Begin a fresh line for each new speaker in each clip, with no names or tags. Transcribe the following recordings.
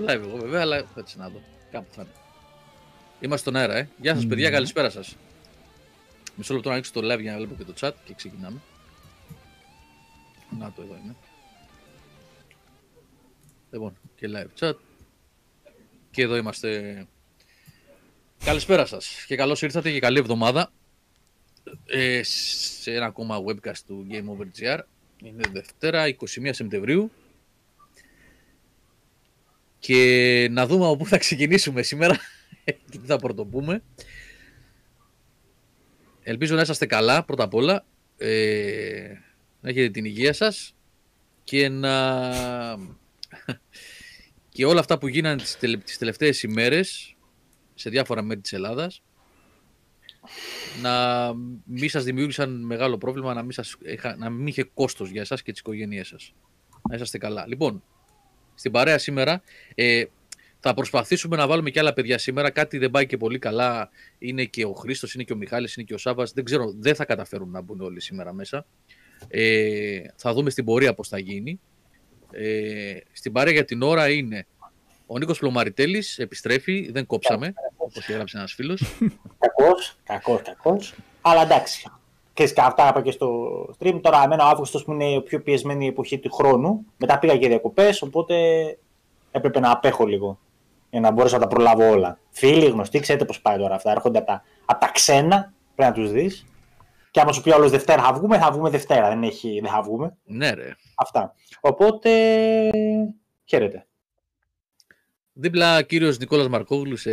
το live εγώ βέβαια, αλλά έτσι να δω. Κάπου θα είναι. Είμαστε στον αέρα, ε. Γεια σας παιδιά,
Mm.
καλησπέρα σας. Μισό λεπτό να ανοίξω το live για να βλέπω και το chat και ξεκινάμε. Να το εδώ είναι. Λοιπόν, και live chat. Και εδώ είμαστε. Καλησπέρα σας και καλώς ήρθατε και καλή εβδομάδα ε, σε ένα ακόμα webcast του Game Over GR. Είναι Δευτέρα, 21 Σεπτεμβρίου. Και να δούμε από πού θα ξεκινήσουμε σήμερα και τι θα πρωτοπούμε. Ελπίζω να είσαστε καλά πρώτα απ' όλα, ε, να έχετε την υγεία σας και να... και όλα αυτά που γίνανε τις, τελε... τις τελευταίες ημέρες σε διάφορα μέρη της Ελλάδας να μην σας δημιούργησαν μεγάλο πρόβλημα, να μην, σας, είχα- να μην είχε κόστος για εσάς και τις οικογένειές σας. Να είσαστε καλά. Λοιπόν, στην παρέα σήμερα ε, θα προσπαθήσουμε να βάλουμε και άλλα παιδιά σήμερα. Κάτι δεν πάει και πολύ καλά. Είναι και ο Χρήστος, είναι και ο Μιχάλης, είναι και ο Σάβας. Δεν ξέρω, δεν θα καταφέρουν να μπουν όλοι σήμερα μέσα. Ε, θα δούμε στην πορεία πώς θα γίνει. Ε, στην παρέα για την ώρα είναι ο Νίκος Πλωμαριτέλης, επιστρέφει, δεν κόψαμε, όπως έγραψε ένας φίλος.
Κακός, κακός, κακός. Αλλά εντάξει. Και αυτά είπα και στο stream. Τώρα, εμένα ο Αύγουστος που είναι η πιο πιεσμένη εποχή του χρόνου. Μετά πήγα και διακοπές, οπότε έπρεπε να απέχω λίγο. Για να μπορέσω να τα προλάβω όλα. Φίλοι, γνωστοί, ξέρετε πώς πάει τώρα αυτά. Έρχονται από τα, απ' τα ξένα, πρέπει να τους δεις. Και άμα σου πει όλος Δευτέρα θα βγούμε, θα βγούμε Δευτέρα. Δεν, έχει, δεν θα βγούμε.
Ναι ρε.
Αυτά. Οπότε. Χαίρετε.
Δίπλα κύριος Νικόλας Μαρκόγλου σε,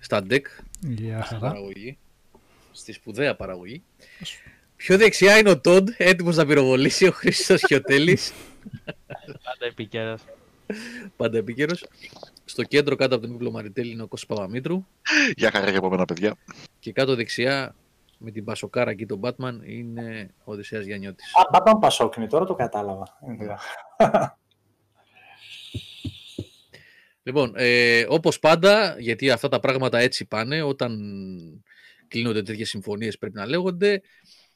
στα DEC,
Γεια
στην
χαρά.
παραγωγή, στη σπουδαία παραγωγή. Πιο δεξιά είναι ο Τόντ, έτοιμος να πυροβολήσει, ο Χρήστος Χιωτέλης,
Πάντα επικαιρός.
πάντα επίκαιρος. Στο κέντρο κάτω από τον Νίκολο Μαριτέλη είναι ο Κώστας Παπαμήτρου
Γεια χαρά και από μένα, παιδιά.
και κάτω δεξιά με την Πασοκάρα εκεί τον Batman είναι ο Οδυσσέας Γιαννιώτης.
Α, Μπάμπαν Πασόκνη, τώρα το κατάλαβα.
Λοιπόν, ε, όπως πάντα, γιατί αυτά τα πράγματα έτσι πάνε, όταν κλείνονται τέτοιες συμφωνίες πρέπει να λέγονται,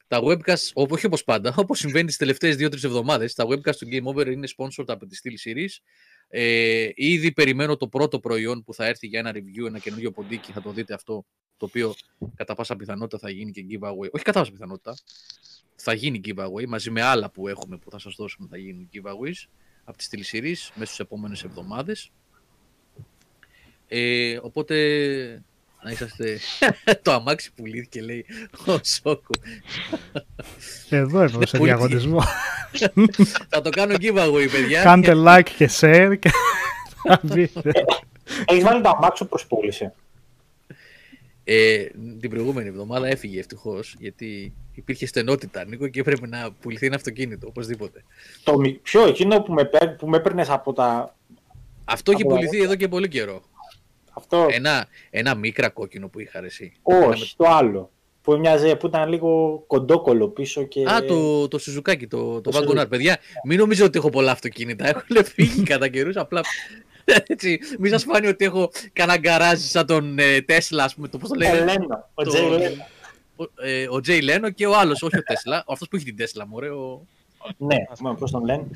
τα webcast, ό- όχι όπως πάντα, όπως συμβαίνει τις τελευταίες 2-3 εβδομάδες, τα webcast του Game Over είναι sponsored από τη Steel Series. Ε, ήδη περιμένω το πρώτο προϊόν που θα έρθει για ένα review, ένα καινούριο ποντίκι, θα το δείτε αυτό, το οποίο κατά πάσα πιθανότητα θα γίνει και giveaway. Όχι κατά πάσα πιθανότητα, θα γίνει giveaway, μαζί με άλλα που έχουμε που θα σας δώσουμε θα γίνουν giveaways από τη Steel Series μέσα στις επόμενες εβδομάδες. Ε, οπότε να είσαστε. το αμάξι πουλήθηκε, λέει ο Σόκου.
Εδώ είμαι σε
Πολύ
διαγωνισμό.
Θα το κάνω giveaway, παιδιά.
Κάντε like και share και θα μπείτε.
Έχεις βάλει το αμάξι προ πώληση.
Ε, την προηγούμενη εβδομάδα έφυγε ευτυχώς γιατί υπήρχε στενότητα, Νίκο, και έπρεπε να πουληθεί ένα αυτοκίνητο οπωσδήποτε.
Το μη- ποιο, εκείνο που με, παίρ- που με έπαιρνες από τα.
Αυτό έχει
Από τα
πουληθεί εδώ και πολύ καιρό.
Αυτό.
Ένα, ένα μικρά κόκκινο που είχα ρε, εσύ.
Όχι, το άλλο. Που, μοιάζε, που ήταν λίγο κοντόκολο πίσω και.
Α, το, το Σουζουκάκι, το, το
Το
Wagon R. Παιδιά, μην νομίζω ότι έχω πολλά αυτοκίνητα. Έχουν φύγει κατά καιρούς. Απλά έτσι, μην σας φάνει ότι έχω κανένα γκαράζ σαν τον ε, Τέσλα, ας πούμε. Το πώς το λέει.
Ελένο. Ο
το-
Τζέι Λένο.
ο- ε, ο Τζέι Λένο και ο άλλος, όχι ο Τέσλα. Αυτός που έχει την Τέσλα, μωρέ. Ο...
Ναι, πώς τον λένε.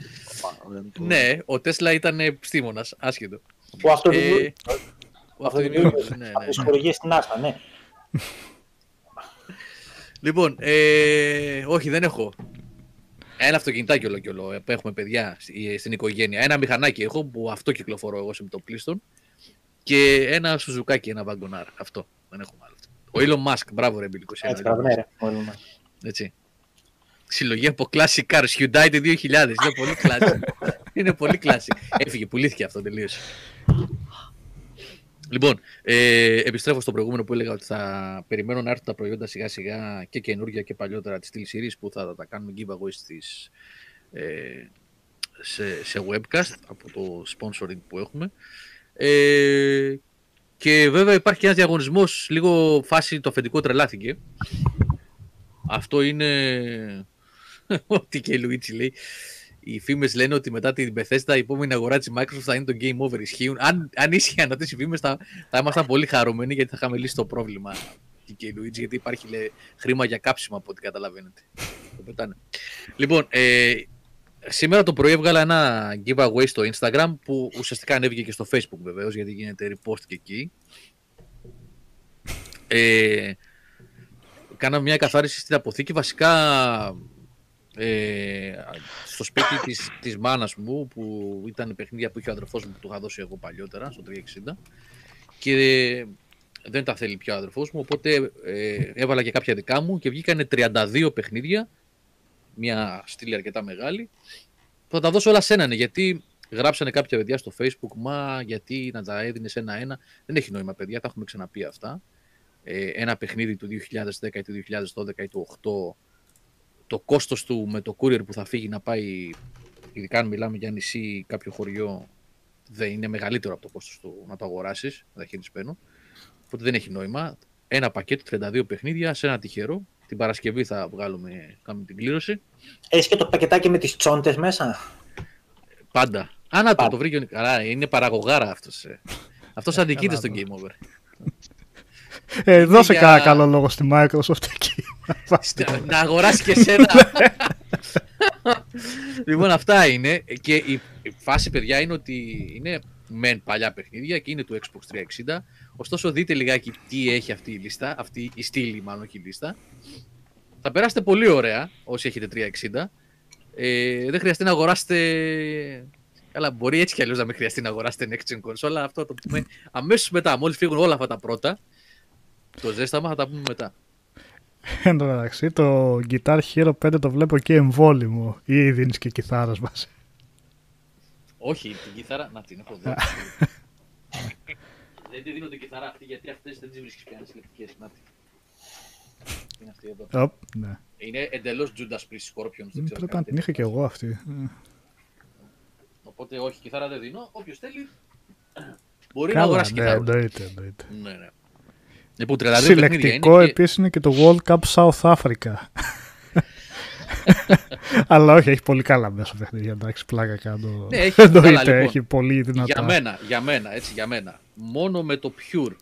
Ναι, ο Τέσλα ήταν επιστήμονας, άσχετο.
Που αυτό
Ε, ο
Αυτό
αυτοδημιούργος, ναι, ναι.
Από τις χορηγίες στην Άστα, ναι.
Λοιπόν, ε, όχι, δεν έχω. Ένα αυτοκινητάκι όλο και όλο. ε, που Έχουμε παιδιά στη- στην οικογένεια. Ένα μηχανάκι έχω που αυτό κυκλοφορώ εγώ σε επιτοπλίστων. Και ένα σουζουκάκι, ένα βαγκονάρ. Αυτό. Δεν έχουμε άλλο. Ο Elon Musk, μπράβο ρε Μπίλικο.
Έτσι, καλά, ναι, ρε. Όλοι μας.
Έτσι. Συλλογή από Classic Cars, Hyundai 2000. Είναι πολύ classic. Είναι πολύ classic. Έφυγε, πουλήθηκε αυτό, τελείωσε. Λοιπόν, ε, επιστρέφω στο προηγούμενο που έλεγα ότι θα περιμένω να έρθουν τα προϊόντα σιγά σιγά και καινούργια και παλιότερα της Steel Series που θα τα κάνουμε giveaway στις, ε, σε, σε webcast από το sponsoring που έχουμε. Ε, και βέβαια υπάρχει και ένας διαγωνισμός, λίγο φάση το αφεντικό τρελάθηκε. Αυτό είναι ό,τι και η Λουίτσι λέει. Οι φήμες λένε ότι μετά την Bethesda η επόμενη αγορά της Microsoft θα είναι το Game Over. Ισχύουν. Αν, αν ίσχυαν αυτές οι φήμες, θα, θα ήμασταν πολύ χαρούμενοι γιατί θα είχαμε λύσει το πρόβλημα. Και η Luigi, γιατί υπάρχει λέει, χρήμα για κάψιμα από ό,τι καταλαβαίνετε. Το πετάνε. Λοιπόν, ε, Σήμερα το πρωί έβγαλα ένα giveaway στο Instagram που ουσιαστικά ανέβηκε και στο Facebook βεβαίως γιατί γίνεται repost και εκεί. Ε, κάναμε μια καθάριση στην αποθήκη βασικά ε, στο σπίτι της, της μάνας μου που ήταν παιχνίδια που είχε ο αδερφός μου που του είχα δώσει εγώ παλιότερα στο 360 και δεν τα θέλει πια ο αδερφός μου οπότε ε, έβαλα και κάποια δικά μου και βγήκανε 32 παιχνίδια μια στήλη αρκετά μεγάλη. Θα τα δώσω όλα σε έναν γιατί γράψανε κάποια παιδιά στο facebook μα γιατί να τα έδινες ένα-ένα δεν έχει νόημα παιδιά, τα έχουμε ξαναπεί αυτά. Ε, ένα παιχνίδι του 2010 ή του 2012 ή του 2008 το κόστος του με το courier που θα φύγει να πάει ειδικά αν μιλάμε για νησί ή κάποιο χωριό δεν είναι μεγαλύτερο από το κόστος του να το αγοράσεις να τα χέρις παίρνω οπότε δεν έχει νόημα ένα πακέτο 32 παιχνίδια σε ένα τυχερό την Παρασκευή θα βγάλουμε, κάνουμε την κλήρωση
Έχεις και το πακετάκι με τις τσόντες μέσα;
Πάντα. Α, να το,
Πάντα.
το βρήκε ο Νικ- Καλά, είναι παραγωγάρα αυτός. Ε. Αυτός αντικείται στο
καλά,
Game Over.
Ε, δώσε
για-
κανένα καλό λόγο στη Microsoft εκεί.
Να- να αγοράσεις και εσένα. λοιπόν, αυτά είναι. Και η, η φάση, παιδιά, είναι ότι είναι μεν παλιά παιχνίδια και είναι του Xbox 360. Ωστόσο, δείτε λιγάκι τι έχει αυτή η λίστα. Αυτή η στήλη, μάλλον όχι η λίστα. Θα περάσετε πολύ ωραία όσοι έχετε 360. Ε, δεν χρειαστεί να αγοράσετε. Καλά, μπορεί έτσι κι αλλιώς να μην χρειαστεί να αγοράσετε next gen console, αλλά αυτό θα το πούμε αμέσως μετά. Μόλις φύγουν όλα αυτά τα πρώτα, το ζέσταμα θα τα πούμε μετά.
Εν τω μεταξύ, το Guitar Hero 5 το βλέπω και εμβόλυμο. Ή δίνεις και κιθάρας μαζί.
Όχι, την κιθάρα. Να την έχω εδώ. δεν τη δίνω την κιθάρα αυτή γιατί αυτές δεν τις βρίσκεις πια συλλεκτικέ. Να την. Είναι αυτή εδώ.
Οπ, ναι.
Είναι εντελώς Judas Priest Scorpions. δεν ξέρω
Πρέπει
καν
να την
τι
είχα κι
είναι.
εγώ αυτή. Ε,
Οπότε όχι, κιθάρα δεν δίνω. Όποιος θέλει μπορεί να
Καλά,
αγοράσει
ναι,
κιθάρα.
εννοείται, εννοείται.
Ναι, ναι. Λοιπόν, 32 παιχνίδια
Συλλεκτικό
είναι. Και...
επίσης είναι και το World Cup South Africa. Αλλά όχι, έχει πολύ καλά μέσα παιχνίδια. Εντάξει, πλάκα κάνω.
Ναι, έχει καλά,
Εννοείται,
λοιπόν.
έχει πολύ δυνατά.
Για μένα, για μένα, έτσι, για μένα. Μόνο με το Pure.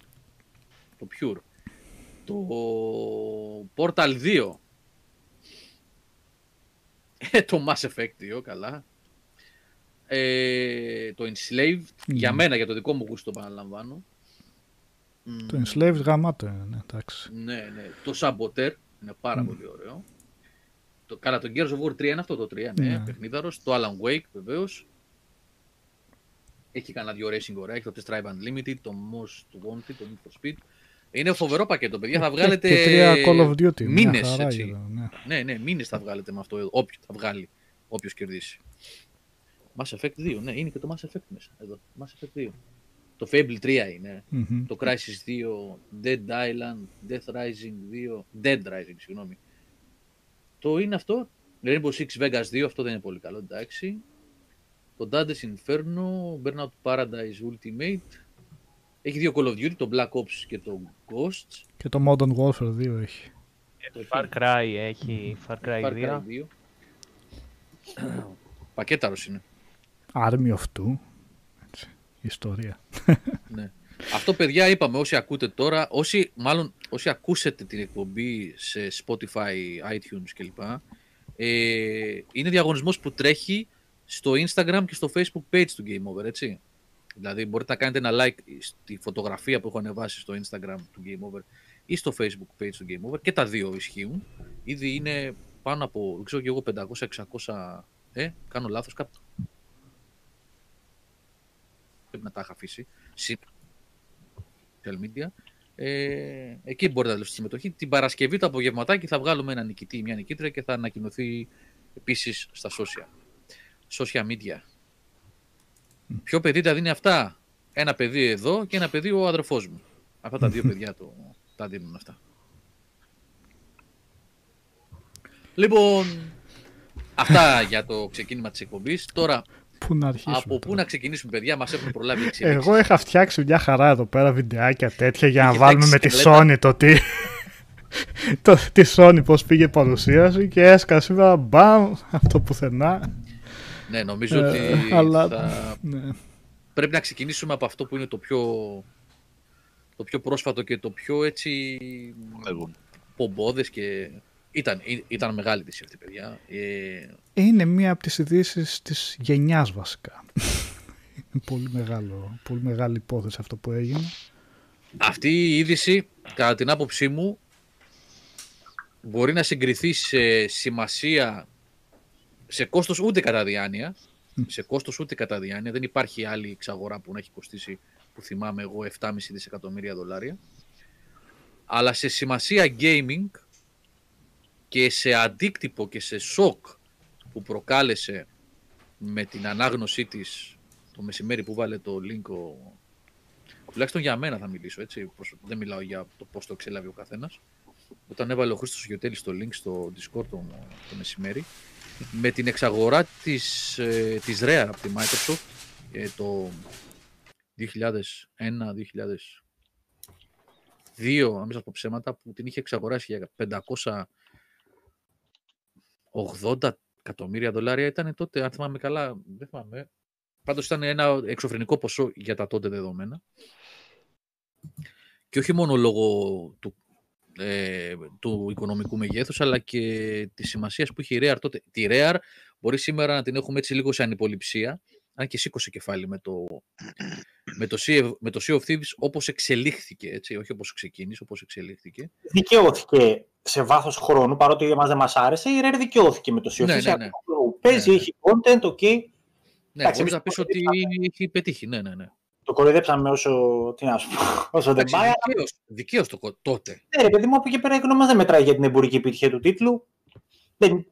Το Pure. Το Portal 2. Ε, το Mass Effect 2, καλά. Ε, το Enslaved. Για
Mm.
μένα, για το δικό μου γούστο, επαναλαμβάνω.
Το Enslaved γαμάτο είναι, ναι, εντάξει.
Ναι, ναι. Το Saboteur είναι πάρα
Μμ.
πολύ ωραίο. Το, καλά, το Gears of War 3 είναι αυτό το 3, ναι,
Ναι.
παιχνίδαρος. Το Alan Wake βεβαίως. Έχει κανένα δυο racing ωραία, έχει το Test Drive Unlimited, το Most Wanted, το Need for Speed. Είναι φοβερό πακέτο, παιδιά. Θα βγάλετε
Και τρία Call of Duty. μια
μήνες,
χαρά
έτσι.
γύρω, ναι.
Ναι, ναι, μήνες θα βγάλετε με αυτό, όποιο θα βγάλει, όποιος κερδίσει. Mass Effect 2, ναι, είναι και το Mass Effect μέσα, εδώ, Mass Effect 2. Το Fable 3 είναι,
Μμμ.
το Crisis 2, Dead Island, Death Rising 2, Dead Rising, συγγνώμη. Το είναι αυτό, Rainbow Six Vegas 2, αυτό δεν είναι πολύ καλό, εντάξει. Το Dante's Inferno, Burnout Paradise Ultimate. Έχει δύο Call of Duty, το Black Ops και το Ghosts.
Και το Modern Warfare 2 έχει.
Το έχει
Far Cry έχει Far Cry
Far Cry
2.
2. Πακέταρος είναι.
Army of Two. Έτσι, ιστορία.
Ναι. Αυτό παιδιά είπαμε όσοι ακούτε τώρα, όσοι, μάλλον όσοι ακούσετε την εκπομπή σε Spotify, iTunes κλπ. Ε, είναι διαγωνισμός που τρέχει στο Instagram και στο Facebook page του Game Over, έτσι. Δηλαδή μπορείτε να κάνετε ένα like στη φωτογραφία που έχω ανεβάσει στο Instagram του Game Over ή στο Facebook page του Game Over και τα δύο ισχύουν. Ήδη είναι πάνω από, δεν ξέρω και εγώ, 500-600, ε, κάνω λάθος κάπου. Πρέπει να τα είχα αφήσει. Συ- social media. Ε, εκεί μπορείτε να δηλώσετε συμμετοχή. Την Παρασκευή το απογευματάκι θα βγάλουμε ένα νικητή ή μια νικήτρια και θα ανακοινωθεί επίσης στα social. Social media. Ποιο παιδί τα δίνει αυτά; Ένα παιδί εδώ και ένα παιδί ο αδερφός μου. Αυτά τα δύο παιδιά το, τα δίνουν αυτά. Λοιπόν, αυτά για το ξεκίνημα της εκπομπής. Τώρα,
Πού να αρχίσουμε.
από πού
τώρα.
να ξεκινήσουμε παιδιά, μας έχουν προλάβει οι εξελίξεις.
Εγώ είχα φτιάξει μια χαρά εδώ πέρα βιντεάκια τέτοια για να
Είχε
βάλουμε με
φτιάξει
τη
σκελέτα.
Sony το τι. το, τη Sony πώς πήγε η παρουσίαση και έσκασε σήμερα μπαμ αυτό πουθενά.
Ναι, νομίζω
Ε,
ότι
αλλά-
θα...
Ναι.
πρέπει να ξεκινήσουμε από αυτό που είναι το πιο, το πιο πρόσφατο και το πιο έτσι
Εγώ.
πομπόδες και Ήταν, ή- ήταν μεγάλη είδηση αυτή, παιδιά. Ε,
Είναι μία από τις ειδήσεις της γενιάς βασικά. Είναι πολύ, μεγάλο, πολύ μεγάλη υπόθεση αυτό που έγινε.
αυτή η είδηση, κατά την άποψή μου, μπορεί να συγκριθεί σε σημασία, σε κόστος ούτε κατά διάνοια. Σε κόστος ούτε κατά διάνοια. Δεν υπάρχει άλλη εξαγορά που να έχει κοστίσει, που θυμάμαι εγώ, 7,5 δισεκατομμύρια δολάρια. Αλλά σε σημασία gaming και σε αντίκτυπο και σε σοκ που προκάλεσε με την ανάγνωσή της το μεσημέρι που βάλε το link ο, τουλάχιστον για μένα θα μιλήσω έτσι, προς- δεν μιλάω για το πώς το εξέλαβε ο καθένας. Όταν έβαλε ο Χρήστος Γιωτέλης το link στο Discord το, το μεσημέρι, με την εξαγορά της, ε, της Rare από τη Microsoft ε, το 2001-2002, αν μην σας πω ψέματα, που την είχε εξαγοράσει για 580 εκατομμύρια δολάρια ήταν τότε, αν θυμάμαι καλά, δεν θυμάμαι, πάντως ήταν ένα εξωφρενικό ποσό για τα τότε δεδομένα. Και όχι μόνο λόγω του, ε, του οικονομικού μεγέθους, αλλά και της σημασίας που είχε η Rare τότε. Τη Rare μπορεί σήμερα να την έχουμε έτσι λίγο σε ανυποληψία, αν και σήκωσε κεφάλι με το, με το, sea, με το Sea of Thieves όπως εξελίχθηκε, έτσι, όχι όπως ξεκίνησε, όπως εξελίχθηκε.
Δικαιώθηκε σε βάθος χρόνου, παρότι εμάς δεν μας άρεσε, η Rare δικαιώθηκε με το Sea of
Ναι,
Thieves.
ναι, ναι.
Παίζει,
Ναι, ναι.
έχει content, ok.
Ναι,
Εντάξει,
μπορείς να
εμείς
πεις
το
ότι
κοροϊδέψαμε.
έχει πετύχει, ναι, ναι, ναι.
Το κοροϊδέψαμε όσο, τι να σου πω, όσο δεν
Εντάξει,
πάει.
δικαίως, δικαίως το, κο- τότε.
Ναι, ρε παιδί μου, από εκεί πέρα η γνώμη μας δεν μετράει για την εμπορική επιτυχία του τίτλου. Δεν...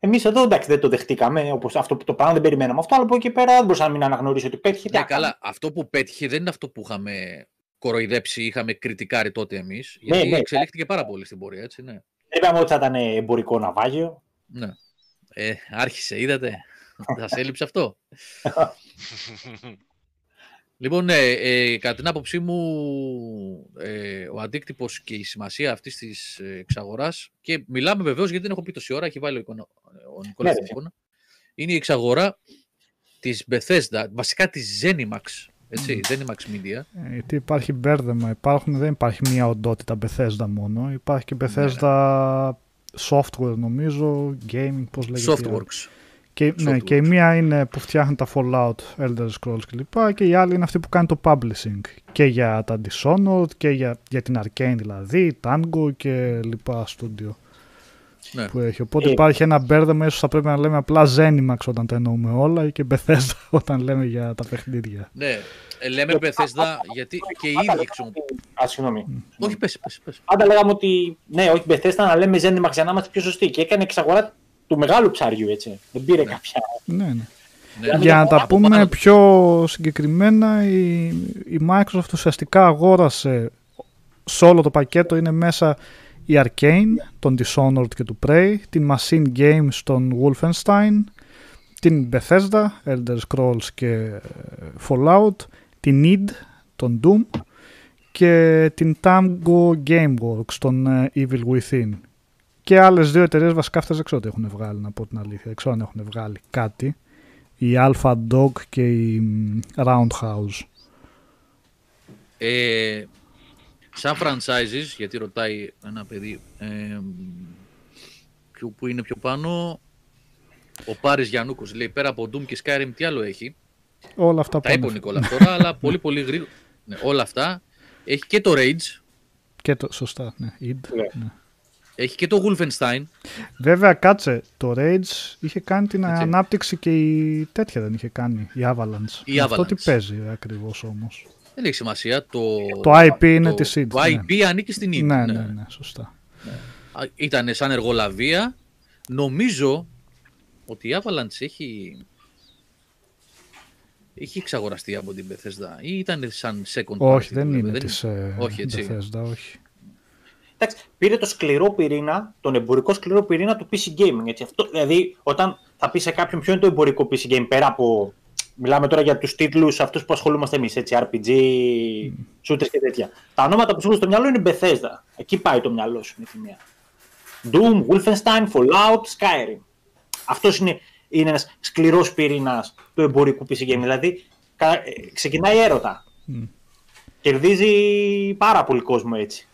Εμείς εδώ εντάξει δεν το δεχτήκαμε, όπως αυτό που το πράγμα δεν περιμέναμε αυτό, αλλά από εκεί πέρα δεν μπορούσα να μην αναγνωρίσω ότι πέτυχε.
Ναι,
Τι
καλά, αυτό που πέτυχε δεν είναι αυτό που είχαμε κοροϊδέψει, είχαμε κριτικάρει τότε εμείς, γιατί
ναι.
εξελίχθηκε πάρα πολύ στην πορεία, έτσι, ναι.
Δεν είπαμε ότι θα ήταν εμπορικό ναυάγιο.
ναι. Ε, άρχισε, είδατε, σας έλειψε αυτό. Λοιπόν, ναι, ε, κατά την άποψή μου, ε, ο αντίκτυπος και η σημασία αυτής της ε, εξαγοράς, και μιλάμε βεβαίως γιατί δεν έχω πει τόση ώρα, έχει βάλει ο, εικονα, ο Νικόλας
Ναι,
την
ρε.
εικόνα, είναι η εξαγορά της Bethesda, βασικά της Zenimax, έτσι, Zenimax Media,
Ε, Γιατί υπάρχει μπέρδεμα, υπάρχουν, δεν υπάρχει μία οντότητα Bethesda μόνο. Υπάρχει και
Ναι,
Bethesda software νομίζω, gaming, πώς λέγεται. η άλλη.
Softworks.
Και, ναι,
Softworks.
και η μία είναι που φτιάχνει τα Fallout, Elder Scrolls κλπ. Και η άλλη είναι αυτή που κάνει το publishing. Και για τα Dishonored και για, για την Arcane δηλαδή, Tango και λοιπά studio
Ναι.
που έχει. Οπότε
Ε,
υπάρχει ένα μπέρδεμα, ίσως θα πρέπει να λέμε απλά Zenimax όταν τα εννοούμε όλα και Bethesda όταν λέμε για τα παιχνίδια.
Ναι, ε, λέμε Bethesda γιατί και οι ίδιοι χρησιμοποιούν.
Α, συγγνώμη.
Όχι, πες, πες, πες.
Πάντα λέγαμε ότι ναι, όχι Bethesda να λέμε Zenimax για να είμαστε πιο σωστοί. Και έκανε εξαγορά του μεγάλου ψαριού, έτσι. Δεν πήρε κάποια.
Ναι, ναι.
Ναι,
Για να τα
από
πούμε
πάνω-
πιο συγκεκριμένα, η, η Microsoft ουσιαστικά αγόρασε σε όλο το πακέτο είναι μέσα η Arcane, τον Dishonored και του Prey, την Machine Games, τον Wolfenstein, την Bethesda, Elder Scrolls και ε, Fallout, την id, τον Doom και την Tango Gameworks, τον ε, Evil Within. Και άλλες δύο εταιρείες βασικά αυτές δεν ξέρω τι έχουν βγάλει, να πω την αλήθεια. Δεν ξέρω αν έχουν βγάλει κάτι η Alpha Dog και η μ, Roundhouse.
Ε, σαν franchises, γιατί ρωτάει ένα παιδί ε, ποιο, που είναι πιο πάνω, ο Πάρης Γιαννούκος λέει πέρα από Doom και Skyrim τι άλλο έχει;
Όλα αυτά
Τα είπε ο
πάνε.
Νικόλας τώρα, αλλά πολύ πολύ γρήγορα. Ναι, όλα αυτά. Έχει και το Rage,
Και το, σωστά, ναι. Id,
Ναι.
ναι.
έχει και το Wolfenstein.
Βέβαια, κάτσε, το Rage είχε κάνει την
Έτσι.
ανάπτυξη και η τέτοια δεν είχε κάνει, η Avalanche.
Η
Αυτό
Avalanche.
τι παίζει ακριβώς όμως;
Δεν έχει σημασία. Το,
Το IP είναι της id,
Το
ναι.
IP ανήκει στην id.
ναι, ναι, ναι, σωστά.
Ήταν σαν εργολαβία. Νομίζω ότι η Avalanche έχει, έχει εξαγοραστεί από την Bethesda ή ήταν σαν second party.
όχι, δεν
δηλαδή,
είναι της ε,
όχι, έτσι.
Bethesda, όχι.
Εντάξει, πήρε το σκληρό πυρήνα, τον εμπορικό σκληρό πυρήνα του PC Gaming. Έτσι. Αυτό, δηλαδή, όταν θα πει σε κάποιον ποιο είναι το εμπορικό PC Game, πέρα από. Μιλάμε τώρα για τους τίτλους αυτούς που ασχολούμαστε εμείς, έτσι, RPG, shooters και τέτοια. Τα ονόματα που σου έρχονται στο μυαλό είναι Bethesda. Εκεί πάει το μυαλό σου με τη μία. Doom, Wolfenstein, Fallout, Skyrim. Αυτός είναι, είναι ένας σκληρός πυρήνας του εμπορικού PC Game. Δηλαδή, κα- ε, ξεκινάει έρωτα. Κερδίζει πάρα πολύ κόσμο έτσι.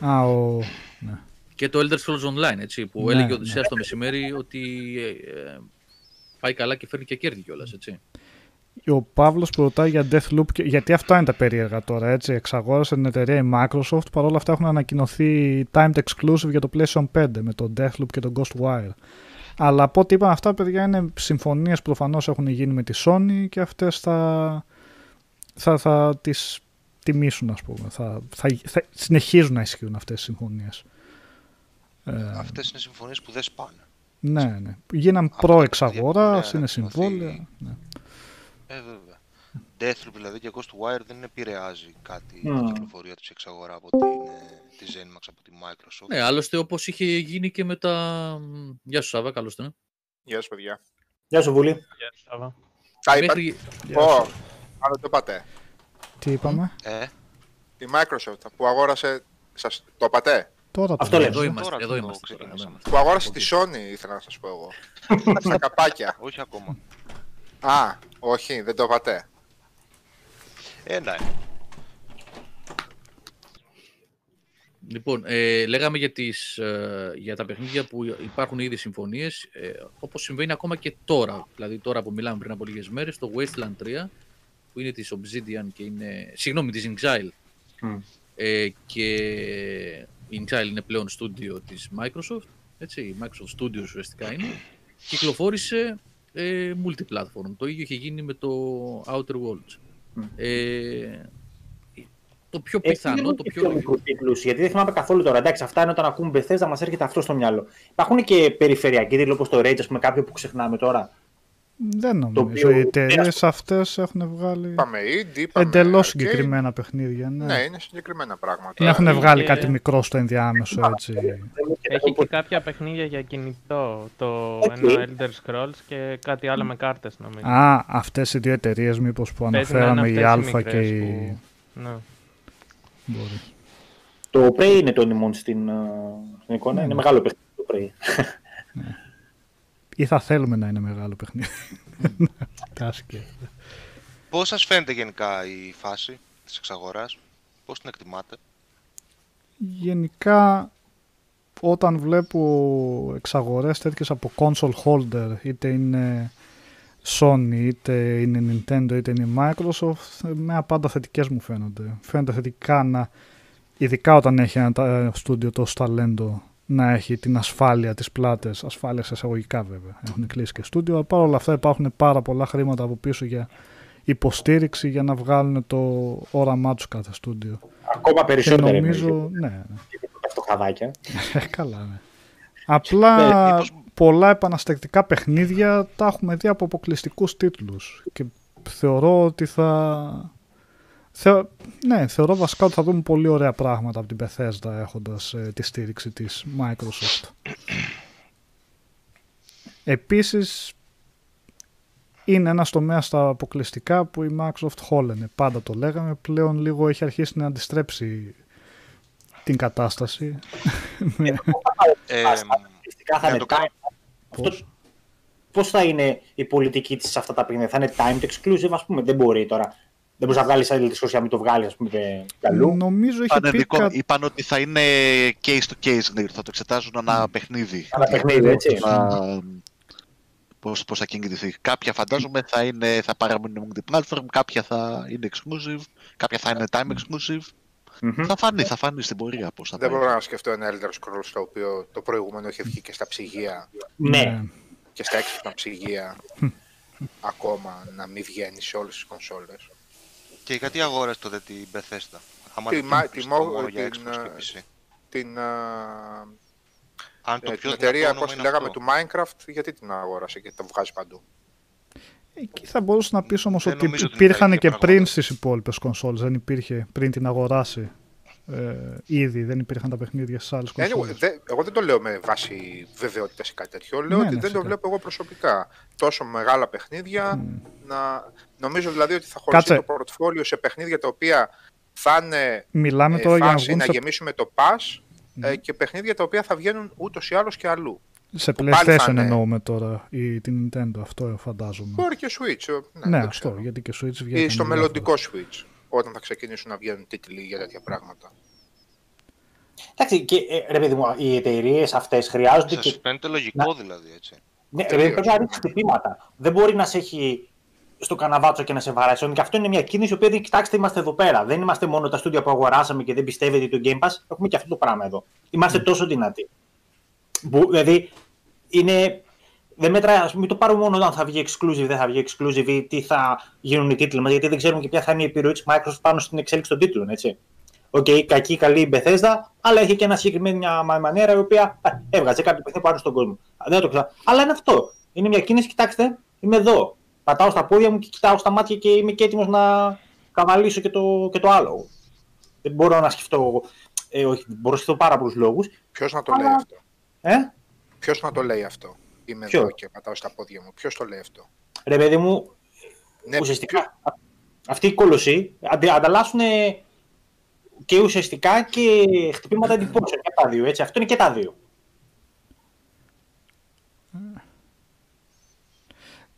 Α, ο... Ναι.
Και το Elder Scrolls Online, έτσι, που
Ναι,
έλεγε ο
ναι.
Οδυσσέας το μεσημέρι ότι ε, ε, πάει καλά και φέρνει και κέρδη κιόλας, έτσι.
Ο Παύλος που ρωτάει για Deathloop, και- γιατί αυτά είναι τα περίεργα τώρα. Έτσι. Εξαγόρασε την εταιρεία η Microsoft, παρόλα αυτά έχουν ανακοινωθεί timed exclusive για το PlayStation 5 με το Deathloop και το Ghostwire. Αλλά από ό,τι είπαν αυτά, παιδιά, είναι συμφωνίες που προφανώς έχουν γίνει με τη Sony και αυτές θα, θα, θα τις τιμήσουν, ας πούμε. Θα, θα, θα συνεχίζουν να ισχύουν αυτές τι συμφωνίες. Ε,
Αυτές είναι συμφωνίες που δεν σπάνε.
Ναι, ναι. Γίναν
Αυτό
προ-εξαγοράς,
ναι,
είναι
ανακοινωθεί.
συμβόλαια. Ναι.
Ε, βέβαια. Deathloop δηλαδή και Ghostwire δεν επηρεάζει κάτι η
Μμμ.
κυκλοφορία τους η εξαγορά από την, ε, τη ZeniMax από τη Microsoft.
Ναι, άλλωστε όπως είχε γίνει και με τα... Γεια σου Σάβα, καλώς τον.
Γεια σου, παιδιά.
Γεια σου, Βουλή.
Γεια σου, Σάβα.
Τα είπα.
Μέχρι...
Πω, αλλά το είπατε.
Τι είπαμε,
Ε,
Η Microsoft που αγόρασε. Σας το είπατε;
Τώρα το
Αυτό
λέω.
λέμε.
Εδώ είμαστε,
τώρα
εδώ
το
είμαστε. τώρα, εδώ
ξεκινήσαμε.
είμαστε.
Που αγόρασε τη Sony, ήθελα να σας πω εγώ. Στα καπάκια.
όχι ακόμα.
Α, όχι, δεν το είπατε.
Ένα, ε.
Λοιπόν, ε, λέγαμε για, τις, ε, για τα παιχνίδια που υπάρχουν ήδη συμφωνίες, ε, όπως συμβαίνει ακόμα και τώρα. Δηλαδή τώρα που μιλάμε πριν από λίγες μέρες, το Wasteland 3, που είναι της Obsidian και είναι... Συγγνώμη, της Inxile.
Μμ.
Ε, και η Inxile είναι πλέον στούντιο της Microsoft, έτσι, η Microsoft Studios ουσιαστικά είναι. Κυκλοφόρησε ε, multiplatform. Το ίδιο είχε γίνει με το Outer Worlds.
Μμ.
Ε, το πιο
Έχει
πιθανό,
λίγο
το
και
πιο...
πιο μικρού κύκλου, γιατί δεν θυμάμαι καθόλου τώρα. Εντάξει, αυτά είναι όταν ακούμε Bethesda, μας έρχεται αυτό στο μυαλό. Υπάρχουν και περιφερειακοί τίτλοι όπως το Rage, ας πούμε, κάποιο που ξεχνάμε τώρα.
Δεν νομίζω.
οποίο-
Οι εταιρείες
Ναι,
αυτές έχουν βγάλει
Είπαμε indie, είπαμε
εντελώς
arcade.
συγκεκριμένα παιχνίδια. Ναι.
Ναι, είναι συγκεκριμένα πράγματα.
Δεν έχουν
Έχει
βγάλει
και-
κάτι μικρό στο ενδιάμεσο έτσι.
Έχει και κάποια παιχνίδια για κινητό. Το
Οκ.
ένα Elder Scrolls και κάτι άλλο με κάρτες νομίζω.
Α, αυτές οι δύο εταιρείες μήπως που
Παίζει να είναι
αναφέραμε, η
αυτές οι
Α και
μικρές
η.
που- Ναι.
Μπορεί.
Το Prey είναι το νημόν στην, ε, στην εικόνα.
Ναι,
Είναι
ναι.
μεγάλο παιχνίδι το Prey.
Ή θα θέλουμε να είναι μεγάλο παιχνίδι. Τάσκε.
Πώς σας φαίνεται γενικά η φάση της εξαγοράς, πώς την εκτιμάτε;
Γενικά, όταν βλέπω εξαγορές τέτοιες από console holder, είτε είναι Sony, είτε είναι Nintendo, είτε είναι Microsoft, με πάντα θετικές μου φαίνονται. Φαίνεται θετικά να, ειδικά όταν έχει ένα τα- στούντιο τόσο ταλέντο, να έχει την ασφάλεια της πλάτες, ασφάλεια σε εισαγωγικά βέβαια. Έχουν κλείσει και στούντιο, αλλά παρόλα αυτά υπάρχουν πάρα πολλά χρήματα από πίσω για υποστήριξη για να βγάλουν το όραμά τους κάθε στούντιο.
Ακόμα
Και
περισσότερο.
νομίζω, ναι, ναι.
Φτωχαδάκια.
Ε, καλά, ναι. Απλά
Ναι, μήπως-
πολλά επαναστεκτικά παιχνίδια τα έχουμε δει από αποκλειστικούς τίτλους και θεωρώ ότι θα... Θεω... Ναι, θεωρώ βασικά ότι θα δούμε πολύ ωραία πράγματα από την Bethesda έχοντας ε, τη στήριξη της Microsoft. Επίσης, είναι ένας τομέας στα αποκλειστικά που η Microsoft χόλαινε. Πάντα το λέγαμε. Πλέον λίγο έχει αρχίσει να αντιστρέψει την κατάσταση.
Ε,
Φυσικά θα
να
είναι
το κάνω-
time. Αυτό... Πώς; θα είναι η πολιτική της σε αυτά τα παιχνίδια; Θα είναι timed exclusive, ας πούμε; Δεν μπορεί τώρα. Δεν μπορείς να βγάλεις άλλη τη να μην το βγάλεις, ας πούμε, καλού.
Νομίζω είχε
Είπανε
πει
δικό-
κα...
Είπαν ότι θα είναι case to case, δηλαδή θα το εξετάζουν ανά παιχνίδι.
Ένα παιχνίδι, έτσι.
Θα- Πώς, πώς θα κινητηθεί. Κάποια φαντάζομαι θα, είναι, θα παραμείνουν multi-platform, κάποια θα είναι exclusive, κάποια θα είναι time exclusive.
Μμμ.
Θα φανεί, θα φανεί στην πορεία πώς θα
Δεν
πάει.
μπορώ να σκεφτώ ένα Elder Scrolls το οποίο το προηγούμενο είχε βγει και στα ψυγεία
Ναι.
και στα έξυπνα ψυγεία ακόμα να μην βγαίνει σε όλες τις κονσόλες.
Και γιατί αγόρασε τότε την Bethesda; Άμα
Τη
δεν
μα-
το
τη
πιστό
μο-
μόνο για
την,
Xbox και
ε,
PC.
Την, α,
Αν το
ε,
πιο
την εταιρεία,
δυνατό
πώς
όνομα
τη
είναι
λέγαμε,
αυτό.
του Minecraft, γιατί την αγόρασε και το βγάζει παντού;
Εκεί θα μπορούσε να πεις όμως
Δεν
ότι
νομίζω ότι είναι
υπήρχαν
τα
και
ίδια
πριν
πράγματα.
στις υπόλοιπες κονσόλες. Δεν υπήρχε πριν την αγοράσει. Ε, ήδη δεν υπήρχαν τα παιχνίδια στις άλλες
Anyway,
κονσόλες.
δε- εγώ δεν το λέω με βάση βεβαιότητα ή κάτι τέτοιο. Λέω
Ναι,
ότι
ναι,
δεν το
φυσικά.
βλέπω εγώ προσωπικά. Τόσο μεγάλα παιχνίδια. Να... Νομίζω δηλαδή ότι θα
Κάτσε.
χωριστεί το πορτφόλιο σε παιχνίδια τα οποία θα είναι
Μιλάμε
ε,
τώρα για να
φάση
βγουν
να
σε,
γεμίσουμε το pass ε, και παιχνίδια τα οποία θα βγαίνουν ούτως ή άλλως και αλλού.
σε
που πάλι θα
PlayStation
είναι-
εννοούμε τώρα ή την Nintendo. Αυτό φαντάζομαι.
Μπορεί και Switch. ε, Ναι,
ναι,
δεν
αυτό.
ξέρω.
Γιατί και Switch βγαίνει.
Ή στο μελλοντικό Switch. Όταν θα ξεκινήσουν να βγαίνουν τίτλοι για τέτοια πράγματα.
Εντάξει, και, ε, ρε παιδί μου, οι εταιρείες αυτές χρειάζονται
Σας
και
φαίνεται λογικό δηλαδή, έτσι.
Ναι,
Τελείως.
ρε, πρέπει να ρίξει χτυπήματα. Δεν μπορεί να σε έχει στο καναβάτσο και να σε βαράσει. Και αυτό είναι μια κίνηση που λέει: Κοιτάξτε, είμαστε εδώ πέρα. Δεν είμαστε μόνο τα στούντια που αγοράσαμε και δεν πιστεύετε το Game Pass. Έχουμε και αυτό το πράγμα εδώ. Είμαστε τόσο δυνατοί. Που, δηλαδή, είναι. Δεν μετράει, ας πούμε, μην το πάρουμε μόνο αν θα βγει exclusive, δεν θα βγει exclusive ή τι θα γίνουν οι τίτλοι μας, γιατί δεν ξέρουμε και ποια θα είναι η επιρροή της Microsoft πάνω στην εξέλιξη των τίτλων, έτσι. Οκ, κακή, καλή η Bethesda, αλλά έχει και ένα συγκεκριμένη μια μα- μανέρα η οποία α, έβγαζε κάποιο παιχνίδι πάνω στον κόσμο. Α, Δεν το ξέρω. Αλλά είναι αυτό. Είναι μια κίνηση, κοιτάξτε, είμαι εδώ. Πατάω στα πόδια μου και κοιτάω στα μάτια και είμαι και έτοιμος να καβαλήσω και το, και το άλλο. Δεν μπορώ να σκεφτώ. Ε, όχι, μπορώ να σκεφτώ πάρα πολλούς λόγους.
Ποιος να το
Αλλά-
λέει αυτό;
Ε;
Ποιος να το λέει αυτό; Είμαι
Ποιο;
εδώ και πατάω στα πόδια μου. Ποιος το λέει αυτό;
Ρε παιδί μου,
Ναι,
ουσιαστικά α- αυτοί οι κολοσσοί αντε- ανταλλάσσουν και ουσιαστικά και χτυπήματα εντυπώσεων και τα δύο. Έτσι. Αυτό είναι και τα δύο.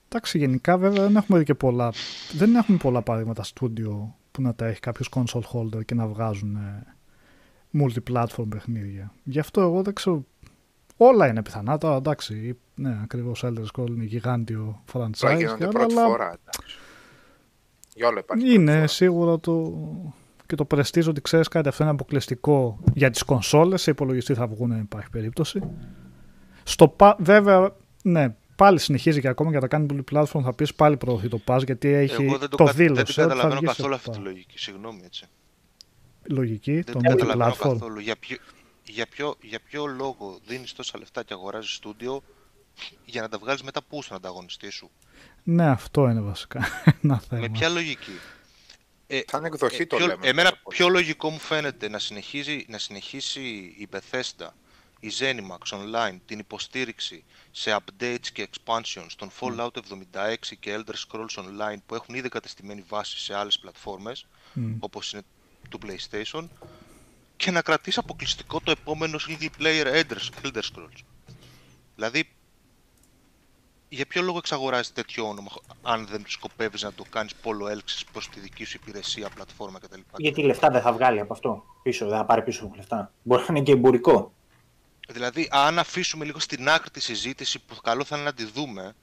Εντάξει, γενικά βέβαια δεν έχουμε δει και πολλά. Δεν έχουμε πολλά παραδείγματα στούντιο που να τα έχει κάποιος console holder και να βγάζουν ε, multi-platform παιχνίδια. Γι' αυτό εγώ δεν ξέρω. Όλα είναι πιθανά. Τώρα εντάξει, ναι, ακριβώς Elder Scroll είναι γιγάντιο
Τώρα
franchise.
γίνονται
και άλλα,
πρώτη
αλλά
φορά. εντάξει. Για όλα υπάρχει. πρώτη
είναι
φορά.
σίγουρα το. Και το prestige ότι ξέρεις κάτι, αυτό είναι αποκλειστικό για τις κονσόλες. Σε υπολογιστή θα βγουν, δεν υπάρχει περίπτωση. Στο, πα- βέβαια, ναι, πάλι συνεχίζει και ακόμα και να τα κάνει πολύ platform. Θα πεις πάλι προωθεί το pass γιατί έχει
Εγώ δεν το,
το
κα- δεν
δήλωσε.
την
ότι θα
καταλαβαίνω
βγει
καθόλου
στο
αυτή τη
pass.
λογική. Συγγνώμη, έτσι.
Λογική,
Δεν
το
την καταλαβαίνω
multi-platform.
καθόλου. Για ποιο, για, ποιο, για ποιο λόγο δίνεις τόσα λεφτά και αγοράζεις στούντιο για να τα βγάλεις μετά πού στον ανταγωνιστή σου;
Ναι, αυτό είναι βασικά ένα θέμα.
Με ποια λογική; Ε,
Σαν εκδοχή
ε,
το
ποιο-
λέμε.
Εμένα
αυτό.
πιο λογικό μου φαίνεται να συνεχίζει, να συνεχίσει η Bethesda, η Zenimax Online την υποστήριξη σε updates και expansions των Fallout 76 και Elder Scrolls Online που έχουν ήδη κατεστημένη βάση σε άλλες πλατφόρμες
Μμ.
όπως είναι του PlayStation και να κρατήσει αποκλειστικό το επόμενο single player Elder, Elder Scrolls. Δηλαδή, για ποιο λόγο εξαγοράζεις τέτοιο όνομα, αν δεν σκοπεύεις να το κάνεις πόλο έλξης προς τη δική σου υπηρεσία, πλατφόρμα κτλ.
Γιατί λεφτά δεν θα βγάλει από αυτό πίσω, δεν θα πάρει πίσω λεφτά. Μπορεί να είναι και εμπορικό.
Δηλαδή, αν αφήσουμε λίγο στην άκρη τη συζήτηση που καλό θα είναι να τη δούμε,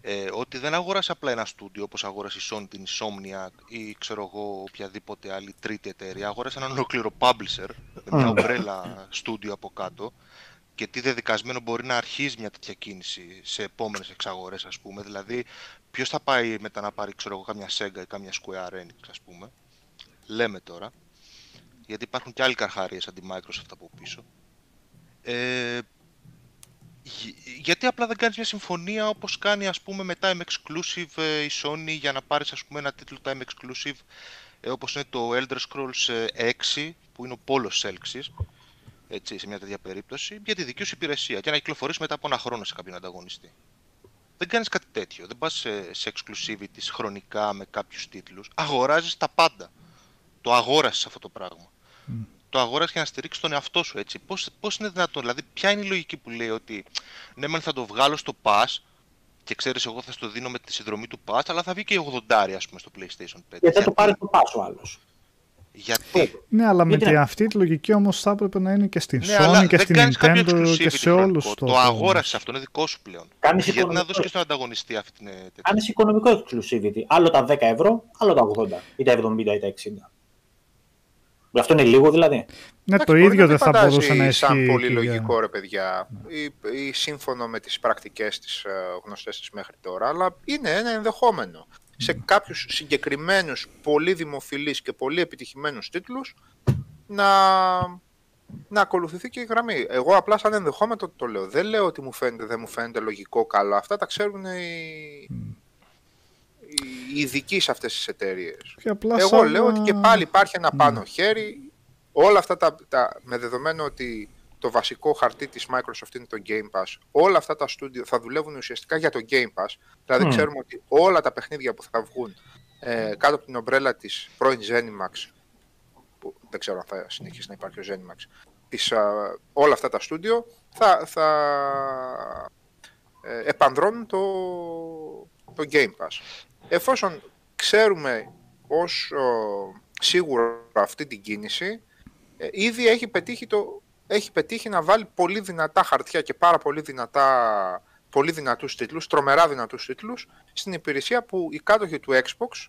ε, ότι δεν αγόρασε απλά ένα στούντιο όπως αγόρασε η Sony την Insomniac ή ξέρω εγώ οποιαδήποτε άλλη τρίτη εταιρεία, αγόρασε έναν ολόκληρο publisher με μια ομπρέλα στούντιο από κάτω και τι δεδικασμένο μπορεί να αρχίζει μια τέτοια κίνηση σε επόμενες εξαγορές ας πούμε. Δηλαδή, ποιος θα πάει μετά να πάρει ξέρω εγώ κάμια Sega ή κάμια Square Enix ας πούμε. Λέμε τώρα. Γιατί υπάρχουν και άλλοι καρχαρίες αντί Microsoft από πίσω. Ε, γι- γιατί απλά δεν κάνεις μια συμφωνία όπως κάνει ας πούμε με Time Exclusive ε, η Sony για να πάρεις ας πούμε ένα τίτλο Time Exclusive ε, όπως είναι το Elder Scrolls ε, 6 που είναι ο πόλος έλξης έτσι, σε μια τέτοια περίπτωση για τη δική σου υπηρεσία και να κυκλοφορήσει μετά από ένα χρόνο σε κάποιον ανταγωνιστή. Δεν κάνεις κάτι τέτοιο, δεν πας σε, σε exclusivity χρονικά με κάποιους τίτλους, αγοράζεις τα πάντα. Το αγόρασες αυτό το πράγμα το αγόρασες για να στηρίξεις τον εαυτό σου έτσι. Πώς, πώς είναι δυνατόν, δηλαδή ποια είναι η λογική που λέει ότι ναι μεν θα το βγάλω στο Pass και ξέρεις εγώ θα στο δίνω με τη συνδρομή του Pass αλλά θα βγει και 80 ας πούμε στο PlayStation 5.
Γιατί θα το πάρεις το πάσο άλλος.
Γιατί;
Ναι, αλλά με
Γιατί
τη,
να-
αυτή τη λογική όμως θα έπρεπε να είναι και στην
Ναι, αλλά
Sony και
δεν
στην
κάνεις κάποιο
Nintendo και
exclusivity
σε όλους
χρονικό.
το.
Το αγόρασες αυτό, είναι δικό σου πλέον.
Κάνεις
Γιατί να
οικονομικό.
δώσει και στον ανταγωνιστή αυτή την ε, τέτοια.
Κάνεις οικονομικό exclusivity. Άλλο τα 10 ευρώ, άλλο τα 80 ή τα 70 ή τα 60. Αυτό είναι λίγο δηλαδή.
Ναι,
Εντάξει,
το
μπορεί
ίδιο
να
δεν θα
φαντάζει
μπορούσε να
σαν
ισχύει.
πολύ
και για-
λογικό, ρε παιδιά, ή, ή σύμφωνο με τις πρακτικές της ε, γνωστές της μέχρι τώρα, αλλά είναι ένα ενδεχόμενο. Σε κάποιους συγκεκριμένους, πολύ δημοφιλείς και πολύ επιτυχημένους τίτλους, να, να ακολουθηθεί και η γραμμή. Εγώ απλά σαν ενδεχόμενο το, το λέω. Δεν λέω ότι μου φαίνεται, δεν μου φαίνεται λογικό, καλό. Αυτά τα ξέρουν οι, οι ειδικοί σε αυτές τις εταιρείες.
Και απλά
Εγώ
σαν
λέω
να-
ότι και πάλι υπάρχει ένα πάνω χέρι. Όλα αυτά τα, τα, με δεδομένο ότι το βασικό χαρτί της Microsoft είναι το Game Pass, όλα αυτά τα studio θα δουλεύουν ουσιαστικά για το Game Pass. Δηλαδή
Μμμ.
ξέρουμε ότι όλα τα παιχνίδια που θα βγουν ε, κάτω από την ομπρέλα της πρώην Zenimax, που δεν ξέρω αν θα συνεχίσει να υπάρχει ο Zenimax, της, α, όλα αυτά τα studio θα, θα ε, επανδρώνουν το, το Game Pass. Εφόσον ξέρουμε ως ο, σίγουρο αυτή την κίνηση, ε, ήδη έχει πετύχει το, έχει πετύχει να βάλει πολύ δυνατά χαρτιά και πάρα πολύ, δυνατά, πολύ δυνατούς τίτλους, τρομερά δυνατούς τίτλους, στην υπηρεσία που οι κάτοχοι του Xbox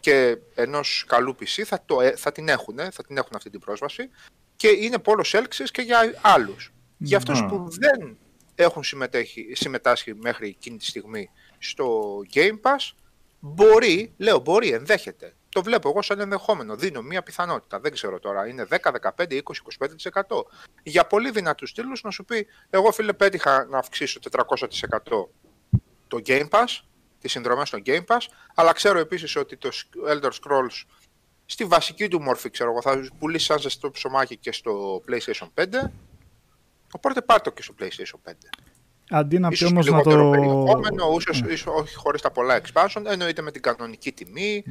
και ενός καλού PC θα, το, ε- θα την έχουν, θα την έχουν αυτή την πρόσβαση και είναι πόλος έλξης και για άλλους. Για αυτούς
Μμμ.
που δεν έχουν συμμετέχει, συμμετάσχει μέχρι εκείνη τη στιγμή στο Game Pass, μπορεί, λέω μπορεί, ενδέχεται. Το βλέπω εγώ σαν ενδεχόμενο. Δίνω μία πιθανότητα. Δεν ξέρω τώρα. Είναι 10, 15, 20, 25%. Για πολύ δυνατούς τίτλους να σου πει: Εγώ φίλε, πέτυχα να αυξήσω 400% το Game Pass, τις συνδρομές στο Game Pass, αλλά ξέρω επίσης ότι το Elder Scrolls στη βασική του μόρφη, ξέρω εγώ, θα πουλήσεις σαν ζεστό ψωμάκι και στο PlayStation 5. Οπότε πάρ' το και στο PlayStation 5.
Αντί να πει
Ίσως
όμως
με
να
λιγότερο
το...
περιεχόμενο, ίσως, ίσως όχι χωρίς τα πολλά expansion, εννοείται με την κανονική τιμή.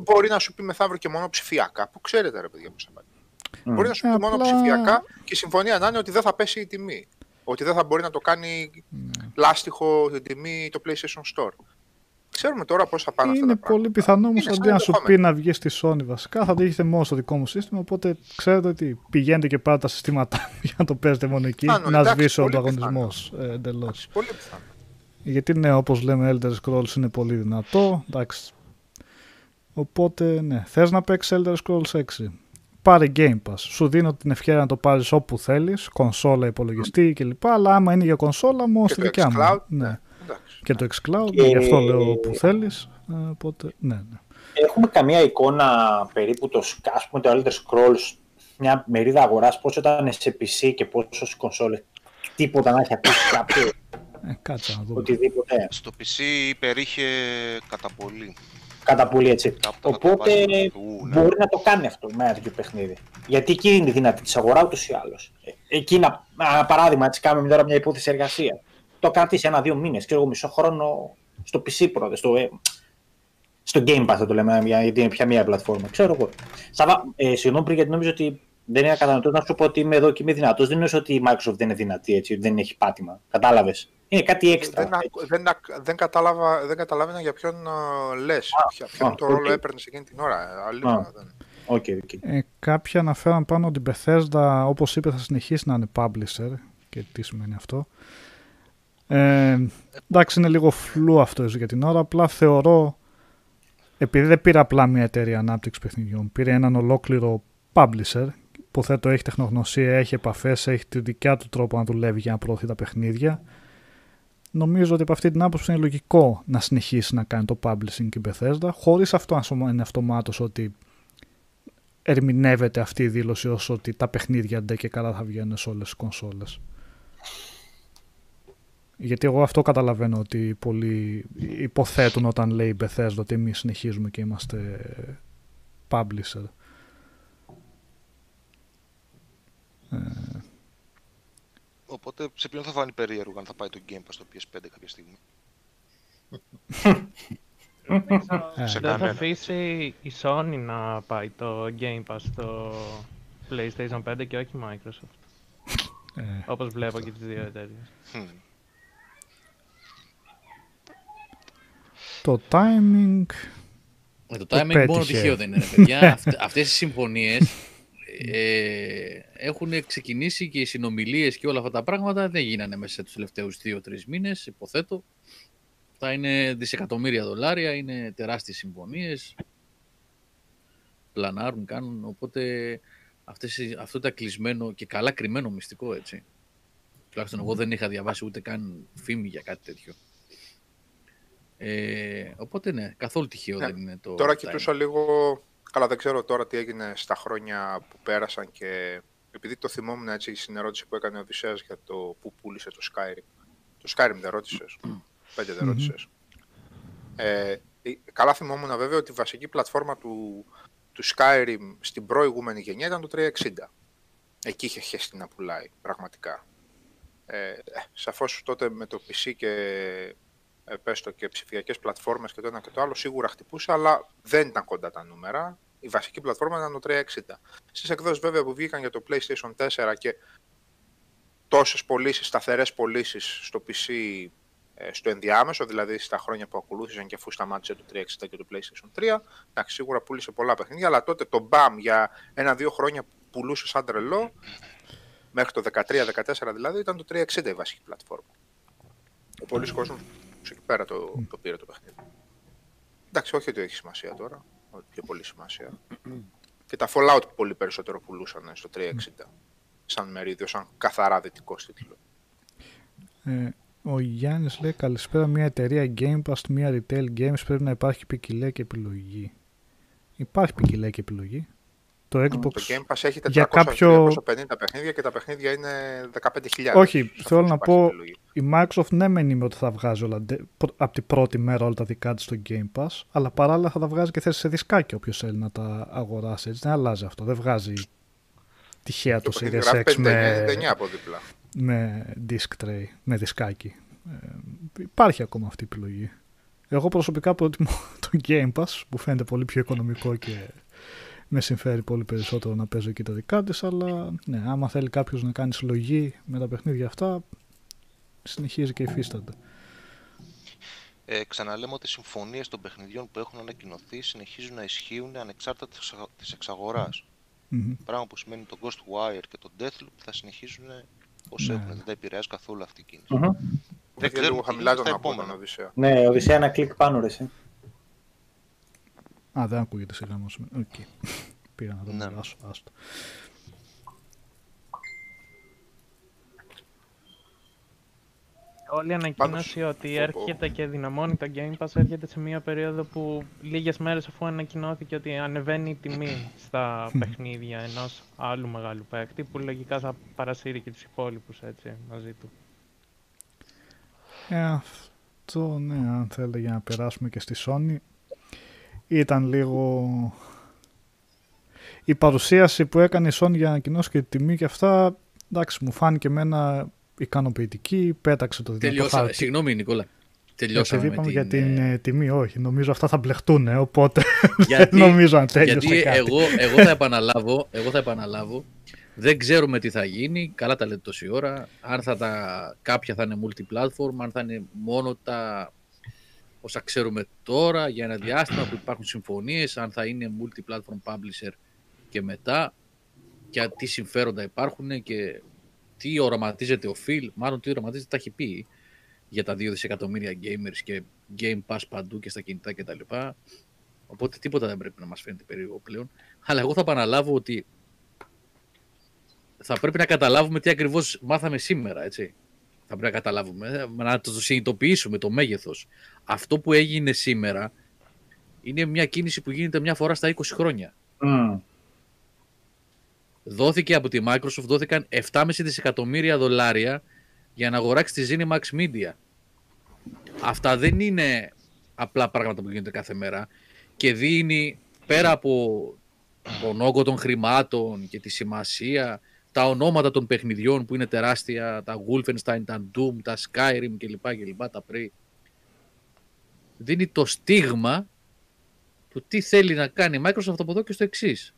Μπορεί να σου πει μεθαύριο και μόνο ψηφιακά, που ξέρετε ρε παιδιά πώς θα πάει. Μπορεί να σου
Ε,
πει μόνο
απλά-
ψηφιακά και η συμφωνία να είναι ότι δεν θα πέσει η τιμή. Ότι δεν θα μπορεί να το κάνει λάστιχο την τιμή το PlayStation Store. Ξέρουμε τώρα πώς θα πάνε αυτά
Είναι
τα πράγματα.
πολύ πιθανό όμως
Είναι σαν
αντί να σου πει
ενδεχόμενο.
να βγεις στη Sony βασικά, θα το έχετε μόνο στο δικό μου σύστημα. Οπότε ξέρετε ότι πηγαίνετε και πάρετε τα συστήματα για να το παίζετε μόνο εκεί.
Πιθανό,
να
εντάξει,
σβήσει ο
πολύ
ανταγωνισμός εντελώς.
Πολύ πιθανό.
Γιατί ναι, όπως λέμε, Elder Scrolls είναι πολύ δυνατό. Εντάξει. Οπότε ναι, θες να παίξεις Elder Scrolls 6. Πάρε Game Pass. Σου δίνω την ευκαιρία να το πάρεις όπου θέλεις, κονσόλα, υπολογιστή κλπ. Αλλά άμα είναι για κονσόλα, μόνο
Και
στη
το
δικιά
xCloud,
μου. Ναι.
Εντάξει.
Και το xCloud,
Και-
γι' αυτό λέω που θέλεις. Οπότε ναι, ναι.
Έχουμε καμία εικόνα περίπου το, Sky- ας πούμε, το Elder Scrolls, μια μερίδα αγοράς, πόσο ήταν σε PC και πόσο στις κονσόλες. Τίποτα να έχει ακούσει κάποιο,
Ε, κάτσε να δούμε.
οτιδήποτε.
Στο PC υπερήχε κατά πολύ.
Κατά πολύ έτσι.
Κάπου θα το
Οπότε
βάζει. Ου, ναι.
μπορεί να το κάνει αυτό με ένα τέτοιο παιχνίδι. Γιατί εκεί είναι η δυνατή της αγορά ούτως ή άλλως. Εκεί, ένα, ένα παράδειγμα, έτσι κάνουμε τώρα μια υπόθεση εργασίας. Το κρατήσει ένα-δύο μήνες, ξέρω εγώ, μισό χρόνο στο PC πρώτα. Στο, ε, στο Game Pass θα το λέμε, για- γιατί είναι πια μία πλατφόρμα. Ξέρω εγώ. Σαββά, ε, συγγνώμη πριν, γιατί νομίζω ότι δεν είναι κατανοητό να σου πω ότι είμαι εδώ και είμαι δυνατός. Δεν είναι ότι η Microsoft δεν είναι δυνατή, έτσι, ότι δεν έχει πάτημα. Κατάλαβες. Είναι κάτι έξτρα.
Δεν, ακ- δεν, ακ- δεν, κατάλαβα, δεν καταλάβαινα για ποιον uh, λες, ποια, ποιον
α,
το
οκ.
ρόλο έπαιρνες εκείνη την ώρα. ε, Αλήθεια. δεν-
OK, OK.
Ε, κάποιοι αναφέραν πάνω ότι η Bethesda, όπως είπες, θα συνεχίσει να είναι publisher. Και τι σημαίνει αυτό. Ε, εντάξει, είναι λίγο φλου αυτό για την ώρα. Απλά θεωρώ, επειδή δεν πήρε απλά μια εταιρεία ανάπτυξης παιχνιδιών, πήρε έναν ολόκληρο publisher. Υποθέτω έχει τεχνογνωσία, έχει επαφές, έχει τη δικιά του τρόπο να δουλεύει για να προωθεί τα παιχνίδια. Νομίζω ότι από αυτή την άποψη είναι λογικό να συνεχίσει να κάνει το publishing και η Bethesda, χωρίς αυτό να είναι αυτομάτως ότι ερμηνεύεται αυτή η δήλωση ως ότι τα παιχνίδια ντε και καλά θα βγαίνουν σε όλες τις κονσόλες. Γιατί εγώ αυτό καταλαβαίνω ότι πολλοί υποθέτουν όταν λέει η Bethesda ότι εμείς συνεχίζουμε και είμαστε publisher. Ε,
Οπότε σε ποιον θα φανεί περίεργο αν θα πάει το Game Pass στο PS5 κάποια στιγμή;
ε,
Σε
Δεν θα
κανένα.
αφήσει η Sony να πάει το Game Pass στο PlayStation 5 και όχι η Microsoft.
ε,
Όπως βλέπω και τις δύο εταιρείες.
Το timing
Με το
Το
timing μόνο
πέτυχε.
τυχαίο δεν είναι, παιδιά. Αυτε- αυτές οι συμφωνίες ε, έχουν ξεκινήσει και οι συνομιλίες και όλα αυτά τα πράγματα δεν γίνανε μέσα στους τελευταίους δύο-τρεις μήνες, υποθέτω. Θα είναι δισεκατομμύρια δολάρια, είναι τεράστιες συμφωνίες. Πλανάρουν, κάνουν, οπότε αυτές, οι- αυτό ήταν κλεισμένο και καλά κρυμμένο μυστικό, έτσι. Τουλάχιστον εγώ δεν είχα διαβάσει ούτε καν φήμη για κάτι τέτοιο. Ε, οπότε ναι, καθόλου τυχαίο
Ναι,
δεν είναι το
Τώρα
timing.
κοιτούσα λίγο. Καλά, δεν ξέρω τώρα τι έγινε στα χρόνια που πέρασαν και επειδή το θυμόμουν έτσι στην ερώτηση που έκανε ο Οδυσσέας για το που πούλησε το Skyrim. Το Skyrim δεν ρώτησες; Πέντε δεν
Μμμ.
ρώτησες. Ε, ε, καλά θυμόμουν βέβαια ότι η βασική πλατφόρμα του, του Skyrim στην προηγούμενη γενιά ήταν το 360. Εκεί είχε χέσει να πουλάει, πραγματικά. Ε, ε, σαφώς τότε με το PC και ε, πες το και ψηφιακές πλατφόρμες και το ένα και το άλλο σίγουρα χτυπούσε, αλλά δεν ήταν κοντά τα νούμερα. Η βασική πλατφόρμα ήταν το 360. Στις εκδόσεις βέβαια που βγήκαν για το PlayStation 4 και τόσες πωλήσεις, σταθερές πωλήσεις στο PC ε, στο ενδιάμεσο, δηλαδή στα χρόνια που ακολούθησαν και αφού σταμάτησε το 360 και το PlayStation 3, εντάξει, σίγουρα πούλησε πολλά παιχνίδια, αλλά τότε το BAM για ένα-δύο χρόνια που πουλούσε σαν τρελό, Μέχρι το 13-14 δηλαδή ήταν το 360 η βασική πλατφόρμα. Ο πολλοί κόσμος εκεί πέρα το, το πήρε το παιχνίδι. Εντάξει, όχι ότι έχει σημασία τώρα, όχι πιο πολύ σημασία. Και τα Fallout πολύ περισσότερο πουλούσαν στο 360. Σαν μερίδιο, σαν καθαρά δυτικό τίτλο.
Ε, ο Γιάννης λέει καλησπέρα μια εταιρεία Game Pass, μια retail games πρέπει να υπάρχει ποικιλία και επιλογή. Υπάρχει ποικιλία και επιλογή. Το Xbox
Το Game Pass έχει 400,
για κάποιο...
250 παιχνίδια και τα παιχνίδια είναι 15.000.
Όχι,
Σαφώς
θέλω να
υπάρχει
πω,
επιλογή.
η Microsoft ναι μεν είμαι ότι θα βγάζει όλα, από την πρώτη μέρα όλα τα δικά της στο Game Pass, αλλά παράλληλα θα τα βγάζει και θέση σε δισκάκι όποιος θέλει να τα αγοράσει. Έτσι δεν αλλάζει αυτό, δεν βγάζει τυχαία το,
Το παιχνίδι
Series
γράφει
X με,
59 από δίπλα.
με disc tray, με δισκάκι. Ε, υπάρχει ακόμα αυτή η επιλογή. Εγώ προσωπικά προτιμώ το Game Pass που φαίνεται πολύ πιο οικονομικό και με συμφέρει πολύ περισσότερο να παίζω εκεί τα δικά της, αλλά ναι, άμα θέλει κάποιος να κάνει συλλογή με τα παιχνίδια αυτά, συνεχίζει και υφίσταται.
Ε, ξαναλέμε ότι οι συμφωνίες των παιχνιδιών που έχουν ανακοινωθεί συνεχίζουν να ισχύουν ανεξάρτητα της εξα- της εξαγοράς.
Μμμ.
Πράγμα που σημαίνει το Ghostwire και το Deathloop θα συνεχίζουν ως
Ναι.
έχουν. Δεν τα επηρεάζει καθόλου αυτή η κίνηση.
Μμμ.
Δεν
ξέρουμε
λίγο
τι
χαμηλά
γίνεται
τον
στα
από τον
επόμενα.
Οδυσσέα.
Ναι, Οδυσσέα ένα κλικ πάνω ρε εσύ.
Α, δεν ακούγεται σιγά όμως. Οκ. Πήγα να το
Ναι.
μοιράσω. Άστο.
Όλη η ανακοίνωση ότι
πω, πω.
έρχεται και δυναμώνει το Game Pass έρχεται σε μια περίοδο που λίγες μέρες αφού ανακοινώθηκε ότι ανεβαίνει η τιμή στα παιχνίδια ενός άλλου μεγάλου παίκτη που λογικά θα παρασύρει και τους υπόλοιπους έτσι μαζί του.
Ε, αυτό ναι, αν θέλετε για να περάσουμε και στη Sony. Ήταν λίγο... Η παρουσίαση που έκανε η Sony για να ανακοινώσει και τη τιμή και αυτά, εντάξει, μου φάνηκε εμένα ικανοποιητική, πέταξε το δυνατό
Τελειώσαμε.
χάρτη.
Συγγνώμη, Νικόλα. Τελειώσαμε
Επειδή
με
είπαμε
την,
για την
ε,
ε, τιμή, όχι. Νομίζω αυτά θα μπλεχτούν, ε, οπότε
γιατί,
δεν νομίζω αν τέλειωσε
γιατί
κάτι.
εγώ, εγώ, θα επαναλάβω, εγώ θα επαναλάβω. Δεν ξέρουμε τι θα γίνει. Καλά τα λέτε τόση ώρα. Αν θα τα, κάποια θα είναι multi-platform, αν θα είναι μόνο τα όσα ξέρουμε τώρα για ένα διάστημα που υπάρχουν συμφωνίες, αν θα είναι multi-platform publisher και μετά και τι συμφέροντα υπάρχουν και τι οραματίζεται ο Phil, μάλλον τι οραματίζεται, τα έχει πει για τα 2 δισεκατομμύρια gamers και Game Pass παντού και στα κινητά κτλ. Οπότε τίποτα δεν πρέπει να μας φαίνεται περίεργο πλέον. Αλλά εγώ θα επαναλάβω ότι θα πρέπει να καταλάβουμε τι ακριβώς μάθαμε σήμερα, έτσι. Θα πρέπει να καταλάβουμε, να το συνειδητοποιήσουμε το μέγεθος. Αυτό που έγινε σήμερα είναι μια κίνηση που γίνεται μια φορά στα 20 χρόνια.
Μμ.
Δόθηκε από τη Microsoft, δόθηκαν 7,5 δισεκατομμύρια δολάρια για να αγοράξει τη Zenimax Media. Αυτά δεν είναι απλά πράγματα που γίνονται κάθε μέρα και δίνει πέρα από τον όγκο των χρημάτων και τη σημασία, τα ονόματα των παιχνιδιών που είναι τεράστια, τα Wolfenstein, τα Doom, τα Skyrim κλπ. κλπ τα Prey. Δίνει το στίγμα του τι θέλει να κάνει η Microsoft από εδώ και στο εξής.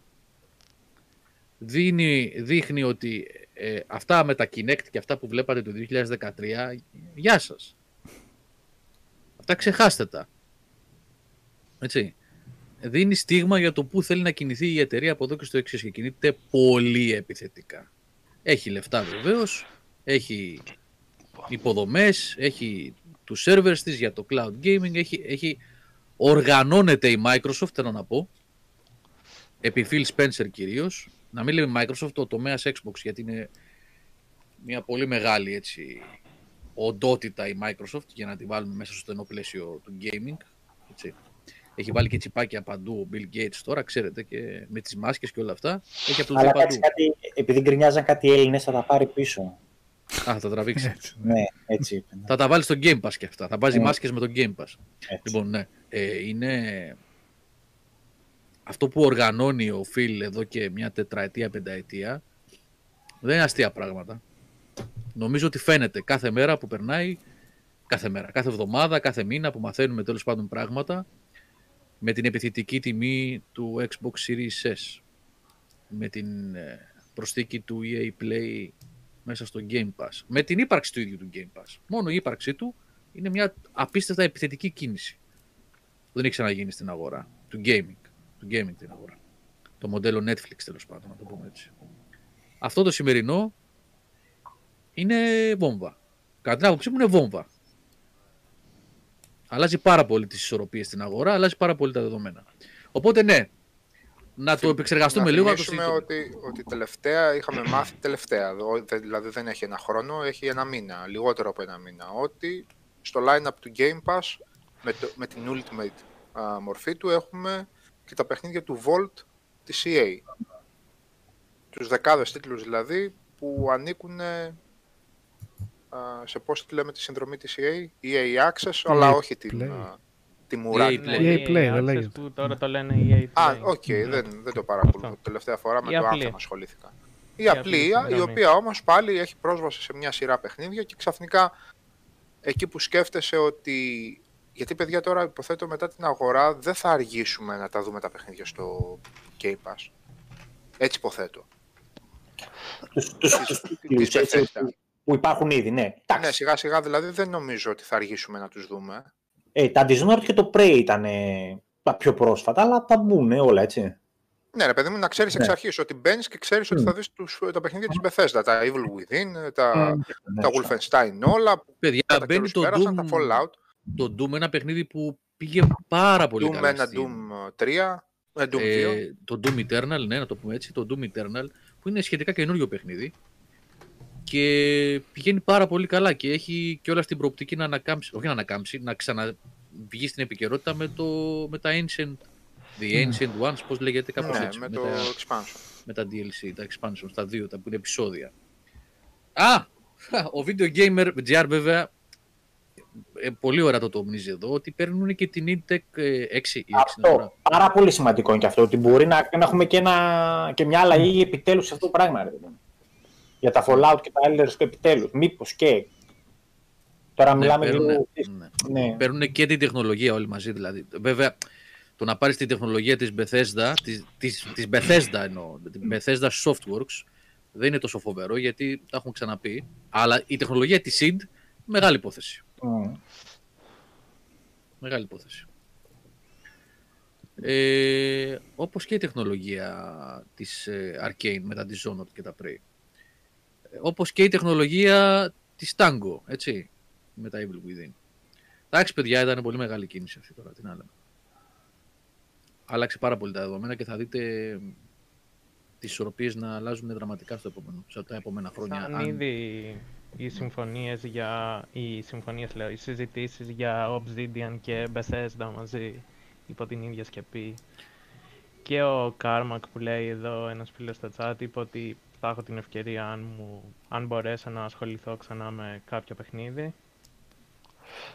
Δίνει, δείχνει ότι ε, αυτά με τα Kinect και αυτά που βλέπατε το 2013, γεια σας. Αυτά ξεχάστε τα. Έτσι. Δίνει στίγμα για το πού θέλει να κινηθεί η εταιρεία από εδώ και στο εξής και κινείται πολύ επιθετικά. Έχει λεφτά βεβαίως, έχει υποδομές, έχει τους servers της για το cloud gaming, έχει, έχει οργανώνεται η Microsoft, θέλω να πω, επί Phil Spencer κυρίως, να μην λέμε Microsoft, το τομέας Xbox, γιατί είναι μια πολύ μεγάλη έτσι, οντότητα η Microsoft, για να τη βάλουμε μέσα στο στενό πλαίσιο του gaming. Έτσι. Έχει βάλει και τσιπάκια παντού ο Bill Gates τώρα, ξέρετε, και με τις μάσκες και όλα αυτά. Έχει από το
Αλλά
παντού.
κάτσε κάτι, επειδή γκρινιάζαν κάτι Έλληνες, θα τα πάρει πίσω.
Α, θα τα τραβήξει.
Έτσι.
Ναι, έτσι είπε. ναι.
θα τα βάλει στο Game Pass και αυτά. Θα βάζει
Ναι.
μάσκες με το Game Pass.
Έτσι.
Λοιπόν, ναι. Ε, είναι αυτό που οργανώνει ο Phil εδώ και μια τετραετία, πενταετία δεν είναι αστεία πράγματα. Νομίζω ότι φαίνεται κάθε μέρα που περνάει, κάθε μέρα, κάθε εβδομάδα, κάθε μήνα που μαθαίνουμε τέλος πάντων πράγματα με την επιθετική τιμή του Xbox Series S με την ε, προσθήκη του EA Play μέσα στο Game Pass. Με την ύπαρξη του ίδιου του Game Pass. Μόνο η ύπαρξή του είναι μια απίστευτα επιθετική κίνηση. Δεν έχει ξαναγίνει στην αγορά του gaming. Του gaming την αγορά. Το μοντέλο Netflix τέλος πάντων, να το πούμε έτσι. Αυτό το σημερινό είναι βόμβα. Κατά την άποψή μου είναι βόμβα. Αλλάζει πάρα πολύ τις ισορροπίες στην αγορά, αλλάζει πάρα πολύ τα δεδομένα. Οπότε ναι, να το επεξεργαστούμε
να
λίγο. Να το
θυμίσουμε
συζητήσουμε.
ότι, ότι τελευταία είχαμε μάθει τελευταία, δο- δε- δηλαδή δεν έχει ένα χρόνο, έχει ένα μήνα, λιγότερο από ένα μήνα, ότι στο line-up του Game Pass με, το, με την Ultimate α, μορφή του έχουμε και τα παιχνίδια του Volt της EA. Τους δεκάδες τίτλους δηλαδή που ανήκουν ε, α, σε πώς τη λέμε τη συνδρομή της EA, EA Access, αλλά όχι την,
Play.
α, τη μουράνη.
EA
Ναι,
Play.
EA Play, δεν
Access
λέγεται.
Που τώρα το λένε EA Play.
Α, οκ, δεν, δεν το παρακολουθώ.
Αυτό.
Τελευταία φορά με
Η
το
απλή.
Anthem ασχολήθηκα. Η,
Η
απλή,
απλή
η
συνδρομή.
οποία όμως πάλι έχει πρόσβαση σε μια σειρά παιχνίδια και ξαφνικά εκεί που σκέφτεσαι ότι... Γιατί παιδιά τώρα υποθέτω μετά την αγορά δεν θα αργήσουμε να τα δούμε τα παιχνίδια στο Game Pass. Έτσι υποθέτω.
Τους, τους, τους τίτλους,
Της
έτσι,
Bethesda.
που, που υπάρχουν ήδη, ναι. Εντάξει.
Ναι, σιγά σιγά δηλαδή δεν νομίζω ότι θα αργήσουμε να τους δούμε.
Ε, τα Dishonored και το Prey ήταν ε, τα πιο πρόσφατα, αλλά θα μπουν όλα, έτσι.
Ναι, ρε παιδί μου, να ξέρεις εξ
Ναι.
αρχής ότι μπαίνεις και ξέρεις ότι
Μμ.
θα δεις τους, τα παιχνίδια της Bethesda, τα Evil Within, τα,
Ναι,
τα
σωστά.
Wolfenstein όλα, που
Παιδιά,
κατά
μπαίνει
καιρούς
το
πέρασαν,
Doom,
τα Fallout.
το Doom, ένα παιχνίδι που πήγε πάρα πολύ
Doom
καλά.
1,
στην-
Doom 3, ε, Doom 2.
ε, το Doom Eternal, ναι, να το πούμε έτσι, το Doom Eternal, που είναι σχετικά καινούριο παιχνίδι και πηγαίνει πάρα πολύ καλά και έχει και όλα στην προοπτική να ανακάμψει, όχι να ανακάμψει, να ξαναβγεί στην επικαιρότητα με, το, με τα Ancient, The Ancient Ones, πώς λέγεται κάπως
ναι,
έτσι,
με
με,
το
τα,
expansion.
με τα DLC, τα expansion, τα δύο, τα που είναι επεισόδια. Α, ο Video Gamer GR βέβαια, ε, πολύ ωραία το τομίζει εδώ, ότι παίρνουν και την Intec 6 ή 6 είναι
Αυτό.
τώρα.
Πάρα πολύ σημαντικό είναι και αυτό. Ότι μπορεί να, να έχουμε και, ένα, και μια αλλαγή επιτέλους σε αυτό το πράγμα. Ρε. Παιδί μου. Για τα Fallout και τα Elder Scrolls επιτέλους. Μήπως και. Τώρα
Ναι,
μιλάμε
παίρνουνε-
λίγο.
ναι.
Ναι.
Παίρνουν και την τεχνολογία όλοι μαζί δηλαδή. Βέβαια, το να πάρεις την τεχνολογία της Bethesda, της, της, της Bethesda εννοώ, την Bethesda Softworks, δεν είναι τόσο φοβερό γιατί τα έχουμε ξαναπεί. Αλλά η τεχνολογία της id, μεγάλη υπόθεση.
Μμ.
Μεγάλη υπόθεση. Ε, όπως και η τεχνολογία της ε, Arcane με τα Dishonored και τα Prey. Ε, όπως και η τεχνολογία της Tango, έτσι, με τα Evil Within. Εντάξει, παιδιά, ήταν πολύ μεγάλη κίνηση αυτή τώρα, την άλλη. Άλλαξε πάρα πολύ τα δεδομένα και θα δείτε τις ισορροπίες να αλλάζουν δραματικά στο επόμενο, σε τα επόμενα χρόνια.
Σαν
αν-
ήδη οι συμφωνίες για... Οι συμφωνίες, λέω, οι συζητήσεις για Obsidian και Bethesda μαζί υπό την ίδια σκεπή. Και ο Carmack που λέει εδώ ένας φίλος στο chat είπε ότι θα έχω την ευκαιρία αν, μου, αν μπορέσω να ασχοληθώ ξανά με κάποιο παιχνίδι.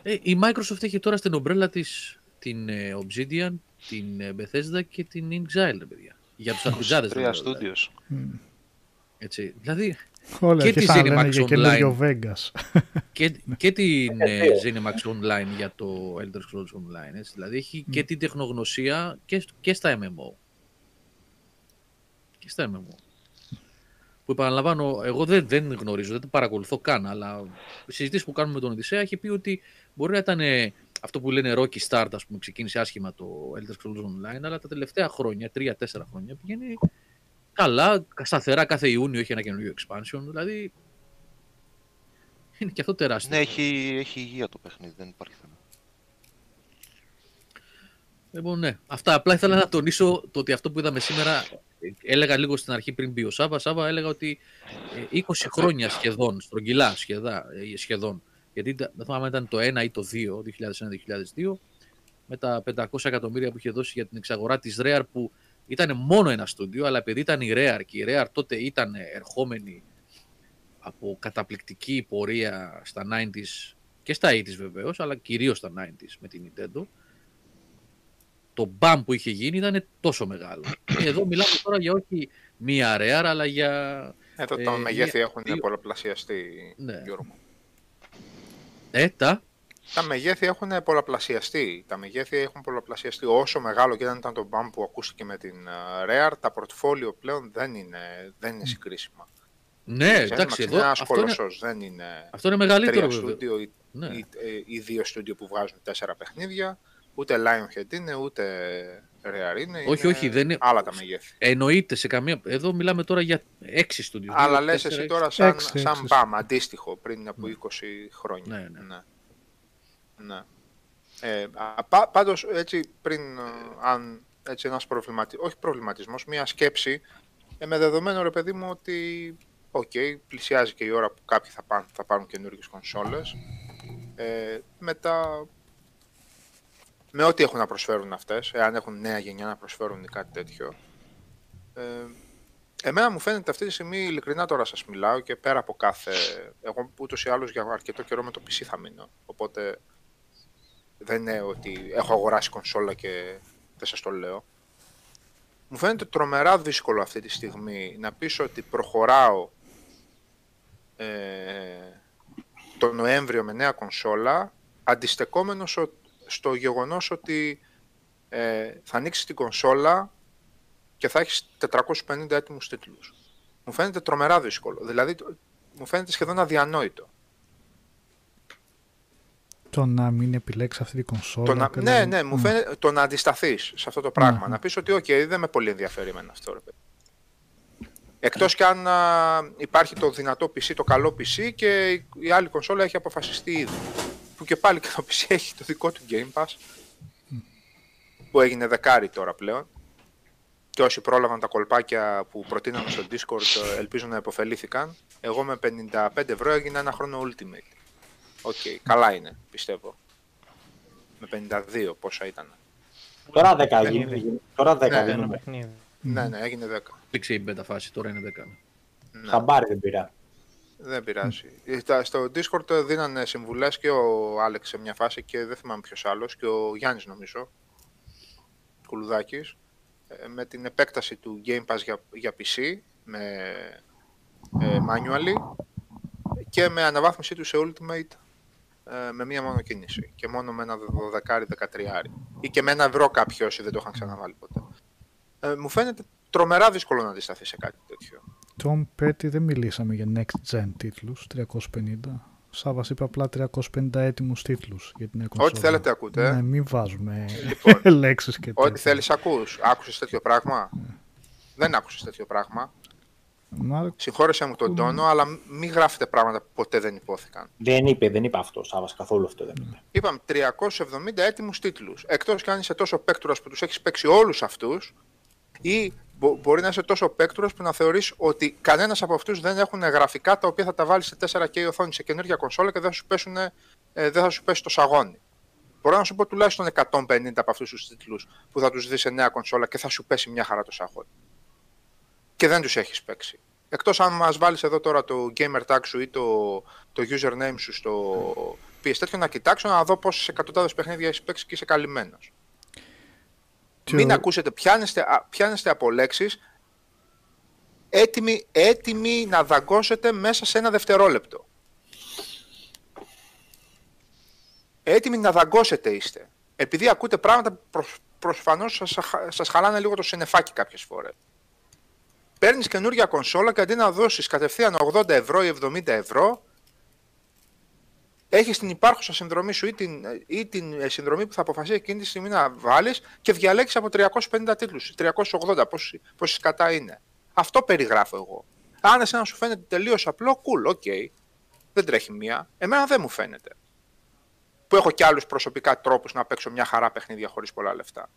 Ε, η Microsoft έχει τώρα στην ομπρέλα της την ε, Obsidian, την ε, Bethesda και την InXile, ρε παιδιά. Για τους αρπιτζάδες.
Τρία
δεν λέω, δηλαδή.
studios.
Μμ.
Έτσι. Δηλαδή,
Όλα
Και τη
αρχίσαν να
Zenimax
λένε για
Online.
καινούριο Vegas.
και, και την ε, Zenimax Online για το Elder Scrolls Online. Έτσι. Δηλαδή, έχει και την τεχνογνωσία και, σ- και στα MMO. Και στα MMO. Που επαναλαμβάνω, εγώ δεν, δεν γνωρίζω, δεν το παρακολουθώ καν, αλλά οι συζητήσεις που κάνουμε με τον Οδυσσέα έχει πει ότι μπορεί να ήταν ε, αυτό που λένε Rocky Start, ας πούμε, ξεκίνησε άσχημα το Elder Scrolls Online, αλλά τα τελευταία χρόνια, τρία-τέσσερα χρόνια, πηγαίνει καλά, σταθερά κάθε Ιούνιο έχει ένα καινούριο expansion, δηλαδή είναι και αυτό τεράστιο.
Ναι, έχει, έχει υγεία το παιχνίδι, δεν υπάρχει θέμα.
Λοιπόν, ναι. Αυτά. Απλά ήθελα να τονίσω το ότι αυτό που είδαμε σήμερα. Ε, Έλεγα λίγο στην αρχή πριν μπει ο Σάβα. Σάβα έλεγα ότι ε, 20 χρόνια σχεδόν, στρογγυλά σχεδά, ε, σχεδόν. Γιατί τα- δεν θυμάμαι αν ήταν το 1 ή το 2, 2001-2002, με τα 500 εκατομμύρια που είχε δώσει για την εξαγορά της Rare που ήταν μόνο ένα στούντιο, αλλά επειδή ήταν η Rare και η Rare τότε ήταν ερχόμενη από καταπληκτική πορεία στα 90s και στα 80s βεβαίως, αλλά κυρίως στα 90s με την Nintendo, το μπαμ που είχε γίνει ήταν τόσο μεγάλο. Και εδώ μιλάμε τώρα για όχι μία Rare, αλλά για...
Εδώ
Ε,
τα μεγέθη
μία-
έχουν
δύο-
πολλαπλασιαστεί,
Ναι.
Γιώργο.
Ε, τα...
Τα μεγέθη έχουν πολλαπλασιαστεί. Τα μεγέθη έχουν πολλαπλασιαστεί. Όσο μεγάλο και δεν ήταν το BAM που ακούστηκε με την ε, Rare, τα portfolio πλέον δεν είναι, δεν είναι συγκρίσιμα.
Ναι,
Zenimax
εντάξει,
είναι
εδώ
ένας
αυτό είναι,
κολοσσός, δεν είναι
αυτό είναι
τρία
μεγαλύτερο βέβαια.
στούντιο ή,
Ναι.
ή, ε, ή δύο στούντιο που βγάζουν τέσσερα παιχνίδια. Ούτε Lionhead είναι, ούτε Rare είναι.
Όχι,
είναι
όχι, δεν είναι-
Άλλα τα μεγέθη.
Εννοείται σε καμία. Εδώ μιλάμε τώρα για έξι στούντιος.
Αλλά
Δύο,
λες
τέσσερα,
εσύ
έξι.
τώρα σαν,
Έξι,
σαν
έξι.
μπαμ, αντίστοιχο, πριν από 20 χρόνια.
Ναι, ναι.
ναι. Ναι. Ε, α, πά- πάντως, έτσι, πριν, ε, αν έτσι ένας προβληματισμός, όχι προβληματισμός, μία σκέψη, ε, με δεδομένο ρε παιδί μου ότι, οκ, πλησιάζει και η ώρα που κάποιοι θα, πάνε, θα πάρουν καινούργιες κονσόλες, ε, μετά, με ό,τι έχουν να προσφέρουν αυτές, εάν έχουν νέα γενιά να προσφέρουν ή κάτι τέτοιο, ε, Εμένα μου φαίνεται αυτή τη στιγμή, ειλικρινά τώρα σας μιλάω και πέρα από κάθε... Εγώ ούτως ή άλλως για αρκετό καιρό με το PC θα μείνω. Οπότε δεν είναι ότι έχω αγοράσει κονσόλα και δεν σας το λέω. Μου φαίνεται τρομερά δύσκολο αυτή τη στιγμή να πεις ότι προχωράω ε, το Νοέμβριο με νέα κονσόλα αντιστεκόμενος ο- στο γεγονός ότι ε, θα ανοίξεις την κονσόλα και θα έχεις 450 έτοιμους τίτλους. Μου φαίνεται τρομερά δύσκολο. Δηλαδή, το- μου φαίνεται σχεδόν αδιανόητο.
Το να μην επιλέξεις αυτή την κονσόλα.
Το να,
και
ναι, ναι, μου φαίνεται το να αντισταθείς σε αυτό το πράγμα.
Μμμ.
Να πεις ότι, οκ, δεν με πολύ ενδιαφέρει εμένα αυτό, ρε παιδί. Εκτός κι αν α, υπάρχει το δυνατό PC, το καλό PC και η- η άλλη κονσόλα έχει αποφασιστεί ήδη. Που και πάλι και το PC έχει το δικό του Game Pass. Που έγινε δεκάρι τώρα πλέον. Και όσοι πρόλαβαν τα κολπάκια που προτείναμε στο Discord ε, ελπίζω να επωφελήθηκαν. Εγώ με 55 ευρώ έγινα ένα χρόνο Ultimate. OK, καλά είναι, πιστεύω. Με 52 πόσα ήταν.
Τώρα 10
Ναι,
γίνει.
ναι.
Τώρα 10
Ναι,
Ένα
δίνουμε.
παιχνίδι.
Ναι, ναι, έγινε 10.
Έληξε η beta φάση, τώρα είναι 10.
Ναι.
Χαμπάρι δεν πήρα.
Δεν πειράζει. Ε, τα- Στο Discord ε, δίνανε συμβουλές και ο Άλεξ σε μια φάση και δεν θυμάμαι ποιος άλλος και ο Γιάννης νομίζω, Κουλουδάκης, ε, με την επέκταση του Game Pass για, για PC, με ε, manually και με αναβάθμιση του σε Ultimate ε, με μία μόνο κίνηση και μόνο με ένα 12-13 ή και με ένα ευρώ κάποιοι όσοι δεν το είχαν ξαναβάλει ποτέ. Ε, μου φαίνεται τρομερά δύσκολο να αντισταθεί σε κάτι τέτοιο.
Tom Petty δεν μιλήσαμε για next gen τίτλους, 350. Σάββας είπε απλά 350 έτοιμους τίτλους για την νέα κονσόλα.
Ό,τι θέλετε ακούτε. ε.
Ναι, μην βάζουμε
Λοιπόν,
λέξεις και
Ό,τι
τέτοια.
θέλεις ακούς. Άκουσες τέτοιο πράγμα; Δεν άκουσες τέτοιο πράγμα.
Μάρκο,
Συγχώρεσέ μου τον τόνο, αλλά μ- μην γράφετε πράγματα που ποτέ δεν υπόθηκαν.
Δεν είπε, δεν είπε αυτό. Σάβας καθόλου αυτό δεν είπε.
Είπαμε 370 έτοιμους τίτλους. Εκτός κι αν είσαι τόσο παίκτουρας που τους έχεις παίξει όλους αυτούς ή μπο- μπορεί να είσαι τόσο παίκτουρας που να θεωρείς ότι κανένας από αυτούς δεν έχουν γραφικά τα οποία θα τα βάλεις σε 4K οθόνη σε καινούργια κονσόλα και δεν θα σου, πέσουν, ε, δεν θα σου πέσει το σαγόνι. Μπορώ να σου πω τουλάχιστον 150 από αυτούς τους τίτλους που θα τους δεις σε νέα κονσόλα και θα σου πέσει μια χαρά το σαγόνι. Και δεν τους έχεις παίξει. Εκτός αν μας βάλεις εδώ τώρα το gamer tag σου ή το, το username σου στο PS τέτοιο να κοιτάξω να δω πόσες εκατοντάδες παιχνίδια έχεις παίξει και είσαι καλυμμένος.
Και
Μην
ο-
ακούσετε, πιάνεστε, α- πιάνεστε από λέξεις έτοιμοι, έτοιμοι να δαγκώσετε μέσα σε ένα δευτερόλεπτο. Έτοιμοι να δαγκώσετε είστε. Επειδή ακούτε πράγματα που προ, προφανώς σας, αχα- σας χαλάνε λίγο το συννεφάκι κάποιες φορές. Παίρνεις καινούργια κονσόλα και αντί να δώσεις κατευθείαν 80 ευρώ ή 70 ευρώ, έχεις την υπάρχουσα συνδρομή σου ή την, ή την ε, συνδρομή που θα αποφασίσει εκείνη τη στιγμή να βάλεις και διαλέξεις από 350 τίτλους, 380, πόσοι, πόσοι κατά είναι. Αυτό περιγράφω εγώ. Αν εσένα σου φαίνεται τελείως απλό, cool, ok. Δεν τρέχει μία. Εμένα δεν μου φαίνεται. Που έχω και άλλους προσωπικά τρόπους να παίξω μια χαρά παιχνίδια χωρίς πολλά λεφτά.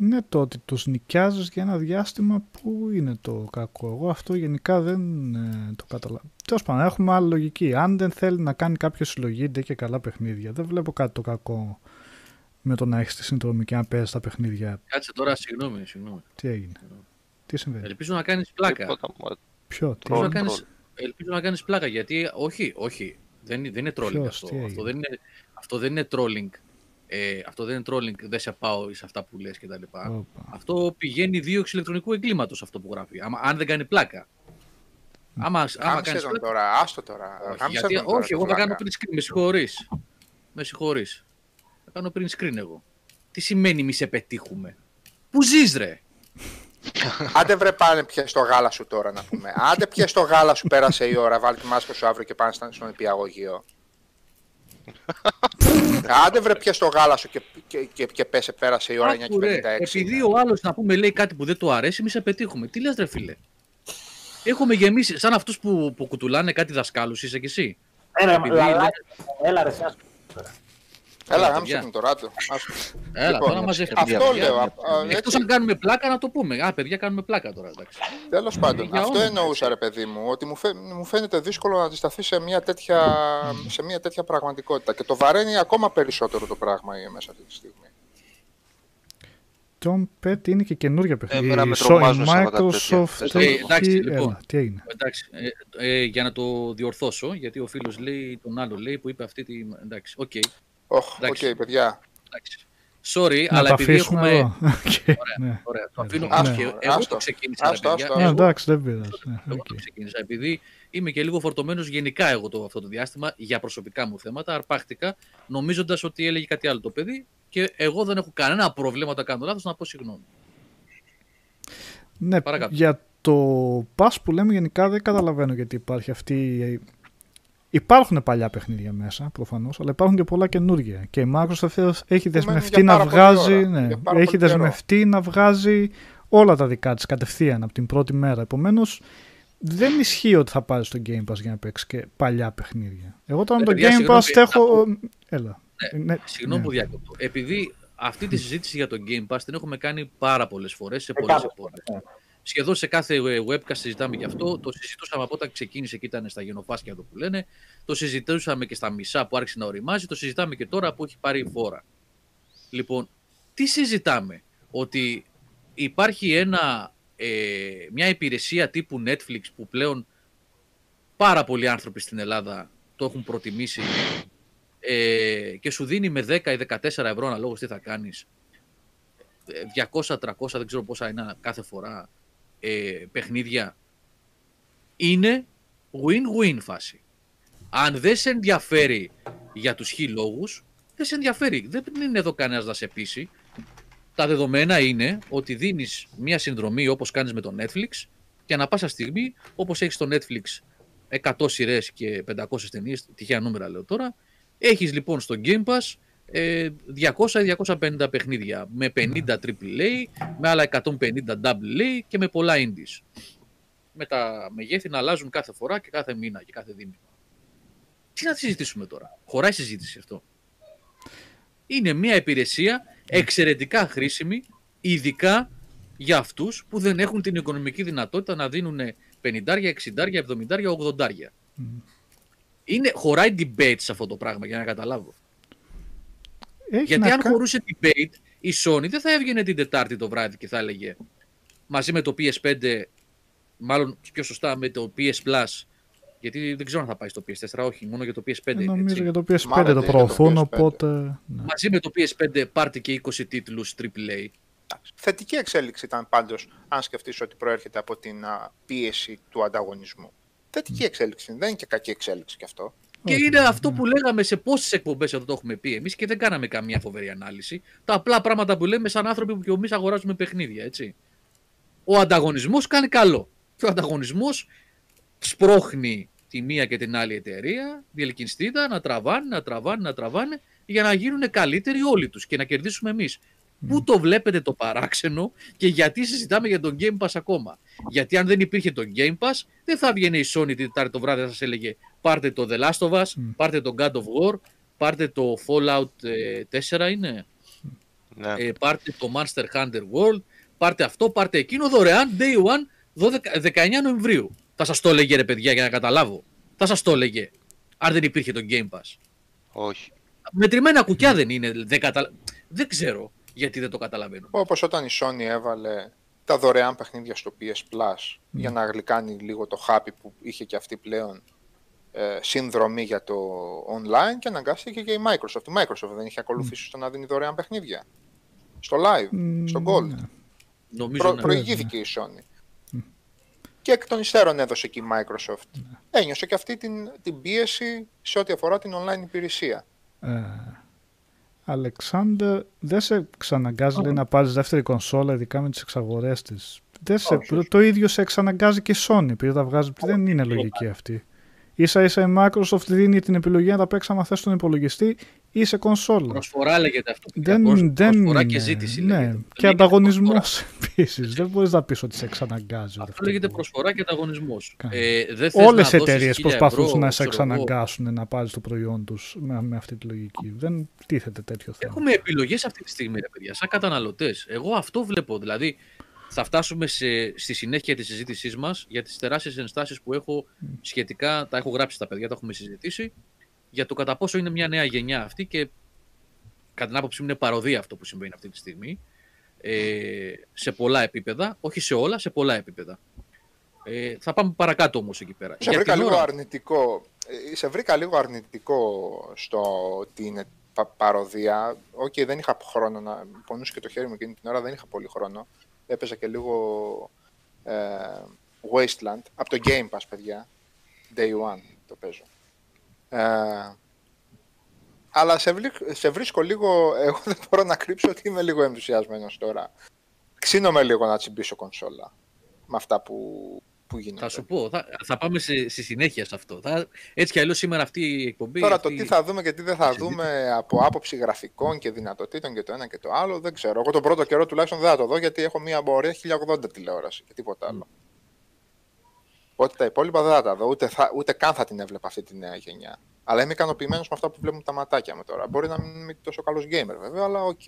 Είναι το ότι τους νοικιάζεις για ένα διάστημα που είναι το κακό. Εγώ αυτό γενικά δεν ε, το καταλαβαίνω. Τέλος πάντων, έχουμε άλλη λογική. Αν δεν θέλει να κάνει κάποιο συλλογή ντε και καλά παιχνίδια, δεν βλέπω κάτι το κακό με το να έχεις τη συνδρομή και να παίζεις τα παιχνίδια.
Κάτσε τώρα, συγγνώμη, συγγνώμη.
Τι έγινε, τι συμβαίνει,
Ελπίζω να κάνεις πλάκα.
Τίποτα, μωρέ.
ποιο, τι;
Ελπίζω να
έγινε,
κάνεις, ελπίζω να κάνεις πλάκα γιατί όχι, όχι, δεν, είναι- δεν είναι trolling
Ποιος,
αυτό.
τι έγινε;
Αυτό δεν, είναι, αυτό δεν είναι trolling. Ε, αυτό δεν είναι trolling, δεν σε πάω σε αυτά που λες και τα λοιπά.
Όπα.
Αυτό πηγαίνει δίωξη ηλεκτρονικού εγκλήματος αυτό που γράφει. Άμα, αν δεν κάνει πλάκα. Άμα, άμα
Γάμισε
κάνεις
τον
πλάκα,
τώρα, άστο τώρα.
όχι,
Γάμισε
γιατί,
τον τώρα,
όχι,
το
εγώ θα κάνω
βλάκα.
print screen, με συγχωρείς. Με συγχωρείς. Θα κάνω print screen εγώ. Τι σημαίνει μη σε πετύχουμε; Πού ζεις ρε;
Άντε βρε πάνε πιες το γάλα σου τώρα να πούμε. Άντε πιες το γάλα σου, πέρασε η ώρα, βάλει τη μάσκα σου αύριο και πάνε στα- στον επιαγωγείο. Άντε βρε πιες το γάλα σου και, και, και, και πέσε, πέρασε η ώρα 9 και 56.
Άκου, ρε, επειδή ο άλλος να πούμε λέει κάτι που δεν του αρέσει, εμείς σε πετύχουμε. Τι λες ρε φίλε; Έχουμε γεμίσει, σαν αυτούς που, που κουτουλάνε κάτι δασκάλους, είσαι κι εσύ;
Έλα,
Επειδή
λαλάκι,
λένε-
έλα ρε, εσύ, ας πούμε.
Έλα,
Έλα,
γάμισε
παιδιά.
την τώρα του.
Έλα,
Λοιπόν,
τώρα μαζεύτηκε.
αυτό λέω, α, α,
Εκτός
έτσι.
αν κάνουμε πλάκα, να το πούμε. Α, παιδιά, κάνουμε πλάκα τώρα. Εντάξει.
Τέλος πάντων,
Για
αυτό
όνομα,
εννοούσα ρε παιδί μου, ότι μου, φαι- μου φαίνεται δύσκολο να αντισταθεί σε μια, τέτοια, σε μια τέτοια πραγματικότητα. Και το βαραίνει ακόμα περισσότερο το πράγμα η μέσα αυτή τη στιγμή.
Tom Pet είναι και καινούργια παιχνίδια.
Εμένα με
Η
τρομάζουν
Sony
σαν κάτι
Microsoft
τέτοια.
Ε,
έχει...
εντάξει, λοιπόν.
Έλα, τι έγινε.
Εντάξει, ε, ε, για να το διορθώσω, γιατί ο φίλος λέει, τον άλλο λέει που είπε αυτή τη... Εντάξει, οκ,
Οχ, οκ,
Εντάξει.
παιδιά.
εντάξει. Sorry,
Να
αλλά
το
επειδή
αφήσουμε
έχουμε...
εδώ. Οκ, ναι.
Ωραία, το αφήνω
Ναι.
άστο,
Άστο,
Εγώ
άστο.
το ξεκίνησα, ρε
Άστο,
παιδιά.
άστο.
Α,
Εγώ-
εντάξει, δεν πειράζει. ναι,
Εγώ
οκ.
το ξεκίνησα. Επειδή είμαι και λίγο φορτωμένος γενικά εγώ το, αυτό το διάστημα για προσωπικά μου θέματα, αρπάχτηκα νομίζοντας ότι έλεγε κάτι άλλο το παιδί και εγώ δεν έχω κανένα πρόβλημα όταν κάνω λάθος να πω συγγνώμη.
Ναι,
Παρακάτω.
για το pass που λέμε γενικά δεν καταλαβαίνω γιατί υπάρχει αυτή. Η- Υπάρχουν παλιά παιχνίδια μέσα, προφανώς, αλλά υπάρχουν και πολλά καινούργια. Και η Microsoft έχει δεσμευτεί
για
να
πάρα πολλή
βγάζει,
ώρα,
ναι,
για πάρα
έχει
πολύ καιρό.
δεσμευτεί να βγάζει όλα τα δικά της κατευθείαν από την πρώτη μέρα. Επομένως, δεν ισχύει ότι θα πάρεις στο Game Pass για να παίξεις και παλιά παιχνίδια. Εγώ τώρα με το
Παιδιά,
Game
συγγνώμη,
Pass έχω... Έλα. Ναι,
Συγγνώμη
ναι.
που διακόπτω. Επειδή αυτή τη συζήτηση για το Game Pass την έχουμε κάνει πάρα πολλές φορές σε
Ε,
πολλές
κάπως,
εποχές.
Ναι.
Σχεδόν σε κάθε ε, webcast συζητάμε γι' αυτό. Το συζητούσαμε από όταν ξεκίνησε και ήταν στα γενοφάσκια το που λένε. Το συζητούσαμε και στα μισά που άρχισε να οριμάζει. Το συζητάμε και τώρα που έχει πάρει φόρα. Λοιπόν, τι συζητάμε; Ότι υπάρχει ένα, ε, μια υπηρεσία τύπου Netflix που πλέον πάρα πολλοί άνθρωποι στην Ελλάδα το έχουν προτιμήσει ε, και σου δίνει με 10 ή 14 ευρώ αναλόγως τι θα κάνεις 200-300 δεν ξέρω πόσα είναι κάθε φορά ε, παιχνίδια είναι win-win φάση. Αν δεν σε ενδιαφέρει για τους χι λόγους, δεν σε ενδιαφέρει. Δεν είναι εδώ κανένας να σε πείσει. Τα δεδομένα είναι ότι δίνεις μια συνδρομή όπως κάνεις με το Netflix και ανά πάσα στιγμή, όπως έχεις στο Netflix 100 σειρές και 500 ταινίες, τυχαία νούμερα λέω τώρα, έχεις λοιπόν στο Game Pass ε, 200 ή 250 παιχνίδια με 50 AAA, με άλλα 150 AA και με πολλά indies. Με τα μεγέθη να αλλάζουν κάθε φορά και κάθε μήνα και κάθε δίμηνο. Τι να συζητήσουμε τώρα; Χωράει συζήτηση αυτό. Είναι μια υπηρεσία εξαιρετικά χρήσιμη, ειδικά για αυτούς που δεν έχουν την οικονομική δυνατότητα να δίνουν 50, 60, 70, 80. Είναι, χωράει debate σε αυτό το πράγμα για να καταλάβω.
Έχει
Γιατί
να
αν
κα-
χωρούσε debate, η Sony δεν θα έβγαινε την Τετάρτη το βράδυ και θα έλεγε μαζί με το PS5, μάλλον πιο σωστά με το PS Plus, γιατί δεν ξέρω αν θα πάει στο PS4, όχι, μόνο για το PS5.
Ε, Νομίζω
έτσι.
για το PS5
Μάλλον
το
είναι το
προωθούν,
PS5.
οπότε... ναι.
Μαζί με το PS5 πάρτε και 20 τίτλους AAA.
Θετική εξέλιξη ήταν πάντως, αν σκεφτείς ότι προέρχεται από την α, πίεση του ανταγωνισμού. Θετική εξέλιξη, δεν είναι και κακή εξέλιξη κι αυτό.
Και
Όχι,
είναι
ναι.
αυτό που λέγαμε σε πόσες εκπομπές εδώ το έχουμε πει εμείς και δεν κάναμε καμία φοβερή ανάλυση. Τα απλά πράγματα που λέμε σαν άνθρωποι που και εμείς αγοράζουμε παιχνίδια, έτσι. Ο ανταγωνισμός κάνει καλό. Και ο ανταγωνισμός σπρώχνει τη μία και την άλλη εταιρεία, διελκυνστήτα, να τραβάνε, να τραβάνε, να τραβάνε, για να γίνουν καλύτεροι όλοι τους και να κερδίσουμε εμείς. Πού το βλέπετε το παράξενο και γιατί συζητάμε για τον Game Pass ακόμα; Γιατί αν δεν υπήρχε το Game Pass, δεν θα βγαίνει η Sony την Τετάρτη το βράδυ, θα σας έλεγε πάρτε το The Last of Us, πάρτε το God of War, πάρτε το Fallout ε, 4 είναι,
Ναι.
ε, πάρτε το Monster Hunter World, πάρτε αυτό, πάρτε εκείνο δωρεάν Day One 12, 19 Νοεμβρίου. Θα σας το έλεγε ρε παιδιά για να καταλάβω. Θα σας το έλεγε αν δεν υπήρχε το Game Pass.
Όχι.
Μετρημένα κουκιά δεν είναι, δεν, καταλα... δεν ξέρω γιατί δεν το καταλαβαίνω.
Όπως όταν η Sony έβαλε τα δωρεάν παιχνίδια στο PS Plus για να γλυκάνει λίγο το χάπι που είχε και αυτή πλέον ε, συνδρομή για το online και αναγκάστηκε και η Microsoft. Η Microsoft δεν είχε ακολουθήσει στο να δίνει δωρεάν παιχνίδια. Στο live,
Μ,
στο Gold.
ναι.
Νομίζω
Προ,
ναι.
προηγήθηκε η Sony. Και εκ των υστέρων έδωσε και η Microsoft. Ένιωσε και αυτή την, την πίεση σε ό,τι αφορά την online υπηρεσία.
Ε, Αλεξάνδρ, δεν σε ξαναγκάζει λέει, να πάρεις δεύτερη κονσόλα, ειδικά με τις εξαγορές της. Δεν σε,
Όχι, όχι.
Το ίδιο σε εξαναγκάζει και η Sony, επειδή τα βγάζεις, δεν είναι λογική αυτή. Ίσα ίσα η Microsoft δίνει την επιλογή να τα παίξει άμα θες στον υπολογιστή ή σε κονσόλα.
Προσφορά λέγεται αυτό.
Δεν,
Προς-
δεν
προσφορά
είναι.
και ζήτηση
ναι.
λέγεται.
Και
Δεν λέγεται
ανταγωνισμός
προσφορά.
επίσης. Δεν μπορείς να πεις ότι σε εξαναγκάζει. ότι
Αυτό λέγεται
μπορεί.
προσφορά και ανταγωνισμός.
Κάνει.
Ε, δεν θες
Όλες
να
οι
δώσεις
εταιρείες
1000
προσπαθούν
ευρώ,
να σε
ξέρω εγώ.
εξαναγκάσουν να πάρεις το προϊόν τους με, με αυτή τη λογική. Δεν τίθεται τέτοιο θέμα.
Έχουμε επιλογές αυτή τη στιγμή, ρε παιδιά, σαν καταναλωτές. Εγώ αυτό βλέπω. Δηλαδή, θα φτάσουμε σε, στη συνέχεια της συζήτησής μας για τις τεράστιες ενστάσεις που έχω σχετικά. Τα έχω γράψει στα παιδιά, τα έχουμε συζητήσει. Για το κατά πόσο είναι μια νέα γενιά αυτή και κατά την άποψή μου είναι παροδία αυτό που συμβαίνει αυτή τη στιγμή. Ε, σε πολλά επίπεδα, όχι σε όλα, σε πολλά επίπεδα. Ε, θα πάμε παρακάτω όμως εκεί πέρα.
Σε
Για
βρήκα
την
λίγο
ώρα-
αρνητικό. ε, Σε βρήκα λίγο αρνητικό στο ότι είναι πα- παρωδία. Οκ, δεν είχα χρόνο να. Πονούσε και το χέρι μου εκείνη την ώρα, δεν είχα πολύ χρόνο. Έπαιζα και λίγο ε, Wasteland από το Game Pass, παιδιά. Day one το παίζω. Ε, αλλά σε, βρί- σε βρίσκω λίγο. Εγώ δεν μπορώ να κρύψω ότι είμαι λίγο ενθουσιασμένος τώρα. Ξύνομαι λίγο να τσιμπήσω κονσόλα. Με αυτά που, που γίνονται.
Θα σου πω, θα, θα πάμε σε, στη συνέχεια σε αυτό. Θα, έτσι κι αλλιώς σήμερα αυτή η εκπομπή.
Τώρα
αυτή,
το τι θα δούμε και τι δεν θα
συζήτηση.
δούμε από άποψη γραφικών και δυνατοτήτων και το ένα και το άλλο δεν ξέρω. Εγώ τον πρώτο καιρό τουλάχιστον δεν θα το δω γιατί έχω μια μπορεί 1080 τηλεόραση και τίποτα άλλο. Οπότε τα υπόλοιπα δεν θα τα δω, ούτε, θα, ούτε καν θα την έβλεπα αυτή τη νέα γενιά. Αλλά είμαι ικανοποιημένος με αυτά που βλέπουν τα ματάκια μου τώρα. Μπορεί να μην είμαι τόσο καλός gamer βέβαια, αλλά οκ.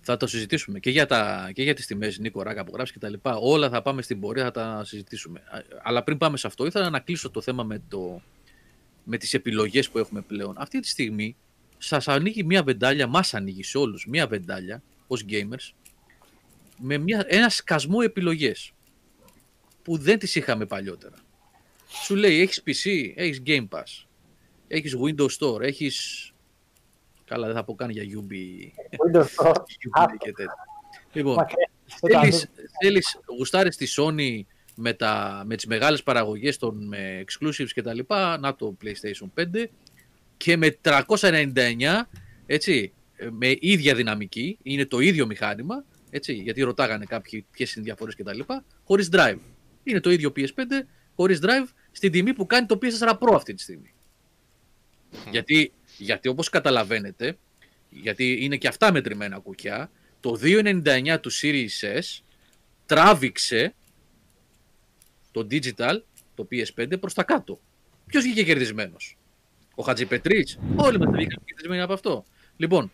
Θα το συζητήσουμε και για, τα, και για τις τιμές Νίκο Ράκα που γράψει και τα λοιπά. Όλα θα πάμε στην πορεία, θα τα συζητήσουμε. Α, Αλλά πριν πάμε σε αυτό, ήθελα να κλείσω το θέμα με, το, με τις επιλογές που έχουμε πλέον. Αυτή τη στιγμή σας ανοίγει μια βεντάλια, μας ανοίγει σε όλους μια βεντάλια ως gamers με μια, ένα σκασμό επιλογές που δεν τις είχαμε παλιότερα. Σου λέει έχεις PC, έχεις Game Pass, έχεις Windows Store, έχεις... Καλά δεν θα πω καν για UB
Windows Store.
Jubilee και τέτοια. Λοιπόν,
Μακριά.
θέλεις, θέλεις, γουστάρεις τη Sony με, τα, με τις μεγάλες παραγωγές των με exclusives και τα λοιπά, να το PlayStation 5 και με 399, έτσι, ε, με ίδια δυναμική, είναι το ίδιο μηχάνημα, έτσι, γιατί ρωτάγανε κάποιοι ποιες είναι οι διαφορές και τα λοιπά, χωρίς drive. Είναι το ίδιο PS5, χωρίς drive, στην τιμή που κάνει το PS4 Pro αυτή τη στιγμή. Γιατί, γιατί όπως καταλαβαίνετε, γιατί είναι και αυτά μετρημένα κουκιά, το 2.99 του Series S τράβηξε το digital, το PS5, προς τα κάτω. Ποιος βγήκε κερδισμένος; Ο Χατζηπετρής. Όλοι μας βγήκαν κερδισμένοι από αυτό. Λοιπόν,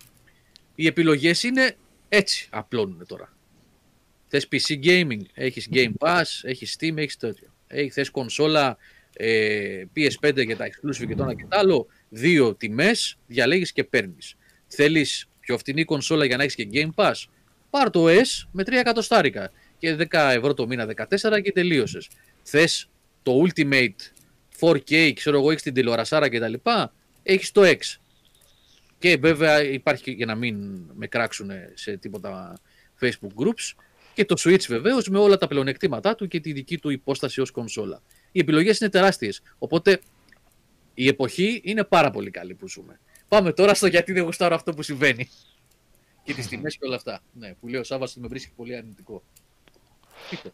οι επιλογές είναι έτσι απλώνουν τώρα. Θες PC gaming, έχεις Game Pass, έχεις Steam, έχεις τέτοιο. Έχεις, θες κονσόλα ε, PS5 για τα exclusive και το ένα και το άλλο, δύο τιμές, διαλέγεις και παίρνεις. Θέλεις πιο φτηνή κονσόλα για να έχεις και Game Pass, πάρ το S με 3 εκατοστάρικα και 10 ευρώ το μήνα, 14 και τελείωσες. Θες το Ultimate 4K, ξέρω εγώ, έχεις την τηλεορασάρα και τα λοιπά, έχεις το X. Και βέβαια υπάρχει και για να μην με κράξουν σε τίποτα Facebook groups και το Switch βεβαίως με όλα τα πλεονεκτήματά του και τη δική του υπόσταση ως κονσόλα. Οι επιλογές είναι τεράστιες, οπότε η εποχή είναι πάρα πολύ καλή που ζούμε. Πάμε τώρα στο γιατί δεν γουστάρω αυτό που συμβαίνει. Και τις τιμές και όλα αυτά. Ναι, που λέει ο Σάββας ότι με βρίσκει πολύ αρνητικό. Πείτε.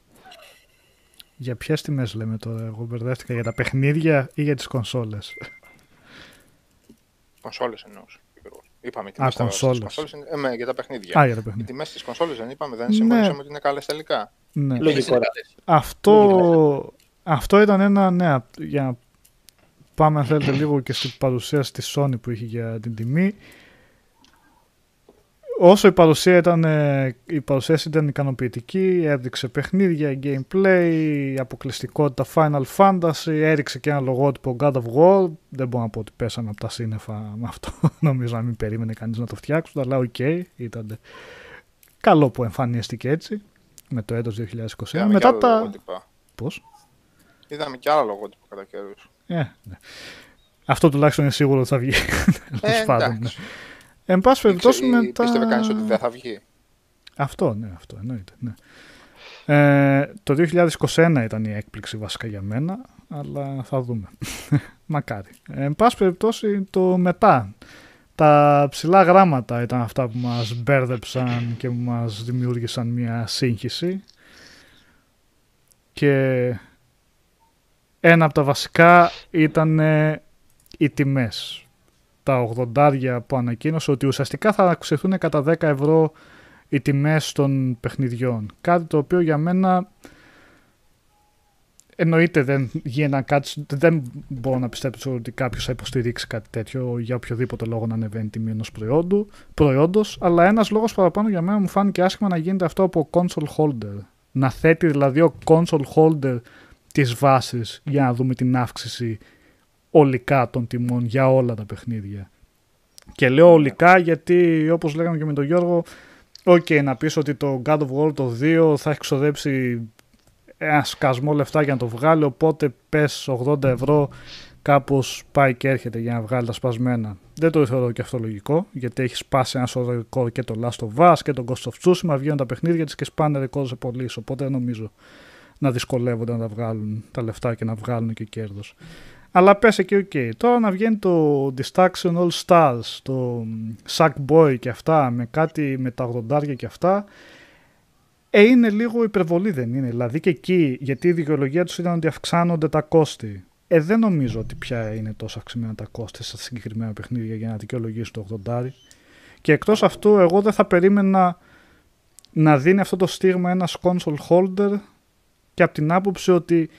Για ποιες τιμές λέμε τώρα, εγώ μπερδεύτηκα για τα παιχνίδια ή για τις κονσόλες;
Κονσόλες εννοούσα. Είπαμε τι
Α, κονσόλες.
Ε, με, για τα παιχνίδια.
Α, για τα
Οι
παιχνίδια.
τιμές τη κονσόλες δεν είπαμε, δεν
Ναι.
συμφωνήσαμε ότι είναι καλές τελικά.
Ναι.
Λογικό.
Είναι
ρε.
καλές.
Αυτό, αυτό ήταν ένα, ναι, για να πάμε αν θέλετε λίγο και στην παρουσίαση της Sony που είχε για την τιμή. Όσο η παρουσία ήταν, ε, η παρουσίαση ήταν ικανοποιητική, έδειξε παιχνίδια, gameplay, αποκλειστικότητα Final Fantasy, έριξε και ένα λογότυπο God of War. Δεν μπορώ να πω ότι πέσανε από τα σύννεφα με αυτό. Νομίζω να μην περίμενε κανείς να το φτιάξουν, αλλά οκ, ήταν καλό που εμφανίστηκε έτσι με το έτος 2021.
Είδαμε
Μετά
και άλλα
τα...
λογότυπα.
Πώς;
Είδαμε και άλλα λογότυπα κατά καιρούς.
Ε, ναι. Αυτό τουλάχιστον είναι σίγουρο ότι θα βγει. Τέλος
Ε,
πάντων, ναι.
εντάξει.
Εν πάση περιπτώσει
Ήξε-
μετά...
Πίστευε κανείς ότι δεν θα βγει.
Αυτό, ναι, αυτό εννοείται. Ναι. Ε, το 2021 ήταν η έκπληξη βασικά για μένα, αλλά θα δούμε. Μακάρι. Ε, εν πάση περιπτώσει το μετά. Τα ψηλά γράμματα ήταν αυτά που μας μπέρδεψαν και που μας δημιούργησαν μια σύγχυση. Και Ένα από τα βασικά ήταν ε, οι τιμές. Τα 80 που ανακοίνωσε ότι ουσιαστικά θα αυξηθούν κατά 10 ευρώ οι τιμές των παιχνιδιών. Κάτι το οποίο για μένα εννοείται δεν γίνεται κάτι, δεν μπορώ να πιστέψω ότι κάποιος θα υποστηρίξει κάτι τέτοιο για οποιοδήποτε λόγο να ανεβαίνει τιμή ενός προϊόντου, προϊόντος, αλλά ένας λόγος παραπάνω για μένα μου φάνηκε άσχημα να γίνεται αυτό από console holder. Να θέτει δηλαδή ο console holder τις βάσεις για να δούμε την αύξηση ολικά των τιμών για όλα τα παιχνίδια. Και λέω ολικά γιατί όπως λέγαμε και με τον Γιώργο, οκ να πεις ότι το God of War το 2 θα έχει ξοδέψει ένα σκασμό λεφτά για να το βγάλει, οπότε πες 80 ευρώ κάπως πάει και έρχεται για να βγάλει τα σπασμένα. Δεν το θεωρώ και αυτό λογικό, γιατί έχεις σπάσει ένα σωρό ρεκόρ και το Last of Us και το Ghost of Tsushima, βγαίνουν τα παιχνίδια της και σπάνε ρεκόρ σε πωλήσεις, οπότε δεν νομίζω να δυσκολεύονται να τα βγάλουν τα λεφτά και να βγάλουν και κέρδος. Αλλά πες εκεί, OK. Okay. Τώρα να βγαίνει το Destruction All Stars, το Sackboy και αυτά, με κάτι με τα 80 και αυτά, ε, είναι λίγο υπερβολή δεν είναι. Δηλαδή και εκεί, γιατί η δικαιολογία τους ήταν ότι αυξάνονται τα κόστη. Ε, δεν νομίζω ότι πια είναι τόσο αυξημένα τα κόστη σε συγκεκριμένα παιχνίδια για να δικαιολογήσει το 80. Και εκτός αυτού, εγώ δεν θα περίμενα να δίνει αυτό το στίγμα ένας console holder και από την άποψη ότι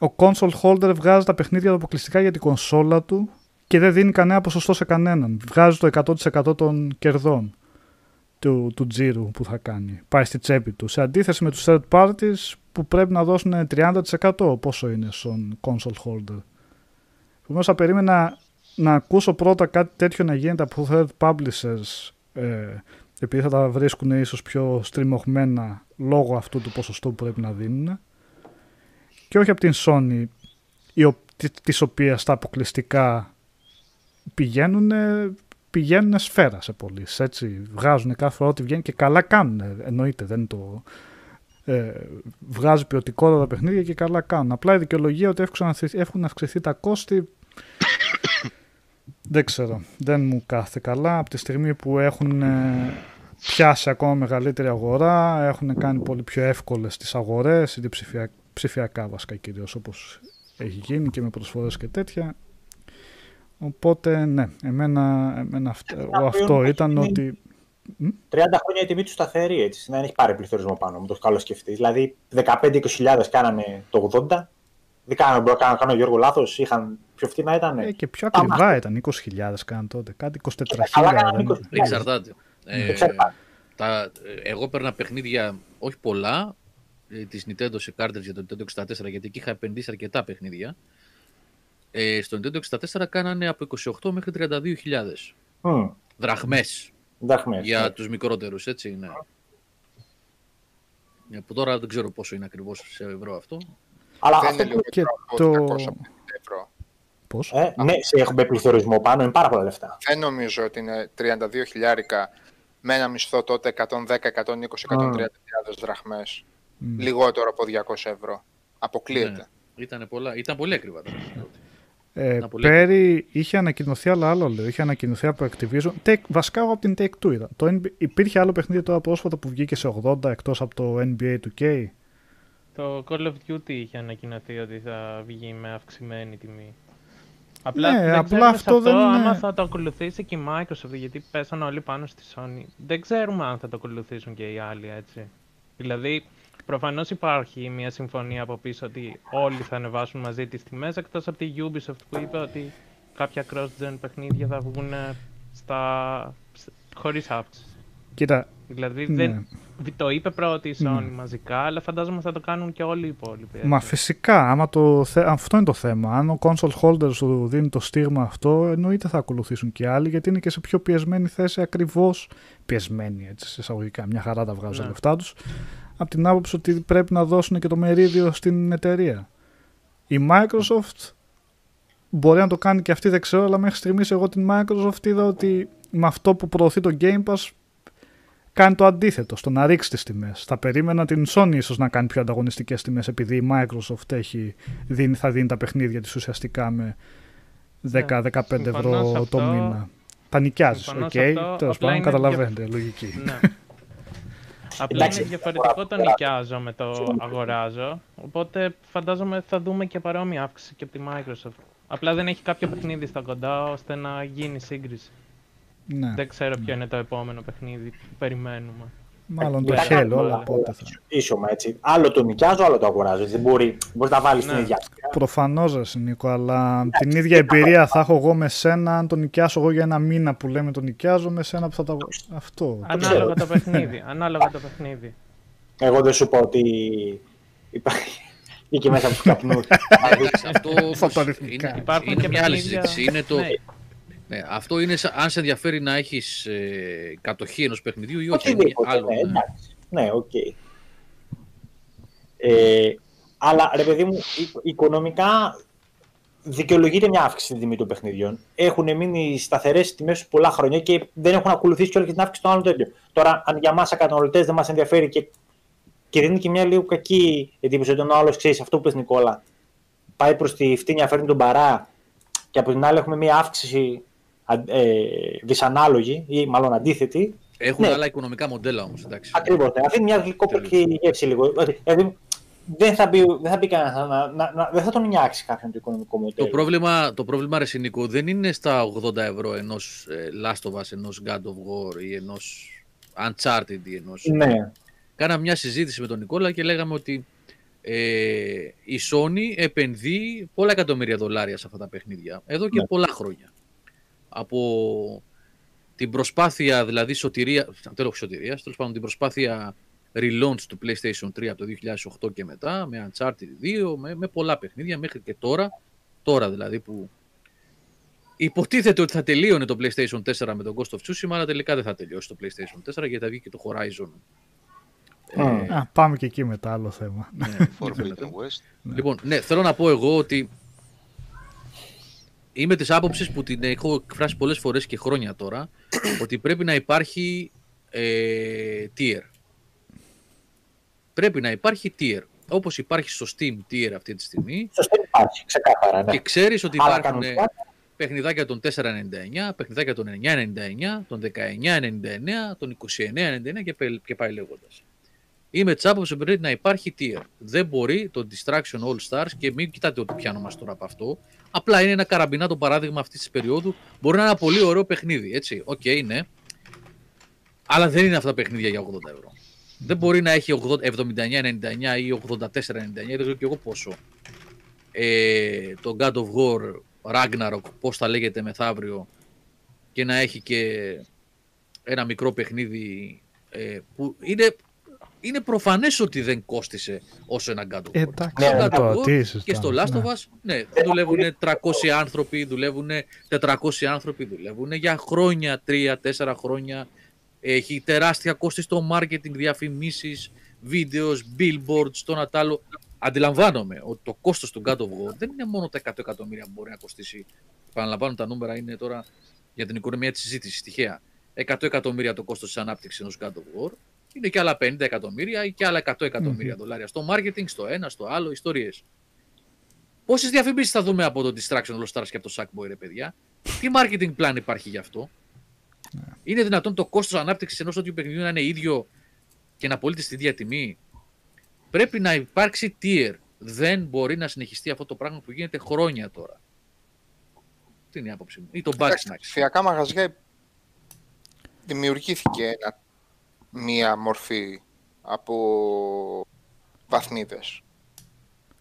ο console holder βγάζει τα παιχνίδια του αποκλειστικά για την κονσόλα του και δεν δίνει κανένα ποσοστό σε κανέναν. Βγάζει το 100% των κερδών του, του τζίρου που θα κάνει. Πάει στη τσέπη του. Σε αντίθεση με τους third parties που πρέπει να δώσουν 30% πόσο είναι στον console holder. Επομένως θα περίμενα να ακούσω πρώτα κάτι τέτοιο να γίνεται από third publishers ε, επειδή θα τα βρίσκουν ίσως πιο στριμωγμένα λόγω αυτού του ποσοστού που πρέπει να δίνουν και όχι από την Sony η, της οποίας τα αποκλειστικά πηγαίνουν πηγαίνουν σφαίρα σε πωλήσεις. Έτσι, βγάζουν κάθε φορά ό,τι βγαίνει και καλά κάνουν. Εννοείται, δεν το. Ε, βγάζει ποιοτικότατα τα παιχνίδια και καλά κάνουν. Απλά η δικαιολογία ότι έχουν αυξηθεί τα κόστη. δεν ξέρω. Δεν μου κάθεται καλά. Από τη στιγμή που έχουν ε, πιάσει ακόμα μεγαλύτερη αγορά, έχουν κάνει πολύ πιο εύκολες τις αγορές, είτε ψηφιακά, ψηφιακά βασικά κυρίως όπως έχει γίνει και με προσφορές και τέτοια. Οπότε, ναι, εμένα, εμένα αυτό, αυτό ήταν ότι...
30 χρόνια η τιμή του σταθερή, έτσι, να έχει πάρει πληθωρισμό πάνω μου, το καλό σκεφτεί. Δηλαδή, 15-20 κάνανε το 80, δεν κάνω, μπορώ να κάνω Γιώργο λάθος, είχαν πιο φτηνά ήταν.
Ε, και πιο ακριβά ήταν, 20.000 κάναν τότε, κάτι 24.000.
Εξαρτάται. Ε, τα, εγώ παίρνα παιχνίδια, όχι πολλά, ε, της Nintendo σε κάρτε για το Nintendo 64, γιατί εκεί είχα επενδύσει αρκετά παιχνίδια. Ε, στο Nintendo 64 κάνανε από 28 μέχρι 32.000 mm. δραχμές,
δραχμές
για
ναι.
τους μικρότερους, έτσι, ναι. Mm. Που τώρα δεν ξέρω πόσο είναι ακριβώς σε ευρώ αυτό.
Αλλά δεν είναι λίγο και το... ευρώ.
Πώς;
Ε, ναι, σε έχουμε πληθωρισμό πάνω, είναι πάρα πολλά λεφτά.
Δεν νομίζω ότι είναι 32 χιλιάρικα με ένα μισθό τότε 110, 120, 130 mm. δραχμές. Mm. Λιγότερο από 200 ευρώ. Αποκλείεται. Ναι.
Ήταν, πολλά, ήταν πολύ ακριβά τότε.
Ε, πέρι είχε ανακοινωθεί άλλο άλλο, λέω. Είχε ανακοινωθεί από Activision. Take, βασικά από την Take Two είδα. Το, υπήρχε άλλο παιχνίδι τώρα πρόσφατα που βγήκε σε 80 εκτός από το NBA 2K.
Το Call of Duty είχε ανακοινωθεί ότι θα βγει με αυξημένη τιμή. Απλά,
ναι,
δεν
απλά αυτό,
αυτό
δεν είναι...
άμα θα το ακολουθήσει και η Microsoft, γιατί πέσανε όλοι πάνω στη Sony. Δεν ξέρουμε αν θα το ακολουθήσουν και οι άλλοι, έτσι. Δηλαδή, Προφανώς υπάρχει μια συμφωνία από πίσω ότι όλοι θα ανεβάσουν μαζί τις τιμές εκτός από τη Ubisoft που είπε ότι κάποια cross-gen παιχνίδια θα βγουν στα... χωρίς αύξηση.
Κοίτα.
Δηλαδή ναι. δεν... το είπε πρώτη η Sony ναι. μαζικά, αλλά φαντάζομαι θα το κάνουν και όλοι οι υπόλοιποι.
Μα φυσικά, άμα το... αυτό είναι το θέμα. Αν ο console holder σου δίνει το στίγμα αυτό, εννοείται θα ακολουθήσουν και άλλοι, γιατί είναι και σε πιο πιεσμένη θέση ακριβώς. Πιεσμένη έτσι, σε εισαγωγικά. Μια χαρά τα βγάζουν ναι. τα λεφτά τους από την άποψη ότι πρέπει να δώσουν και το μερίδιο στην εταιρεία. Η Microsoft μπορεί να το κάνει και αυτή δεν ξέρω, αλλά μέχρι στιγμής εγώ την Microsoft είδα ότι με αυτό που προωθεί το Game Pass κάνει το αντίθετο, στο να ρίξει τις τιμές. Θα περίμενα την Sony ίσως να κάνει πιο ανταγωνιστικές τιμές επειδή η Microsoft έχει, δίνει, θα δίνει τα παιχνίδια της ουσιαστικά με 10-15 ναι, ευρώ το μήνα. Τα νοικιάζεις, OK. Okay. Τέλος πάντων, καταλαβαίνετε, λογική. Ναι.
Απλά
Εντάξει,
είναι διαφορετικό το νοικιάζω με το αγοράζω. Οπότε φαντάζομαι θα δούμε και παρόμοια αύξηση και από τη Microsoft. Απλά δεν έχει κάποιο παιχνίδι στα κοντά ώστε να γίνει σύγκριση.
Ναι,
Δεν ξέρω ποιο είναι το επόμενο παιχνίδι που περιμένουμε.
Μάλλον το
Εντάξει,
Halo,
όλα.
οπότε θα...
Ίσωμα, έτσι. Άλλο το νοικιάζω, άλλο το αγοράζω. έτσι. Δεν μπορεί, μπορείς να βάλεις την
Ναι.
ίδια.
Προφανώς, ρε Νίκο, αλλά την ίδια εμπειρία θα έχω εγώ με σένα αν το νοικιάσω εγώ για ένα μήνα που λέμε το νοικιάζω με σένα που θα τα. Αυτό.
Ανάλογα το παιχνίδι. Ανάλογα το παιχνίδι.
Εγώ δεν σου πω ότι υπάρχει εκεί μέσα από τους καπνούς.
Εντάξει, αυτό όμως
Φωτορυθμικά.
είναι,
Υπάρχουν
είναι
και
μια άλλη
παιχνίδια-
συζήτηση. Είναι το,
Ναι.
ναι, αυτό είναι σαν- αν σε ενδιαφέρει να έχεις ε, κατοχή ενός παιχνιδιού ή όχι. Είναι
Οτιδήποτε,
άλλο.
ναι,
ναι.
εντάξει. Ναι, οκ. Ε, αλλά ρε παιδί μου, οικο- οικονομικά δικαιολογείται μια αύξηση στην τιμή των παιχνιδιών. Έχουν μείνει σταθερές τιμές του πολλά χρόνια και δεν έχουν ακολουθήσει κιόλα και την αύξηση των άλλων τέτοιων. Τώρα, αν για εμά καταναλωτέ δεν μας ενδιαφέρει και, και δίνει και μια λίγο κακή εντύπωση ότι ο άλλος ξέρεις αυτό που πες Νικόλα, πάει προς τη φτύνια, φέρνει τον παρά και από την άλλη έχουμε μια αύξηση αν- ε, δυσανάλογη ή μάλλον αντίθετη,
Έχουν
Ναι.
άλλα οικονομικά μοντέλα όμως. Εντάξει.
Ακριβώς. Ναι. Αφήνει μια γλυκόπικη γεύση λίγο. Δηλαδή, δεν θα μπει, δεν θα μπει κανένας να, να, να, δεν θα τον νοιάξει κάποιον το οικονομικό μοντέλο.
Το πρόβλημα, το πρόβλημα ρε Νίκο, δεν είναι στα 80 ευρώ ενός ε, Last of Us, ενός God of War ή ενός Uncharted ή ενός...
Ναι.
Κάναμε μια συζήτηση με τον Νικόλα και λέγαμε ότι ε, η Sony επενδύει πολλά εκατομμύρια δολάρια σε αυτά τα παιχνίδια εδώ και
Ναι.
πολλά χρόνια. Από την προσπάθεια δηλαδή σωτηρία, τέλος σωτηρίας, τέλος πάντων την προσπάθεια relaunch του PlayStation 3 από το 2008 και μετά, με Uncharted 2, με, με πολλά παιχνίδια μέχρι και τώρα, τώρα δηλαδή που υποτίθεται ότι θα τελείωνε το PlayStation 4 με τον Ghost of Tsushima, αλλά τελικά δεν θα τελειώσει το PlayStation 4 γιατί θα βγει και το Horizon.
Μμ.
Α, πάμε και εκεί μετά, άλλο θέμα.
Ναι,
Forbidden West.
Λοιπόν, ναι, θέλω να πω εγώ ότι είμαι της άποψης που την έχω εκφράσει πολλές φορές και χρόνια τώρα, ότι πρέπει να υπάρχει ε, tier. Πρέπει να υπάρχει tier. Όπως υπάρχει στο Steam tier αυτή τη στιγμή
Σωστά υπάρχει, ξεκάθαρα. Ναι.
και ξέρεις ότι
Αλλά
υπάρχουν
κανονικά,
παιχνιδάκια των 4,99, παιχνιδάκια των 9,99, των 19,99, των 29,99 και, πε- και πάει λέγοντας. Είμαι της άποψης ότι πρέπει να υπάρχει tier. Δεν μπορεί το Distraction All Stars και μην κοιτάτε ότι πιάνομαστε τώρα από αυτό. Απλά είναι ένα καραμπινάτο παράδειγμα αυτής της περίοδου. Μπορεί να είναι ένα πολύ ωραίο παιχνίδι. Έτσι, οκ, ναι. Αλλά δεν είναι αυτά τα παιχνίδια για 80 ευρώ. Δεν μπορεί να έχει 80 79,99 ή 84,99, δεν ξέρω και εγώ πόσο. Ε, το God of War Ragnarok, πώς θα λέγεται μεθαύριο και να έχει και ένα μικρό παιχνίδι ε, που είναι, είναι προφανές ότι δεν κόστισε όσο ένα God of War.
Εντάξει,
Ναι,
Στο
ναι,
God of
τώρα
War
τι
και στο Last of Us, ναι, δουλεύουν 300 άνθρωποι, δουλεύουν 400 άνθρωποι, δουλεύουν για χρόνια, 3-4 χρόνια. Έχει τεράστια κόστη στο marketing, διαφημίσεις, βίντεος, billboards, το ένα τ' άλλο. Αντιλαμβάνομαι ότι το κόστος του God of War δεν είναι μόνο τα 100 εκατομμύρια που μπορεί να κοστίσει. Επαναλαμβάνω τα νούμερα είναι τώρα για την οικονομία της συζήτησης τυχαία. 100 εκατομμύρια το κόστος της ανάπτυξης ενός God of War. Είναι και άλλα 50 εκατομμύρια ή και άλλα 100 εκατομμύρια δολάρια στο marketing, στο ένα, στο άλλο, ιστορίες. Πόσες διαφημίσεις θα δούμε από το Distraction All Stars και από το Sackboy, ρε παιδιά; Τι marketing plan υπάρχει γι' αυτό; Είναι δυνατόν το κόστος ανάπτυξης ενός τέτοιου παιχνιδιού να είναι ίδιο και να πωλείται στη ίδια τιμή. Πρέπει να υπάρξει tier. Δεν μπορεί να συνεχιστεί αυτό το πράγμα που γίνεται χρόνια τώρα. Τι είναι η άποψή μου; Ή το
Εντάξει,
backsnacks.
ψηφιακά μαγαζιά δημιουργήθηκε ένα, μία μορφή από βαθμίδες.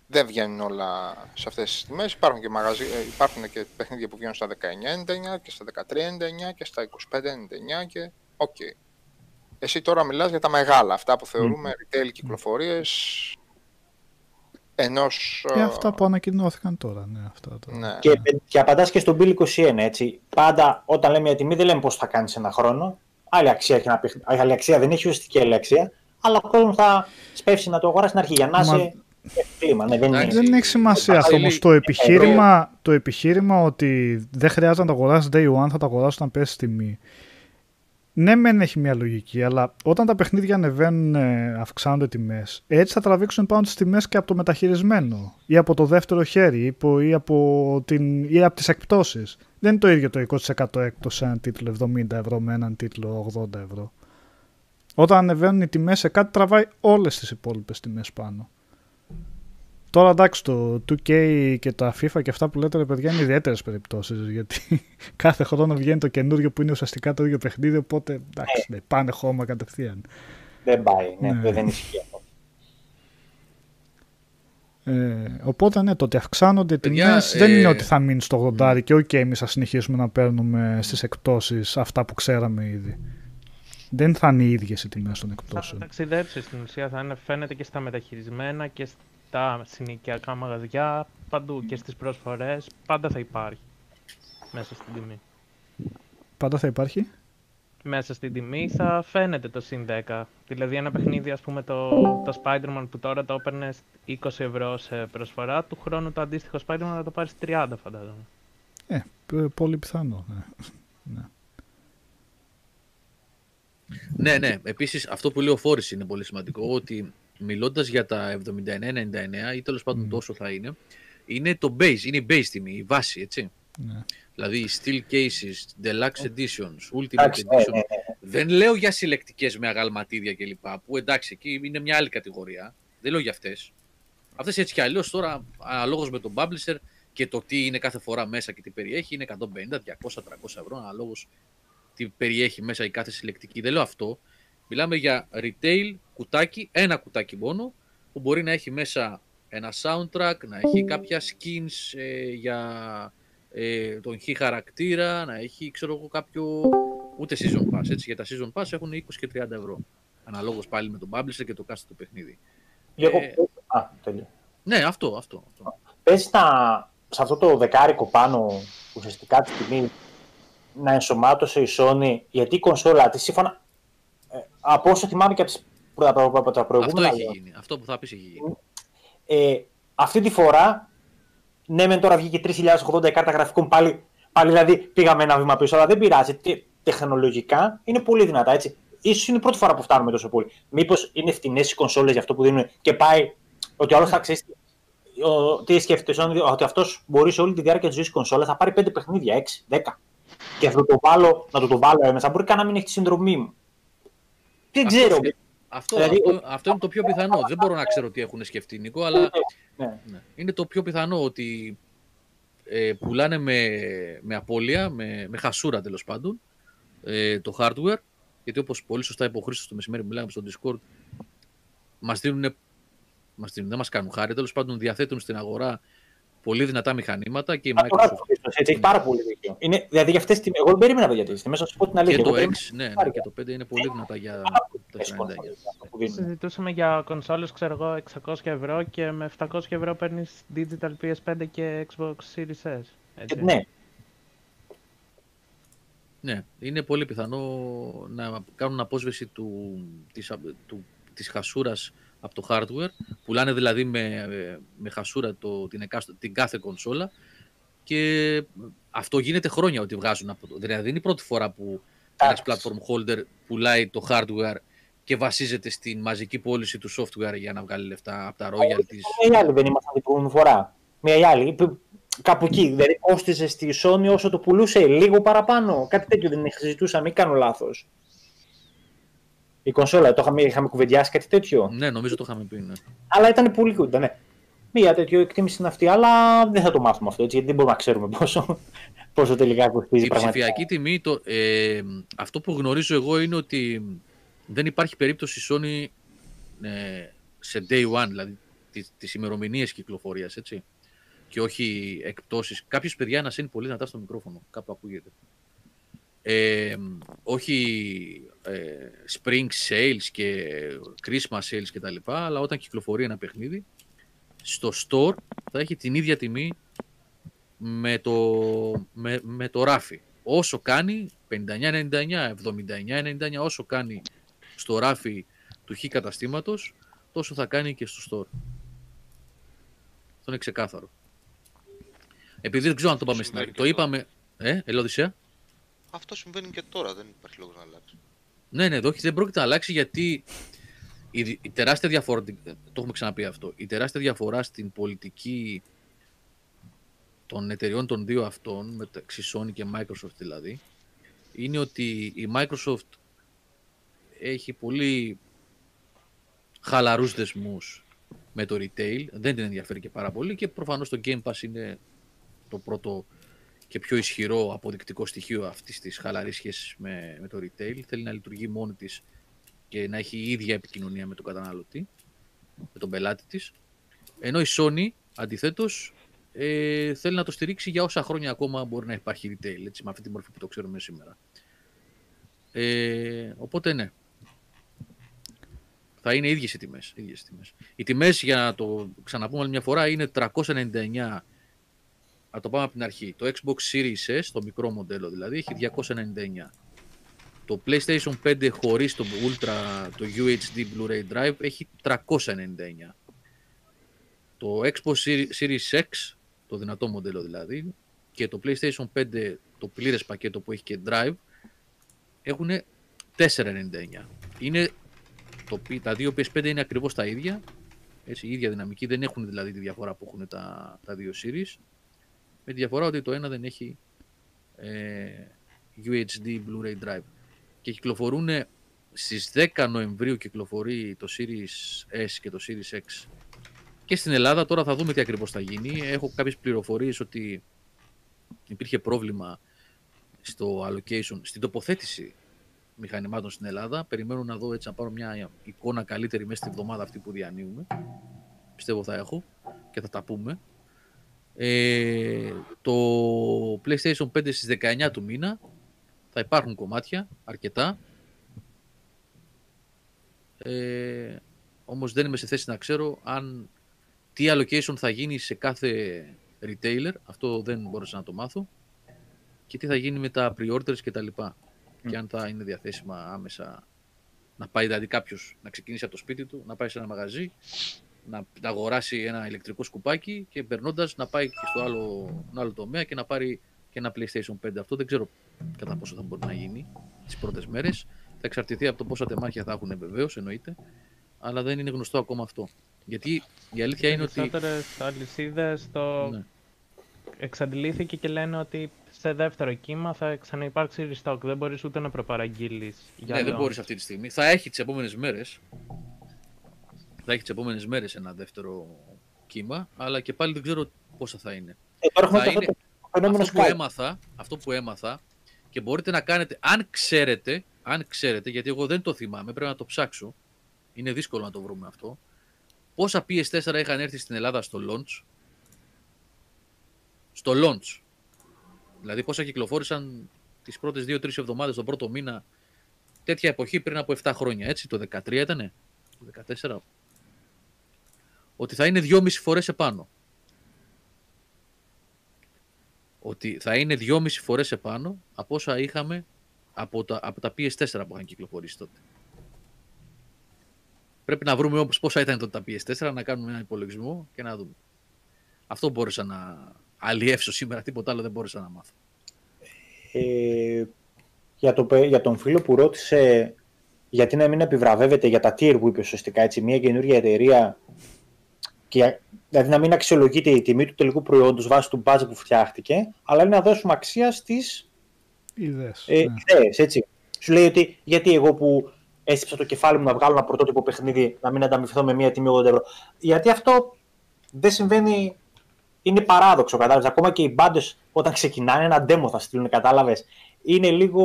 Δεν βγαίνουν όλα σε αυτές τις τιμές. Υπάρχουν και, μαγαζί, ε, υπάρχουν και παιχνίδια που βγαίνουν στα 19,99 και στα 13,99 και στα 25,99 και οκ. Εσύ τώρα μιλάς για τα μεγάλα, αυτά που θεωρούμε retail κυκλοφορίες ενός...
Και
ε,
αυτά που ανακοινώθηκαν τώρα. Ναι, αυτά τώρα.
ναι.
Και, και απαντάς και στον Bill 21, έτσι. Πάντα όταν λέμε μια τιμή δεν λέμε πώς θα κάνεις ένα χρόνο. Άλλη αξία, έχει ένα παιχν- άλλη αξία δεν έχει ουσιαστική άλλη αξία. Αλλά ο κόσμος θα σπεύσει να το αγοράσει στην αρχή για να
Μα-
είσαι κλίμα. Ναι, δεν είναι.
Εντάξει.
Δεν έχει σημασία αυτό
Βασίλη,
όμως. Το επιχείρημα, το επιχείρημα ότι δεν χρειάζεται να το αγοράσει day one, θα το αγοράσει όταν πέσει τιμή. Ναι, μεν έχει μια λογική, αλλά όταν τα παιχνίδια ανεβαίνουν, ε, αυξάνονται τιμές, έτσι θα τραβήξουν πάνω τις τιμές και από το μεταχειρισμένο ή από το δεύτερο χέρι ή από, ή από, την, ή από τις εκπτώσεις. Δεν είναι το ίδιο το 20% έκπτωση σε έναν τίτλο 70 ευρώ με έναν τίτλο 80 ευρώ. Όταν ανεβαίνουν οι τιμές σε κάτι τραβάει όλες τις υπόλοιπες τιμές πάνω. Τώρα εντάξει το 2K και τα FIFA και αυτά που λέτε ρε παιδιά είναι ιδιαίτερες περιπτώσεις. Γιατί κάθε χρόνο βγαίνει το καινούριο που είναι ουσιαστικά το ίδιο παιχνίδι. Οπότε εντάξει, ναι, πάνε χώμα κατευθείαν.
Δεν πάει, ναι,
Ναι.
δεν ισχύει αυτό.
Ε, οπότε ναι, το ότι αυξάνονται οι
Παιδιά,
τιμές δεν
ε,
είναι ότι θα μείνει στο 80 και οκ, εμείς θα συνεχίσουμε να παίρνουμε στις εκπτώσεις αυτά που ξέραμε ήδη. Δεν θα είναι οι ίδιες οι τιμές των
Θα
εκπτώσεων.
ταξιδέψεις στην ουσία, θα είναι, φαίνεται και στα μεταχειρισμένα και στα συνοικιακά μαγαζιά, παντού και στις προσφορές, πάντα θα υπάρχει μέσα στην τιμή.
Πάντα θα υπάρχει;
Μέσα στην τιμή θα φαίνεται το συν 10. Δηλαδή ένα παιχνίδι, ας πούμε το, το Spider-Man που τώρα το έπαιρνε 20 ευρώ σε προσφορά, του χρόνου το αντίστοιχο Spider-Man θα το πάρεις 30 φαντάζομαι.
Ε, π- πολύ πιθανό. ναι. Ναι.
Ναι, ναι. Επίσης, αυτό που λέει ο Φόρη είναι πολύ σημαντικό. Ότι μιλώντας για τα 79-99 ή τέλος πάντων
Μμ.
τόσο θα είναι, είναι το base, είναι η base τιμή, η βάση, έτσι.
Ναι.
Δηλαδή οι steel cases, deluxe editions, ultimate
Εντάξει, ναι,
edition.
ναι, ναι.
Δεν λέω για συλλεκτικές με αγαλματίδια κλπ. Που εντάξει, εκεί είναι μια άλλη κατηγορία. Δεν λέω για αυτές. Αυτές έτσι κι αλλιώς τώρα, αναλόγως με τον publisher και το τι είναι κάθε φορά μέσα και τι περιέχει, είναι 150, 200, 300 ευρώ, αναλόγως τι περιέχει μέσα η κάθε συλλεκτική. Δεν λέω αυτό. Μιλάμε για retail κουτάκι, ένα κουτάκι μόνο, που μπορεί να έχει μέσα ένα soundtrack, να έχει κάποια skins ε, για ε, τον χ χαρακτήρα, να έχει ξέρω εγώ κάποιο ούτε season pass. Έτσι, για τα season pass έχουν 20 και 30 ευρώ. Αναλόγως πάλι με τον publisher και το κάστο του παιχνίδι.
Λίγο...
Ε,
Α, τέλειο.
Ναι, αυτό, αυτό. αυτό.
Πες να, σε αυτό το δεκάρικο πάνω, ουσιαστικά τη τιμή, να ενσωμάτωσε η Sony, γιατί η κονσόλα της, σύμφωνα, ε, από όσο θυμάμαι και από, τις, προ- από, από τα
Αυτό
προηγούμενα,
έχει γίνει. Αυτό που θα πεις έχει γίνει.
ε, αυτή τη φορά, ναι μεν τώρα βγήκε 3080 η κάρτα γραφικών, πάλι, πάλι δηλαδή πήγαμε ένα βήμα πίσω, αλλά δεν πειράζει, τε- τεχνολογικά είναι πολύ δυνατά, έτσι. Ίσως είναι η πρώτη φορά που φτάνουμε τόσο πολύ. Μήπως είναι φτηνές οι κονσόλες για αυτό που δίνουν και πάει ότι άλλος θα ξέρει ο- τι σκέφτεται η Sony, ότι αυτός μπορεί σε όλη τη διάρκεια της ζωής κονσόλας θα πάρει 5 παιχνίδια, 6, 10. Και θα το βάλω, να το, το βάλω έμεσα. Μπορεί καν να μην έχει τη συνδρομή μου. Δεν
Αυτό
ξέρω.
σκε- Αυτό,
Δηλαδή,
αυτό, αυτό είναι το πιο πιθανό. Δεν μπορώ να ξέρω τι έχουν σκεφτεί, Νίκο, αλλά
Ναι.
ναι, είναι το πιο πιθανό ότι ε, πουλάνε με, με απώλεια, με, με χασούρα τέλος πάντων, ε, το hardware. Γιατί όπως πολύ σωστά είπε ο Χρήστος το μεσημέρι που μιλάμε στο Discord, μας δίνουν, μας δίνουν, δεν μας κάνουν χάρη. Τέλος πάντων διαθέτουν στην αγορά πολύ δυνατά μηχανήματα και η
Αυτό
Microsoft
γράφει ο έτσι, έχει πάρα πολύ δίκιο. Είναι, δηλαδή για αυτές τις τιμές, εγώ δεν περίμενα το γιατί τις τιμές, να σου πω την αλήθεια.
και το
Εγώ
X,
περίμενα
ναι, ναι,
πάρει
και το 5 είναι πολύ δυνατά για
τις
τα 99.
κονσόλες, αυτό που δίνουν.
Συζητούσαμε για κονσόλες, ξέρω εγώ, 600 ευρώ και με 700 ευρώ παίρνεις digital PS5 και Xbox Series S. Έτσι.
Ναι,
Ναι, είναι πολύ πιθανό να κάνουν απόσβεση του, της, α- του, της χασούρας από το hardware. Πουλάνε δηλαδή με, ε, με χασούρα το, την, εκάστο- την κάθε κονσόλα και αυτό γίνεται χρόνια ότι βγάζουν από το. Δηλαδή δεν είναι η πρώτη φορά που ένας
Εντάξει.
platform holder πουλάει το hardware και βασίζεται στην μαζική πώληση του software για να βγάλει λεφτά από τα royalties.
Μία ή άλλη δεν ήμασταν την προηγούμενη φορά. Μία ή άλλη. Που- Κάπου εκεί. Δηλαδή κόστιζε στη Sony όσο το πουλούσε, λίγο παραπάνω. Κάτι τέτοιο δεν συζητούσαμε, ή κάνω λάθος. Η κονσόλα, το είχαμε, είχαμε κουβεντιάσει κάτι τέτοιο.
Ναι, νομίζω το είχαμε πει. Ναι.
Αλλά ήταν πολύ κοντά, ναι. Μία τέτοιο εκτίμηση είναι αυτή, αλλά δεν θα το μάθουμε αυτό έτσι, γιατί δεν μπορούμε να ξέρουμε πόσο, πόσο τελικά κοστίζει
Η
πραγματικά.
ψηφιακή τιμή, το, ε, αυτό που γνωρίζω εγώ είναι ότι δεν υπάρχει περίπτωση η Sony ε, σε day one, δηλαδή τις, τις ημερομηνίες κυκλοφορίας, έτσι. Και όχι εκπτώσεις. Κάποιος παιδιά να είναι πολύ δυνατά στο μικρόφωνο, κάπου ακούγεται. Ε, όχι ε, spring sales και christmas sales και τα λοιπά, αλλά όταν κυκλοφορεί ένα παιχνίδι, στο store θα έχει την ίδια τιμή με το, με, με το ράφι. Όσο κάνει 59,99, 79,99, όσο κάνει στο ράφι του χ καταστήματος, τόσο θα κάνει και στο store. Αυτό είναι ξεκάθαρο. Επειδή δεν ξέρω αν το πάμε στην αρχή.
Συμβαίνει
Το
και
είπαμε. Ε, Ελόδησία.
Αυτό συμβαίνει και τώρα, δεν υπάρχει λόγος να αλλάξει.
Ναι, ναι, όχι, δεν πρόκειται να αλλάξει γιατί η, δι- η τεράστια διαφορά, το έχουμε ξαναπεί αυτό, η τεράστια διαφορά στην πολιτική των εταιριών των δύο αυτών, μεταξύ Sony και Microsoft δηλαδή, είναι ότι η Microsoft έχει πολύ χαλαρούς δεσμούς με το retail, δεν την ενδιαφέρει και πάρα πολύ και προφανώς το Game Pass είναι το πρώτο και πιο ισχυρό αποδεικτικό στοιχείο αυτής της χαλαρής σχέσης με, με το retail. Θέλει να λειτουργεί μόνη της και να έχει η ίδια επικοινωνία με τον καταναλωτή, με τον πελάτη της. Ενώ η Sony, αντιθέτως, ε, θέλει να το στηρίξει για όσα χρόνια ακόμα μπορεί να υπάρχει retail, έτσι, με αυτή τη μορφή που το ξέρουμε σήμερα. Ε, οπότε ναι. Θα είναι ίδιες οι τιμές. Ίδιες οι τιμές. Οι τιμές, για να το ξαναπούμε άλλη μια φορά, είναι 399 Α το πάμε από την αρχή. Το Xbox Series S, το μικρό μοντέλο δηλαδή, έχει 299. Το PlayStation 5 χωρίς το Ultra, το UHD Blu-ray Drive, έχει 399. Το Xbox Series X, το δυνατό μοντέλο δηλαδή, και το PlayStation 5, το πλήρες πακέτο που έχει και Drive, έχουν 499. Είναι, το, τα δύο PS5 είναι ακριβώς τα ίδια, έτσι, η ίδια δυναμική, δεν έχουν δηλαδή τη διαφορά που έχουν τα, τα δύο series. Με τη διαφορά ότι το ένα δεν έχει ε, UHD Blu-ray Drive. Και κυκλοφορούν στις 10 Νοεμβρίου κυκλοφορεί το Series S και το Series X και στην Ελλάδα. Τώρα θα δούμε τι ακριβώς θα γίνει. Έχω κάποιες πληροφορίες ότι υπήρχε πρόβλημα στο allocation, στην τοποθέτηση μηχανημάτων στην Ελλάδα. Περιμένω να δω έτσι να πάρω μια εικόνα καλύτερη μέσα στη εβδομάδα αυτή που διανύουμε. Πιστεύω θα έχω και θα τα πούμε. Ε, το PlayStation 5 στις 19 του μήνα. Θα υπάρχουν κομμάτια, αρκετά. Ε, όμως δεν είμαι σε θέση να ξέρω αν τι allocation θα γίνει σε κάθε retailer, αυτό δεν μπόρεσα να το μάθω, και τι θα γίνει με τα pre-orders και τα λοιπά. Και αν θα είναι διαθέσιμα άμεσα να πάει δηλαδή κάποιος να ξεκινήσει από το σπίτι του, να πάει σε ένα μαγαζί, να, να αγοράσει ένα ηλεκτρικό σκουπάκι και περνώντας να πάει και στο άλλο, άλλο τομέα και να πάρει και ένα PlayStation 5. Αυτό δεν ξέρω κατά πόσο θα μπορεί να γίνει τις πρώτες μέρες. Θα εξαρτηθεί από το πόσα τεμάχια θα έχουν βεβαίως, εννοείται. Αλλά δεν είναι γνωστό ακόμα αυτό. Γιατί η αλήθεια είναι ότι. Οι
αλυσίδες το ναι. εξαντλήθηκε και λένε ότι σε δεύτερο κύμα θα ξαναυπάρξει restock. Δεν μπορείς ούτε να προπαραγγείλεις.
Ναι, δεν μπορείς αυτή τη στιγμή. Θα έχει τις επόμενες μέρες θα έχει τις επόμενες μέρες ένα δεύτερο κύμα, αλλά και πάλι δεν ξέρω πόσα θα είναι.
Ε, θα είναι
αυτό, που έμαθα, αυτό που έμαθα και μπορείτε να κάνετε, αν ξέρετε, αν ξέρετε, γιατί εγώ δεν το θυμάμαι, πρέπει να το ψάξω, είναι δύσκολο να το βρούμε αυτό, πόσα PS4 είχαν έρθει στην Ελλάδα στο launch, στο launch, δηλαδή πόσα κυκλοφόρησαν τις πρώτες 2-3 εβδομάδες, τον πρώτο μήνα, τέτοια εποχή πριν από 7 χρόνια, έτσι, το 13 ήτανε, το 14, ότι θα είναι δυόμιση φορές επάνω. Ότι θα είναι δυόμιση φορές επάνω από όσα είχαμε από τα, από τα PS4 που είχαν κυκλοφορήσει τότε. Πρέπει να βρούμε όμως πόσα ήταν τότε τα PS4, να κάνουμε ένα υπολογισμό και να δούμε. Αυτό μπόρεσα να αλλιεύσω σήμερα, τίποτα άλλο δεν μπόρεσα να μάθω.
Ε, για, το, για τον φίλο που ρώτησε γιατί να μην επιβραβεύεται για τα tier που είπε ουσιαστικά έτσι, μια καινούργια εταιρεία και, δηλαδή να μην αξιολογείται η τιμή του τελικού προϊόντος βάσει του budget που φτιάχτηκε, αλλά είναι να δώσουμε αξία στις
ιδέες.
Ε, ναι. έτσι. Σου λέει ότι γιατί εγώ που έστειψα το κεφάλι μου να βγάλω ένα πρωτότυπο παιχνίδι να μην ανταμυφθώ με μια τιμή 80 ευρώ. Γιατί αυτό δεν συμβαίνει, είναι παράδοξο, κατάλαβες. Ακόμα και οι μπάντες όταν ξεκινάνε ένα demo θα στείλουν, κατάλαβες. Είναι λίγο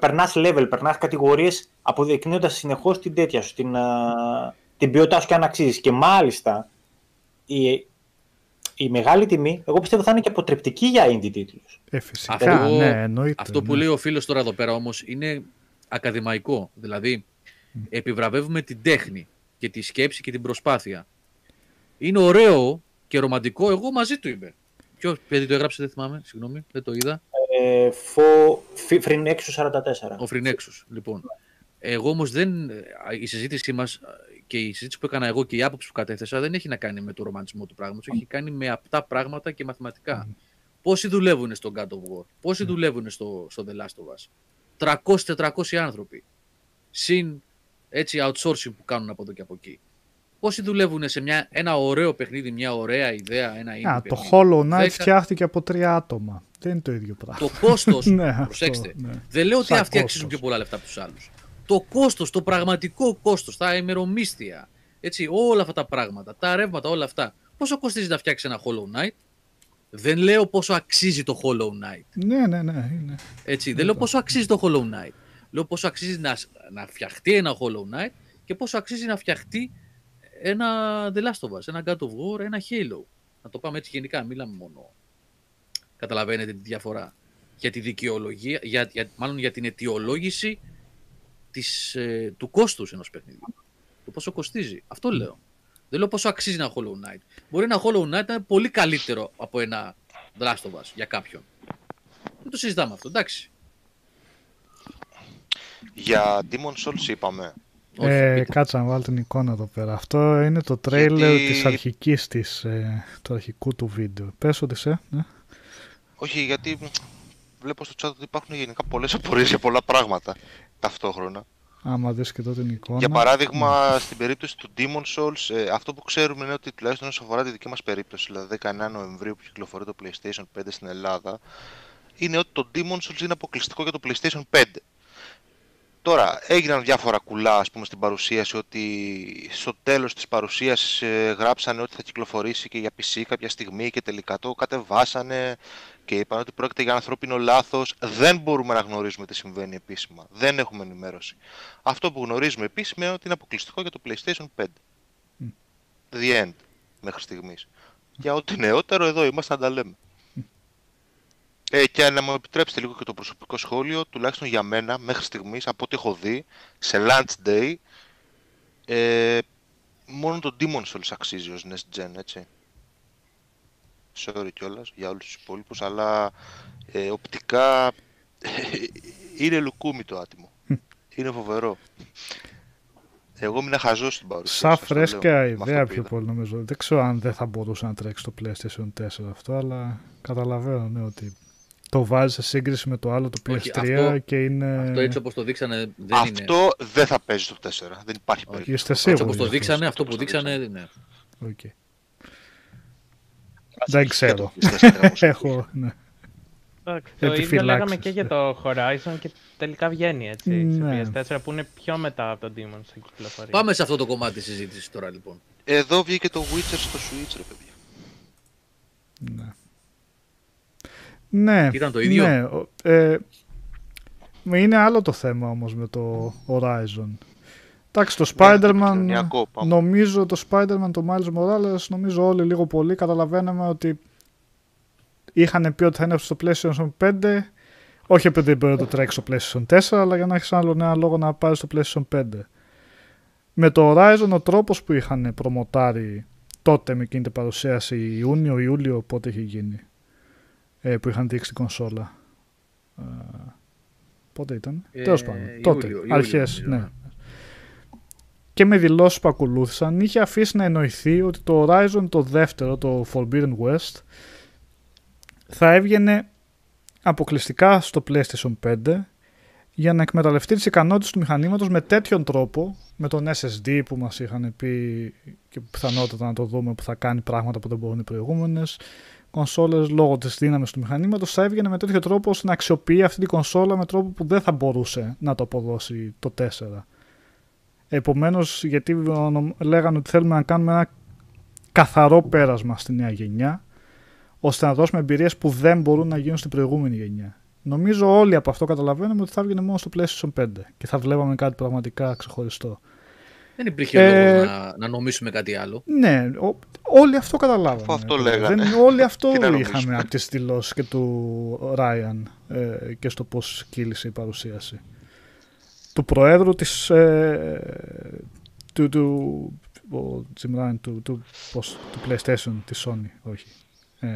περνάς level, περνάς κατηγορίες αποδεικνύοντας συνεχώς την τέτοια σου, την, την ποιότητά σου και αν αξίζεις. Και μάλιστα η, η μεγάλη τιμή, εγώ πιστεύω θα είναι και αποτρεπτική για indie τίτλους.
Ε, φυσικά, ναι, εννοείται.
Αυτό που
ναι.
λέει ο φίλος τώρα εδώ πέρα όμως είναι ακαδημαϊκό. Δηλαδή, επιβραβεύουμε την τέχνη και τη σκέψη και την προσπάθεια. Είναι ωραίο και ρομαντικό, εγώ μαζί του είμαι. Ποιος παιδί το έγραψε, δεν θυμάμαι, συγγνώμη, δεν το είδα.
Ε, Φρινέξου 44.
Ο Φρινέξους, λοιπόν. Εγώ όμως δεν. Η συζήτησή μας και η συζήτηση που έκανα εγώ και η άποψη που κατέθεσα δεν έχει να κάνει με το ρομαντισμό του πράγματος. Έχει κάνει με απτά πράγματα και μαθηματικά. Mm. Πόσοι δουλεύουν στο God of War, πόσοι mm. δουλεύουν στο, στο The Last of Us; 300-400 άνθρωποι. Συν έτσι outsourcing που κάνουν από εδώ και από εκεί. Πόσοι δουλεύουν σε μια, ένα ωραίο παιχνίδι, μια ωραία ιδέα, ένα indie
Α, το
παιχνίδι;
Hollow Knight
Δέκα-
φτιάχτηκε από τρία άτομα. Δεν είναι το ίδιο πράγμα.
Το κόστος.
Ναι, αυτό,
προσέξτε.
ναι.
Δεν λέω ότι
Σαν
αυτοί αξίζουν
κόστος.
πιο πολλά λεφτά από τους άλλους. Το κόστος, το πραγματικό κόστος, τα ημερομίσθια, έτσι, όλα αυτά τα πράγματα, τα ρεύματα, όλα αυτά. Πόσο κοστίζει να φτιάξεις ένα Hollow Knight; Δεν λέω πόσο αξίζει το Hollow Knight.
Ναι, ναι, ναι. Είναι.
Έτσι, δεν λέω πόσο αξίζει το Hollow Knight. Λέω πόσο αξίζει να, να φτιαχτεί ένα Hollow Knight και πόσο αξίζει να φτιαχτεί ένα The Last of Us, ένα God of War, ένα Halo. Να το πάμε έτσι γενικά, μιλάμε μόνο. Καταλαβαίνετε τη διαφορά. Για τη δικαιολογία, για, για, μάλλον για την αιτιολόγηση της, ε, του κόστους ενός παιχνιδιού. Το πόσο κοστίζει. Αυτό λέω. Δεν λέω πόσο αξίζει ένα Hollow Knight. Μπορεί ένα Hollow Knight να είναι πολύ καλύτερο από ένα The Last of Us για κάποιον. Δεν το συζητάμε αυτό, εντάξει.
Για Demon Souls είπαμε.
Όχι,
Ε,
πείτε.
κάτσα να βάλω την εικόνα εδώ πέρα. Αυτό είναι το τρέιλερ
Γιατί-
της αρχικής της, ε, του αρχικού του βίντεο. Πες ότι σε, ναι.
Όχι, γιατί μ, βλέπω στο chat ότι υπάρχουν γενικά πολλές απορίες για πολλά πράγματα ταυτόχρονα.
Άμα δεις και εδώ την εικόνα.
Για παράδειγμα, στην περίπτωση του Demon Souls, ε, αυτό που ξέρουμε είναι ότι τουλάχιστον όσο αφορά τη δική μας περίπτωση, δηλαδή 19 Νοεμβρίου που κυκλοφορεί το PlayStation 5 στην Ελλάδα, είναι ότι το Demon Souls είναι αποκλειστικό για το PlayStation 5. Τώρα, έγιναν διάφορα κουλά, ας πούμε, στην παρουσίαση, ότι στο τέλος της παρουσίασης ε, γράψανε ότι θα κυκλοφορήσει και για PC κάποια στιγμή και τελικά το κατεβάσανε και είπαν ότι πρόκειται για ανθρώπινο λάθος. Δεν μπορούμε να γνωρίζουμε τι συμβαίνει επίσημα. Δεν έχουμε ενημέρωση. Αυτό που γνωρίζουμε επίσημα είναι ότι είναι αποκλειστικό για το PlayStation 5. The end, μέχρι στιγμής. Για ό,τι νεότερο εδώ είμαστε να τα λέμε. Ε, και να μου επιτρέψετε λίγο και το προσωπικό σχόλιο, τουλάχιστον για μένα, μέχρι στιγμής, από ό,τι έχω δει, σε launch day, ε, μόνο το Demon Souls αξίζει ως Next Gen, έτσι. Sorry κιόλας για όλους τους υπόλοιπους, αλλά ε, οπτικά είναι λουκούμι το άτιμο. είναι φοβερό. Εγώ ήμουν χαζός στην παρουσία.
Σαν
σας το λέω,
φρέσκια
με αυτό
ιδέα
που
πιο
είδα.
πολύ νομίζω. Δεν ξέρω αν δεν θα μπορούσε να τρέξει το PlayStation 4 αυτό, αλλά καταλαβαίνω ναι, ότι το βάζεις σε σύγκριση με το άλλο το PS3
Όχι, αυτό-
και είναι...
Αυτό έτσι όπως το δείξανε δεν είναι.
Αυτό δεν θα παίζει στο 4. Δεν υπάρχει
Όχι,
περίπτωση.
Είστε
Έτσι
σίγουροι.
όπως το
γι' αυτό.
δείξανε, αυτό που
όπως το
δείξανε, ναι.
Οκ. Δεν ξέρω.
Και το PS4 όμως.
Έχω, ναι.
Εντάξει, το ίδιο
Επιφυλάξεις,
λέγαμε και για
ναι.
το Horizon και τελικά βγαίνει έτσι
Ναι.
σε PS4 που είναι πιο μετά από το Demon στην κυκλοφορία.
Πάμε σε αυτό το κομμάτι της συζήτησης τώρα λοιπόν.
Εδώ βγήκε το Witcher στο Switch, ρε παιδιά.
Ναι. Ναι,
Ήταν το ίδιο;
Ναι, ο- ε, είναι άλλο το θέμα όμως με το Horizon. Εντάξει, το
Ναι,
Spider-Man,
επικοινωνιακό, πάμε.
νομίζω το Spider-Man, το Miles Morales, νομίζω όλοι λίγο πολύ καταλαβαίναμε ότι είχαν πει ότι θα είναι στο PlayStation 5, όχι επειδή μπορεί να το τρέξει στο PlayStation 4, αλλά για να έχεις άλλο ένα λόγο να πάρεις στο PlayStation 5. Με το Horizon ο τρόπος που είχαν προμοτάρει τότε με εκείνη την παρουσίαση Ιούνιο, Ιούλιο, πότε είχε γίνει, ε, που είχαν δείξει την κονσόλα. Ε, πότε ήταν,
Ε,
τέλος πάντων,
Ιούλιο,
τότε,
Ιούλιο,
αρχές,
νομίζω,
ναι. Και με δηλώσεις που ακολούθησαν είχε αφήσει να εννοηθεί ότι το Horizon το δεύτερο, το Forbidden West, θα έβγαινε αποκλειστικά στο PlayStation 5 για να εκμεταλλευτεί τις ικανότητες του μηχανήματος με τέτοιον τρόπο, με τον SSD που μας είχαν πει και πιθανότατα να το δούμε που θα κάνει πράγματα που δεν μπορούν οι προηγούμενες κονσόλες λόγω της δύναμης του μηχανήματος θα έβγαινε με τέτοιο τρόπο ώστε να αξιοποιεί αυτή την κονσόλα με τρόπο που δεν θα μπορούσε να το αποδώσει το 4. Επομένως, γιατί ονο- λέγανε ότι θέλουμε να κάνουμε ένα καθαρό πέρασμα στη νέα γενιά, ώστε να δώσουμε εμπειρίες που δεν μπορούν να γίνουν στην προηγούμενη γενιά. Νομίζω όλοι από αυτό καταλαβαίνουμε ότι θα βγαίνει μόνο στο PlayStation 5 και θα βλέπαμε κάτι πραγματικά ξεχωριστό.
Δεν υπήρχε
Ε,
λόγος να, να νομίσουμε κάτι άλλο.
Ναι, ο- όλοι αυτό καταλάβαμε.
Αφού αυτό
βέβαια.
λέγανε.
Δεν, όλοι αυτό
Τι να
είχαμε
νομίσουμε.
από τις δηλώσεις και του Ράιαν ε, και στο πώς κύλησε η παρουσίαση. Του Προέδρου της, ε, του, του, ο Jim Ryan, του, του, πώς, του PlayStation, της Sony, όχι. Ε,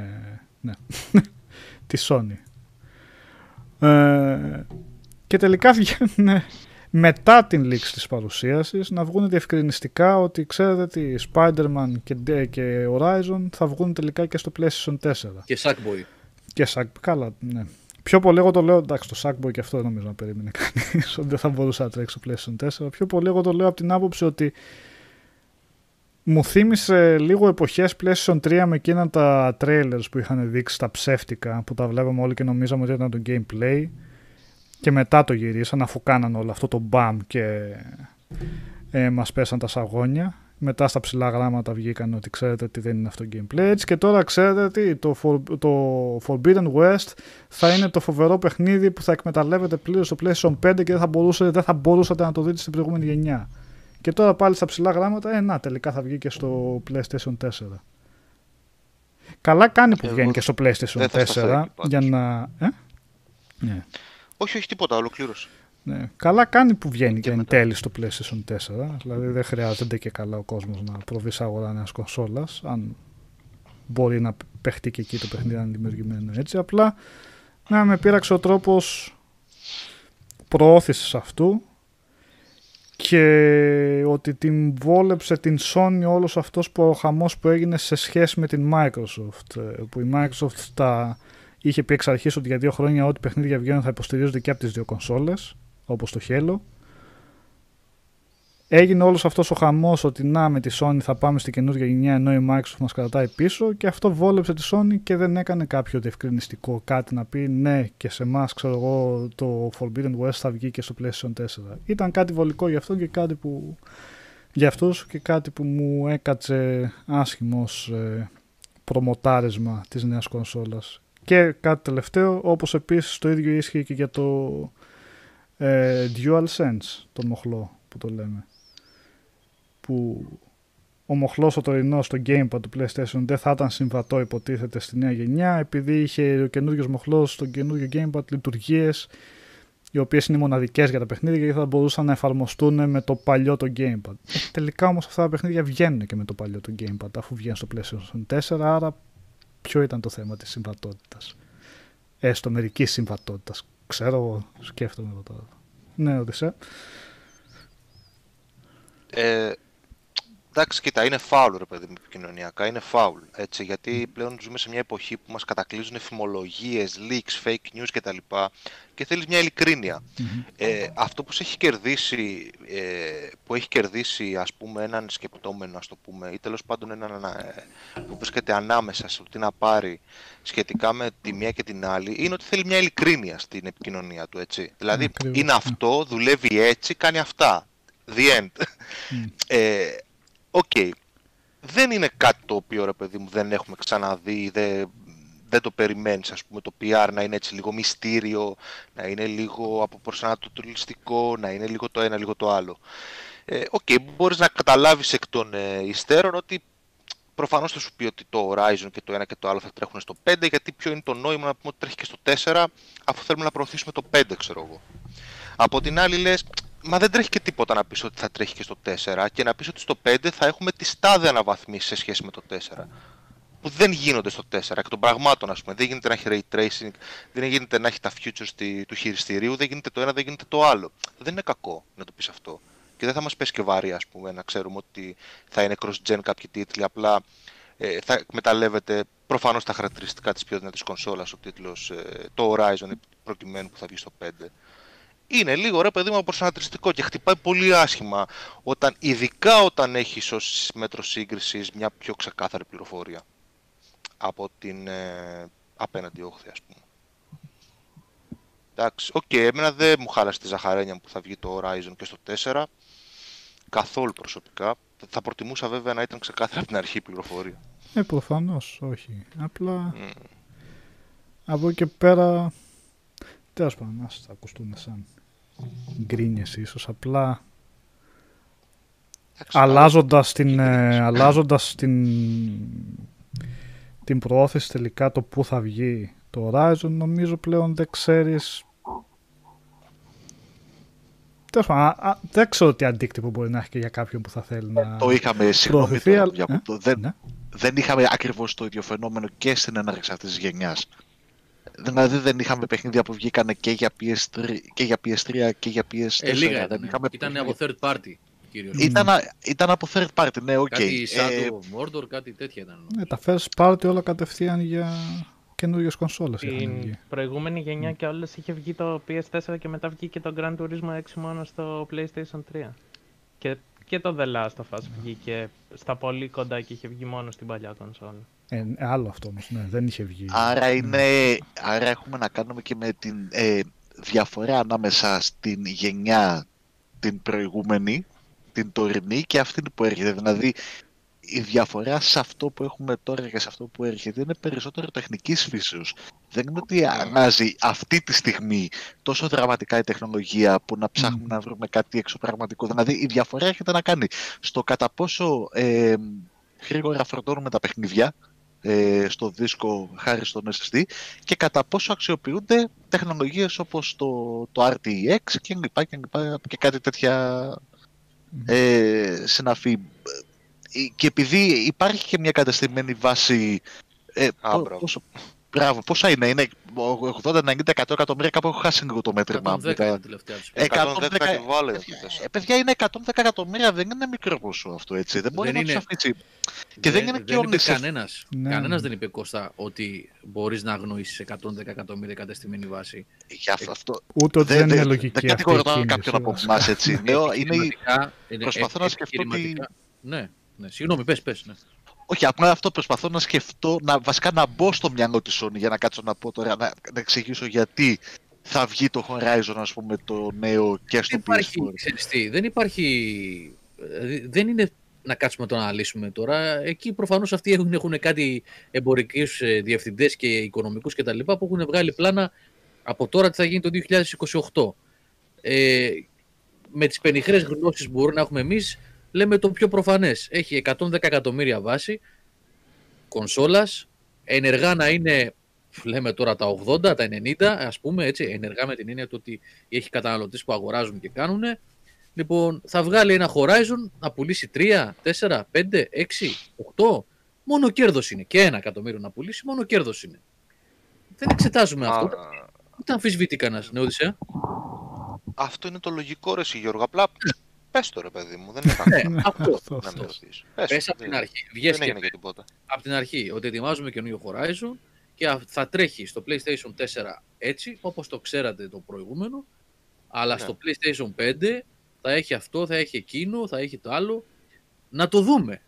ναι, της Sony. Ε, και τελικά βγαίνουν μετά την λήξη της παρουσίασης να βγουν διευκρινιστικά ότι ξέρετε τι Spider-Man και, και Horizon θα βγουν τελικά και στο PlayStation 4.
Και Sackboy.
Και Sack, καλά, ναι. Πιο πολύ εγώ το λέω, εντάξει το Sackboy και αυτό δεν νομίζω να περίμενε κανείς ότι δεν θα μπορούσε να τρέξει στο PlayStation 4. Πιο πολύ εγώ το λέω από την άποψη ότι Μου θύμισε λίγο εποχές PlayStation 3 με εκείνα τα trailers που είχαν δείξει τα ψεύτικα που τα βλέπαμε όλοι και νομίζαμε ότι ήταν το gameplay και μετά το γυρίσαν αφού κάναν όλο αυτό το μπαμ και ε, μας πέσαν τα σαγόνια. Μετά στα ψηλά γράμματα βγήκαν ότι ξέρετε ότι δεν είναι αυτό το gameplay. Έτσι και τώρα ξέρετε ότι το, For, το Forbidden West θα είναι το φοβερό παιχνίδι που θα εκμεταλλεύεται πλήρως στο PlayStation 5 και δεν θα, μπορούσε, δεν θα μπορούσατε να το δείτε στην προηγούμενη γενιά. Και τώρα πάλι στα ψηλά γράμματα, ε, να, τελικά θα βγει και στο PlayStation 4. Καλά κάνει που
Εγώ
βγαίνει και στο PlayStation
δεν θα σταθώ
4
εκεί πάντως.
για να... Ε; Ναι.
Όχι, όχι τίποτα, ολοκλήρωσε.
Ναι. Καλά κάνει που βγαίνει
Και
και εν
μετά.
τέλει στο PlayStation 4. Δηλαδή δεν χρειάζεται και καλά ο κόσμος να προβεί σε αγορά νέας κονσόλας. Αν μπορεί να παιχτεί και εκεί το παιχνίδι αν είναι δημιουργημένο έτσι. Απλά να με πείραξε ο τρόπος προώθησης αυτού και ότι την βόλεψε την Sony όλος αυτός που ο χαμός που έγινε σε σχέση με την Microsoft ε, που η Microsoft τα είχε πει εξ αρχής ότι για δύο χρόνια ό,τι παιχνίδια βγαίνουν θα υποστηρίζονται και από τις δύο κονσόλες όπως το Halo. Έγινε όλος αυτός ο χαμός ότι να με τη Sony θα πάμε στην καινούργια γενιά ενώ η Microsoft μας κρατάει πίσω και αυτό βόλεψε τη Sony και δεν έκανε κάποιο διευκρινιστικό κάτι να πει ναι και σε εμάς ξέρω εγώ το Forbidden West θα βγει και στο PlayStation 4. Ήταν κάτι βολικό για αυτό και κάτι που για αυτούς και κάτι που μου έκατσε άσχημος ως ε, προμοτάρισμα της νέας κονσόλας. Και κάτι τελευταίο, όπως επίσης το ίδιο ίσχυε και για το ε, DualSense, τον μοχλό που το λέμε. Που ο μοχλός ο τωρινός στο Gamepad του PlayStation δεν θα ήταν συμβατό υποτίθεται στη νέα γενιά επειδή είχε ο καινούργιος μοχλός στο καινούργιο Gamepad λειτουργίες οι οποίες είναι μοναδικές για τα παιχνίδια και θα μπορούσαν να εφαρμοστούν με το παλιό το Gamepad. Ε, τελικά όμως αυτά τα παιχνίδια βγαίνουν και με το παλιό το Gamepad αφού βγαίνουν στο PlayStation 4 άρα ποιο ήταν το θέμα της συμβατότητας; Έστω μερικής συμβατότητας. Ξέρω εγώ, σκέφτομαι εγώ τώρα. Ναι, Οδυσσέ.
Ε, εντάξει, κοίτα, είναι φάουλ ρε παιδί μου επικοινωνιακά, είναι φάουλ. Έτσι, γιατί πλέον ζούμε σε μια εποχή που μας κατακλείζουν εφημολογίες, leaks, fake news κτλ. Και θέλεις μια ειλικρίνεια. Ε, αυτό που σε έχει κερδίσει, ε, που έχει κερδίσει ας πούμε έναν σκεπτόμενο ας το πούμε ή τέλος πάντων έναν ε, που βρίσκεται ανάμεσα σε τι να πάρει σχετικά με τη μία και την άλλη είναι ότι θέλει μια ειλικρίνεια στην επικοινωνία του έτσι. Δηλαδή
Ακριβώς,
είναι
ναι.
αυτό, δουλεύει έτσι, κάνει αυτά. The end. Ε, Οκ. Δεν είναι κάτι το οποίο ρε παιδί μου δεν έχουμε ξαναδεί, δεν, δεν το περιμένεις ας πούμε το PR να είναι έτσι λίγο μυστήριο, να είναι λίγο αποπροσανατολιστικό, να είναι λίγο το ένα, λίγο το άλλο. Ε, Οκ, μπορείς να καταλάβεις εκ των ε, υστέρων ότι προφανώς θα σου πει ότι το Horizon και το ένα και το άλλο θα τρέχουν στο 5, γιατί ποιο είναι το νόημα να πούμε ότι τρέχει και στο 4, αφού θέλουμε να προωθήσουμε το 5, ξέρω εγώ. Από την άλλη λες, μα δεν τρέχει και τίποτα να πεις ότι θα τρέχει και στο 4 και να πεις ότι στο 5 θα έχουμε τις τάδε αναβαθμίσεις σε σχέση με το 4 που δεν γίνονται στο 4 εκ των πραγμάτων ας πούμε. Δεν γίνεται να έχει ray tracing, δεν γίνεται να έχει τα features τη- του χειριστηρίου, δεν γίνεται το ένα, δεν γίνεται το άλλο. Δεν είναι κακό να το πεις αυτό. Και δεν θα μας πέσει και βαρύ ας πούμε να ξέρουμε ότι θα είναι cross-gen κάποιοι τίτλοι, απλά ε, θα εκμεταλλεύεται προφανώς τα χαρακτηριστικά της πιο δυνατής κονσόλας ο τίτλος, ε, το Horizon προκειμένου που θα βγει στο 5 είναι λίγο ρε παιδί μου προσανατολιστικό και χτυπάει πολύ άσχημα όταν, ειδικά όταν έχεις ως μέτρο σύγκρισης μια πιο ξεκάθαρη πληροφορία από την ε, απέναντι όχθη ας πούμε. Εντάξει, οκ, εμένα δεν μου χάλασε τη ζαχαρένια μου που θα βγει το Horizon και στο 4 καθόλου προσωπικά. Θα προτιμούσα βέβαια να ήταν ξεκάθαρα από την αρχή η πληροφορία.
Ε, προφανώς, όχι. Απλά
Μμ.
από εκεί και πέρα τέλος πάντων, ας τα ακουστούν σαν γκρίνιες ίσως. Απλά
Εντάξει,
αλλάζοντας την,
γκρίνιες.
ε, αλλάζοντας την, την προώθηση τελικά το που θα βγει το Horizon νομίζω πλέον δεν ξέρεις Τέλος πάντων, α- α- δεν ξέρω τι αντίκτυπο μπορεί να έχει και για κάποιον που θα θέλει να
Το είχαμε, συγγνώμη,
προωθηθεί,
τώρα,
αλλά-
διακόπτω.
Ε,
δεν,
ναι.
δεν είχαμε ακριβώς το ίδιο φαινόμενο και στην έναρξη αυτής της γενιάς. Δηλαδή δεν είχαμε παιχνίδια που βγήκαν και για PS3 και για, PS3 και για PS4.
Ε, λίγα
δεν
ήταν.
είχαμε
Ήταν
παιχνίδια-
από third party κυρίως.
Ήταν, ήταν από third party, ναι, οκ.
Κάτι
Ε,
Shadow of Mordor, κάτι τέτοια ήταν.
Ναι, τα first party όλα κατευθείαν για καινούριες κονσόλες είχαν
Την
βγει.
προηγούμενη γενιά και όλες είχε βγει το PS4 και μετά βγήκε το Gran Turismo 6 μόνο στο PlayStation 3. Και και το The Last of Us βγήκε στα πολύ κοντά και είχε βγει μόνο στην παλιά κονσόλα.
Ε, άλλο αυτό όμως, ναι, δεν είχε βγει.
Άρα, είναι, άρα έχουμε να κάνουμε και με την ε, διαφορά ανάμεσα στην γενιά την προηγούμενη, την τωρινή και αυτή που έρχεται. Δηλαδή, η διαφορά σε αυτό που έχουμε τώρα και σε αυτό που έρχεται είναι περισσότερο τεχνικής φύσεως. Δεν είναι ότι αλλάζει αυτή τη στιγμή τόσο δραματικά η τεχνολογία που να ψάχνουμε να βρούμε κάτι εξωπραγματικό. Δηλαδή η διαφορά έρχεται να κάνει στο κατά πόσο ε, γρήγορα φορτώνουμε τα παιχνίδια ε, στο δίσκο χάρη στον SSD και κατά πόσο αξιοποιούνται τεχνολογίες όπως το, το RTX και, λοιπά και, λοιπά και κάτι τέτοια ε, συναφή ε, και επειδή υπάρχει και μια κατεστημένη βάση. Ε,
Α,
πο-
μπράβο.
πόσο, μπράβο, πόσα είναι, είναι 80-90-100 εκατομμύρια, κάπου έχω χάσει λίγο το μέτρημα.
110
με τα-
είναι η τελευταία τους.
Ε,
110
110
και βάλε.
Ε, παιδιά, είναι 110 εκατομμύρια, δεν είναι μικρό ποσό αυτό έτσι. Δεν μπορεί
Δεν
να τους
είναι.
αφήσει. Και δεν είναι και
δεν είπε
όλες-
κανένας,
Ναι.
κανένας δεν είπε Κώστα ότι μπορείς να αγνοήσεις 110 εκατομμύρια κατεστημένη βάση.
Για αυτό, αυτό.
Ούτε ότι δεν, είναι λογική
Δεν
αυτή η
κατηγορώ
κίνηση,
κάποιον από
βασικά.
εμάς έτσι. Λέω, είναι, η-
Επιχειρηματικά, είναι-
προσπαθώ να
ε-
σκεφτώ ότι-
επιχειρηματικά- Ναι, ναι, συγγνώμη, πες, πες. Ναι.
όχι, απλά αυτό προσπαθώ να σκεφτώ, να, βασικά να μπω στο μυαλό της Sony για να κάτσω να πω τώρα, να, να εξηγήσω γιατί θα βγει το Horizon, ας πούμε, το νέο και στο
Δεν υπάρχει,
PS4.
ξέρεις τι, δεν υπάρχει, δηλαδή, δεν είναι να κάτσουμε να το αναλύσουμε τώρα. Εκεί προφανώς αυτοί έχουν, έχουν κάτι εμπορικούς ε, διευθυντές και οικονομικούς και τα λοιπά που έχουν βγάλει πλάνα από τώρα τι θα γίνει το 2028. Ε, με τις πενιχρές γνώσεις που μπορούμε να έχουμε εμείς, λέμε το πιο προφανές. Έχει 110 εκατομμύρια βάση κονσόλας, ενεργά να είναι, λέμε τώρα τα 80, τα 90, ας πούμε, έτσι, ενεργά με την έννοια του ότι έχει καταναλωτές που αγοράζουν και κάνουν. Λοιπόν, θα βγάλει ένα Horizon να πουλήσει 3, 4, 5, 6, 8. Μόνο κέρδος είναι. Και ένα εκατομμύριο να πουλήσει, μόνο κέρδος είναι. Δεν εξετάζουμε αυτό.
Α,
Ούτε αμφισβητεί κανένας, ναι, Οδυσσέα.
Αυτό είναι το λογικό ρε εσύ Γιώργο. Απλά πες το ρε παιδί μου. Δεν είναι κακό
Ναι, αυτό.
Αυτό.
να με ρωτήσεις. Πες
Πες
το,
από την
δεν-
αρχή. Βγες
Δεν
και
έγινε
πες
και τίποτα.
από την αρχή ότι ετοιμάζουμε καινούριο Horizon και α- θα τρέχει στο PlayStation 4 έτσι, όπως το ξέρατε το προηγούμενο, αλλά
Ναι.
στο PlayStation 5 θα έχει αυτό, θα έχει εκείνο, θα έχει το άλλο. Να το δούμε.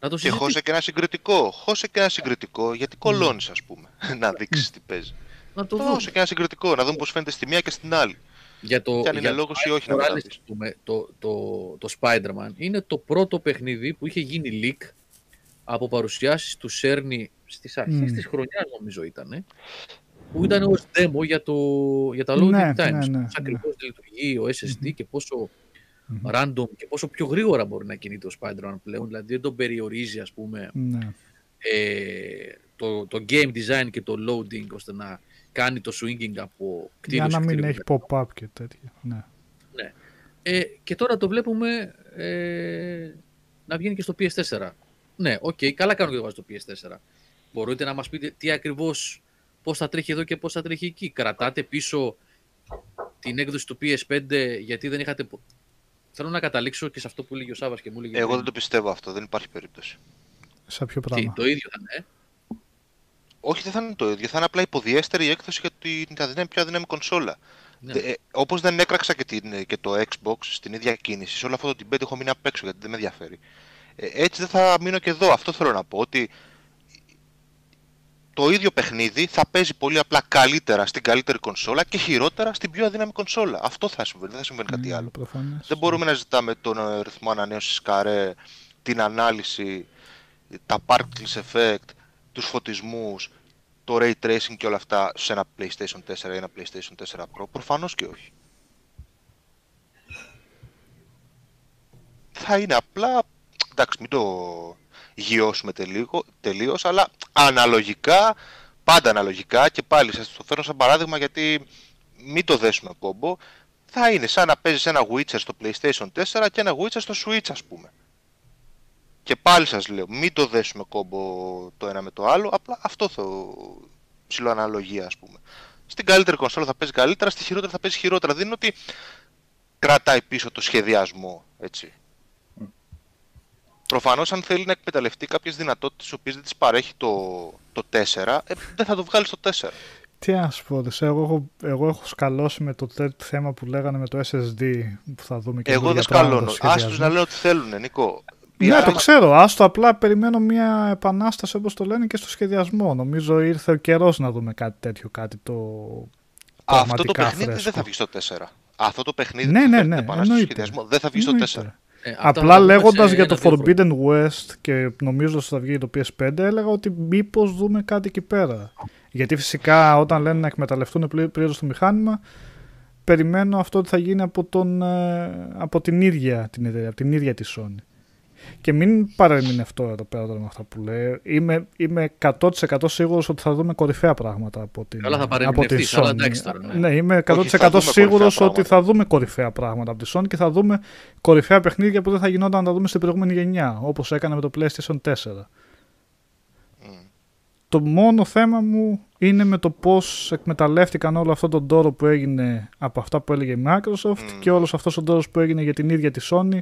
Να το
Και
συζητήσουμε.
χώσε και ένα συγκριτικό. Χώσε και ένα συγκριτικό γιατί κολώνεις, ας πούμε. να δείξεις τι παίζει.
Να το δούμε.
Δώσε και ένα συγκριτικό. Να δούμε πώς φαίνεται στη μία και στην άλλη.
Για το,
Και αν είναι
για
λόγος
το
ή όχι να
Miles Morales,
μεταδείξει.
ας πούμε, το, το, το Spider-Man είναι το πρώτο παιχνίδι που είχε γίνει leak από παρουσιάσεις του Σέρνη στις αρχές
Μμ.
της χρονιάς νομίζω ήταν που ήταν ως demo για, το, για τα loading
Ναι,
times
ναι, ναι,
πώς ακριβώς λειτουργεί ο SSD και πόσο
Μμμ.
random και πόσο πιο γρήγορα μπορεί να κινείται το Spider-Man πλέον δηλαδή δεν τον περιορίζει ας πούμε
Ναι.
ε, το, το game design και το loading ώστε να κάνει το swinging από κτίριο
Για
σε
να μην
κτίριο
έχει pop-up και τέτοια. Ναι.
Ε, και τώρα το βλέπουμε ε, να βγαίνει και στο PS4. Ναι, οκ, καλά κάνω και το βάζω στο PS4. Μπορείτε να μας πείτε τι ακριβώς, πώς θα τρέχει εδώ και πώς θα τρέχει εκεί. Κρατάτε πίσω την έκδοση του PS5 γιατί δεν είχατε... πο- Θέλω να καταλήξω και σε αυτό που έλεγε ο Σάβας και μου έλεγε
Εγώ
πριν.
δεν το πιστεύω αυτό. Δεν υπάρχει περίπτωση.
Σε ποιο
Τι,
πράγμα;
το ίδιο θα είναι, ε;
Όχι, δεν θα είναι το ίδιο. Θα είναι απλά υποδεέστερη η έκδοση για την τα δυνάμει- πιο αδύναμη κονσόλα.
Ναι.
Ε, Όπως δεν έκραξα και, την, και το Xbox στην ίδια κίνηση, σε όλο αυτό το debate έχω μείνει απ' έξω γιατί δεν με ενδιαφέρει. Ε, έτσι δεν θα μείνω και εδώ. Αυτό θέλω να πω. Ότι το ίδιο παιχνίδι θα παίζει πολύ απλά καλύτερα στην καλύτερη κονσόλα και χειρότερα στην πιο αδύναμη κονσόλα. Αυτό θα συμβαίνει. Δεν θα συμβαίνει κάτι
Ναι,
άλλο.
προφανώς.
Δεν μπορούμε να ζητάμε τον ε, ρυθμό ανανέωσης καρέ, την ανάλυση, τα particle effect, τους φωτισμούς, το ray tracing και όλα αυτά σε ένα PlayStation 4 ή ένα PlayStation 4 Pro. Προφανώς και όχι. Θα είναι απλά, εντάξει μην το γιώσουμε τελείω, τελείως, αλλά αναλογικά, πάντα αναλογικά και πάλι σας το φέρνω σαν παράδειγμα γιατί μην το δέσουμε κόμπο, θα είναι σαν να παίζεις ένα Witcher στο PlayStation 4 και ένα Witcher στο Switch ας πούμε. Και πάλι σας λέω, μην το δέσουμε κόμπο το ένα με το άλλο, απλά αυτό θα ψηλό αναλογία ας πούμε. Στην καλύτερη κονσόλα θα παίζει καλύτερα, στη χειρότερη θα παίζει χειρότερα. Δεν είναι ότι κρατάει πίσω το σχεδιασμό, έτσι. Προφανώς αν θέλει να εκμεταλλευτεί κάποιες δυνατότητες τις οποίες δεν τις παρέχει το, το 4, ε, δεν θα το βγάλει στο 4.
Τι να σου πω, ρε, εγώ, έχω, εγώ έχω σκαλώσει με το τέτοιο θέμα που λέγανε με το SSD που θα δούμε και
Εγώ
για
δεν
πράγματα
σκαλώνω.
σχεδιασμού.
Άστους να λένε ό,τι θέλουν, Νίκο.
Ναι,
Άρα-
το ξέρω. Άστο απλά περιμένω μια επανάσταση όπως το λένε και στο σχεδιασμό. Νομίζω ήρθε ο καιρός να δούμε κάτι τέτοιο, κάτι το
Αυτό το
πραγματικά
παιχνίδι δεν
φρέσκο.
θα βγει στο 4. Αυτό το παιχνίδι
Ναι,
που
ναι,
φέρνει
ναι,
την επανάσταση στο
εννοείται.
σχεδιασμό δεν θα βγει στο
Εννοείται.
4.
Ε, αυτά
Απλά
θα δούμε
λέγοντας
σε
για το
ένα-δύο χρόνια.
Forbidden West και νομίζω ότι θα βγει το PS5, έλεγα ότι μήπως δούμε κάτι εκεί πέρα. Γιατί φυσικά όταν λένε να εκμεταλλευτούν πλήρως το μηχάνημα, περιμένω αυτό ότι θα γίνει από, τον, ε, από την ίδια την εταιρεία, από την ίδια τη Sony. Και μην παρεμεινευτώ εδώ πέρα τώρα με αυτά που λέει. Είμαι, είμαι 100% σίγουρος ότι θα δούμε κορυφαία πράγματα από την,
Καλά, θα
από την
παρεμεινευτείς, αλλά
Sony.
εντάξει τώρα, ναι.
ναι, είμαι 100%
Όχι, θα δούμε
σίγουρος
κορυφαία
ότι θα δούμε κορυφαία πράγματα από τη Sony και θα δούμε κορυφαία παιχνίδια που δεν θα γινόταν να τα δούμε στην προηγούμενη γενιά, όπως έκανε με το PlayStation 4. Το μόνο θέμα μου είναι με το πώς εκμεταλλεύτηκαν όλο αυτό τον τόρο που έγινε από αυτά που έλεγε η Microsoft
Μμ.
και όλος αυτός ο τόρος που έγινε για την ίδια τη Sony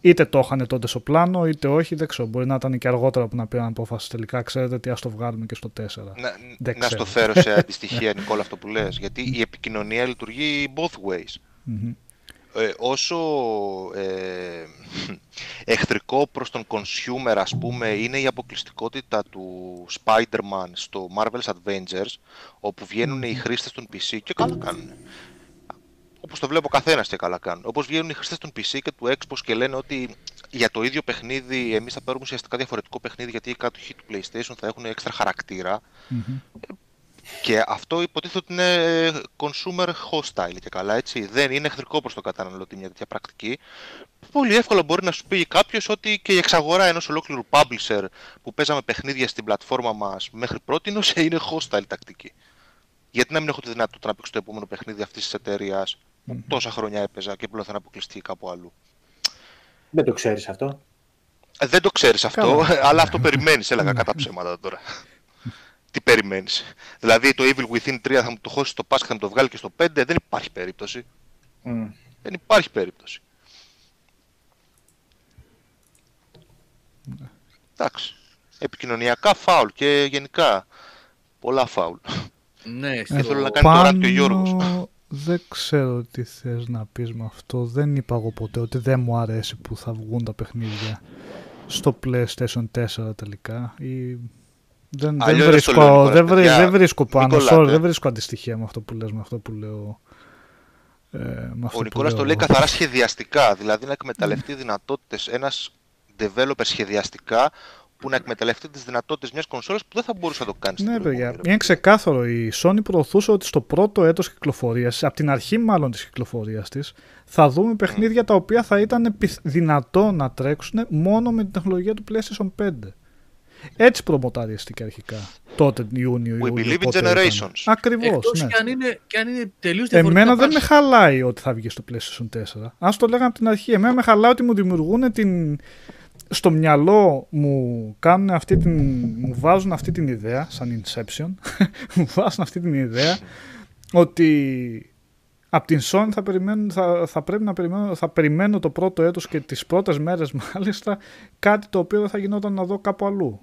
είτε το είχαν τότε στο πλάνο είτε όχι, δεν ξέρω. Μπορεί να ήταν και αργότερα που να πήραν απόφαση τελικά. Ξέρετε τι, ας το βγάλουμε και στο 4.
Να,
Δεν
να
ξέρω.
στο φέρω σε αντιστοιχεία, Νικόλα, αυτό που λες. Γιατί η επικοινωνία λειτουργεί both ways.
Μμμ.
Ε, όσο ε, εχθρικό προς τον consumer, ας πούμε, είναι η αποκλειστικότητα του Spider-Man στο Marvel's Avengers, όπου βγαίνουν οι χρήστες των PC και καλά κάνουν. Όπως το βλέπω ο καθένας και καλά κάνουν. Όπως βγαίνουν οι χρήστες των PC και του Xbox και λένε ότι για το ίδιο παιχνίδι εμείς θα παίρνουμε ουσιαστικά διαφορετικό παιχνίδι γιατί οι κάτοχοι του PlayStation θα έχουν έξτρα χαρακτήρα.
Μμμ.
Και αυτό υποτίθεται ότι είναι ε, consumer hostile και καλά, έτσι. Δεν είναι εχθρικό προς τον καταναλωτή μια τέτοια πρακτική. Πολύ εύκολα μπορεί να σου πει κάποιος ότι και η εξαγορά ενός ολόκληρου publisher που παίζαμε παιχνίδια στην πλατφόρμα μας μέχρι πρώτη είναι hostile τακτική. Γιατί να μην έχω τη δυνατότητα να παίξω το επόμενο παιχνίδι αυτής της εταιρείας; Που τόσα χρόνια έπαιζα και πλέον θα αποκλειστεί κάπου αλλού.
Δεν το ξέρεις αυτό;
Ε, δεν το ξέρεις αυτό,
Καλά.
αλλά αυτό περιμένεις, έλεγα κατά ψέματα τώρα. Τι περιμένεις. Δηλαδή το Evil Within 3 θα μου το χώσεις στο Pass και θα μου το βγάλει και στο 5, δεν υπάρχει περίπτωση.
Μμ.
Δεν υπάρχει περίπτωση. Εντάξει. Επικοινωνιακά φάουλ και γενικά πολλά φάουλ.
Ναι,
θέλω
στο-
να κάνει το ράπ και ο Γιώργος.
Δεν ξέρω τι θες να πεις με αυτό. Δεν είπα εγώ ποτέ ότι δεν μου αρέσει που θα βγουν τα παιχνίδια στο PlayStation 4 τελικά. Ή... Δεν, δεν,
Αλλιώς δεν το λέω,
βρίσκω,
Νικόλας,
δεν, βρι-
παιδιά.
δεν βρίσκω πάνω,
Μην
sorry,
κολλάτε.
δεν βρίσκω αντιστοιχεία με αυτό που λες, με αυτό που λέω. Ε, με αυτό
Ο
που
Νικόλας το
λέω
λέει
εγώ.
καθαρά σχεδιαστικά, δηλαδή να εκμεταλλευτεί δυνατότητες ένας developer σχεδιαστικά που να εκμεταλλευτεί τις δυνατότητες μιας κονσόλας που δεν θα μπορούσε να το κάνει στην
Ναι, παιδιά.
προηγούμενη.
Είναι ξεκάθαρο. Η Sony προωθούσε ότι στο πρώτο έτος κυκλοφορίας, από την αρχή μάλλον της κυκλοφορίας της, θα δούμε παιχνίδια τα οποία θα ήταν πιθ- δυνατό να τρέξουν μόνο με την τεχνολογία του PlayStation 5. Έτσι προμοταρίστηκε αρχικά. Τότε Ιούνιο,
We
Ιούλιο.
believe in
πότε ήταν.
generations.
Ακριβώς,
Εκτός
ναι.
και, αν είναι, και αν είναι τελείως διαφορετικά
Εμένα δεν με
patch.
χαλάει ότι θα βγει στο PlayStation 4. Ας το λέγαμε από την αρχή. Εμένα με χαλάει ότι μου δημιουργούν την... Στο μυαλό μου κάνουν αυτή την... μου βάζουν αυτή την ιδέα, σαν Inception, μου βάζουν αυτή την ιδέα ότι από την Sony θα, περιμένω, θα, θα πρέπει να περιμένω, θα περιμένω το πρώτο έτος και τις πρώτες μέρες μάλιστα κάτι το οποίο δεν θα γινόταν να δω κάπου αλλού.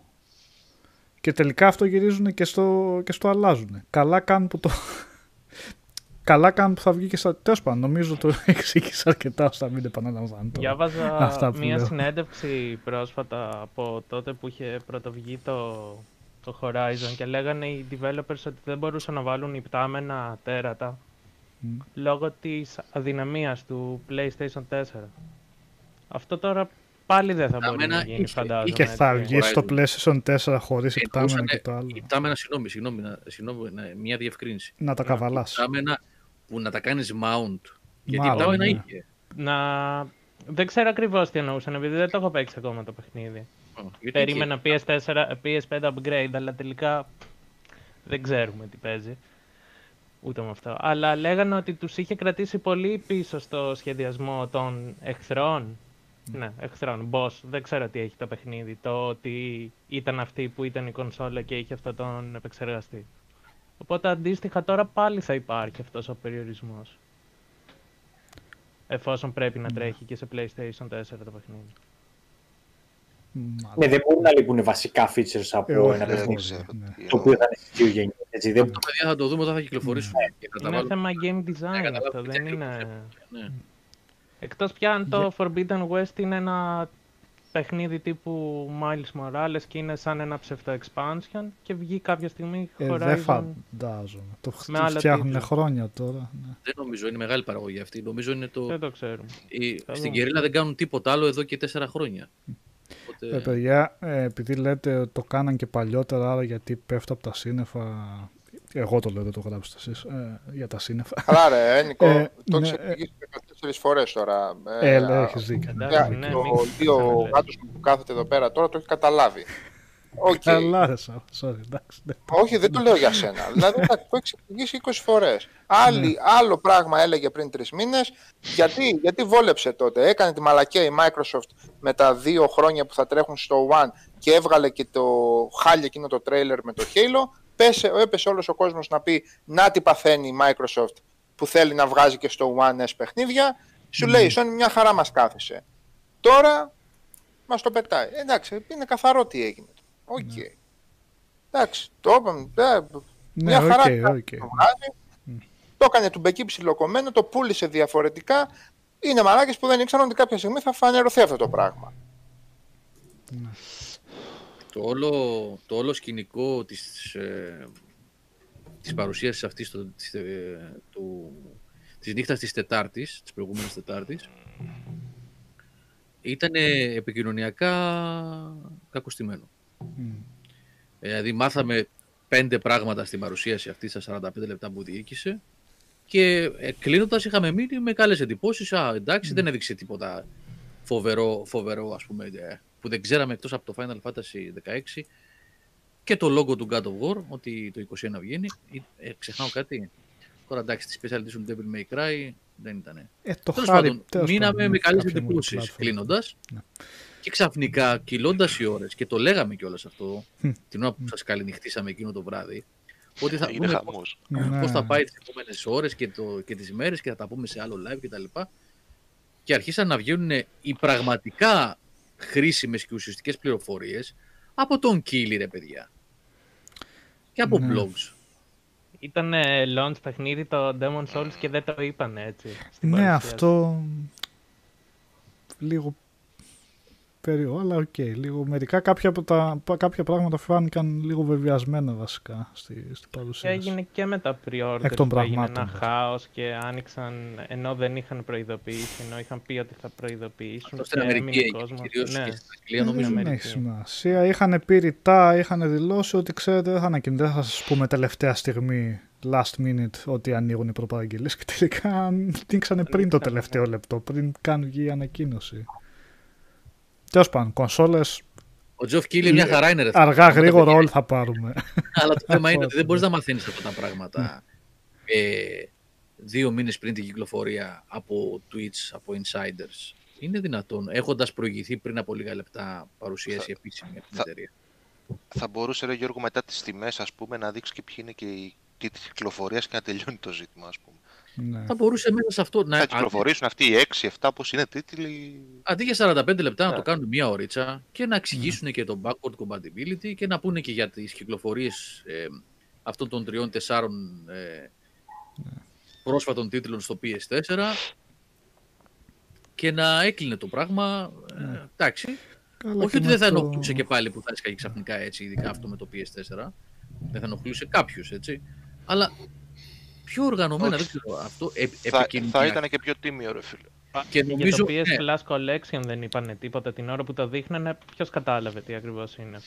Και τελικά αυτό γυρίζουν και στο, και στο αλλάζουν. Καλά κάνουν που το, Καλά κάνουν που θα βγει και στα. Τέλος πάντων, νομίζω το εξήγησα αρκετά ώστε να μην επαναλαμβάνω. τώρα.
Διάβαζα
Αυτά που
μία
λέω.
συνέντευξη πρόσφατα από τότε που είχε πρωτοβγεί το, το Horizon και λέγανε οι developers ότι δεν μπορούσαν να βάλουν υπτάμενα τέρατα
Μμ.
λόγω της αδυναμίας του PlayStation 4. Αυτό τώρα πάλι δεν θα μπορεί
Υπτάμενα
να γίνει
είχε-
φαντάζομαι.
Και θα
έτσι.
βγει στο
Horizon.
PlayStation 4 χωρίς υπτάμενα
Εννοούσανε
και το άλλο.
Υπτάμενα, συγγνώμη, συγγνώμη, να- συγγνώμη, να- μια διευκρίνηση.
Να τα καβαλάς.
Υπτάμενα που να τα κάνεις mount. Γιατί
Μάλλον,
υπτάμενα
ναι.
είχε.
Να... Δεν ξέρω ακριβώς τι εννοούσαν επειδή δεν το έχω παίξει ακόμα το παιχνίδι.
Ω, γιατί
Περίμενα PS4, PS5 upgrade, αλλά τελικά δεν ξέρουμε τι παίζει. Ούτε με αυτό. Αλλά λέγανε ότι τους είχε κρατήσει πολύ πίσω στο σχεδιασμό των εχθρών. Ναι, εχθρών, boss. Δεν ξέρω τι έχει το παιχνίδι. Το ότι ήταν αυτή που ήταν η κονσόλα και είχε αυτόν τον επεξεργαστή. Οπότε αντίστοιχα τώρα πάλι θα υπάρχει αυτός ο περιορισμός. Εφόσον πρέπει να τρέχει και σε PlayStation 4 το παιχνίδι.
Μάλλον.
Ναι, δεν μπορούν να λείπουν βασικά features από
Ε, όχι,
ένα
δεν
παιχνίδι.
ξέρω
ναι.
τι
Το οποίο θα είναι στις δύο γενιές. Έτσι, δεν...
Τα παιδιά θα το δούμε όταν θα κυκλοφορήσουν. Και θα τα
Είναι
βάλουν.
θέμα game design
καταλάβω
αυτό,
τι
δεν
ακριβώς
είναι...
Ναι.
Εκτός πια αν το Forbidden West είναι ένα παιχνίδι τύπου Miles Morales και είναι σαν ένα ψευτο expansion και βγει κάποια στιγμή
Ε,
Horizon.
δεν φαντάζομαι. Το
Με άλλα
φτιάχνουν
τίτλους.
χρόνια τώρα. Ναι.
Δεν νομίζω, είναι μεγάλη παραγωγή αυτή. Νομίζω είναι το.
Δεν το ξέρουμε.
η-
θα
Στην
δούμε.
Guerrilla δεν κάνουν τίποτα άλλο εδώ και τέσσερα χρόνια. Οπότε...
Ε, παιδιά, ε, επειδή λέτε ότι το κάναν και παλιότερα, άρα γιατί πέφτω από τα σύννεφα. Εγώ το λέω, δεν το γράψετε εσείς, ε, για τα σύννεφα.
Καλά ρε, Νίκο,
Ε,
το
ναι,
έχεις εξηγήσει 14 φορές τώρα.
Ε,
Ε,
λέει, έχεις δίκιο. ναι.
Εντάξει,
για
ναι,
το
μην-
δύο
μην
γάτος που κάθεται εδώ πέρα τώρα το έχει καταλάβει. Οκ.
Καλά, ρε, σα- sorry, εντάξει. ναι.
Όχι, δεν το λέω για σένα. δηλαδή, εντάξει, το έχει εξηγήσει 20 φορές. Άλλο πράγμα έλεγε πριν τρεις μήνες. Γιατί, γιατί βόλεψε τότε. Έκανε τη μαλακία η Microsoft με τα δύο χρόνια που θα τρέχουν στο One και έβγαλε και το χάλι εκείνο το τρέιλερ με το Halo. Πέσε, έπεσε όλος ο κόσμος να πει Να τι παθαίνει η Microsoft που θέλει να βγάζει και στο One S παιχνίδια. Σου λέει, η Sony μια χαρά μας κάθεσε. Τώρα μας το πετάει. Εντάξει, είναι καθαρό τι έγινε. Οκ. Εντάξει, το είπαμε. ε,
Ναι,
μια χαρά
οκ,
κάνει
οκ.
το βγάζει. Το έκανε τουμπεκί ψιλοκομμένο, το πούλησε διαφορετικά. Είναι μαλάκες που δεν ήξεραν ότι κάποια στιγμή θα φανερωθεί αυτό το πράγμα.
Το όλο, το όλο σκηνικό της, ε, της παρουσίασης αυτής το, της, ε, του, της νύχτας της Τετάρτης, της προηγούμενης Τετάρτης, ήταν επικοινωνιακά κακοστημένο.
Μμ.
Ε, Δηλαδή μάθαμε πέντε πράγματα στην παρουσίαση αυτή στα 45 λεπτά που διοίκησε και ε, κλείνοντας είχαμε μείνει με καλές εντυπώσεις. Α, εντάξει, δεν έδειξε τίποτα φοβερό, φοβερό ας πούμε, ε, που δεν ξέραμε εκτός από το Final Fantasy 16 και το logo του God of War, ότι το 21 βγαίνει. Ε, ξεχνάω κάτι. Τώρα εντάξει, τη Special Edition Devil May Cry δεν ήταν.
Ε, το
Τέλος
χάρη,
πάντων,
τέλος
μείναμε
πάντων,
με καλές
κάποια
εντυπώσεις
multiplatform.
κλείνοντας.
Ναι.
Και ξαφνικά, κυλώντας οι ώρες, και το λέγαμε κιόλας αυτό,
Μμ.
την ώρα που σας καληνυχτήσαμε εκείνο το βράδυ, ότι θα
Είναι
δούμε
χαμός.
Ναι.
πώς θα πάει τις επόμενες ώρες και, το, και τις μέρες και θα τα πούμε σε άλλο live κτλ. Και, και αρχίσαν να βγαίνουν οι πραγματικά χρήσιμες και ουσιαστικές πληροφορίες από τον Κίλι, ρε παιδιά. Και από
Ναι.
blogs.
Ήταν ε, launch παιχνίδι το Demon Souls και δεν το είπαν έτσι. στην
Ναι,
παρουσίαση.
αυτό λίγο περίεργο, αλλά οκ. λίγο μερικά κάποια, από τα, πα- κάποια πράγματα φάνηκαν λίγο βεβιασμένα βασικά στη, στην
Και
παρουσίαση.
έγινε και με τα pre-orders
Εκ των
που έγινε
πραγμάτων,
ένα
βέβαια.
χάος και άνοιξαν ενώ δεν είχαν προειδοποιήσει, ενώ είχαν πει ότι θα προειδοποιήσουν
Αυτό στην
και
Αμερική
έμεινε
έγινε,
κόσμος.
κυρίως
Ναι.
και στην Αγγλία νομίζω.
δεν
Αμερική.
έχει σημασία. Είχαν πει ρητά, είχαν δηλώσει ότι ξέρετε δεν θα ανακοινωθεί, δεν θα σας πούμε τελευταία στιγμή, last minute, ότι ανοίγουν οι προπαραγγελίες και τελικά ανοίξανε πριν το
Ανοίξανε,
τελευταίο λεπτό, πριν καν βγει η ανακοίνωση. Τέλος πάντων, κονσόλες
Ο Τζοφ Κίλι μια χαρά είναι ρε.
αργά
Αυτά τα
γρήγορα
παιδιά
όλοι θα πάρουμε.
Αλλά το θέμα είναι ότι δεν
Αυτό,
μπορείς να μαθαίνεις αυτά τα πράγματα ε, δύο μήνες πριν την κυκλοφορία από Twitch, από insiders. Είναι δυνατόν, έχοντας προηγηθεί πριν από λίγα λεπτά παρουσίαση επίσημη από την
θα-
εταιρεία.
Θα μπορούσε, ρε Γιώργο, μετά τις τιμές, ας πούμε, να δείξει και ποιοι είναι και οι τίτλοι κυκλοφορίας και να τελειώνει το ζήτημα, ας πούμε.
Ναι.
Θα μπορούσε μέσα σε αυτό να.
Θα κυκλοφορήσουν αυτοί οι 6-7 πώς είναι τίτλοι.
Αντί για 45 λεπτά να
Ναι.
το κάνουν μία ωρίτσα και να εξηγήσουν και το backward compatibility και να πούνε και για τις κυκλοφορίες ε, αυτών των τριών-τεσσάρων ε, πρόσφατων τίτλων στο PS4 και να έκλεινε το πράγμα. Ε, εντάξει.
Καλά,
Όχι
και
ότι
με
δεν θα
το-
ενοχλούσε και πάλι που θα έσκαγε ξαφνικά έτσι, ειδικά αυτό με το PS4. Δεν θα ενοχλούσε κάποιου έτσι. Αλλά πιο οργανωμένα,
Όχι.
δεν ξέρω αυτό. Ε,
Θα, θα
επικοινωνιακά.
ήταν και πιο τίμιο, ρε φίλε.
Και
Και
νομίζω.
για το PS
ναι,
Plus Collection δεν είπανε τίποτα την ώρα που το δείχνανε. Ποιος κατάλαβε τι ακριβώς είναι.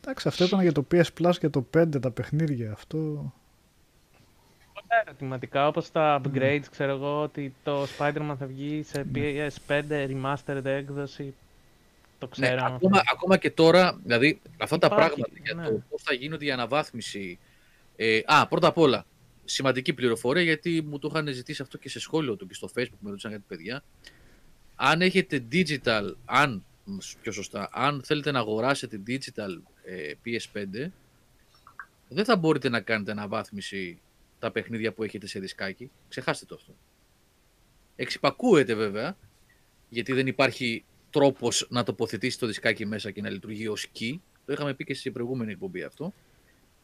Εντάξει, αυτό ήταν για το PS Plus και το 5 τα παιχνίδια. Αυτό.
Πολλά ερωτηματικά όπως τα upgrades, ξέρω εγώ, ότι το Spider-Man θα βγει σε PS5 remastered έκδοση. Το
Ναι,
ξέραμε.
ακόμα, ακόμα και τώρα, δηλαδή αυτά τα
Υπάρχει,
πράγματα για
ναι.
το πώς θα γίνονται η αναβάθμιση. Ε, α, πρώτα απ' όλα, σημαντική πληροφορία γιατί μου το είχαν ζητήσει αυτό και σε σχόλιο του και στο facebook με ρωτήσαν κάτι παιδιά. Αν έχετε digital, αν, μ, πιο σωστά, αν θέλετε να αγοράσετε digital ε, PS5, δεν θα μπορείτε να κάνετε αναβάθμιση τα παιχνίδια που έχετε σε δισκάκι. Ξεχάστε το αυτό. Εξυπακούεται βέβαια, γιατί δεν υπάρχει τρόπος να τοποθετήσει το δισκάκι μέσα και να λειτουργεί ως key. Το είχαμε πει και στην προηγούμενη εκπομπή αυτό.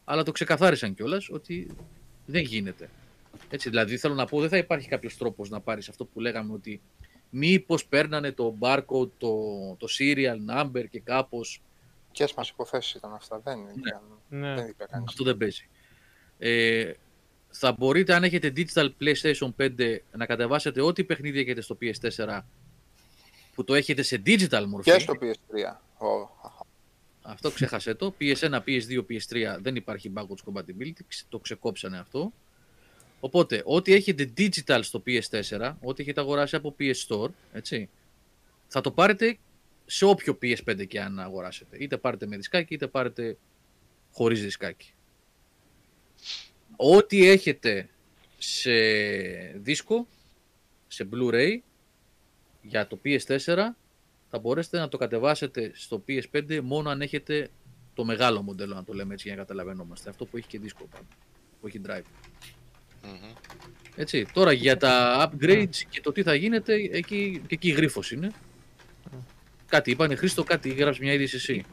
Αλλά το ξεκαθάρισαν κιόλας ότι δεν γίνεται. Έτσι, δηλαδή θέλω να πω, δεν θα υπάρχει κάποιος τρόπος να πάρεις αυτό που λέγαμε ότι μήπως παίρνανε το barcode, το, το serial number και κάπω.
Ποιες μας υποθέσεις ήταν αυτά, δεν,
Ναι.
Ναι.
δεν είπε κανείς.
Αυτό δεν παίζει. Ε, θα μπορείτε, αν έχετε digital PlayStation 5, να κατεβάσετε ό,τι παιχνίδι έχετε στο PS4 που το έχετε σε digital μορφή.
Και στο PS3. Ω,
Αυτό ξέχασε το. PS1, PS2, PS3 δεν υπάρχει backwards compatibility. ξε- Το ξεκόψανε αυτό. Οπότε, ό,τι έχετε digital στο PS4, ό,τι έχετε αγοράσει από PS Store, έτσι, θα το πάρετε σε όποιο PS5 και αν αγοράσετε. Είτε πάρετε με δισκάκι, είτε πάρετε χωρίς δισκάκι. Ό,τι έχετε σε δίσκο, σε Blu-ray, για το PS4, θα μπορέσετε να το κατεβάσετε στο PS5 μόνο αν έχετε το μεγάλο μοντέλο, να το λέμε έτσι για να καταλαβαίνόμαστε. Αυτό που έχει και δίσκο πάνω, που έχει drive.
Μμμ.
Έτσι, τώρα για τα upgrades και το τι θα γίνεται, εκεί, και εκεί γρίφος είναι. Κάτι είπανε, Χρήστο, κάτι γράψει μια είδηση εσύ.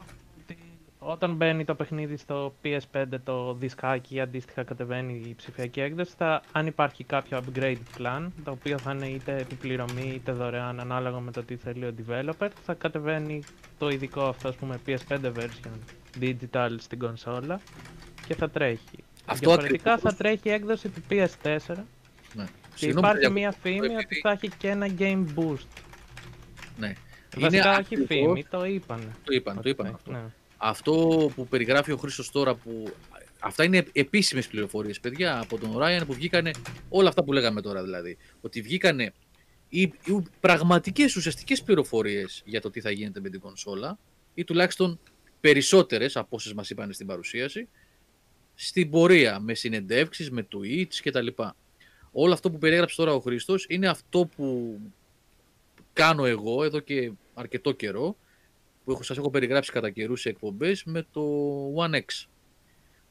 Ότι Όταν μπαίνει το παιχνίδι στο PS5 το δισκάκι αντίστοιχα κατεβαίνει η ψηφιακή έκδοση θα, αν υπάρχει κάποιο upgrade plan το οποίο θα είναι είτε επιπληρωμή είτε δωρεάν ανάλογα με το τι θέλει ο developer θα κατεβαίνει το ειδικό αυτό ας πούμε PS5 version digital στην κονσόλα και θα τρέχει.
Αυτό
Διαφορετικά
ακριβώς-
θα τρέχει η έκδοση του PS4
Ναι.
και
Συγγνώμη,
υπάρχει
παιδιά,
μια φήμη
επειδή-
ότι θα έχει και ένα game boost.
Ναι.
Βασικά όχι
ακριβώς-
φήμη, το είπανε.
Το είπαν, το
Ότι
είπαν
θα-
αυτό.
ναι.
Αυτό που περιγράφει ο Χρήστος τώρα που... Αυτά είναι επίσημες πληροφορίες, παιδιά, από τον Ryan που βγήκανε όλα αυτά που λέγαμε τώρα δηλαδή. Ότι βγήκανε οι, οι πραγματικές ουσιαστικές πληροφορίες για το τι θα γίνεται με την κονσόλα ή τουλάχιστον περισσότερες από όσες μας είπαν στην παρουσίαση στην πορεία, με συνεντεύξεις, με tweets κτλ. Όλο αυτό που περιέγραψε τώρα ο Χρήστος είναι αυτό που κάνω εγώ εδώ και αρκετό καιρό που έχω, σας έχω περιγράψει κατά καιρούς σε εκπομπές με το One X.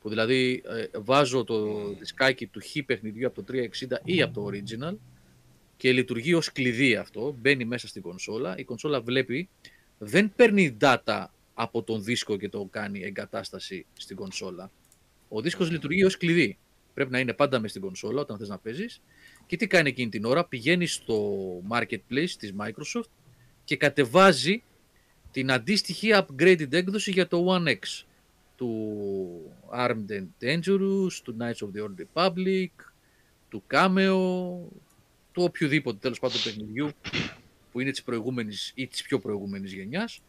Που δηλαδή ε, βάζω το δισκάκι του χ παιχνιδιού από το 360 ή από το original και λειτουργεί ως κλειδί αυτό, μπαίνει μέσα στην κονσόλα, η κονσόλα βλέπει, δεν παίρνει data από τον δίσκο και το κάνει εγκατάσταση στην κονσόλα. Ο δίσκος λειτουργεί ως κλειδί. Πρέπει να είναι πάντα μες στην κονσόλα όταν θες να παίζεις. Και τι κάνει εκείνη την ώρα, πηγαίνει στο marketplace της Microsoft και κατεβάζει την αντίστοιχη upgraded έκδοση για το One X του Armed and Dangerous, του Knights of the Old Republic, του Cameo, του οποιοδήποτε τέλος πάντων παιχνιδιού που είναι της προηγούμενης ή της πιο προηγούμενης γενιάς.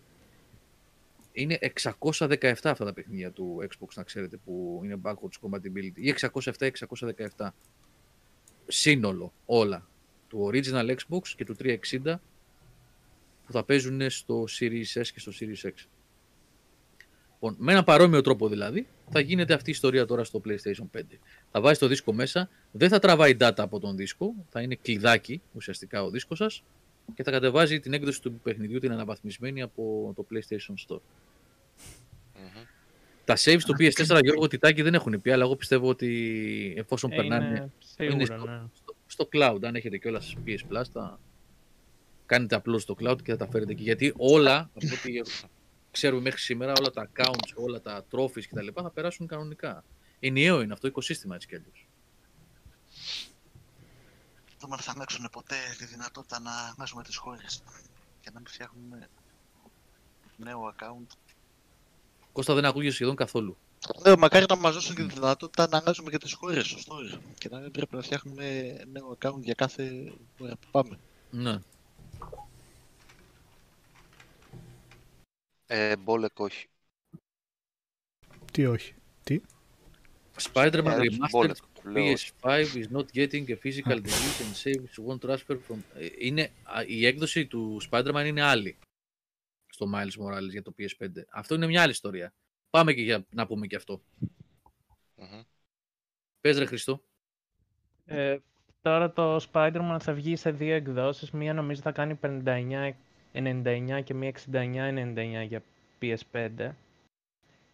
Είναι 617 αυτά τα παιχνίδια του Xbox, να ξέρετε, που είναι backwards compatibility. Ή 607 ή 617. Σύνολο, όλα. Του original Xbox και του 360 που θα παίζουν στο Series S και στο Series X. Λοιπόν, με ένα παρόμοιο τρόπο δηλαδή, θα γίνεται αυτή η ιστορία τώρα στο PlayStation 5. Θα βάζει το δίσκο μέσα, δεν θα τραβάει data από τον δίσκο, θα είναι κλειδάκι ουσιαστικά ο δίσκος σας και θα κατεβάζει την έκδοση του παιχνιδιού την αναβαθμισμένη από το PlayStation Store.
Μμμ.
Τα saves του PS4, Γιώργο Τιτάκη, δεν έχουν πει, αλλά εγώ πιστεύω ότι εφόσον
Ε,
περνάνε
είναι
είναι
σίγουρο,
στο,
ναι.
στο, στο cloud, αν έχετε κιόλας PS Plus, θα κάνετε απλώς στο cloud και θα τα φέρετε εκεί. Γιατί όλα, από ό,τι ξέρουμε μέχρι σήμερα, όλα τα accounts, όλα τα trophies κτλ. θα περάσουν κανονικά. Ενιαίο είναι αυτό το οικοσύστημα έτσι κι αλλιώς.
δούμε αν θα ανοίξουν ποτέ τη δυνατότητα να αλλάζουμε τις χώρες και να μην φτιάχνουμε νέο account.
Κώστα δεν ακούγεται σχεδόν καθόλου.
Ναι, μακάρι να μας δώσουν και τη δυνατότητα να αλλάζουμε και τις χώρες στο store και να μην πρέπει να φτιάχνουμε νέο account για κάθε χώρα που πάμε.
Ναι.
Ε, Μπόλεκ όχι.
Τι όχι. Τι;
Spider-Man
Ε,
Remastered
Bullet, λέω.
PS5 is not getting a physical delete and saves won't transfer from... Ε, Είναι, α, η έκδοση του Spider-Man είναι άλλη στο Miles Morales για το PS5. Αυτό είναι μια άλλη ιστορία. Πάμε και για να πούμε και αυτό.
Μμμ.
Πες ρε Χριστό.
Ε, τώρα το Spider-Man θα βγει σε δύο εκδόσεις. Μία νομίζω θα κάνει 59-99 και μία 69-99 για PS5.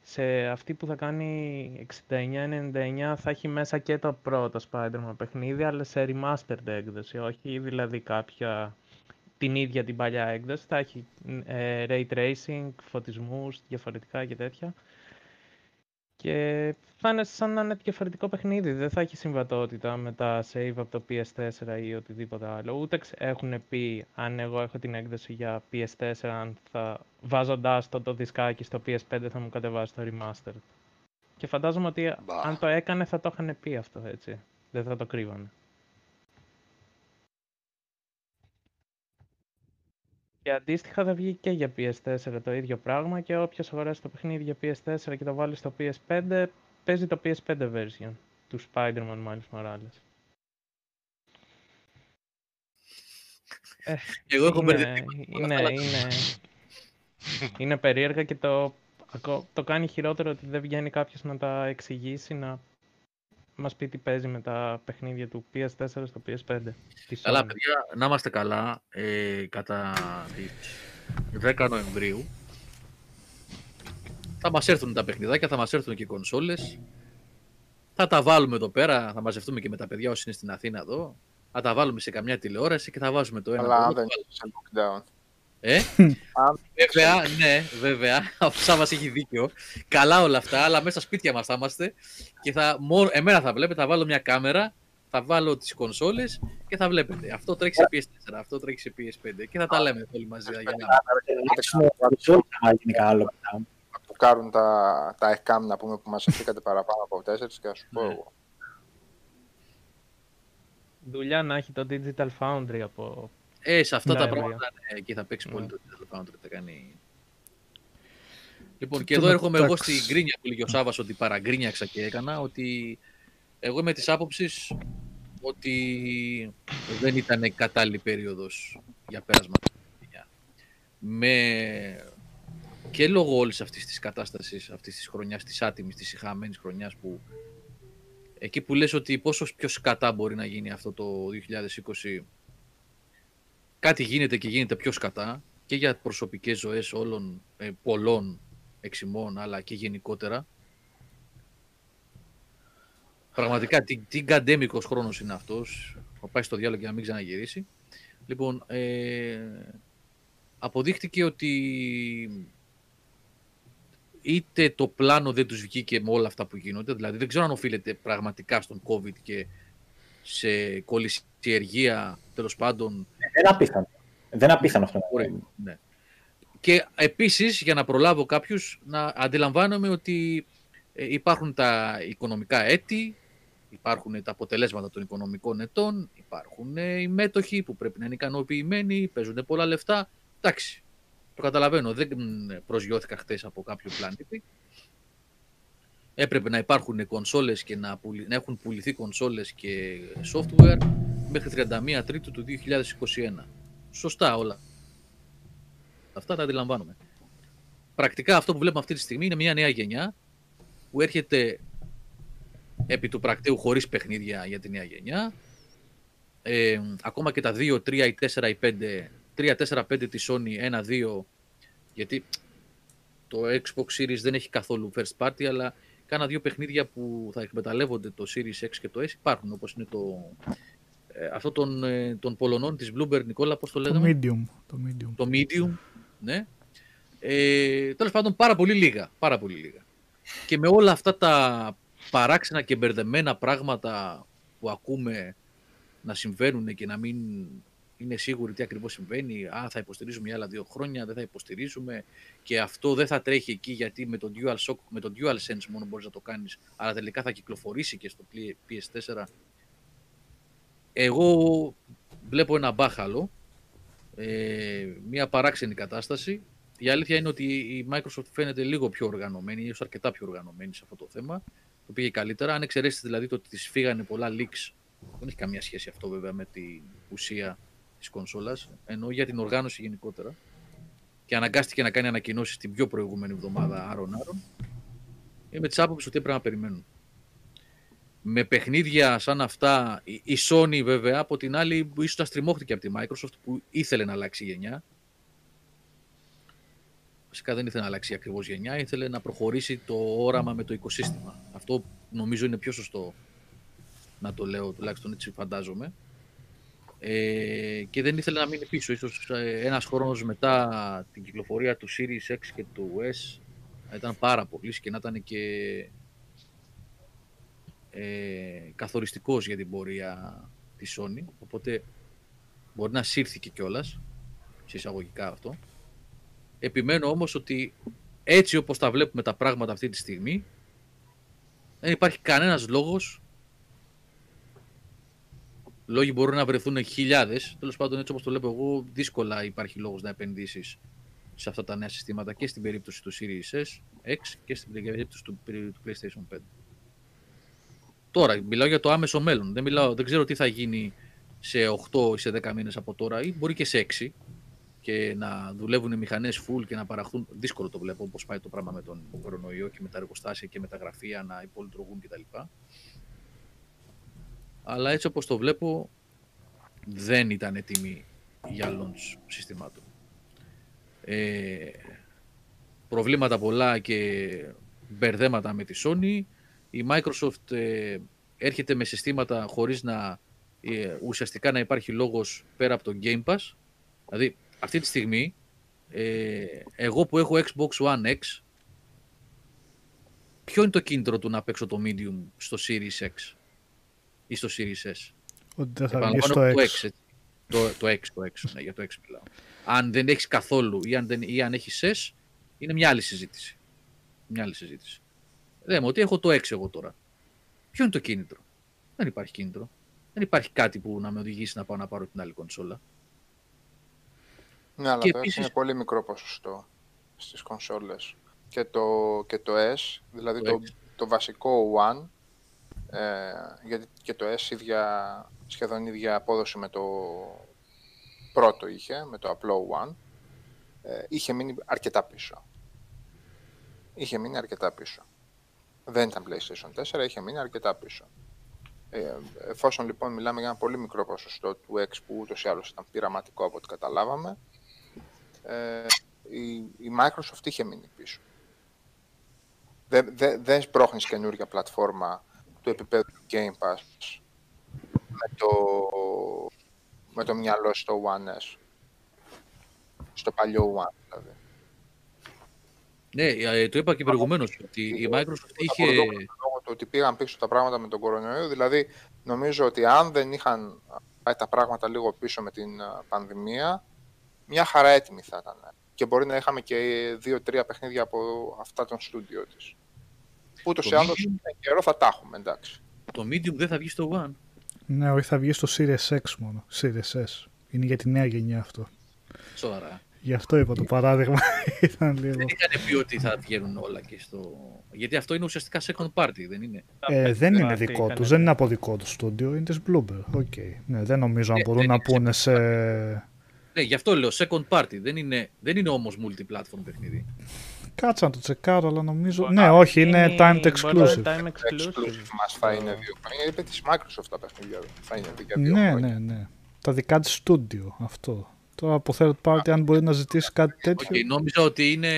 Σε αυτή που θα κάνει 69-99 θα έχει μέσα και το πρώτο Spider-Man παιχνίδι, αλλά σε remastered έκδοση, όχι δηλαδή κάποια την ίδια την παλιά έκδοση. Θα έχει ε, ray tracing, φωτισμούς, διαφορετικά και τέτοια. Και θα είναι σαν να είναι διαφορετικό παιχνίδι. Δεν θα έχει συμβατότητα με τα save από το PS4 ή οτιδήποτε άλλο. Ούτε έχουν πει αν εγώ έχω την έκδοση για PS4, αν θα βάζοντάς το, το δισκάκι στο PS5 θα μου κατεβάσει το remaster. Και φαντάζομαι ότι αν το έκανε θα το είχαν πει αυτό έτσι. Δεν θα το κρύβανε. Και αντίστοιχα θα βγει και για PS4 το ίδιο πράγμα και όποιος αγοράσει το παιχνίδι για PS4 και το βάλει στο PS5 παίζει το PS5 version του Spider-Man Miles Morales.
Ε, Εγώ έχω
είναι, είναι, είναι, είναι περίεργα και το, το κάνει χειρότερο ότι δεν βγαίνει κάποιος να τα εξηγήσει, να μας πει τι παίζει με τα παιχνίδια του PS4 στο PS5.
Καλά, παιδιά, να είμαστε καλά. Ε, κατά τις 10 Νοεμβρίου θα μας έρθουν τα παιχνιδάκια, θα μας έρθουν και οι κονσόλες. Θα τα βάλουμε εδώ πέρα, θα μαζευτούμε και με τα παιδιά όσοι είναι στην Αθήνα εδώ. Θα τα βάλουμε σε καμιά τηλεόραση και θα βάζουμε το ένα.
Αλλά αν δεν σε lockdown.
Ε, βέβαια, ναι, βέβαια, ο Σάββας έχει δίκιο. Καλά όλα αυτά, αλλά μέσα στα σπίτια μας θα είμαστε και θα, μόνο, εμένα θα βλέπετε, θα βάλω μια κάμερα, θα βάλω τις κονσόλες και θα βλέπετε. Αυτό τρέχει σε PS4, αυτό τρέχει σε PS5 και θα τα λέμε όλοι μαζί. Για
να
του κάνουν τα, τα ΕΚΑΜ να πούμε που μας αφήκατε παραπάνω από 4 και να σου πω εγώ.
Δουλειά να έχει το Digital Foundry από
ε, σε αυτά
Ναι,
τα
βέβαια.
πράγματα ναι, εκεί θα παίξει πολύ το Digital Foundry. Θα κάνει... Λοιπόν, και
Το
εδώ έρχομαι εγώ
μεταξύ-
στην γκρίνια που λέγει ο Σάββας ότι παραγκρίνιαξα και έκανα, ότι εγώ είμαι της άποψης ότι δεν ήταν κατάλληλη περίοδος για πέρασμα. παιχνίδια. Με... Και λόγω όλης αυτής της κατάστασης, αυτής της χρονιάς, της άτιμης, της ηχαμένης χρονιάς που εκεί που λες ότι πόσο πιο σκατά μπορεί να γίνει αυτό το 2020 κάτι γίνεται και γίνεται πιο σκατά και για προσωπικές ζωές όλων ε, πολλών εξημών αλλά και γενικότερα. Πραγματικά τι, τι γκαντέμικος χρόνος είναι αυτός. Θα πάει στο διάλογο και να μην ξαναγυρίσει. Λοιπόν, ε, αποδείχτηκε ότι είτε το πλάνο δεν τους βγήκε με όλα αυτά που γίνονται, δηλαδή δεν ξέρω αν οφείλεται πραγματικά στον COVID και σε κολυσιεργία, τέλος πάντων,
Δεν είναι απίθανο. Δεν είναι απίθανο αυτό. να
Μπορεί,
γίνει.
ναι. Και επίσης, για να προλάβω κάποιους, να αντιλαμβάνομαι ότι ε, υπάρχουν τα οικονομικά έτη, υπάρχουν τα αποτελέσματα των οικονομικών ετών, υπάρχουν ε, οι μέτοχοι που πρέπει να είναι ικανοποιημένοι, παίζουν πολλά λεφτά. Εντάξει, το καταλαβαίνω, δεν μ, προσγειώθηκα χτες από κάποιο πλανήτη. Έπρεπε να υπάρχουν κονσόλες και να, πουλη- να έχουν πουληθεί κονσόλες και software μέχρι 31 Τρίτου του 2021. Σωστά όλα. Αυτά τα αντιλαμβάνομαι. Πρακτικά αυτό που βλέπουμε αυτή τη στιγμή είναι μια νέα γενιά που έρχεται επί του πρακτέου χωρίς παιχνίδια για τη νέα γενιά. Ε, ακόμα και τα 2, 3, ή 4, ή 5, 3, 4, 5 της Sony, 1, 2, γιατί το Xbox Series δεν έχει καθόλου first party, αλλά κάνα δύο παιχνίδια που θα εκμεταλλεύονται το Series X και το S υπάρχουν, όπως είναι το, ε, αυτό των, ε, των Πολωνών της Bloomberg, Νικόλα, πώς το
Το
λέγαμε
medium. Το medium.
το medium, ναι. Ε, τέλος πάντων πάρα πολύ λίγα, πάρα πολύ λίγα. Και με όλα αυτά τα παράξενα και μπερδεμένα πράγματα που ακούμε να συμβαίνουν και να μην είναι σίγουροι τι ακριβώς συμβαίνει, α, θα υποστηρίζουμε για άλλα δύο χρόνια, δεν θα υποστηρίζουμε και αυτό δεν θα τρέχει εκεί γιατί με το DualShock, με το DualSense μόνο μπορείς να το κάνεις, αλλά τελικά θα κυκλοφορήσει και στο PS4. Εγώ βλέπω ένα μπάχαλο ε, μια παράξενη κατάσταση. Η αλήθεια είναι ότι η Microsoft φαίνεται λίγο πιο οργανωμένη, ίσως αρκετά πιο οργανωμένη σε αυτό το θέμα. Το πήγε καλύτερα. Αν εξαιρέσεις δηλαδή το ότι της φύγανε πολλά leaks, δεν έχει καμία σχέση αυτό βέβαια με την ουσία της κονσόλας, ενώ για την οργάνωση γενικότερα. Και αναγκάστηκε να κάνει ανακοινώσεις την πιο προηγούμενη εβδομάδα άρον-άρον. Είμαι τη άποψη ότι έπρεπε να περιμένουν. Με παιχνίδια σαν αυτά, η η Sony βέβαια από την άλλη ίσως τα στριμώχτηκε από τη Microsoft που ήθελε να αλλάξει γενιά. Φυσικά δεν ήθελε να αλλάξει ακριβώς γενιά, ήθελε να προχωρήσει το όραμα με το οικοσύστημα. Αυτό νομίζω είναι πιο σωστό να το λέω, τουλάχιστον έτσι φαντάζομαι. ε, και δεν ήθελε να μείνει πίσω. Ίσως ε, ένας χρόνος μετά την κυκλοφορία του Series X και του S να ήταν πάρα πολύ και να ήταν και ε, καθοριστικός για την πορεία της Sony. Οπότε μπορεί να σύρθηκε κιόλας σε εισαγωγικά αυτό. Επιμένω όμως ότι έτσι όπως τα βλέπουμε τα πράγματα αυτή τη στιγμή δεν υπάρχει κανένας λόγος Λόγοι μπορούν να βρεθούν χιλιάδες. Τέλος πάντων, έτσι όπως το βλέπω εγώ, δύσκολα υπάρχει λόγος να επενδύσεις σε αυτά τα νέα συστήματα και στην περίπτωση του Series S, X και στην περίπτωση του, του PlayStation 5. Τώρα, μιλάω για το άμεσο μέλλον. Δεν, μιλάω, δεν ξέρω τι θα γίνει σε 8 ή σε 10 μήνες από τώρα ή μπορεί και σε 6 και να δουλεύουν οι μηχανές full και να παραχθούν. Δύσκολο το βλέπω όπως πάει το πράγμα με τον κορονοϊό και με τα εργοστάσια και με τα γραφεία να υπολειτουργούν κτλ αλλά έτσι όπως το βλέπω δεν ήταν έτοιμη για launch συστημάτων. Ε, προβλήματα πολλά και μπερδέματα με τη Sony. Η Microsoft ε, έρχεται με συστήματα χωρίς να ε, ουσιαστικά να υπάρχει λόγος πέρα από το Game Pass. Δηλαδή αυτή τη στιγμή ε, εγώ που έχω Xbox One X ποιο είναι το κίνητρο του να παίξω το Medium στο Series X ή στο Series S;
Ότι δεν θα βγει στο X.
Το X, το, το X, το X, ναι, για το X μιλάω. Αν δεν έχεις καθόλου ή αν, δεν, ή αν έχεις S, είναι μια άλλη συζήτηση. Μια άλλη συζήτηση. Λέμε ότι έχω το X εγώ τώρα. Ποιο είναι το κίνητρο; Δεν υπάρχει κίνητρο. Δεν υπάρχει κάτι που να με οδηγήσει να πάω να πάρω την άλλη κονσόλα.
Ναι, αλλά και το επίσης... είναι πολύ μικρό ποσοστό στις κονσόλες. Και το, και το S, δηλαδή το, το, το βασικό One, ε, γιατί και το S ίδια, σχεδόν ίδια απόδοση με το πρώτο είχε, με το απλό One, ε, είχε μείνει αρκετά πίσω. Είχε μείνει αρκετά πίσω. Δεν ήταν PlayStation 4, είχε μείνει αρκετά πίσω. Ε, εφόσον λοιπόν μιλάμε για ένα πολύ μικρό ποσοστό του X που ούτως ή άλλως ήταν πειραματικό από ό,τι καταλάβαμε, ε, η, η Microsoft είχε μείνει πίσω. Δεν, δεν, δεν σπρώχνεις καινούργια πλατφόρμα του επίπεδου του Game Pass με το, με το μυαλό στο One S. Στο παλιό One, δηλαδή.
Ναι, ε, το είπα και προηγουμένως ότι η Microsoft είχε.
Λόγω του ότι πήγαν πίσω τα πράγματα με τον κορονοϊό, δηλαδή νομίζω ότι αν δεν είχαν πάει τα πράγματα λίγο πίσω με την πανδημία, μια χαρά έτοιμη θα ήταν. Και μπορεί να είχαμε και δύο-τρία παιχνίδια από αυτά των στούντιο της. Ούτως ή άλλως καιρό θα τα έχουμε, εντάξει.
Το Medium δεν θα βγει στο One.
Ναι, όχι, θα βγει στο Series X μόνο. Series S. Είναι για τη νέα γενιά αυτό.
Σοβαρά.
Γι' αυτό είπα το παράδειγμα. Ήταν λίγο...
Δεν είχαν πει ότι θα βγαίνουν όλα και στο. Γιατί αυτό είναι ουσιαστικά second party, δεν είναι;
Ε, δεν είναι δικό τους, δεν είναι από δικό τους στούντιο, είναι της Bloomberg. Okay. Ναι, δεν νομίζω αν ε, μπορούν να πούνε σε.
Ναι, γι' αυτό λέω second party. Δεν είναι, δεν είναι όμως multi-platform παιχνίδι.
Κάτσα να το τσεκάρω, αλλά νομίζω. ναι, όχι, είναι timed exclusive.
Time exclusive.
Μας θα είναι δύο χρόνια. Είπε της Microsoft τα παιχνίδια. Θα είναι για
δύο ναι, ναι, ναι. Τα δικά της studio αυτό. Τώρα από third party, αν μπορεί να ζητήσει κάτι τέτοιο.
Okay, νόμιζα ότι είναι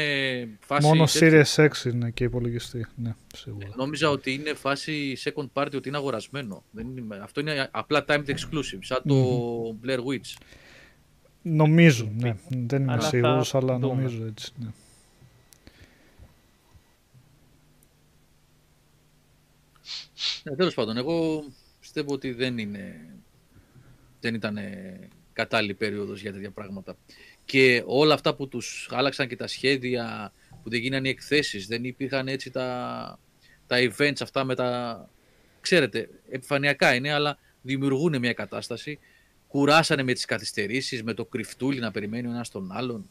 φάση.
Μόνο Series X είναι και υπολογιστή. Ναι, σίγουρα.
Ε, νόμιζα ότι είναι φάση second party, ότι είναι αγορασμένο. Δεν είναι... Αυτό είναι απλά timed exclusive, σαν το Blair Witch.
Νομίζω, ναι. Δεν είμαι σίγουρος, αλλά νομίζω έτσι. Ναι.
Ναι, τέλος πάντων, εγώ πιστεύω ότι δεν, είναι, δεν ήταν κατάλληλη περίοδος για τέτοια πράγματα. Και όλα αυτά που τους άλλαξαν και τα σχέδια, που δεν γίνανε οι εκθέσεις, δεν υπήρχαν έτσι τα, τα events αυτά με τα... Ξέρετε, επιφανειακά είναι, αλλά δημιουργούν μια κατάσταση. Κουράσανε με τις καθυστερήσεις, με το κρυφτούλι να περιμένει ο ένας τον άλλον.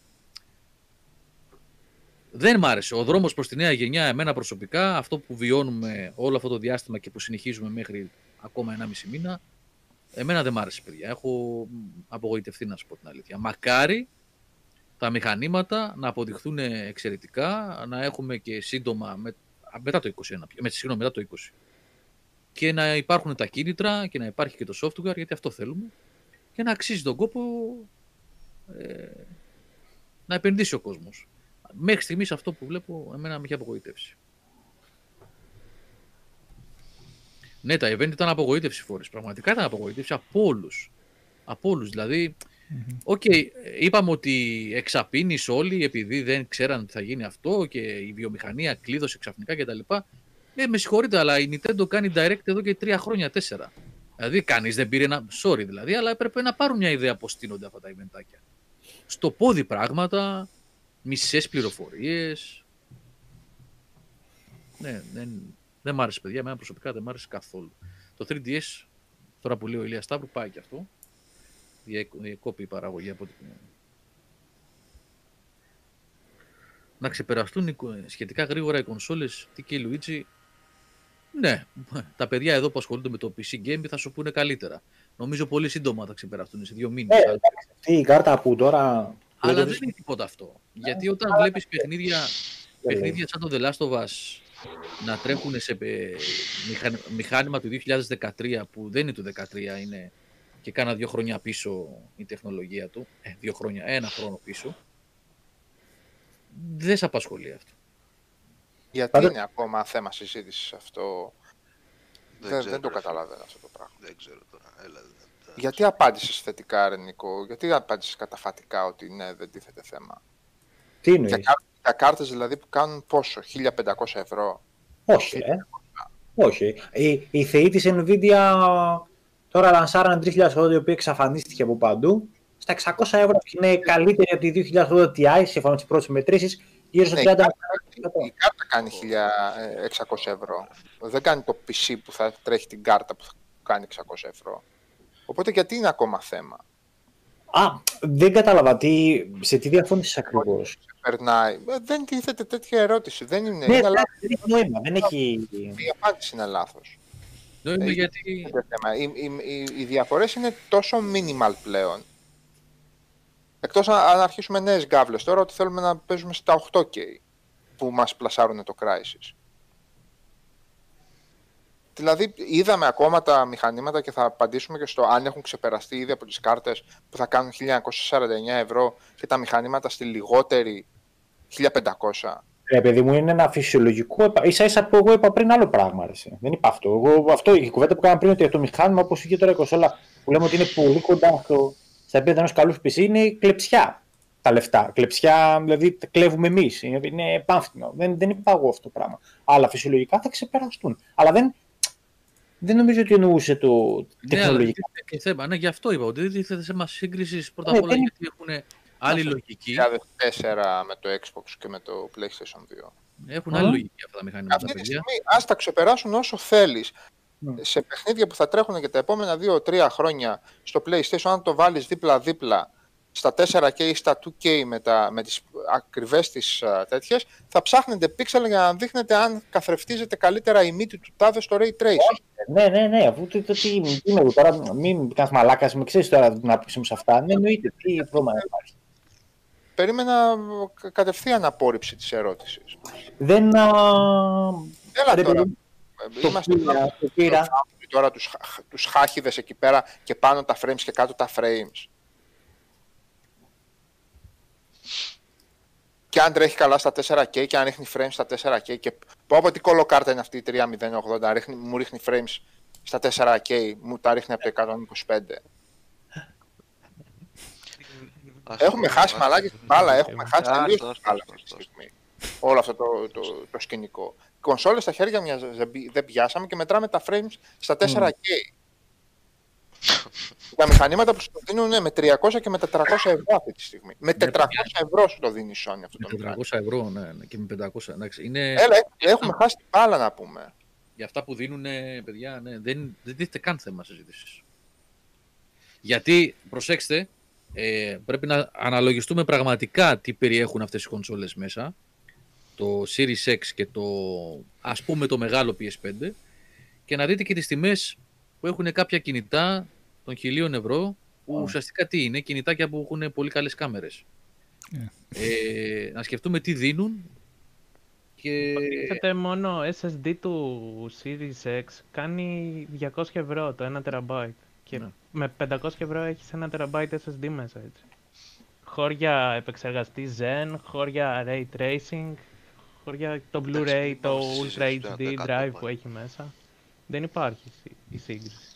Δεν μ' άρεσε. Ο δρόμος προς τη νέα γενιά, εμένα προσωπικά, αυτό που βιώνουμε όλο αυτό το διάστημα και που συνεχίζουμε μέχρι ακόμα 1,5 μήνα, εμένα δεν μ' άρεσε, παιδιά. Έχω απογοητευτεί, να σου πω την αλήθεια. Μακάρι τα μηχανήματα να αποδειχθούν εξαιρετικά, να έχουμε και σύντομα με, μετά το 21, με, συγγνώμη, μετά το 20. Και να υπάρχουν τα κίνητρα και να υπάρχει και το software, γιατί αυτό θέλουμε. Και να αξίζει τον κόπο ε, να επενδύσει ο κόσμος μέχρι στιγμής αυτό που βλέπω εμένα με έχει απογοητεύσει. Ναι, τα event ήταν απογοήτευση φοβερή. Πραγματικά ήταν απογοήτευση από όλους. Από όλους. Δηλαδή, οκ, είπαμε ότι εξαπίνης όλοι επειδή δεν ξέραν τι θα γίνει αυτό και η βιομηχανία κλείδωσε ξαφνικά κτλ. Ε, με συγχωρείτε, αλλά η Nintendo κάνει direct εδώ και τρία χρόνια, τέσσερα. Δηλαδή, κανείς δεν πήρε ένα. Sorry δηλαδή, αλλά έπρεπε να πάρουν μια ιδέα πώς στείνονται αυτά τα eventάκια. Στο πόδι πράγματα, μισές πληροφορίες. Ναι, δεν, δεν μ' άρεσε, παιδιά. Εμένα προσωπικά δεν μ' άρεσε καθόλου. Το 3DS, τώρα που λέει ο Ηλία Σταύρου, πάει και αυτό. Διεκ- Διακόπη η παραγωγή από ό,τι να ξεπεραστούν οι κο- σχετικά γρήγορα οι κονσόλες TK Luigi ναι, τα παιδιά εδώ που ασχολούνται με το PC game θα σου πούνε καλύτερα. Νομίζω πολύ σύντομα θα ξεπεραστούν σε δύο μήνες.
Ε, εντάξει, αυτή η κάρτα που τώρα.
Αλλά
λέτε-
δεν είναι τίποτα αυτό. Γιατί όταν βλέπεις παιχνίδια,
Δεν λέει.
παιχνίδια σαν το The Last of Us να τρέχουν σε ε, μηχαν- μηχάνημα του 2013 που δεν είναι του 2013, είναι και κάνα δύο χρόνια πίσω η τεχνολογία του, ε, δύο χρόνια, ένα χρόνο πίσω, δεν σε απασχολεί αυτό.
Γιατί
Πάντα-
είναι ακόμα θέμα συζήτησης αυτό; Δεν, δεν,
ξέρω,
το
ρε,
καταλαβαίνω αυτό το πράγμα.
Δεν ξέρω τώρα. Έλα, δεν- δεν-
Γιατί απάντησες θετικά, ρε Νικό, γιατί απάντησες καταφατικά ότι ναι, δεν τίθεται θέμα;
Τι
Για,
εννοεί.
κάρ- για κάρτες δηλαδή που κάνουν πόσο, 1500 ευρώ.
Όχι, ε. Όχι. Η, η θεή της Nvidia τώρα λανσάρανε 3080 η οποία εξαφανίστηκε από παντού. Στα 600 ευρώ και είναι καλύτερη από τη 2080 Ti, σύμφωνα με τις πρώτες μετρήσεις, γύρω στο
Ναι,
30
Η κάρτα κάνει 1600 ευρώ. Δεν κάνει το PC που θα τρέχει την κάρτα που θα κάνει 600 ευρώ. Οπότε γιατί είναι ακόμα θέμα;
Α, δεν κατάλαβα τι, σε τι διαφώνησες ακριβώς;
Περνάει. Ε, Δεν τίθεται τέτοια ερώτηση. Δεν είναι.
Ναι,
είναι
εντάξει,
λάθος.
δεν έχει νόημα. Δεν έχει...
Η απάντηση είναι λάθος.
Νόημα
Ε,
γιατί
Είναι το θέμα. Οι, οι, οι, οι διαφορές είναι τόσο minimal πλέον. Εκτός αν, αν αρχίσουμε νέες γκάβλες τώρα, ότι θέλουμε να παίζουμε στα 8K που μας πλασάρουν το Crysis. Δηλαδή, είδαμε ακόμα τα μηχανήματα και θα απαντήσουμε και στο αν έχουν ξεπεραστεί ήδη από τις κάρτες που θα κάνουν 1949 ευρώ και τα μηχανήματα στη λιγότερη 1500.
Ρε παιδί μου, είναι ένα φυσιολογικό. επα- ίσα ίσα που εγώ είπα πριν άλλο πράγμα. Ρε, εσύ. Δεν είπα αυτό. Εγώ, αυτό η κουβέντα που κάναμε πριν ότι το μηχάνημα, όπως είχε τώρα η κονσόλα, που λέμε ότι είναι πολύ κοντά στο, στα επίπεδα ενός καλούς PC, είναι κλεψιά τα λεφτά. Κλεψιά, δηλαδή τα κλέβουμε εμείς. Είναι, είναι πάμφθηνο. Δεν, δεν είπα εγώ αυτό το πράγμα. Αλλά φυσιολογικά θα ξεπεραστούν. Αλλά δεν, δεν νομίζω ότι εννοούσε το
Ναι, αλλά
τεχνολογικά.
τίθεται και θέμα. Ναι, γι' αυτό είπα ότι δεν τίθεται θέμα σύγκρισης πρώτα
Ναι,
απ' όλα
δεν-
γιατί έχουν άλλη λογική.
2004 με το Xbox και με το PlayStation 2.
Έχουν
Α.
άλλη λογική αυτά τα μηχανήματα,
Αυτή τη
παιδιά.
στιγμή ας τα ξεπεράσουν όσο θέλεις.
Ναι.
Σε παιχνίδια που θα τρέχουν για τα επόμενα 2-3 χρόνια στο PlayStation, αν το βάλεις δίπλα-δίπλα στα 4K ή στα 2K με, τα, με τις ακριβές τις α, τέτοιες, θα ψάχνετε πίξελ για να δείχνετε αν καθρεφτίζεται καλύτερα η μύτη του τάδε στο Ray Tracing.
Ναι, ναι, ναι. Αφού το, το, τι, τι είμαι εγώ τώρα, μην κάνει μαλάκας, με ξέρεις τώρα την άποψή μου σε αυτά. Ναι, εννοείται. Τι πρόβλημα υπάρχει.
Περίμενα κα- κατευθείαν απόρριψη της ερώτησης.
Δεν. α,
Έλα
ρε,
τώρα.
παιδί,
ε,
Το
Είμαστε
πήρα, το πήρα.
τώρα τους, χα- τους χάχιδες εκεί πέρα και πάνω τα frames και κάτω τα frames. Και αν τρέχει καλά στα 4K και αν ρίχνει frames στα 4K και πω από τι κολοκάρτα είναι αυτή η 3080, ρίχνει, μου ρίχνει frames στα 4K, μου τα ρίχνει από το 125.
Άστο,
Έχουμε χάσει
άστο.
μαλάκι την μπάλα, έχουμε χάσει
Άστο,
τελείως
άστο,
την μπάλα
άστο,
αυτή τη
άστο.
στιγμή. Όλο αυτό το, το, το σκηνικό. Οι κονσόλες στα χέρια μια δεν πι- δεν πιάσαμε και μετράμε τα frames στα 4K. Τα μηχανήματα που σου το δίνουν ναι, με 300 και με 400 ευρώ αυτή τη στιγμή. Με 400 ευρώ σου το δίνει η Sony αυτό το
Με
μηχάνημα.
400 ευρώ ναι, ναι, και με 500. Εντάξει, είναι
Έλα, ε, έχουμε χάσει την μπάλα να πούμε.
για αυτά που δίνουν, παιδιά, ναι, δεν, δεν τίθεται καν θέμα συζήτησης. Γιατί, προσέξτε, ε, πρέπει να αναλογιστούμε πραγματικά τι περιέχουν αυτές οι κονσόλες μέσα. Το Series X και το, ας πούμε, το μεγάλο PS5 και να δείτε και τις τιμές που έχουν κάποια κινητά των χιλίων ευρώ που ουσιαστικά τι είναι, κινητάκια που έχουν πολύ καλές κάμερες. Ε, να σκεφτούμε τι δίνουν και...
Υποτίθεται μόνο SSD του Series X κάνει 200 ευρώ το 1 TB. Και
Ναι.
με 500 ευρώ έχεις 1 TB SSD μέσα έτσι. Χώρια επεξεργαστή Zen, χώρια Ray Tracing, χώρια το
Εντάξει,
Blu-ray,
μην
το
πάμε στη
Ultra
συζήτηση
HD
του 100
drive
πάλι.
που έχει μέσα. Δεν υπάρχει η- η σύγκριση.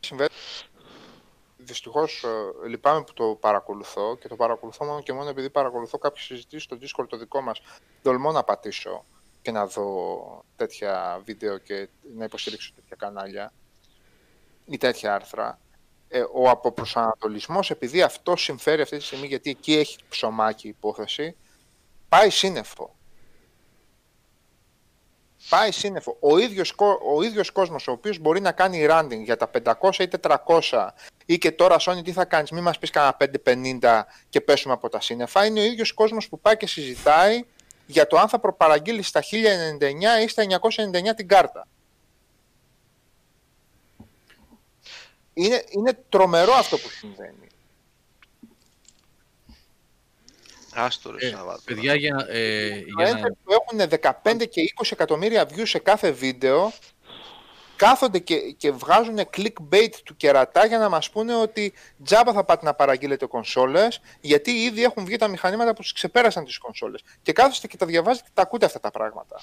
συμβαίνει. Δυστυχώς λυπάμαι που το παρακολουθώ και το παρακολουθώ μόνο και μόνο επειδή παρακολουθώ κάποιες συζητήσεις στο Discord το δικό μας. Τολμώ να πατήσω και να δω τέτοια βίντεο και να υποστηρίξω τέτοια κανάλια ή τέτοια άρθρα. Ε, ο αποπροσανατολισμός, επειδή αυτό συμφέρει αυτή τη στιγμή, γιατί εκεί έχει ψωμάκι η υπόθεση, πάει σύννεφο. Πάει σύννεφο. Ο ίδιος, κο- ο ίδιος κόσμος ο οποίος μπορεί να κάνει randing για τα 500 ή 400 ή και τώρα Sony τι θα κάνεις, μην μας πεις κανένα 550 και πέσουμε από τα σύννεφα, είναι ο ίδιος κόσμος που πάει και συζητάει για το αν θα προπαραγγείλεις στα 1099 ή στα 999 την κάρτα. Είναι, είναι τρομερό αυτό που συμβαίνει.
Άστο ρε
Ε,
Σάββατο.
παιδιά, για, να- ε, για να...
influencers που έχουν 15 και 20 εκατομμύρια views σε κάθε βίντεο κάθονται και, και βγάζουν clickbait του κερατά για να μας πούνε ότι τζάμπα θα πάτε να παραγγείλετε κονσόλες γιατί ήδη έχουν βγει τα μηχανήματα που τους ξεπέρασαν τις κονσόλες. Και κάθεστε και τα διαβάζετε και τα ακούτε αυτά τα πράγματα.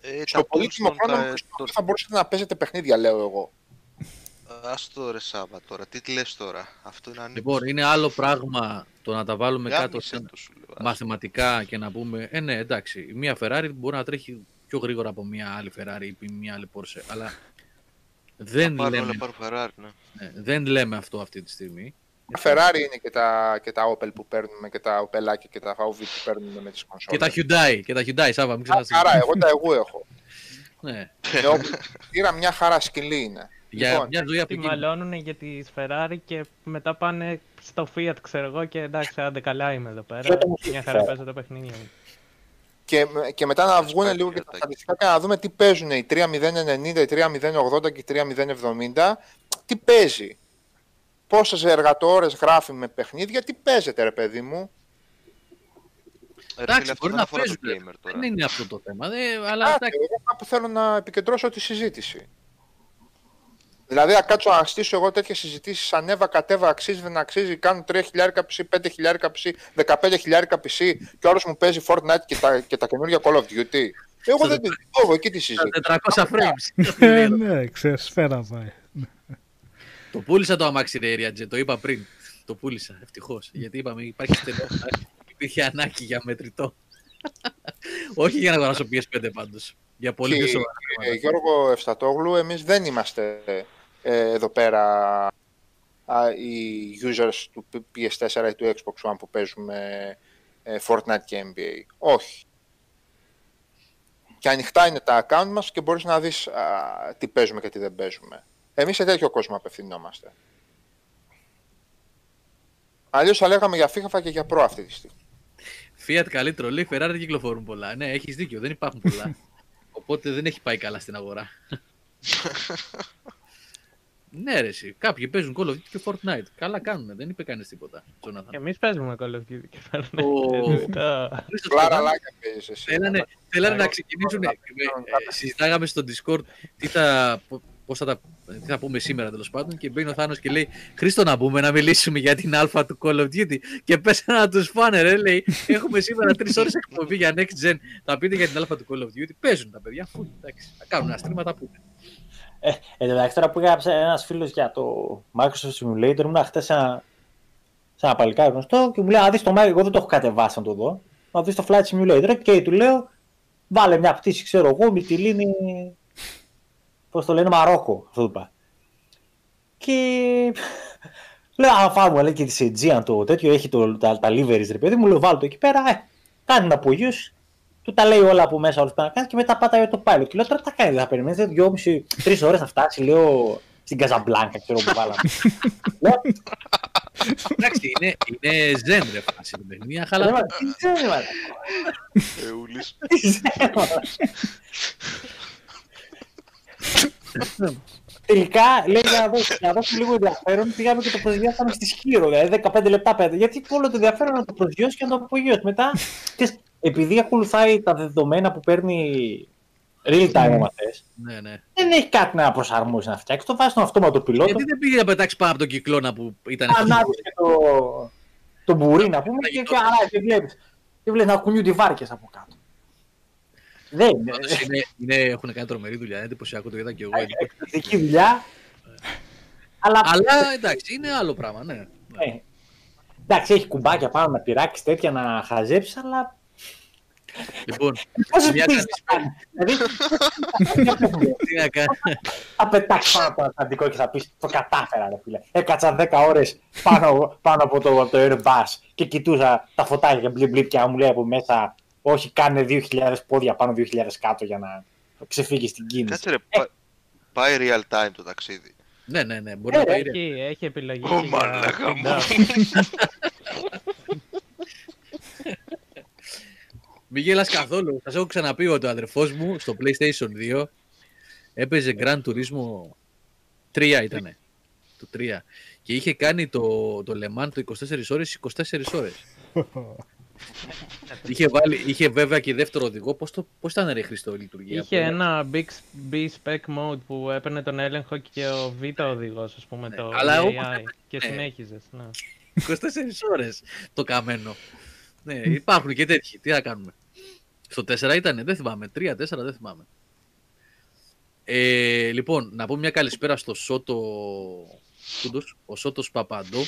Ε,
Στο
τα
πολύτιμο
Tombstone,
χρόνο
τα-
που
το-
θα μπορούσατε να παίζετε παιχνίδια, λέω εγώ.
Άστο ρε Σάββα τώρα. Τι λες τώρα. Αυτό είναι ανήκει.
Λοιπόν, είναι άλλο πράγμα το να τα βάλουμε κάτω
Γάμισε
σε
το, σου λέω.
μαθηματικά και να πούμε, ε, ναι, εντάξει, μία Ferrari μπορεί να τρέχει πιο γρήγορα από μία άλλη Ferrari ή μία άλλη Porsche, αλλά δεν
Θα πάρουν
λέμε,
όλα πάρουν Ferrari, ναι.
ναι, δεν λέμε αυτό αυτή τη στιγμή.
Τα Ferrari είναι και τα, και τα Opel που παίρνουμε και τα Opelάκια και τα VW που παίρνουμε με τις
Και
κονσόλες.
τα Hyundai, και τα Hyundai, Σάβα, μην
Μια
ξεχάσεις.
χαρά, εγώ τα εγώ έχω.
Ναι,
Με Opel πήρα μια χαρά σκυλή είναι.
Για
Λοιπόν,
μια ζωή από
Τι
εκεί.
μαλώνουν για τη Ferrari και μετά πάνε στο Fiat, ξέρω εγώ, και εντάξει, άντε καλά είμαι εδώ πέρα.
Fiat όμως
Μια
έχει
χαρά
Ferrari.
παίζω τα παιχνίδια μου.
Και, και μετά να βγουν
πάει
λίγο
και
και τα
ατάκι.
στατιστικά και να δούμε τι παίζουν οι 3090, οι 3080 και οι 3070. Τι παίζει; Πόσες εργατόρες γράφει με παιχνίδια, τι παίζετε ρε παιδί μου;
Ρε
Εντάξει,
φίλε, αυτό
μπορεί
δεν
να
αφορά το
παίζουν.
gamer τώρα.
Δεν είναι αυτό το θέμα, δε, αλλά
Άρα,
εντάξει,
εγώ κάπου θέλω να επικεντρώσω τη συζήτηση. Δηλαδή, να κάτσω να στήσω εγώ τέτοιες συζητήσεις, ανέβα, κατέβα, αξίζει, δεν αξίζει, κάνουν 3 χιλιάρικα PC, 5 χιλιάρικα PC, 15 χιλιάρικα PC και όλο μου παίζει Fortnite και τα, και τα καινούργια Call of Duty. Εγώ δεν την έχω εκεί τη συζήτηση.
400 frames.
Ε, ναι, ξέρεις, σφαίρα πάει.
το πούλησα το αμάξι ρε Ριατζέ, το είπα πριν. Το πούλησα, ευτυχώς. Γιατί είπαμε υπάρχει στενό. Υπήρχε ανάγκη για μετρητό. Όχι για να αγοράσω PS5 πάντως. Για πολύ πιο
Και,
σοβαρά.
ε,
πράγματα.
Γιώργο Ευστατόγλου, εμείς δεν είμαστε ε, εδώ πέρα α, οι users του PS4 ή του Xbox One που παίζουμε ε, Fortnite και NBA. Όχι. Και ανοιχτά είναι τα account μας και μπορείς να δεις α, τι παίζουμε και τι δεν παίζουμε. Εμείς σε τέτοιο κόσμο απευθυνόμαστε. Αλλιώς θα λέγαμε για FIFA και για Pro αυτή τη στιγμή.
Fiat καλή τρολή, Ferrari δεν κυκλοφορούν πολλά. Ναι, έχεις δίκιο, δεν υπάρχουν πολλά. Οπότε δεν έχει πάει καλά στην αγορά. ναι, ρε, εσύ. Κάποιοι παίζουν Call of Duty και Fortnite. Καλά κάνουν, δεν είπε κανείς τίποτα. Jonathan.
Εμείς παίζουμε Call of Duty και παίρνουμε.
Ο-
Το-
Χρήστος,
Κλάρα
καλά.
λάκια παίζεις εσύ.
Θέλανε, θέλανε να
Εγώ-
ξεκινήσουν.
εγώ-
ε, συζητάγαμε στο Discord τι θα, πώς θα, τα, τι θα πούμε σήμερα τέλος πάντων. Και μπαίνει ο Θάνος και λέει: Χρήστο, να μπούμε να μιλήσουμε για την Α του Call of Duty. Και πέσανε να τους φάνε, ρε. Λέει: Έχουμε σήμερα τρεις ώρες εκπομπή για Next Gen. Θα πείτε για την Α του Call of Duty. Παίζουν τα παιδιά. Φου, εντάξει. Θα κάνουν ένα stream, θα τα πούνε.
Ε, εν τω μεταξύ, τώρα που έγραψε ένας φίλος για το Microsoft Simulator, ήμουν χτες σε ένα, σε ένα παλικάρι γνωστό και μου λέει: Α δεις το Microsoft, εγώ δεν το έχω κατεβάσει να το δω. Να δεις το Flight Simulator. Και του λέω: Βάλε μια πτήση, ξέρω εγώ, με τη λίνη. Πώς το λένε, Μαρόκο. Αυτό του είπα. Και λέω: Α, φάμε, λέει και τη Aegean το τέτοιο, έχει το, τα, τα liveries, ρε παιδί μου. Λέω: Βάλω το εκεί πέρα. Ε, κάνει ένα απογείο. Του τα λέει όλα από μέσα, όλα αυτά να κάνεις και μετά πατάει το pilot. Και λέω τώρα τι θα κάνει, δεν θα περιμένετε δυόμιση, τρεις ώρες να φτάσει, λέω στην Καζαμπλάνκα, ξέρω που βάλαμε. Λέω,
Εντάξει, είναι, είναι zen, ρε φάση. το παιχνίδι, Μια
«Ρε,
χαλαρά.
μα, τι ξέρει, μα,
Εούλης.
τι ξέρει, μα». Τελικά, λέει για να δώσω, για να δώσω λίγο ενδιαφέρον, πήγαμε και το προσγειώσαμε στη Σκύρο, δηλαδή 15 λεπτά πέντε. Γιατί όλο το ενδιαφέρον να το προσγειώσει και να το απογειώσει. Μετά, ξέρεις, επειδή ακολουθάει τα δεδομένα που παίρνει real time ο μαθές,
Ναι, ναι.
δεν έχει κάτι να προσαρμόσει να φτιάξει. Το βάζει στον αυτόματο πιλότο,
Γιατί δεν πήγε να πετάξει πάνω από τον κυκλώνα που ήταν.
ανάβει και το, το μπουρί να πούμε και, και, αλλά, και βλέπεις, και βλέπεις να κουνιούνται οι βάρκες από κάτω. Δεν είναι.
Πάντως είναι, είναι, έχουν κάνει τρομερή δουλειά. Είναι εντυπωσιακό, το είδα και εγώ.
Εκπληκτική δουλειά. Αλλά,
Αλλά εντάξει, είναι άλλο πράγμα, ναι.
ε, εντάξει, έχει κουμπάκια πάνω να πειράξεις τέτοια να χαζέψεις, αλλά.
Λοιπόν,
Πόσο
μια
πεις να κάνει. Δηλαδή,
τι να κάνω;
θα πετάξει πάνω από το Ατλαντικό και θα πεις Το κατάφερα, ρε φίλε. Έκατσα 10 ώρες πάνω, πάνω από το, από το Airbus και κοιτούσα τα φωτάκια και μπλιπ μπλιπ και μου λέει από μέσα, Όχι, κάνε 2.000 πόδια πάνω, 2.000 κάτω για να ξεφύγεις στην κίνηση.
Κάτσε ρε, πα- πάει real time το ταξίδι.
Ναι, ναι, ναι, μπορεί να πάει ρε.
Έχει, έχει επιλογή.
Ω,
και για
μαλάκα μου.
speed up.
Μην γελάς καθόλου. Σας έχω ξαναπεί ότι ο αδερφός μου στο PlayStation 2 έπαιζε Grand Turismo 3 ήτανε. Το 3. Και είχε κάνει το, το Le Mans το 24 ώρες 24 ώρες. είχε, βάλει, είχε βέβαια και δεύτερο οδηγό. Πώς, το, πώς ήταν ρε Χριστό η λειτουργία.
Είχε
που-
ένα big B-spec mode που έπαιρνε τον έλεγχο και ο Β οδηγός, ας πούμε, το
αλλά
AI
όπως
και
ναι.
συνέχιζες. Ναι.
24 ώρες το καμένο. Ναι, υπάρχουν και τέτοιοι. Τι να κάνουμε. Στο 4 ήταν, δεν θυμάμαι. 3-4 δεν θυμάμαι. Ε, λοιπόν, να πω μια καλησπέρα στο Σότο Κούντος, ο Σότος Παπαντό,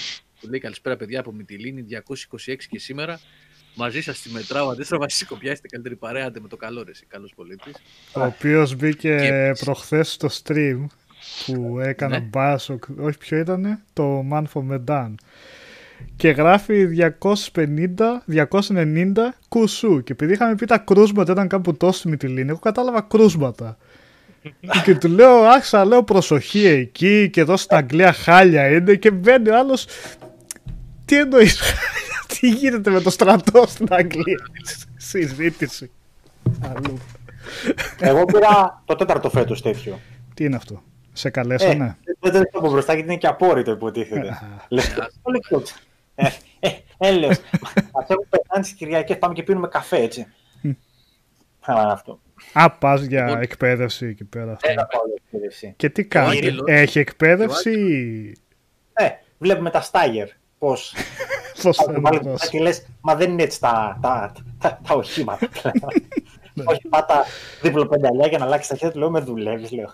που λέει καλησπέρα παιδιά από Μυτιλίνη, 226 και σήμερα. Μαζί σας τη μετράω, αντίστοιχα βασίλη κοπιάστε καλύτερη παρέα άντε με το καλό ρε, εσύ, καλός πολίτης.
Ο οποίος μπήκε
Και-
προχθές στο stream που έκανα
Ναι.
μπάσο. Όχι, ποιο ήταν το Man for Medan. Και γράφει 250, 290 κουσού. Και επειδή είχαμε πει τα κρούσματα ήταν κάπου τόσο με τη λίνη, εγώ κατάλαβα κρούσματα. και του λέω, άξα, λέω προσοχή εκεί και εδώ στην Αγγλία χάλια είναι και μπαίνει ο άλλος, τι εννοείς χάλια, τι γίνεται με το στρατό στην Αγγλία; Συζήτηση. Αλλού.
Εγώ πήρα το τέταρτο φέτος τέτοιο.
Τι είναι αυτό, σε καλέσανε;
Δεν το από μπροστά γιατί είναι και απόρριτο υποτίθεται. Λεπτό. Λεπτό. Ε, ε, έλεος. Μας έχουν πεθάνει στις Κυριακές, πάμε και πίνουμε καφέ, έτσι. Α, αυτό.
Α, πας για
Λοιπόν.
εκπαίδευση εκεί πέρα. αυτό.
Ένα πάω για εκπαίδευση.
Και τι κάνει,
Άγγελος.
έχει εκπαίδευση; Ή
Ε, βλέπουμε τα στάγερ. Πώς.
πώς
Θα
θα
το βάλει
είναι
μπροστά και λες, μα δεν είναι έτσι τα, τα, τα, τα οχήματα. Όχι, πάτα δίπλο πενταλιά για να αλλάξεις τα χέρια του, λέω, με δουλεύεις, λέω.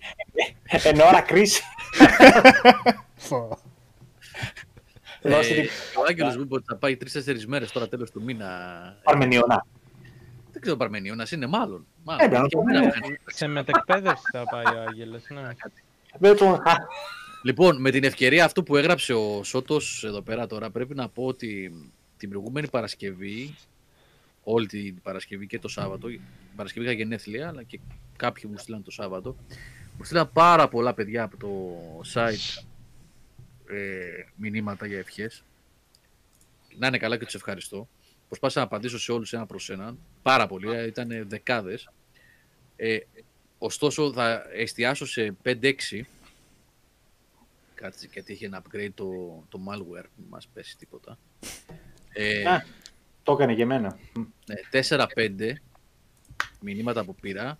Εν ώρα κρίση.
αυτό.
Δώσε
Ε,
την
ο Άγγελος μου είπε ότι θα πάει 3-4 μέρες τώρα τέλος του μήνα.
Παρμενιώνα.
Δεν ξέρω Παρμενίωνας είναι μάλλον.
Ε,
μάλλον.
πρέπει να
Και
το
μήνα
πούμε.
κάνει.
Σε μετεκπαίδευση θα πάει ο Άγγελος, ναι.
Δεν τον
Λοιπόν, με την ευκαιρία αυτού που έγραψε ο Σότος εδώ πέρα τώρα, πρέπει να πω ότι την προηγούμενη Παρασκευή, όλη την Παρασκευή και το Σάββατο, την Παρασκευή είχα γενέθλια, αλλά και κάποιοι μου στείλαν το Σάββατο, μου στείλαν πάρα πολλά παιδιά από το site ε, μηνύματα για ευχές. Να είναι καλά και τους ευχαριστώ. Προσπάθησα να απαντήσω σε όλους ένα προς έναν. Πάρα πολλοί, ήταν δεκάδες. Ε, ωστόσο, θα εστιάσω σε 5-6 Κάτσε γιατί είχε ένα upgrade το, το malware, μην μας πέσει τίποτα. Ε,
Α. Το έκανε και εμένα.
ναι, 4-5 μηνύματα που πήρα.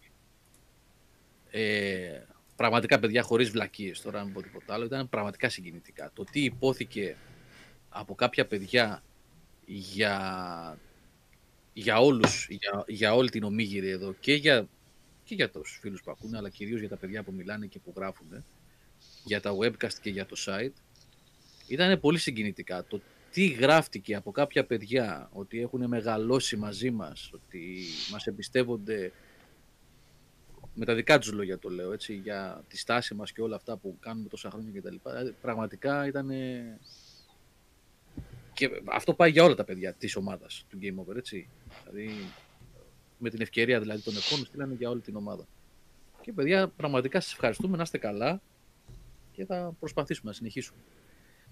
Ε, πραγματικά παιδιά χωρίς βλακίες τώρα, να μην πω τίποτα άλλο, ήταν πραγματικά συγκινητικά. Το τι υπόθηκε από κάποια παιδιά για, για όλους, για, για όλη την ομίγυρη εδώ και για, και για τους φίλους που ακούνε, αλλά κυρίως για τα παιδιά που μιλάνε και που γράφουν για τα webcast και για το site ήταν πολύ συγκινητικά. Το τι γράφτηκε από κάποια παιδιά ότι έχουν μεγαλώσει μαζί μας, ότι μας εμπιστεύονται με τα δικά τους λόγια το λέω, έτσι, για τη στάση μας και όλα αυτά που κάνουμε τόσα χρόνια κτλ. Δηλαδή, Πραγματικά ήταν... Και αυτό πάει για όλα τα παιδιά της ομάδας του Game Over, έτσι. Δηλαδή, με την ευκαιρία δηλαδή των ευχών στείλανε για όλη την ομάδα. Και παιδιά, πραγματικά σας ευχαριστούμε, να είστε καλά και θα προσπαθήσουμε να συνεχίσουμε.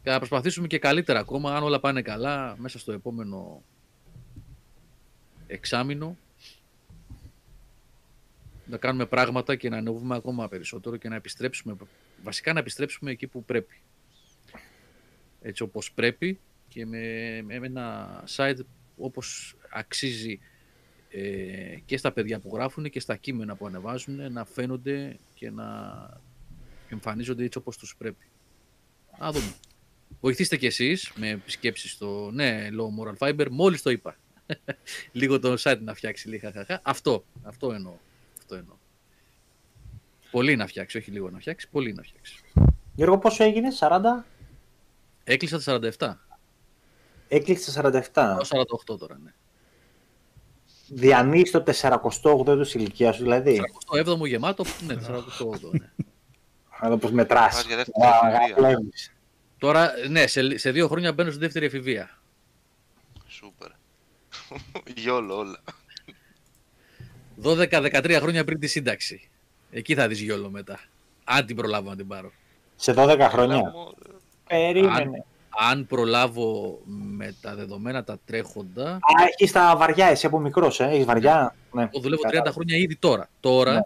Και θα προσπαθήσουμε και καλύτερα ακόμα, αν όλα πάνε καλά, μέσα στο επόμενο εξάμηνο, να κάνουμε πράγματα και να ανεβούμε ακόμα περισσότερο και να επιστρέψουμε, βασικά να επιστρέψουμε εκεί που πρέπει. Έτσι όπως πρέπει και με, με ένα site όπως αξίζει ε, και στα παιδιά που γράφουν και στα κείμενα που ανεβάζουν να φαίνονται και να εμφανίζονται έτσι όπως τους πρέπει. Να δούμε. Βοηθήστε κι εσείς με επισκέψεις στο ναι, Low Moral Fiber, μόλις το είπα. λίγο το site να φτιάξει λίγα χαχαχά. Αυτό, αυτό εννοώ. Αυτό εννοώ. Πολύ να φτιάξει, όχι λίγο να φτιάξει, πολύ να φτιάξει.
Γιώργο, πόσο έγινε, 40?
Έκλεισα τα 47.
Έκλεισε τα 47.
Πάω 48 τώρα, ναι.
Διανύεις το 48ο έτος ηλικίας σου, δηλαδή.
47 μου γεμάτο, ναι, 48 ναι.
Να δω πώς μετράς.
Πας για δεύτερη
Α,
εφηβεία.
βλέπεις.
Τώρα, ναι, σε, σε δύο χρόνια μπαίνω στη δεύτερη εφηβεία.
Σούπερ. Γιόλο όλα.
12-13 χρόνια πριν τη σύνταξη. Εκεί θα δεις γιόλο μετά. Αν την προλάβω να την πάρω.
Σε 12 χρόνια. Περίμενε.
Αν προλάβω με τα δεδομένα τα τρέχοντα,
Α, έχεις τα βαριά, εσύ από μικρός, ε. Έχεις βαριά; Ναι.
εγώ δουλεύω 30
Κατάλαβα.
χρόνια ήδη τώρα. Τώρα
Ναι.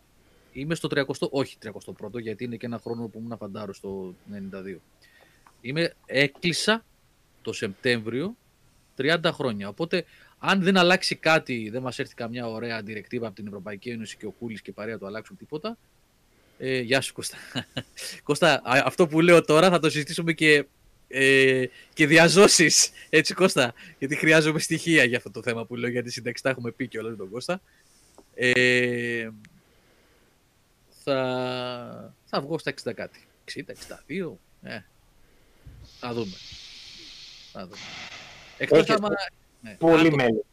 είμαι στο 30, όχι 31ο, γιατί είναι και ένα χρόνο που ήμουν φαντάρο στο 92. Είμαι, έκλεισα το Σεπτέμβριο 30 χρόνια. Οπότε, αν δεν αλλάξει κάτι, δεν μας έρθει καμιά ωραία διρεκτίβα από την Ευρωπαϊκή Ένωση και ο Κούλης και η παρέα του αλλάξουν τίποτα. Ε, γεια σου Κώστα. Κώστα, α, αυτό που λέω τώρα θα το συζητήσουμε και, ε, και διαζώσεις, έτσι Κώστα, γιατί χρειάζομαι στοιχεία για αυτό το θέμα που λέω, γιατί σύνταξη τα έχουμε πει και όλα με τον Κώστα. Ε, θα, θα βγω στα 60 κάτι. 60, 62, ε, θα δούμε. Θα δούμε. Εκτός
Έχεις
άμα... ναι,
Πολύ
αν το-
μέλη.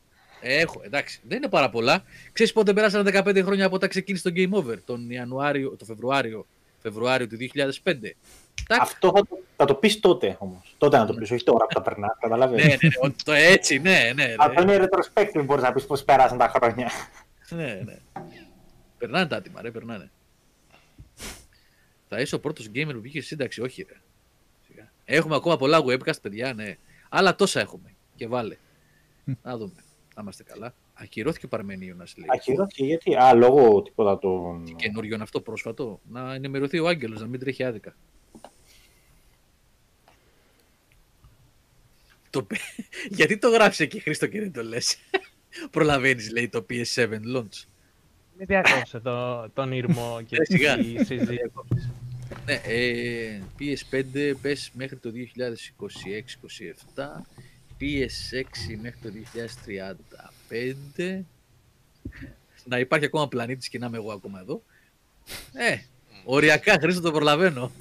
Έχω, εντάξει. Δεν είναι πάρα πολλά. Ξέρεις πότε πέρασαν 15 χρόνια από όταν ξεκίνησε το Game Over, τον Ιανουάριο, το Φεβρουάριο, Φεβρουάριο του 2005. Τάκ.
Αυτό θα το, θα το πεις τότε όμως. Τότε να το πεις, όχι τώρα που τα περνάς. Καταλαβαίνεις.
ναι, ναι, ναι, ότι το έτσι, ναι, ναι. ναι.
Αυτό είναι retrospective, μπορείς να πεις πώς πέρασαν τα χρόνια.
ναι, ναι. Περνάνε τα άτομα, ρε, περνάνε. Θα είσαι ο πρώτος gamer που βγήκε στη σύνταξη, όχι ρε. Σιγά. Έχουμε ακόμα πολλά webcast, παιδιά, ναι. Αλλά τόσα έχουμε. Και βάλε. Να δούμε. Να είμαστε καλά. Ακυρώθηκε ο Παρμενίωνας, λέει.
Ακυρώθηκε γιατί; Α, λόγω τίποτα των.
καινούριο είναι αυτό πρόσφατο; Να ενημερωθεί ο Άγγελος, να μην τρέχει άδικα. Το... πε- Γιατί το γράφεις εκεί Χρήστο και δεν το λες; Προλαβαίνεις λέει το PS7 launch.
Μην διακόψε το, τον ήρμο και
Ε, σιγά.
τη συζήτηση.
Ναι, ε, PS5 πες μέχρι το 2026-27, PS6 μέχρι το 2035, να υπάρχει ακόμα πλανήτης και να είμαι εγώ ακόμα εδώ. Ε, οριακά Χρήστο το προλαβαίνω.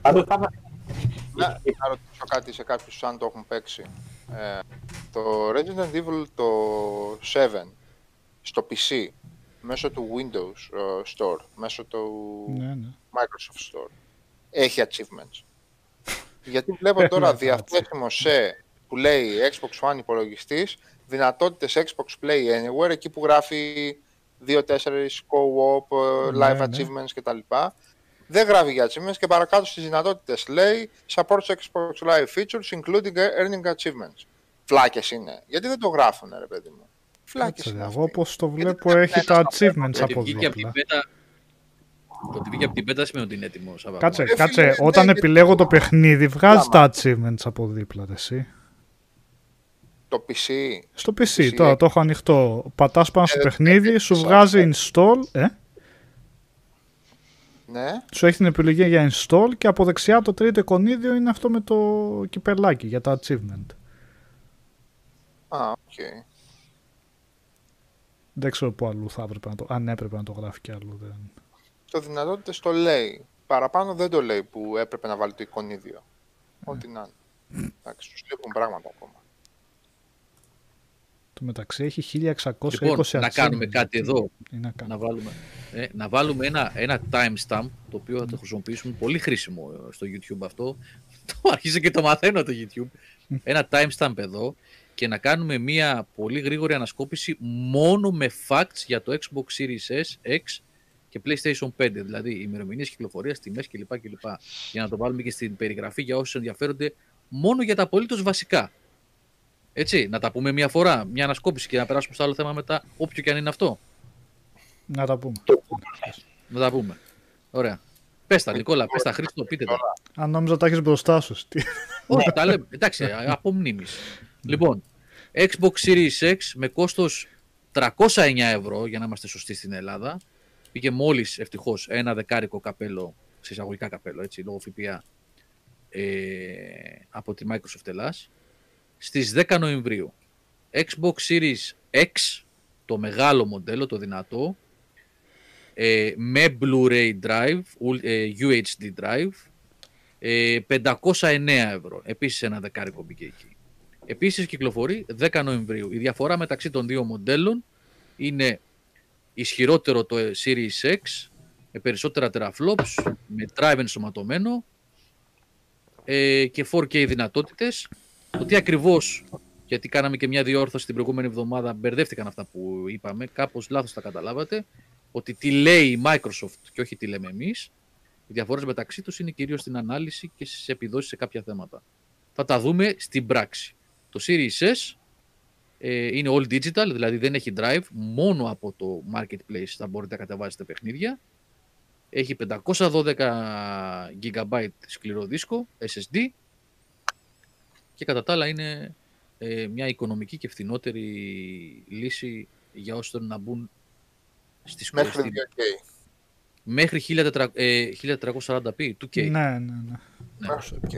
Πάντως θα είμαστε-
Να, να ρωτήσω κάτι σε κάποιους αν το έχουν παίξει. Ε, το Resident Evil το 7 στο PC μέσω του Windows ε, Store, μέσω του
Ναι, ναι.
Microsoft Store, έχει achievements. Γιατί βλέπω τώρα διαθέσιμο σε, που λέει Xbox One υπολογιστής, δυνατότητες Xbox Play Anywhere, εκεί που γράφει 2-4 co-op, ε,
Ναι,
live
ναι.
achievements κτλ. Δεν γράφει για achievements και παρακάτω στις δυνατότητες λέει supports Xbox Live features including earning achievements. Φλάκες είναι. Γιατί δεν το γράφουν, ρε παιδί μου; Φλάκες
Κάτσε,
είναι
εγώ
αυτοί.
όπως το
Γιατί
βλέπω
δεν
έχει
είναι
τα
ένα
achievements
Το ότι
από
βγήκε από την
δίπλα.
πέτα. Το ότι βγήκε από την πέτα σημαίνει ότι είναι έτοιμος. Σάββα.
Κάτσε,
Ε,
κάτσε.
φίλε, ναι,
Όταν
γιατί
επιλέγω το
το-
παιχνίδι, βγάζεις
Άμα.
τα achievements από δίπλα, ρε, εσύ.
Το PC,
Στο PC,
PC,
τώρα
ε.
το έχω ανοιχτό. Πατάς πάνω στο
Ε,
παιχνίδι,
ε,
σου
ε,
βγάζει install, ε,
ναι.
σου έχει την επιλογή για install και από δεξιά το τρίτο εικονίδιο είναι αυτό με το κυπελάκι για τα achievement.
Α, οκ.
Δεν ξέρω πού αλλού θα έπρεπε να το... Αν έπρεπε να το γράφει κι αλλού. Δεν...
Το δυνατότητες το λέει. Παραπάνω δεν το λέει που έπρεπε να βάλει το εικονίδιο. Ό,τι να είναι. Εντάξει, τους λείπουν πράγματα ακόμα.
Το μεταξύ έχει 1620
Λοιπόν, να κάνουμε
achievements.
κάτι εδώ.
Ή να κάνουμε.
Να βάλουμε, ε, να βάλουμε ένα, ένα timestamp το οποίο θα το χρησιμοποιήσουμε πολύ χρήσιμο ε, στο YouTube αυτό. Το αρχίζω και το μαθαίνω το YouTube. Ένα timestamp εδώ και να κάνουμε μια πολύ γρήγορη ανασκόπηση μόνο με facts για το Xbox Series S, X και PlayStation 5. Δηλαδή ημερομηνίες κυκλοφορίας, τιμές κλπ, κλπ. Για να το βάλουμε και στην περιγραφή για όσους ενδιαφέρονται μόνο για τα απολύτως βασικά. Έτσι, να τα πούμε μια φορά, μια ανασκόπηση και να περάσουμε στο άλλο θέμα μετά, όποιο και αν είναι αυτό.
Να τα πούμε.
Να τα πούμε. Ωραία. Πες τα, Νικόλα, πες τα, Χρήστο, πείτε τα.
Αν νόμιζα τα έχεις μπροστά σου. τι-
Όχι, τα λέμε. Εντάξει, α- από μνήμης. Λοιπόν, Xbox Series X με κόστος 309 ευρώ, για να είμαστε σωστοί στην Ελλάδα. Πήγε μόλις, ευτυχώς, ένα δεκάρικο καπέλο, σε εισαγωγικά καπέλο, έτσι, λόγω ΦΠΑ, ε, από τη Microsoft Ελλάς, στις 10 Νοεμβρίου. Xbox Series X, το μεγάλο μοντέλο, το δυνατό, ε, με Blu-ray drive, ul- ε, UHD drive, Ε, 509 ευρώ. Επίσης ένα δεκάρικο μπήκε εκεί. Επίσης κυκλοφορεί 10 Νοεμβρίου. Η διαφορά μεταξύ των δύο μοντέλων είναι ισχυρότερο το Series X με περισσότερα teraflops, με drive ενσωματωμένο ε, και 4K δυνατότητες. Το τι ακριβώς, γιατί κάναμε και μια διόρθωση την προηγούμενη εβδομάδα, μπερδεύτηκαν αυτά που είπαμε, κάπως λάθος τα καταλάβατε, ότι τι λέει η Microsoft και όχι τι λέμε εμείς. Οι διαφορές μεταξύ τους είναι κυρίως στην ανάλυση και στις επιδόσεις σε κάποια θέματα. Θα τα δούμε στην πράξη. Το Series S ε, είναι all digital, δηλαδή δεν έχει drive, μόνο από το marketplace θα μπορείτε να κατεβάσετε παιχνίδια. Έχει 512 GB σκληρό δίσκο, SSD και κατά τα άλλα είναι ε, μια οικονομική και φθηνότερη λύση για όσους θέλουν να μπουν στις
Μέχρι
στην-
2K.
μέχρι 1400, ε, 1440p, 2K.
Ναι, ναι, ναι.
Μέχρι 2K.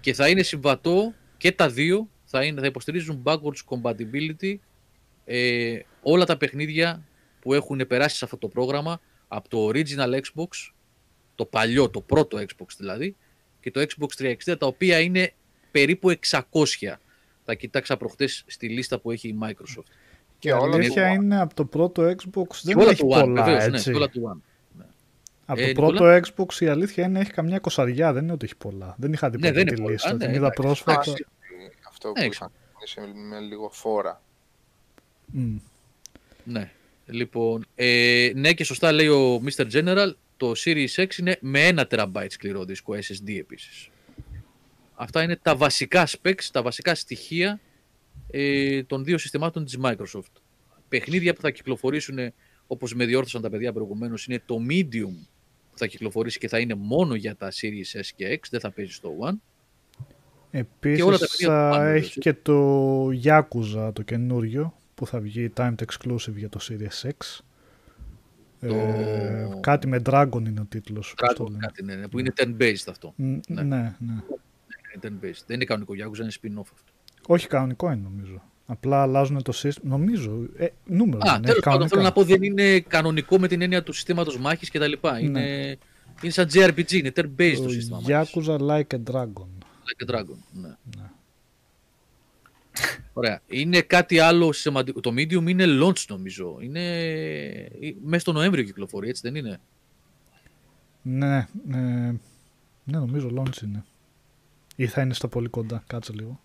Και θα είναι συμβατό και τα δύο θα, είναι, θα υποστηρίζουν backwards compatibility ε, όλα τα παιχνίδια που έχουν περάσει σε αυτό το πρόγραμμα από το original Xbox, το παλιό, το πρώτο Xbox δηλαδή, και το Xbox 360, τα οποία είναι περίπου 600. Τα κοιτάξα προχτές στη λίστα που έχει η Microsoft.
Και
Και όλα
αλήθεια
του One.
είναι από το πρώτο Xbox
Και
δεν
όλα
έχει
του One,
πολλά,
βεβαίως, ναι,
έτσι.
και όλα του One.
Από
Ε,
το
Νικόλα;
πρώτο Xbox η αλήθεια είναι έχει καμιά κοσαριά, δεν είναι ότι έχει πολλά. Δεν είχα δει
Ναι,
ποτέ
δεν
τη
είναι πολλά.
λίστα,
Α, ναι,
την είδα
εντάξει.
πρόσφατα.
Εντάξει.
Αυτό
Ναι,
που
έξω.
είχαν κάνει σε- με λίγο φόρα.
Μμ.
Ναι. Λοιπόν, ε, ναι και σωστά λέει ο Mr. General, το Series X είναι με 1 TB σκληρό δίσκο SSD επίσης. Αυτά είναι τα βασικά specs, τα βασικά στοιχεία ε, των δύο συστημάτων της Microsoft. Παιχνίδια που θα κυκλοφορήσουν, όπως με διόρθωσαν τα παιδιά προηγουμένως, είναι το Medium που θα κυκλοφορήσει και θα είναι μόνο για τα Series S και X, δεν θα παίζει στο One.
Επίσης
όλα τα παιδιά του
θα
One,
έχει
βέβαια.
και το Yakuza το καινούριο που θα βγει timed exclusive για το Series X.
Το-
Ε, κάτι με Dragon είναι ο τίτλος. πώς το
Dragon,
λένε.
κάτι, ναι, ναι, που είναι turn-based αυτό.
Μ,
ναι.
ναι, ναι.
Είναι turn-based. Δεν είναι κανονικό Yakuza, είναι spin-off αυτό.
Όχι κανονικό είναι νομίζω. Απλά αλλάζουν το σύστημα. Νομίζω. Ε, νούμερο
Α,
δεν
τέλος
έχει
πάντων, θέλω
κανονικά.
να πω δεν είναι κανονικό με την έννοια του συστήματος μάχης κτλ. Είναι, είναι σαν JRPG, είναι turn-based το,
Το
σύστημα μάχης.
Yakuza Like a Dragon.
Like a Dragon. Ναι. Ωραία. Είναι κάτι άλλο σημαντικό. Το Medium είναι launch νομίζω. Είναι μέσα στο Νοέμβριο κυκλοφορεί, έτσι δεν είναι;
Ναι, ε, ναι, νομίζω launch είναι. Ή θα είναι στα πολύ κοντά. Κάτσε λίγο.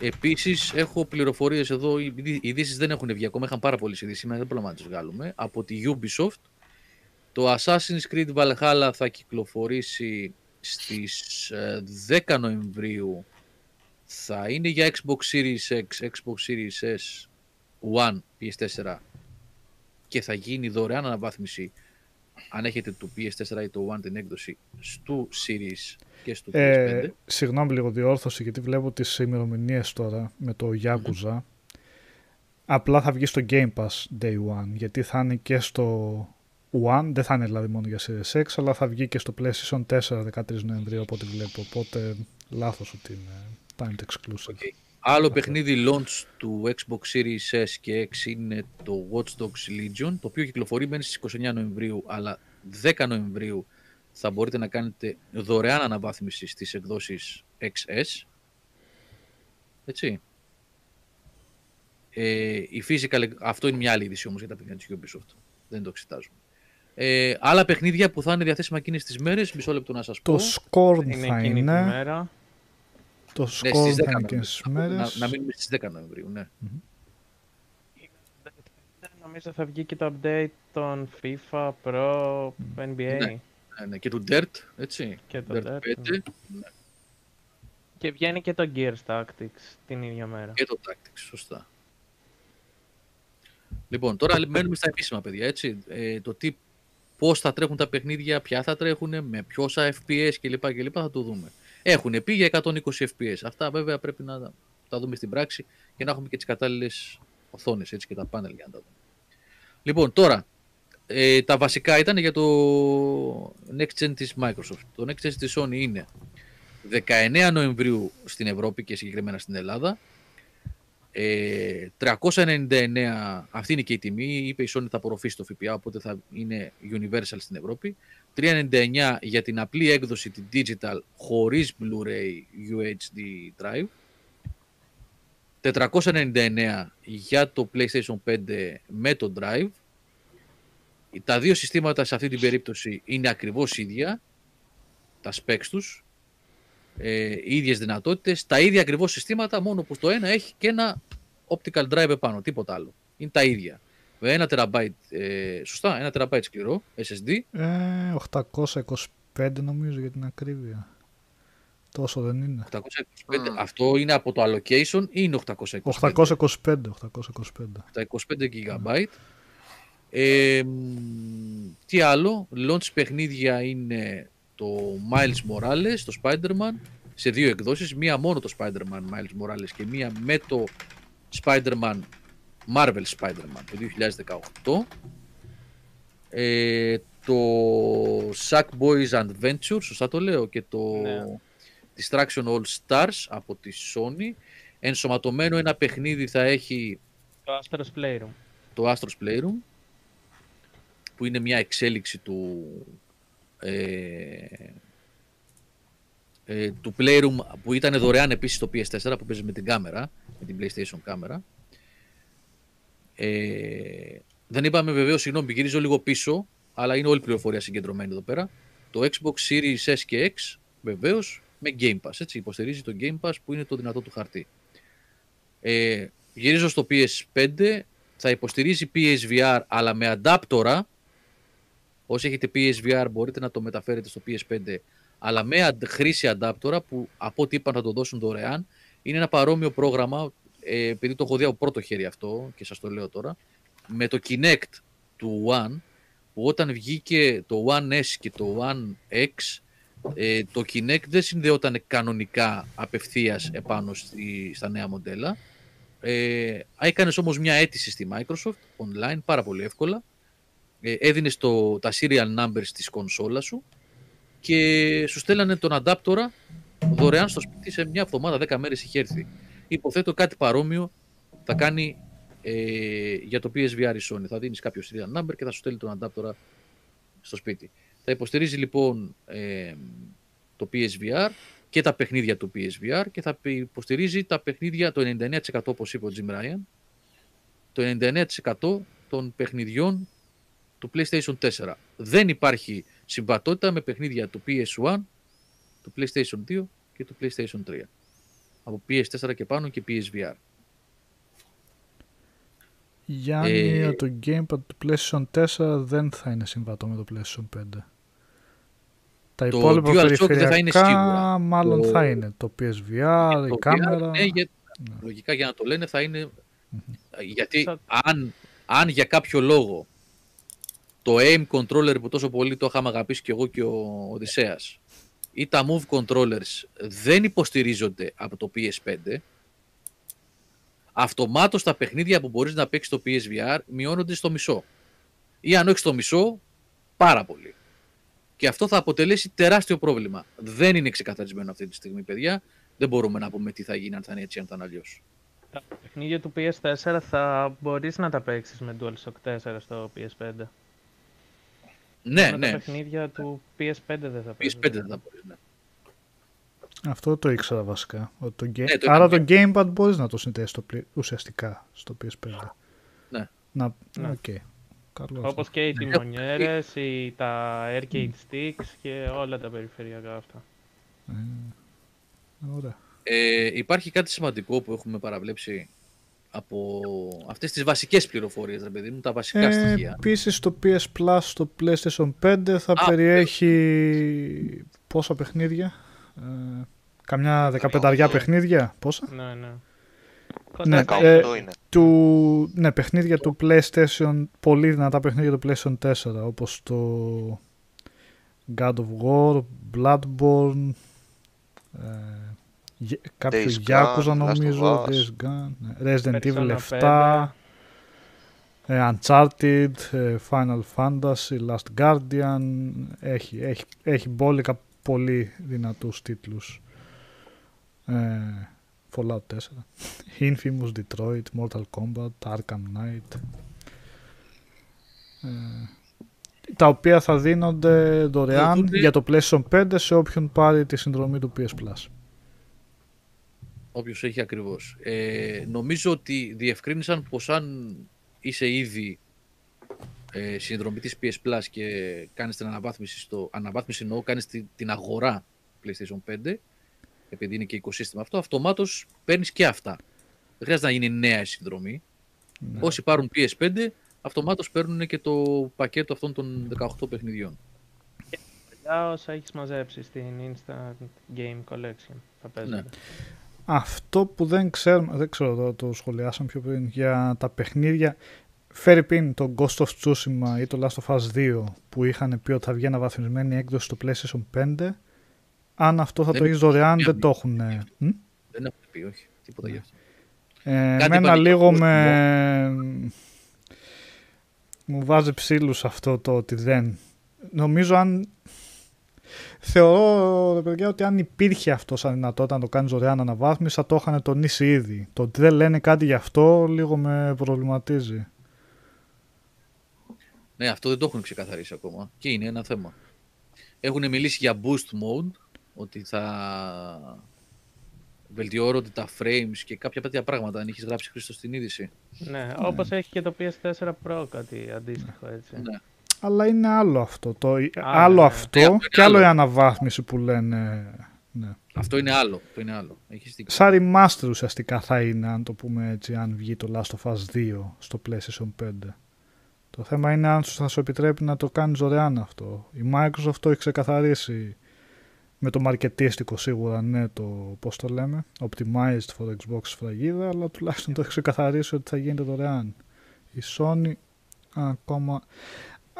Επίσης, έχω πληροφορίες εδώ. Οι ειδη- ειδήσεις δεν έχουν βγει ακόμα. Είχαν πάρα πολλές ειδήσεις σήμερα, δεν προλαβαίνουμε να τις βγάλουμε. Από τη Ubisoft. Το Assassin's Creed Valhalla θα κυκλοφορήσει στις ε, 10 Νοεμβρίου. Θα είναι για Xbox Series X, Xbox Series S, One, PS4 και θα γίνει δωρεάν αναβάθμιση αν έχετε το PS4 ή το One την έκδοση στο Series και στο PS5.
Ε, συγγνώμη λίγο διόρθωση γιατί βλέπω τις ημερομηνίες τώρα με το Yakuza. Απλά θα βγει στο Game Pass Day One γιατί θα είναι και στο One, δεν θα είναι δηλαδή μόνο για Series X, αλλά θα βγει και στο PlayStation 4 13 Νοεμβρίου από ό,τι βλέπω. Οπότε λάθος ότι είναι timed exclusive.
OK. Άλλο παιχνίδι launch του Xbox Series S και X είναι το Watch Dogs Legion, το οποίο κυκλοφορεί μένει στις 29 Νοεμβρίου, αλλά 10 Νοεμβρίου θα μπορείτε να κάνετε δωρεάν αναβάθμιση στις εκδόσεις XS. Έτσι. Ε, η physical, αυτό είναι μια άλλη είδηση όμως για τα παιχνίδια της Ubisoft. Δεν το εξετάζουμε. Ε, άλλα παιχνίδια που θα είναι διαθέσιμα εκείνες τις μέρες, μισό λεπτό να σας πω.
Το Scorn
Είναι
θα
εκείνη τη
είναι.
μέρα.
Το
Ναι,
Scorn
στις 10
θα είναι και
Νοεμβρίου.
στις
Να,
μέρες.
να μείνουμε στις 10 Νοεμβρίου, ναι.
Νομίζω θα βγει και το update των FIFA, Pro, NBA
Ναι. Ναι, ναι, και του Dirt, έτσι.
και το
Dirt
Dirt.
5
Και βγαίνει και το Gears Tactics την ίδια μέρα.
και το Tactics, σωστά. Λοιπόν, τώρα μένουμε στα επίσημα, παιδιά, έτσι. Ε, το τι, πώς θα τρέχουν τα παιχνίδια, ποια θα τρέχουν, με πόσα FPS κλπ. κλπ θα το δούμε. Έχουν πει για 120 FPS. Αυτά βέβαια πρέπει να τα δούμε στην πράξη και να έχουμε και τις κατάλληλες οθόνες, έτσι, και τα πάνελ για να τα δούμε. Λοιπόν, τώρα, ε, τα βασικά ήταν για το Next Gen της Microsoft. Το Next Gen της Sony είναι 19 Νοεμβρίου στην Ευρώπη και συγκεκριμένα στην Ελλάδα Ε, 399, αυτή είναι και η τιμή, είπε η Sony θα απορροφήσει το ΦΠΑ, οπότε θα είναι universal στην Ευρώπη. 399 για την απλή έκδοση την digital χωρίς Blu-ray UHD drive. 499 για το PlayStation 5 με το drive. Τα δύο συστήματα σε αυτή την περίπτωση είναι ακριβώς ίδια, τα specs τους, ε, οι ίδιες δυνατότητες, τα ίδια ακριβώς συστήματα, μόνο που το ένα έχει και ένα optical drive επάνω, τίποτα άλλο. Είναι τα ίδια. Με ένα τεραμπάιτ, ε, σωστά, ένα τεραμπάιτ σκληρό, SSD,
Ε, 825 νομίζω για την ακρίβεια. Τόσο δεν είναι.
825. Αυτό είναι από το allocation ή είναι 825.
825, 825.
τα 25 GB. Ε, μ, τι άλλο, launch παιχνίδια είναι το Miles Morales, το Spider-Man, σε δύο εκδόσεις. Μία μόνο το Spider-Man Miles Morales και μία με το Spider-Man, Marvel Spider-Man το 2018. Ε, το Sackboys Adventure, σωστά το λέω, και το
Ναι.
Distraction All Stars από τη Sony. Ενσωματωμένο ένα παιχνίδι θα έχει
Το Astro's Playroom.
το Astro's Playroom που είναι μια εξέλιξη του ε, ε, του Playroom που ήταν δωρεάν επίσης στο PS4 που παίζεις με την κάμερα με την PlayStation κάμερα ε, δεν είπαμε βεβαίως συγγνώμη γυρίζω λίγο πίσω αλλά είναι όλη η πληροφορία συγκεντρωμένη εδώ πέρα το Xbox Series S και X βεβαίως με Game Pass έτσι υποστηρίζει το Game Pass που είναι το δυνατό του χαρτί ε, γυρίζω στο PS5 θα υποστηρίζει PSVR αλλά με αντάπτορα. Όσοι έχετε PSVR μπορείτε να το μεταφέρετε στο PS5 αλλά με αντ- χρήση αντάπτορα που από ό,τι είπαν θα το δώσουν δωρεάν. Είναι ένα παρόμοιο πρόγραμμα, ε, επειδή το έχω δει από πρώτο χέρι αυτό και σας το λέω τώρα, με το Kinect του One που όταν βγήκε το One S και το One X ε, το Kinect δεν συνδεόταν κανονικά απευθείας επάνω στη, στα νέα μοντέλα ε, Έκανες όμως μια αίτηση στη Microsoft online πάρα πολύ εύκολα. Ε, έδινε τα serial numbers της κονσόλας σου και σου στέλνανε τον αντάπτορα δωρεάν στο σπίτι σε μια εβδομάδα, 10 μέρες είχε έρθει. Υποθέτω κάτι παρόμοιο θα κάνει ε, για το PSVR η Sony. Θα δίνεις κάποιο serial number και θα σου στέλνει τον αντάπτορα στο σπίτι. Θα υποστηρίζει λοιπόν ε, το PSVR και τα παιχνίδια του PSVR και θα υποστηρίζει τα παιχνίδια το 99% όπως είπε ο Jim Ryan το 99% των παιχνιδιών του PlayStation 4. Δεν υπάρχει συμβατότητα με παιχνίδια του PS1, του PlayStation 2 και του PlayStation 3. Από PS4 και πάνω και PSVR.
Γιάννη,
Ε,
το gamepad του PlayStation 4 δεν θα είναι συμβατό με το PlayStation 5. Τα
Το
υπόλοιπα
DualShock δεν θα
περιφερειακά
είναι σίγουρα.
μάλλον
Το-
θα είναι. Το PSVR,
Το
η
VR,
κάμερα.
ναι, για-
Ναι.
Λογικά για να το λένε θα είναι... Γιατί
Σαν-
αν, αν για κάποιο λόγο το aim controller που τόσο πολύ το είχαμε αγαπήσει και εγώ και ο Οδυσσέας ή τα move controllers δεν υποστηρίζονται από το PS5 αυτομάτως τα παιχνίδια που μπορείς να παίξεις στο PSVR μειώνονται στο μισό. Ή αν όχι στο μισό, πάρα πολύ. Και αυτό θα αποτελέσει τεράστιο πρόβλημα. Δεν είναι ξεκαθαρισμένο αυτή τη στιγμή, παιδιά. Δεν μπορούμε να πούμε τι θα γίνει αν θα είναι έτσι, αν θα είναι αλλιώς.
Τα παιχνίδια του PS4 θα μπορείς να τα παίξεις με DualShock 4 στο PS5.
Ναι,
Μόνο
ναι.
Τα παιχνίδια του PS5 δεν θα παίξεις.
PS5 δεν θα μπορείς. Ναι.
Αυτό το ήξερα βασικά. Ότι το ga-
Ναι, το
Άρα
είχαμε
το gamepad μπορείς να το συνδέσεις στο πλη- ουσιαστικά στο PS5.
Ναι.
Να...
Ναι.
Οκ. Καλό αυτό.
Όπως και οι
Ναι.
τιμονιέρες, οι, τα arcade sticks και όλα τα περιφερειακά αυτά.
Ε, Ωραία.
Ε, υπάρχει κάτι σημαντικό που έχουμε παραβλέψει από αυτές τις βασικές πληροφορίες, ρε παιδί μου, τα βασικά
Ε,
στοιχεία.
Επίσης το PS Plus στο PlayStation 5 θα
Α,
περιέχει πόσα παιχνίδια; Ε, καμιά δεκαπενταριά παιχνίδια; Πόσα;
Ναι, ναι.
Ναι,
Κοντά
ε,
18 είναι.
του, ναι, παιχνίδια του PlayStation, πολύ δυνατά παιχνίδια του PlayStation 4, όπως το God of War, Bloodborne, ε, γε- κάποιο
Days
Yakuza
Gone, Last of
νομίζω,
Us.
Days Gone, ναι, Resident Evil
Persona
7, ε, Uncharted, ε, Final Fantasy, Last Guardian, έχει, έχει, έχει μπόλικα πολύ δυνατούς τίτλους. Ε, Fallout 4. Infamous, Detroit, Mortal Kombat, Arkham Knight. Ε, τα οποία θα δίνονται δωρεάν
δίνονται-
για το PlayStation 5 σε όποιον πάρει τη συνδρομή του PS Plus.
Όποιος έχει ακριβώς. Ε, νομίζω ότι διευκρίνησαν πως αν είσαι ήδη ε, συνδρομητής PS Plus και κάνεις την αναβάθμιση στο. Αναβάθμιση εννοώ, κάνεις την, την αγορά PlayStation 5, επειδή είναι και οικοσύστημα αυτό, αυτομάτως παίρνεις και αυτά. Δεν χρειάζεται να γίνει νέα η συνδρομή.
Ναι.
Όσοι πάρουν PS5, αυτομάτως παίρνουν και το πακέτο αυτών των 18 παιχνιδιών.
Για όσα έχεις μαζέψει στην Instant Game Collection θα παίζονται.
Ναι.
Αυτό που δεν ξέρουμε, δεν ξέρω τώρα το σχολιάσαμε πιο πριν, για τα παιχνίδια. Φέρει πίν το Ghost of Tsushima ή το Last of Us 2 που είχαν πει ότι θα βγει αναβαθμισμένη έκδοση στο PlayStation 5. Αν αυτό θα
Δεν
το έχεις δωρεάν,
μία
δεν το έχουν. Μ;
Δεν έχουν πει, όχι. Τίποτα γι' αυτό.
Ε,
Κάτι
εμένα
είπαν για
λίγο
το
με... Μου βάζει ψήλους αυτό το ότι δεν... Νομίζω αν... Θεωρώ, ρε παιδιά, ότι αν υπήρχε αυτό σαν δυνατότητα να το κάνει δωρεάν αναβάθμιση, θα το είχαν τονίσει ήδη. Το ότι δεν λένε κάτι γι' αυτό λίγο με προβληματίζει.
Ναι, αυτό δεν το έχουν ξεκαθαρίσει ακόμα. Και είναι ένα θέμα. Έχουν μιλήσει για boost mode, ότι θα βελτιώνονται τα frames και κάποια τέτοια πράγματα. Αν έχεις γράψει Χρήστο στην είδηση.
Ναι, όπως έχει και το PS4 Pro κάτι αντίστοιχο έτσι.
Ναι.
Αλλά είναι άλλο αυτό. Το... άλλο
ναι.
αυτό
Ναι, αυτό είναι
και άλλο
άλλο.
η αναβάθμιση που λένε. Ναι.
Αυτό είναι άλλο. Αυτό είναι άλλο. Έχεις δίκιο.
Σαν remaster ουσιαστικά θα είναι, αν το πούμε έτσι, αν βγει το Last of Us 2 στο PlayStation 5. Το θέμα είναι αν σου- θα σου επιτρέπει να το κάνεις δωρεάν αυτό. Η Microsoft το έχει ξεκαθαρίσει με το μαρκετίστικο σίγουρα, ναι, το πώς το λέμε, optimized for Xbox σφραγίδα, αλλά τουλάχιστον το έχει ξεκαθαρίσει ότι θα γίνεται δωρεάν. Η Sony ακόμα...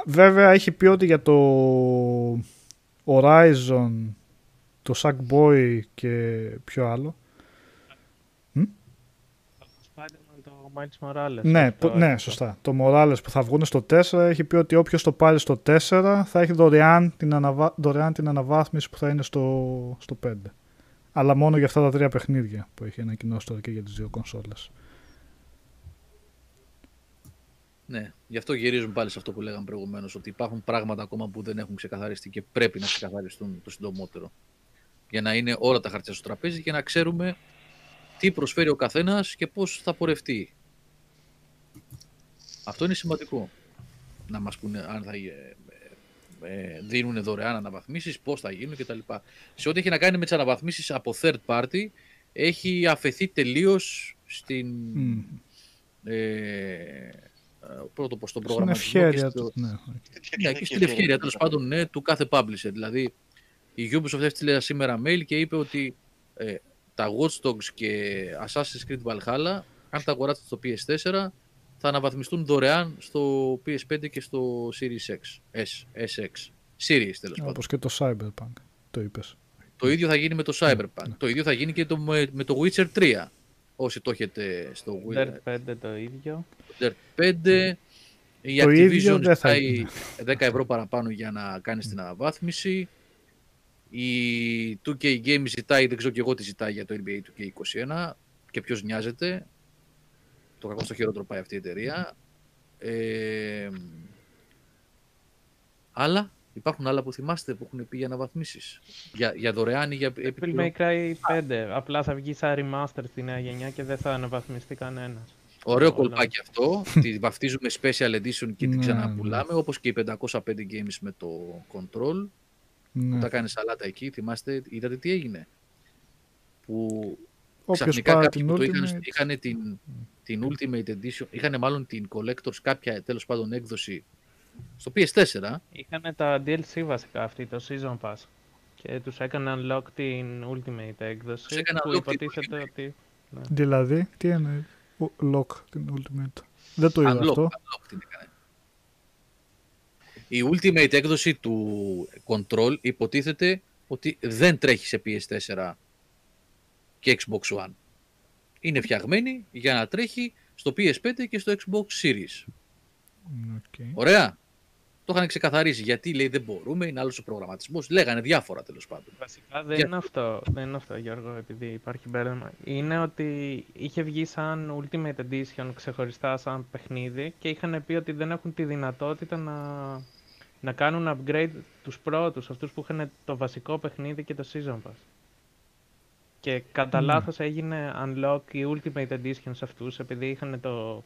Βέβαια έχει πει ότι για το Horizon, το Sackboy και ποιο άλλο,
Spider-Man το Miles Morales.
Ναι,
αυτό,
που- ναι,
αυτό.
σωστά. Το Morales που θα βγουν στο 4 έχει πει ότι όποιος το πάρει στο 4 θα έχει δωρεάν την, αναβα... δωρεάν την αναβάθμιση που θα είναι στο... στο 5. Αλλά μόνο για αυτά τα τρία παιχνίδια που έχει ανακοινώσει τώρα και για τις δύο κονσόλες.
Ναι, γι' αυτό γυρίζουν πάλι σε αυτό που λέγαμε προηγουμένως, ότι υπάρχουν πράγματα ακόμα που δεν έχουν ξεκαθαριστεί και πρέπει να ξεκαθαριστούν το συντομότερο. Για να είναι όλα τα χαρτιά στο τραπέζι και να ξέρουμε τι προσφέρει ο καθένας και πώς θα πορευτεί. Αυτό είναι σημαντικό. Να μας πούνε αν θα ε, ε, δίνουν δωρεάν αναβαθμίσεις, πώς θα γίνουν κτλ. Σε ό,τι έχει να κάνει με τις αναβαθμίσεις από third party, έχει αφαιθεί τελείως στην.
Μμ.
Ε, πρώτο πως τον
Στην
προγραμματισμό
ευχέρεια
και στο,
τους. Ναι.
ναι, και στην ευκαιρία τέλος πάντων ναι, του κάθε publisher. Δηλαδή η Ubisoft έστειλε σήμερα mail και είπε ότι ε, τα Watch Dogs και Assassin's Creed Valhalla αν τα αγοράσετε στο PS4 θα αναβαθμιστούν δωρεάν στο PS5 και στο Series X, S, SX. Series τέλος πάντων.
Όπως και το Cyberpunk. Το είπες.
Το ίδιο θα γίνει με το Cyberpunk.
ναι.
Το ίδιο θα γίνει και το, με, με το Witcher 3. Όσοι το έχετε στο
Dirt 5 το ίδιο.
Dirt 5. Η
Το ίδιο
Activision
δεν θα
ζητάει
είναι.
10 ευρώ παραπάνω για να κάνει την αναβάθμιση. Η 2K Games ζητάει, δεν ξέρω και εγώ τι ζητάει για το NBA 2K21 και ποιος νοιάζεται. Το κακό στο χειρότερο πάει αυτή η εταιρεία. Ε, άλλα, υπάρχουν άλλα που θυμάστε που έχουν πει για αναβαθμίσεις; Για, για δωρεάν ή για
Devil
επιπλέον.
May Cry 5. Απλά θα βγει σαν remaster στη νέα γενιά και δεν θα αναβαθμιστεί κανένας.
Ωραίο
Όλα.
κολπάκι αυτό. τη βαφτίζουμε Special Edition και
Ναι,
την ξαναπουλάμε. Όπως και οι 505 games με το Control. Που
Ναι.
τα κάνεις σαλάτα εκεί. Θυμάστε, είδατε τι έγινε; Που
Όποιος
ξαφνικά
πάρει
κάποιοι
την
που το είχαν,
Ultimate,
είχαν την, την Ultimate Edition, είχαν μάλλον την Collectors κάποια τέλος πάντων έκδοση στο PS4.
Είχαν τα DLC βασικά αυτή, το Season Pass. Και τους έκανε unlock την Ultimate έκδοση.
Τους έκανε
που
unlock την
υποτίθεται
Ultimate.
ότι.
Δηλαδή, τι εννοεί. Ο- Lock την Ultimate; Δεν το είδα
Unlock,
αυτό.
unlock την έκανε. Η Ultimate έκδοση του Control υποτίθεται ότι δεν τρέχει σε PS4 και Xbox One. Είναι φτιαγμένη για να τρέχει στο PS5 και στο Xbox Series.
OK.
Ωραία. Το είχαν ξεκαθαρίσει γιατί λέει δεν μπορούμε, είναι άλλος ο προγραμματισμός. Λέγανε διάφορα τέλος πάντων.
Βασικά δεν
Για-
είναι αυτό, δεν είναι αυτό Γιώργο, επειδή υπάρχει μπέρδεμα. Είναι ότι είχε βγει σαν Ultimate Edition ξεχωριστά σαν παιχνίδι και είχαν πει ότι δεν έχουν τη δυνατότητα να, να κάνουν upgrade τους πρώτους, αυτούς που είχαν το βασικό παιχνίδι και το Season Pass. Και κατά
Ναι.
λάθος έγινε unlock η Ultimate Edition σε αυτούς, επειδή είχαν το,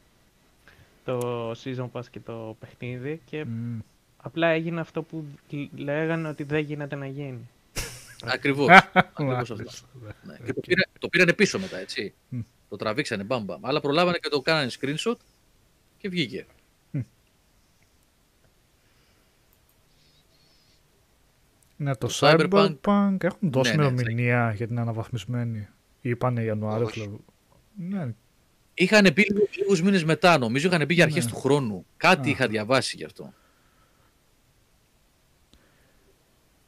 το Season Pass και το παιχνίδι και
Μμ.
Απλά έγινε αυτό που λέγανε ότι δεν γίνεται να γίνει.
Ακριβώς. Ακριβώς αυτό.
Μάλιστα,
Ναι.
οκ.
Και το, πήρα, το πήρανε πίσω μετά, έτσι.
Μμ.
Το τραβήξανε μπαμ μπαμ. Αλλά προλάβανε και το κάνανε screenshot και βγήκε.
Ναι, το
Το Cyberpunk-
Cyberpunk έχουν δώσει
Ναι, ναι,
ημερομηνία για την αναβαθμισμένη. Είπανε Ιανουάριο.
Όχι.
Φλεβ- Ναι,
Είχαν πει λίγους μήνες μετά, νομίζω είχαν πει για αρχές
Ναι.
του χρόνου. Κάτι
Α.
είχα διαβάσει γι' αυτό.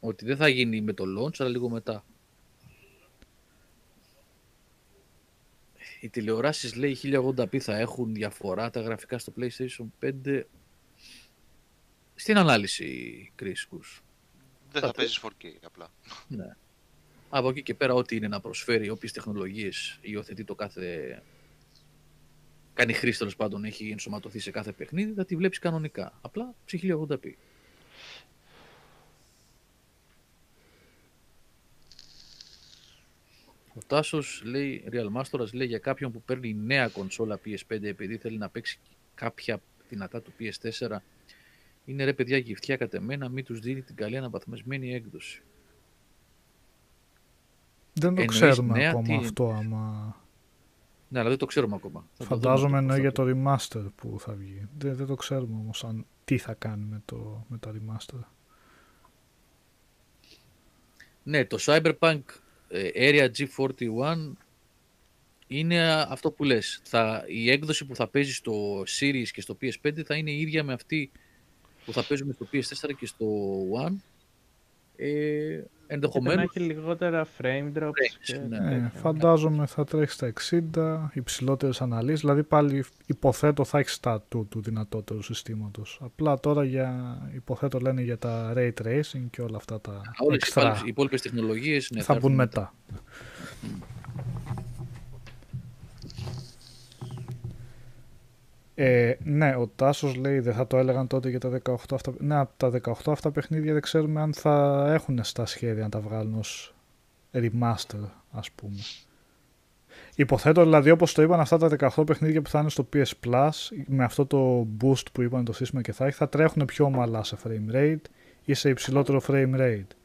Ότι δεν θα γίνει με το launch, αλλά λίγο μετά. Οι τηλεοράσεις λέει 1080p θα έχουν διαφορά τα γραφικά στο PlayStation 5. Στην ανάλυση, Chris Kus.
Δεν θα παίζεις 4K απλά.
Ναι. Από εκεί και πέρα, ό,τι είναι να προσφέρει, όποιες τεχνολογίες υιοθετεί το κάθε. κάνει χρήση τέλος πάντων, έχει ενσωματωθεί σε κάθε παιχνίδι, θα τη βλέπεις κανονικά. Απλά σε 1080p. Ο Τάσος λέει, Real Masters λέει για κάποιον που παίρνει νέα κονσόλα PS5 επειδή θέλει να παίξει κάποια δυνατά του PS4. Είναι ρε παιδιά γυφτιά κατ' εμένα, μην τους δίνει την καλή αναβαθμισμένη έκδοση.
δεν το
Εννοείς
ξέρουμε
νέα,
ακόμα
τι-
αυτό άμα...
Ναι, αλλά δεν το ξέρουμε ακόμα. Θα το
Φαντάζομαι
δούμε
εννοεί
αυτό.
για το remaster που θα βγει. Δεν, δεν το ξέρουμε όμως αν, τι θα κάνει με, το, με τα remaster.
Ναι, το Cyberpunk ε, Area G41 είναι αυτό που λες. Θα, η έκδοση που θα παίζεις στο Series και στο PS5 θα είναι η ίδια με αυτή που θα παίζουμε στο PS4 και στο One. Ε,
Και να
ενδεχομένως
έχει λιγότερα frame drops.
Frames,
και
ναι.
τέτοια.
Ε, φαντάζομαι θα τρέχει στα 60, υψηλότερες αναλύσεις, δηλαδή πάλι υποθέτω θα έχεις στα του, του δυνατότερου συστήματος. Απλά τώρα για, υποθέτω λένε για τα ray tracing και όλα αυτά τα
όλες οι
εξτρά
υπόλοιπες- οι υπόλοιπες τεχνολογίες ναι,
θα μπουν
έρθουν
μετά. Ε, ναι, ο Τάσος λέει δεν θα το έλεγαν τότε για τα 18 αυτά. Ναι, από τα 18 αυτά παιχνίδια δεν ξέρουμε αν θα έχουν στα σχέδια να τα βγάλουν ως remaster, ας πούμε. Υποθέτω δηλαδή όπως το είπαν αυτά τα 18 παιχνίδια που θα είναι στο PS Plus με αυτό το boost που είπαν το σύστημα και θα έχει θα τρέχουν πιο ομαλά σε frame rate ή σε υψηλότερο frame rate.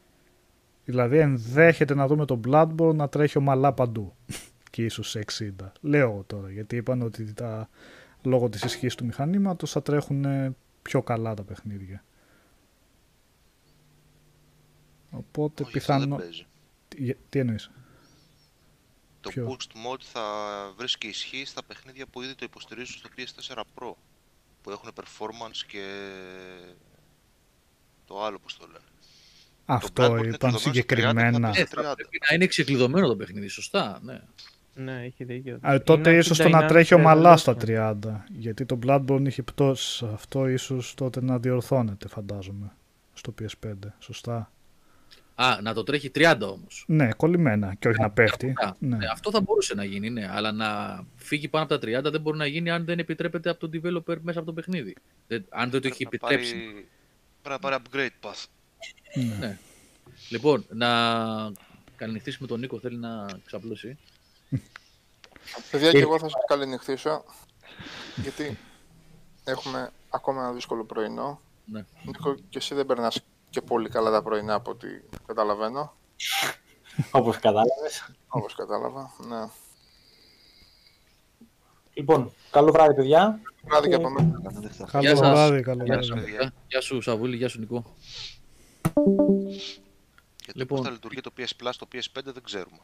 Δηλαδή ενδέχεται να δούμε το Bloodborne να τρέχει ομαλά παντού και ίσως σε 60. Λέω εγώ τώρα γιατί είπαν ότι τα, λόγω της ισχύς του μηχανήματος θα τρέχουν ε, πιο καλά τα παιχνίδια. Οπότε
Όχι, αυτό δεν
πιθανό...
παίζει.
Τι, τι εννοείς;
Το
Ποιο;
boost mode θα βρίσκει ισχύ στα παιχνίδια που ήδη το υποστηρίζουν στο PS4 Pro. Που έχουν performance και το άλλο πώς το λένε.
Αυτό
Bloodborne είναι
είπαν
κλειδωμένο στο 30,
συγκεκριμένα.
θα
Ε,
πει-
θα
30.
πρέπει να είναι ξεκλειδωμένο το παιχνίδι, σωστά. Ναι.
Ναι, έχει δίκιο.
Α, τότε
Είναι
ίσως
από
το
την
να τρέχει
Dynamic
ομαλά στα
Resolution.
30. Γιατί το Bloodborne είχε πτώσει. Αυτό ίσως τότε να διορθώνεται φαντάζομαι. Στο PS5. Σωστά;
Α, να το τρέχει 30 όμως.
Ναι, κολλημένα και όχι να πέφτει.
Α,
Ναι.
ναι, αυτό θα μπορούσε να γίνει, ναι. Αλλά να φύγει πάνω από τα 30 δεν μπορεί να γίνει αν δεν επιτρέπεται από τον developer μέσα από το παιχνίδι. Δεν- αν δεν το έχει
Πρέπει να πάρει-
επιτρέψει.
Πρέπει να πάρει upgrade path.
ναι.
Ναι. Λοιπόν, να καληνυχτήσουμε τον Νίκο, θέλει να ξαπλώσει.
Παιδιά, και εγώ θα σας καληνυχτήσω, γιατί έχουμε ακόμα ένα δύσκολο πρωινό.
Ναι.
Νίκο, και εσύ δεν περνάς και πολύ καλά τα πρωινά από ό,τι καταλαβαίνω,
Όπως κατάλαβες.
όπως κατάλαβα. Ναι.
Λοιπόν, καλό βράδυ, παιδιά.
Βράδυ και από μένα.
Καλό
Γεια σας.
βράδυ, καλό
Γεια
βράδυ.
σου,
παιδιά.
παιδιά. Γεια σου Σαβούλη, γεια σου Νικό.
Και το
Λοιπόν.
πώς θα λειτουργεί το PS Plus στο PS5 δεν ξέρουμε.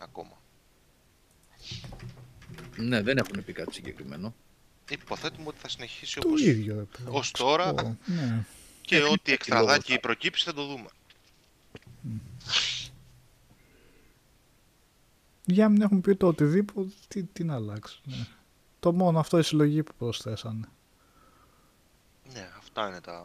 Ακόμα.
Ναι, δεν έχουν πει κάτι συγκεκριμένο.
Υποθέτουμε ότι θα συνεχίσει
Το
όπως
ίδιο. ρε παιδί.
ως τώρα
Ω, Ναι.
και ό,τι
λόγο
εκτραδάκι
θα-
προκύψει θα το δούμε.
Για να μην έχουν πει το οτιδήποτε, τι, τι να αλλάξει. Ναι. Το μόνο αυτό η συλλογή που προσθέσανε.
Ναι, αυτά είναι τα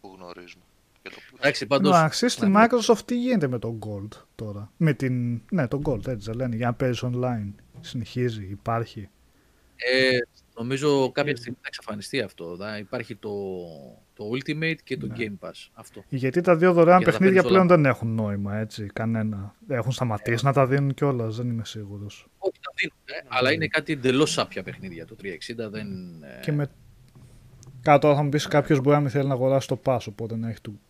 που γνωρίζουμε. Για το Plus.
Εντάξει, πάντως...
Εντάξει, στη
ναι.
Microsoft τι γίνεται με το Gold τώρα; Με την... Ναι, το Gold έτσι δεν λένε, για να παίζει online. Συνεχίζει, υπάρχει.
Ε, νομίζω κάποια στιγμή θα εξαφανιστεί αυτό. Θα υπάρχει το, το Ultimate και το Game Pass. Αυτό.
Γιατί τα δύο δωρεάν
Και θα
παιχνίδια
παίρνεις όλα.
πλέον δεν έχουν νόημα, έτσι, κανένα. Έχουν σταματήσει να τα δίνουν κιόλας, δεν είμαι σίγουρος.
Όχι, τα δίνουν, ε, αλλά είναι κάτι εντελώς σάπια παιχνίδια. Το 360 δεν. ε,
Και με... Κάτω τώρα θα μου πεις κάποιος μπορεί να μην θέλει να αγοράσει το pass, οπότε να έχει του...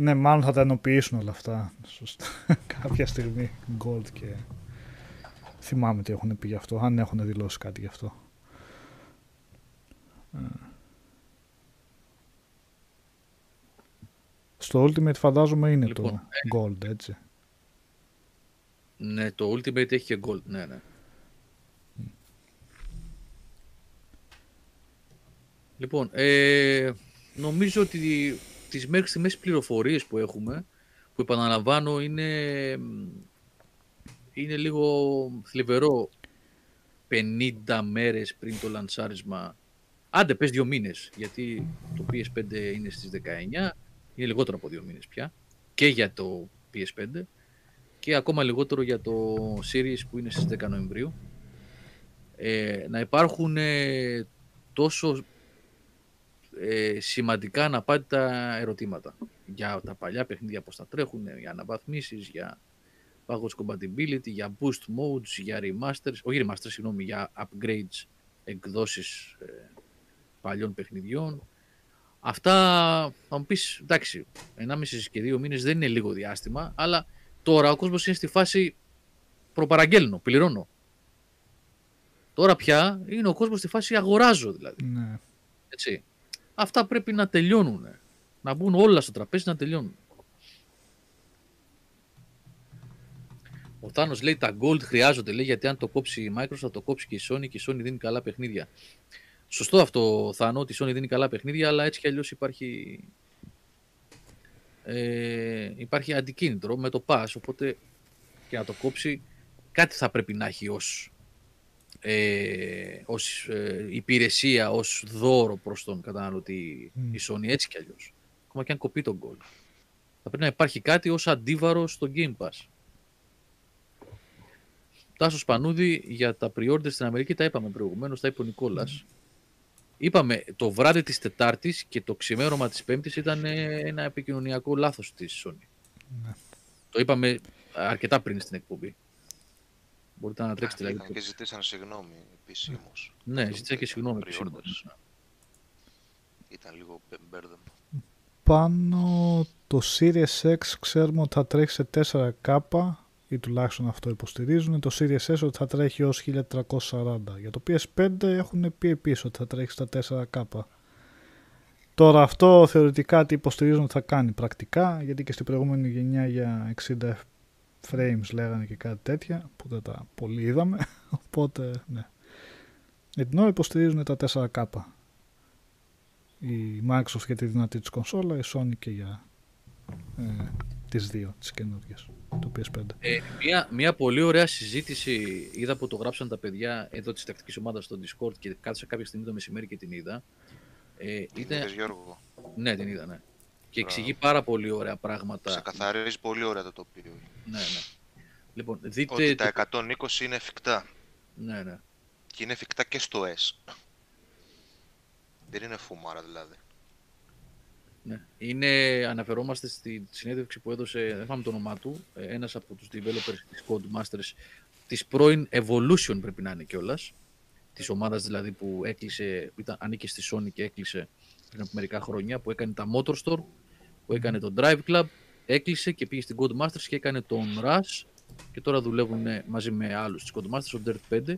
Ναι, μάλλον θα τα ενοποιήσουν όλα αυτά. Σωστά. Κάποια στιγμή Gold και... Θυμάμαι τι έχουν πει γι' αυτό, αν έχουν δηλώσει κάτι γι' αυτό. Ε. Στο Ultimate φαντάζομαι είναι
Λοιπόν,
το Gold, έτσι.
Ναι, το Ultimate έχει και Gold. Ναι, ναι. Λοιπόν, ε, νομίζω ότι τις μέχρι στιγμές πληροφορίες που έχουμε, που επαναλαμβάνω είναι, είναι λίγο θλιβερό 50 μέρες πριν το λανσάρισμα. Άντε, πες δύο μήνες, γιατί το PS5 είναι στις 19, είναι λιγότερο από δύο μήνες πια, και για το PS5 και ακόμα λιγότερο για το Series που είναι στις 10 Νοεμβρίου. Ε, να υπάρχουν ε, τόσο ε, σημαντικά αναπάντητα ερωτήματα για τα παλιά παιχνίδια πώς θα τρέχουν, για αναβαθμίσεις, για backwards compatibility, για boost modes, για remasters, όχι remasters, συγγνώμη, για upgrades εκδόσεις ε, παλιών παιχνιδιών. Αυτά θα μου πεις, εντάξει, 1,5 και 2 μήνες δεν είναι λίγο διάστημα, αλλά τώρα ο κόσμος είναι στη φάση προπαραγγέλνω, πληρώνω. Τώρα πια είναι ο κόσμος στη φάση αγοράζω δηλαδή.
Ναι.
Έτσι. Αυτά πρέπει να τελειώνουν. Να μπουν όλα στο τραπέζι να τελειώνουν. Ο Θάνος λέει τα gold χρειάζονται, λέει, γιατί αν το κόψει η Microsoft θα το κόψει και η Sony και η Sony δίνει καλά παιχνίδια. Σωστό αυτό, Θάνο, ότι η Sony δίνει καλά παιχνίδια, αλλά έτσι κι αλλιώς υπάρχει, ε, υπάρχει αντικίνητρο με το pass, οπότε και να το κόψει κάτι θα πρέπει να έχει ως, ε, ως ε, υπηρεσία, ως δώρο προς τον καταναλωτή
Μμ.
η Sony, έτσι κι αλλιώς. Ακόμα και αν κοπεί τον gold. Θα πρέπει να υπάρχει κάτι ως αντίβαρο στο Game Pass. Τάσος Σπανούδη για τα pre-orders στην Αμερική τα είπαμε προηγουμένως, τα είπε ο Νικόλας. Είπαμε το βράδυ της Τετάρτης και το ξημέρωμα της Πέμπτης ήταν ε, ένα επικοινωνιακό λάθος της Sony.
Ναι.
Το είπαμε αρκετά πριν στην εκπομπή. Μπορείτε να τρέξετε
Βγήκαν
δηλαδή.
και ζητήσαν συγγνώμη επισήμως.
Ναι, ζήτησα και συγγνώμη.
Pre-orders.
επισήμως.
Ήταν λίγο μπε- μπέρδεμα.
Πάνω το Series X ξέρουμε ότι θα τρέχει σε 4K ή τουλάχιστον αυτό υποστηρίζουν. Το Series S ότι θα τρέχει ως 1340. Για το PS5 έχουν πει επίσης ότι θα τρέχει στα 4K. Τώρα αυτό θεωρητικά τι υποστηρίζουν ότι θα κάνει πρακτικά, γιατί και στην προηγούμενη γενιά για 60 frames λέγανε και κάτι τέτοια, που δεν τα πολύ είδαμε, οπότε ναι. Για την ώρα υποστηρίζουν τα 4K. Η Microsoft για τη δυνατή της κονσόλα, η Sony και για ε, τις δύο, τις καινούργιες, το PS5.
Ε, μια, μια πολύ ωραία συζήτηση είδα που το γράψαν τα παιδιά εδώ της τακτικής ομάδας στο Discord και κάθισα κάποια στιγμή το μεσημέρι και την είδα. Ε,
Τι
ήταν,
είδες, Γιώργο;
ναι, την είδα, ναι. Και
Μπράβο.
εξηγεί πάρα πολύ ωραία πράγματα.
Σε καθαρίζει πολύ ωραία το τοπίο.
Ναι, ναι. Λοιπόν, δείτε...
Ότι
το-
τα 120 είναι εφικτά.
Ναι, ναι.
Και είναι εφικτά και στο S. Δεν είναι φούμαρα δηλαδή.
Ναι. Είναι, αναφερόμαστε στη συνέντευξη που έδωσε, δεν θυμάμαι το όνομά του, ε, ένας από τους developers της Codemasters της πρώην Evolution πρέπει να είναι κιόλας. Της ομάδας δηλαδή που έκλεισε, που ήταν, ανήκε στη Sony και έκλεισε πριν από μερικά χρόνια, που έκανε τα Motorstorm, που έκανε το Drive Club, έκλεισε και πήγε στην Codemasters και έκανε τον Rush και τώρα δουλεύουν ε, μαζί με άλλους της Codemasters, στο Dirt 5.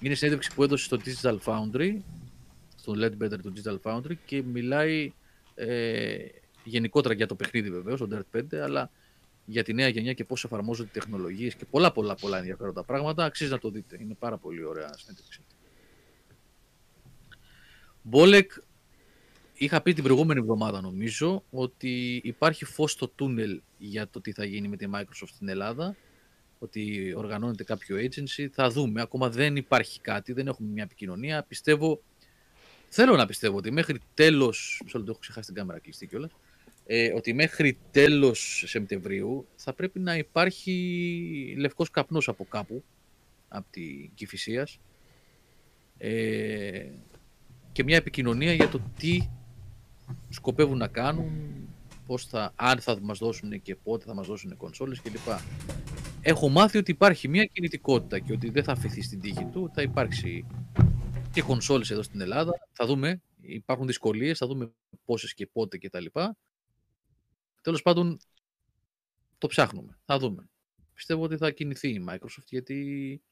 Είναι συνέντευξη που έδωσε στο Digital Foundry, στο Ledbetter του Digital Foundry και μιλάει ε, γενικότερα για το παιχνίδι βεβαίως, το Dirt 5, αλλά για τη νέα γενιά και πώς εφαρμόζονται οι τεχνολογίες και πολλά πολλά πολλά ενδιαφέροντα πράγματα, αξίζει να το δείτε. Είναι πάρα πολύ ωραία συνέντευξη. Μπόλεκ, είχα πει την προηγούμενη εβδομάδα νομίζω ότι υπάρχει φως στο τούνελ για το τι θα γίνει με τη Microsoft στην Ελλάδα, ότι οργανώνεται κάποιο agency, θα δούμε. Ακόμα δεν υπάρχει κάτι, δεν έχουμε μια επικοινωνία. Πιστεύω θέλω να πιστεύω ότι μέχρι τέλος, μισό λεπτό έχω ξεχάσει την κάμερα κλειστή κιόλας, ε, ότι μέχρι τέλος Σεπτεμβρίου θα πρέπει να υπάρχει λευκός καπνός από κάπου, από την Κηφισίας, ε, και μια επικοινωνία για το τι σκοπεύουν να κάνουν, πώς θα, αν θα μας δώσουν και πότε θα μας δώσουν κονσόλες κλπ. Έχω μάθει ότι υπάρχει μια κινητικότητα και ότι δεν θα αφαιθεί στην τύχη του, θα υπάρξει και κονσόλες εδώ στην Ελλάδα, θα δούμε, υπάρχουν δυσκολίες, θα δούμε πόσες και πότε κτλ. Τέλος πάντων, το ψάχνουμε, θα δούμε. Πιστεύω ότι θα κινηθεί η Microsoft γιατί,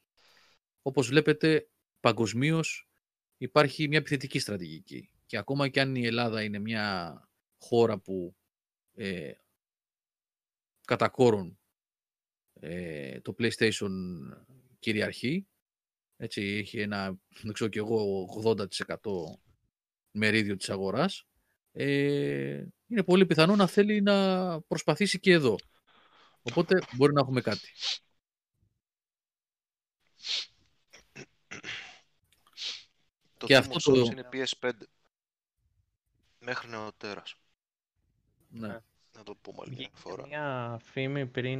όπως βλέπετε, παγκοσμίως υπάρχει μια επιθετική στρατηγική. Και ακόμα και αν η Ελλάδα είναι μια χώρα που ε, κατά κόρον ε, το PlayStation κυριαρχεί, έτσι, έχει ένα, δεν ξέρω και εγώ, 80% μερίδιο της αγοράς, ε, είναι πολύ πιθανό να θέλει να προσπαθήσει και εδώ. Οπότε μπορεί να έχουμε κάτι.
Το
Και
και
αυτό
αυτό
το-
είναι PS5 μέχρι νεοτέρας.
Ναι.
Να το πούμε άλλη μια
Βγήκε
φορά.
μια φήμη πριν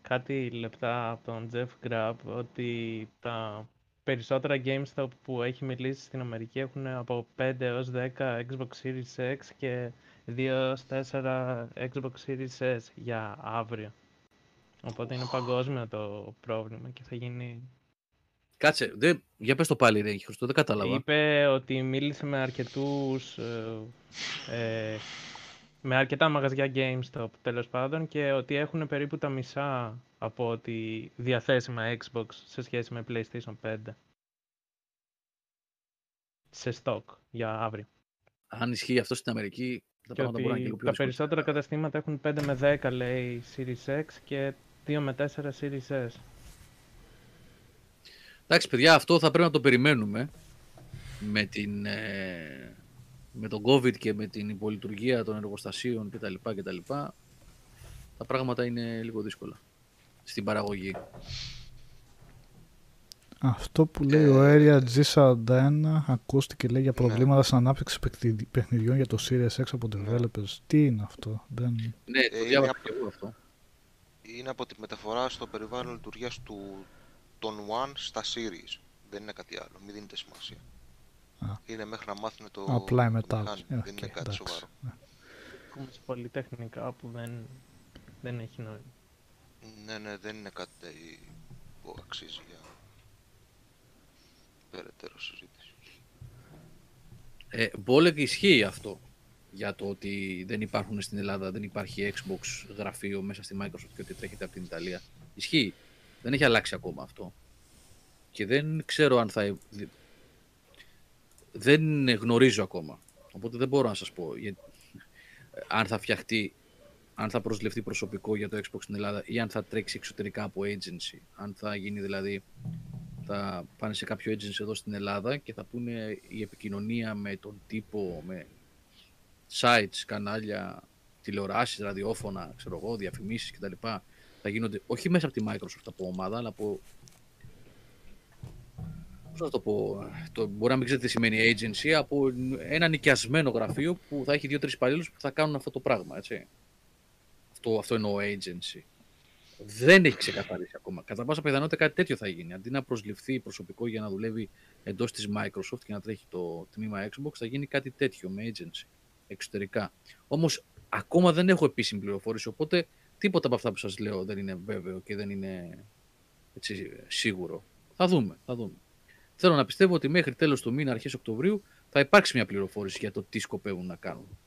κάτι λεπτά από τον Jeff Grubb ότι τα περισσότερα GameStop που έχει μιλήσει στην Αμερική έχουν από 5 έως 10 Xbox Series X και 2 έως 4 Xbox Series S για αύριο. Οπότε είναι παγκόσμιο το πρόβλημα και θα γίνει...
Κάτσε, δεν, για πες το πάλι ρε Χριστό, δεν κατάλαβα.
Είπε ότι μίλησε με αρκετούς ε, ε, με αρκετά μαγαζιά GameStop τέλος πάντων και ότι έχουν περίπου τα μισά από ότι διαθέσιμα Xbox σε σχέση με PlayStation 5 σε stock για αύριο.
Αν ισχύει αυτό στην Αμερική, τα
Και
πράγματα μπορούν να είναι
ότι
λίγο πιο
τα
δύσκολα.
περισσότερα καταστήματα έχουν 5 με 10 λέει Series X και 2 με 4 Series S.
Εντάξει, παιδιά, αυτό θα πρέπει να το περιμένουμε με, την, ε, με τον COVID και με την υπολειτουργία των εργοστασίων κτλ. κτλ. Τα πράγματα είναι λίγο δύσκολα στην παραγωγή.
Αυτό που λέει ο Area G41 ακούστηκε λέει για προβλήματα στην ανάπτυξη παιχνιδι- παιχνιδιών για το Series X από developers. Τι είναι αυτό, δεν...
Ναι, το
είναι
διάβασα
από-
και εγώ αυτό.
Είναι από τη μεταφορά στο περιβάλλον λειτουργίας του των One στα Series. Δεν είναι κάτι άλλο, μην δίνετε σημασία.
Α.
Είναι μέχρι να μάθουν το,
Απλά η
το
μετάβαση.
μηχάνημα,
Ε,
δεν
οκ,
είναι κάτι
εντάξει.
σοβαρό.
Μπούμε σε πολύ τεχνικά που δεν, δεν έχει νόημα.
Ναι, ναι, δεν είναι κάτι που αξίζει για περαιτέρω συζήτηση.
Ε, Μπόλεκ ισχύει αυτό για το ότι δεν υπάρχουν στην Ελλάδα, δεν υπάρχει Xbox γραφείο μέσα στη Microsoft και ότι τρέχεται από την Ιταλία. Ισχύει. Δεν έχει αλλάξει ακόμα αυτό. Και δεν ξέρω αν θα... Δεν γνωρίζω ακόμα. Οπότε δεν μπορώ να σας πω για- αν θα φτιαχτεί, αν θα προσληφθεί προσωπικό για το Xbox στην Ελλάδα ή αν θα τρέξει εξωτερικά από agency. Αν θα γίνει δηλαδή θα πάνε σε κάποιο agency εδώ στην Ελλάδα και θα πούνε η επικοινωνία με τον τύπο, με sites, κανάλια, τηλεοράσεις, ραδιόφωνα, ξέρω εγώ, διαφημίσεις κτλ. Θα γίνονται όχι μέσα από τη Microsoft από ομάδα, αλλά από πώς να το πω, το, μπορεί να μην ξέρετε τι σημαίνει agency, από ένα νοικιασμένο γραφείο που θα έχει δύο-τρεις υπαλλήλους που θα κάνουν αυτό το πράγμα, έτσι. Αυτό, αυτό εννοώ agency. Δεν έχει ξεκαθαρίσει ακόμα. Κατά πάσα πιθανότητα κάτι τέτοιο θα γίνει. Αντί να προσληφθεί προσωπικό για να δουλεύει εντός της Microsoft και να τρέχει το τμήμα Xbox, θα γίνει κάτι τέτοιο με agency εξωτερικά. Όμως ακόμα δεν έχω επίσημη πληροφόρηση, οπότε τίποτα από αυτά που σας λέω δεν είναι βέβαιο και δεν είναι έτσι, σίγουρο. Θα δούμε, θα δούμε. Θέλω να πιστεύω ότι μέχρι τέλος του μήνα, αρχές Οκτωβρίου, θα υπάρξει μια πληροφόρηση για το τι σκοπεύουν να κάνουν.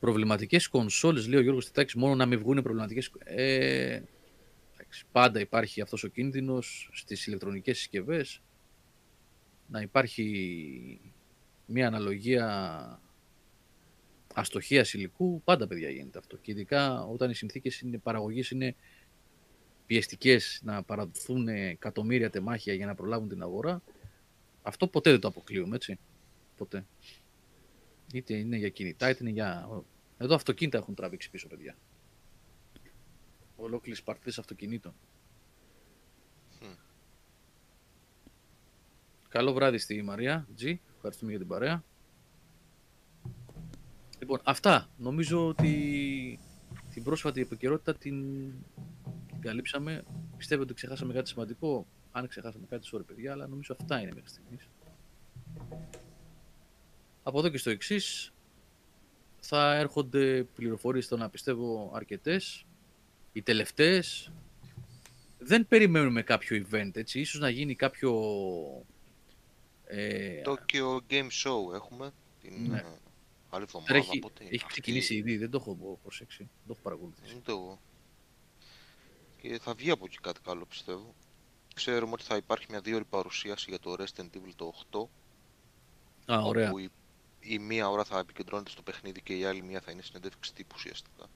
Προβληματικές κονσόλες, λέει ο Γιώργος Τιτάκης, μόνο να μην βγουν προβληματικές... Ε, εντάξει, πάντα υπάρχει αυτός ο κίνδυνος στις ηλεκτρονικές συσκευές να υπάρχει μια αναλογία αστοχίας υλικού, πάντα παιδιά γίνεται αυτό. Και ειδικά όταν οι συνθήκες είναι, παραγωγής είναι πιεστικές να παραδοθούν εκατομμύρια τεμάχια για να προλάβουν την αγορά, αυτό ποτέ δεν το αποκλείουμε, έτσι. Ποτέ. Είτε είναι για κινητά, είτε είναι για... Εδώ αυτοκίνητα έχουν τραβήξει πίσω, παιδιά. Ολόκληρες παρτίδες αυτοκινήτων. Καλό βράδυ στη Μαρία. G. Ευχαριστούμε για την παρέα. Λοιπόν, αυτά. Νομίζω ότι την πρόσφατη επικαιρότητα την, την καλύψαμε. Πιστεύω ότι ξεχάσαμε κάτι σημαντικό. Αν ξεχάσαμε κάτι, sorry παιδιά, αλλά νομίζω αυτά είναι μέχρι στιγμής. Από εδώ και στο εξής θα έρχονται πληροφορίες στο να πιστεύω αρκετές. Οι τελευταίες δεν περιμένουμε κάποιο event, έτσι. Ίσως να γίνει κάποιο... Ε,
Tokyo Game Show έχουμε την
Ναι.
Ε, άλλη εβδομάδα.
έχει,
πότε είναι
έχει
αυτή.
ξεκινήσει ήδη, δεν το έχω προσέξει, δεν το έχω παρακολουθήσει.
Ούτε εγώ. Και θα βγει από εκεί κάτι καλό πιστεύω. Ξέρουμε ότι θα υπάρχει μια δύο ώρη παρουσίαση για το Resident Evil το 8.
Α, ωραία.
Όπου η, η μία ώρα θα επικεντρώνεται στο παιχνίδι και η άλλη μία θα είναι συνέντευξη τύπου ουσιαστικά.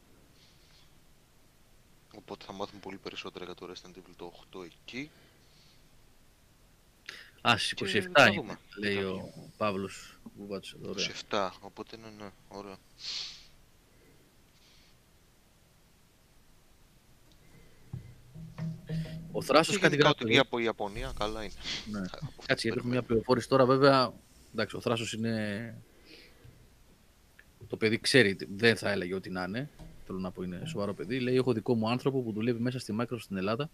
Οπότε θα μάθουμε πολύ περισσότερα για το Resident Evil το 8 εκεί.
Α, στις
Και
27
θα
είναι,
δούμε τι
λέει
θα
ο
βγει.
Παύλος Βουβάτσος εδώ, ωραία.
27, οπότε ναι, ναι, ωραία.
Ο Θράσος
Και
κάτι
γενικά
γράφει.
ότι βγει από η Ιαπωνία, καλά είναι.
Ναι.
Από αυτό που
Κάτσε, γιατί έχουμε
περιμένουμε.
μια πληροφόρηση τώρα, βέβαια. Εντάξει, ο Θράσος είναι. Το παιδί ξέρει, δεν θα έλεγε ότι να είναι. Θέλω να πω, είναι σοβαρό παιδί. Λέει: Έχω δικό μου άνθρωπο που δουλεύει μέσα στη Microsoft στην Ελλάδα.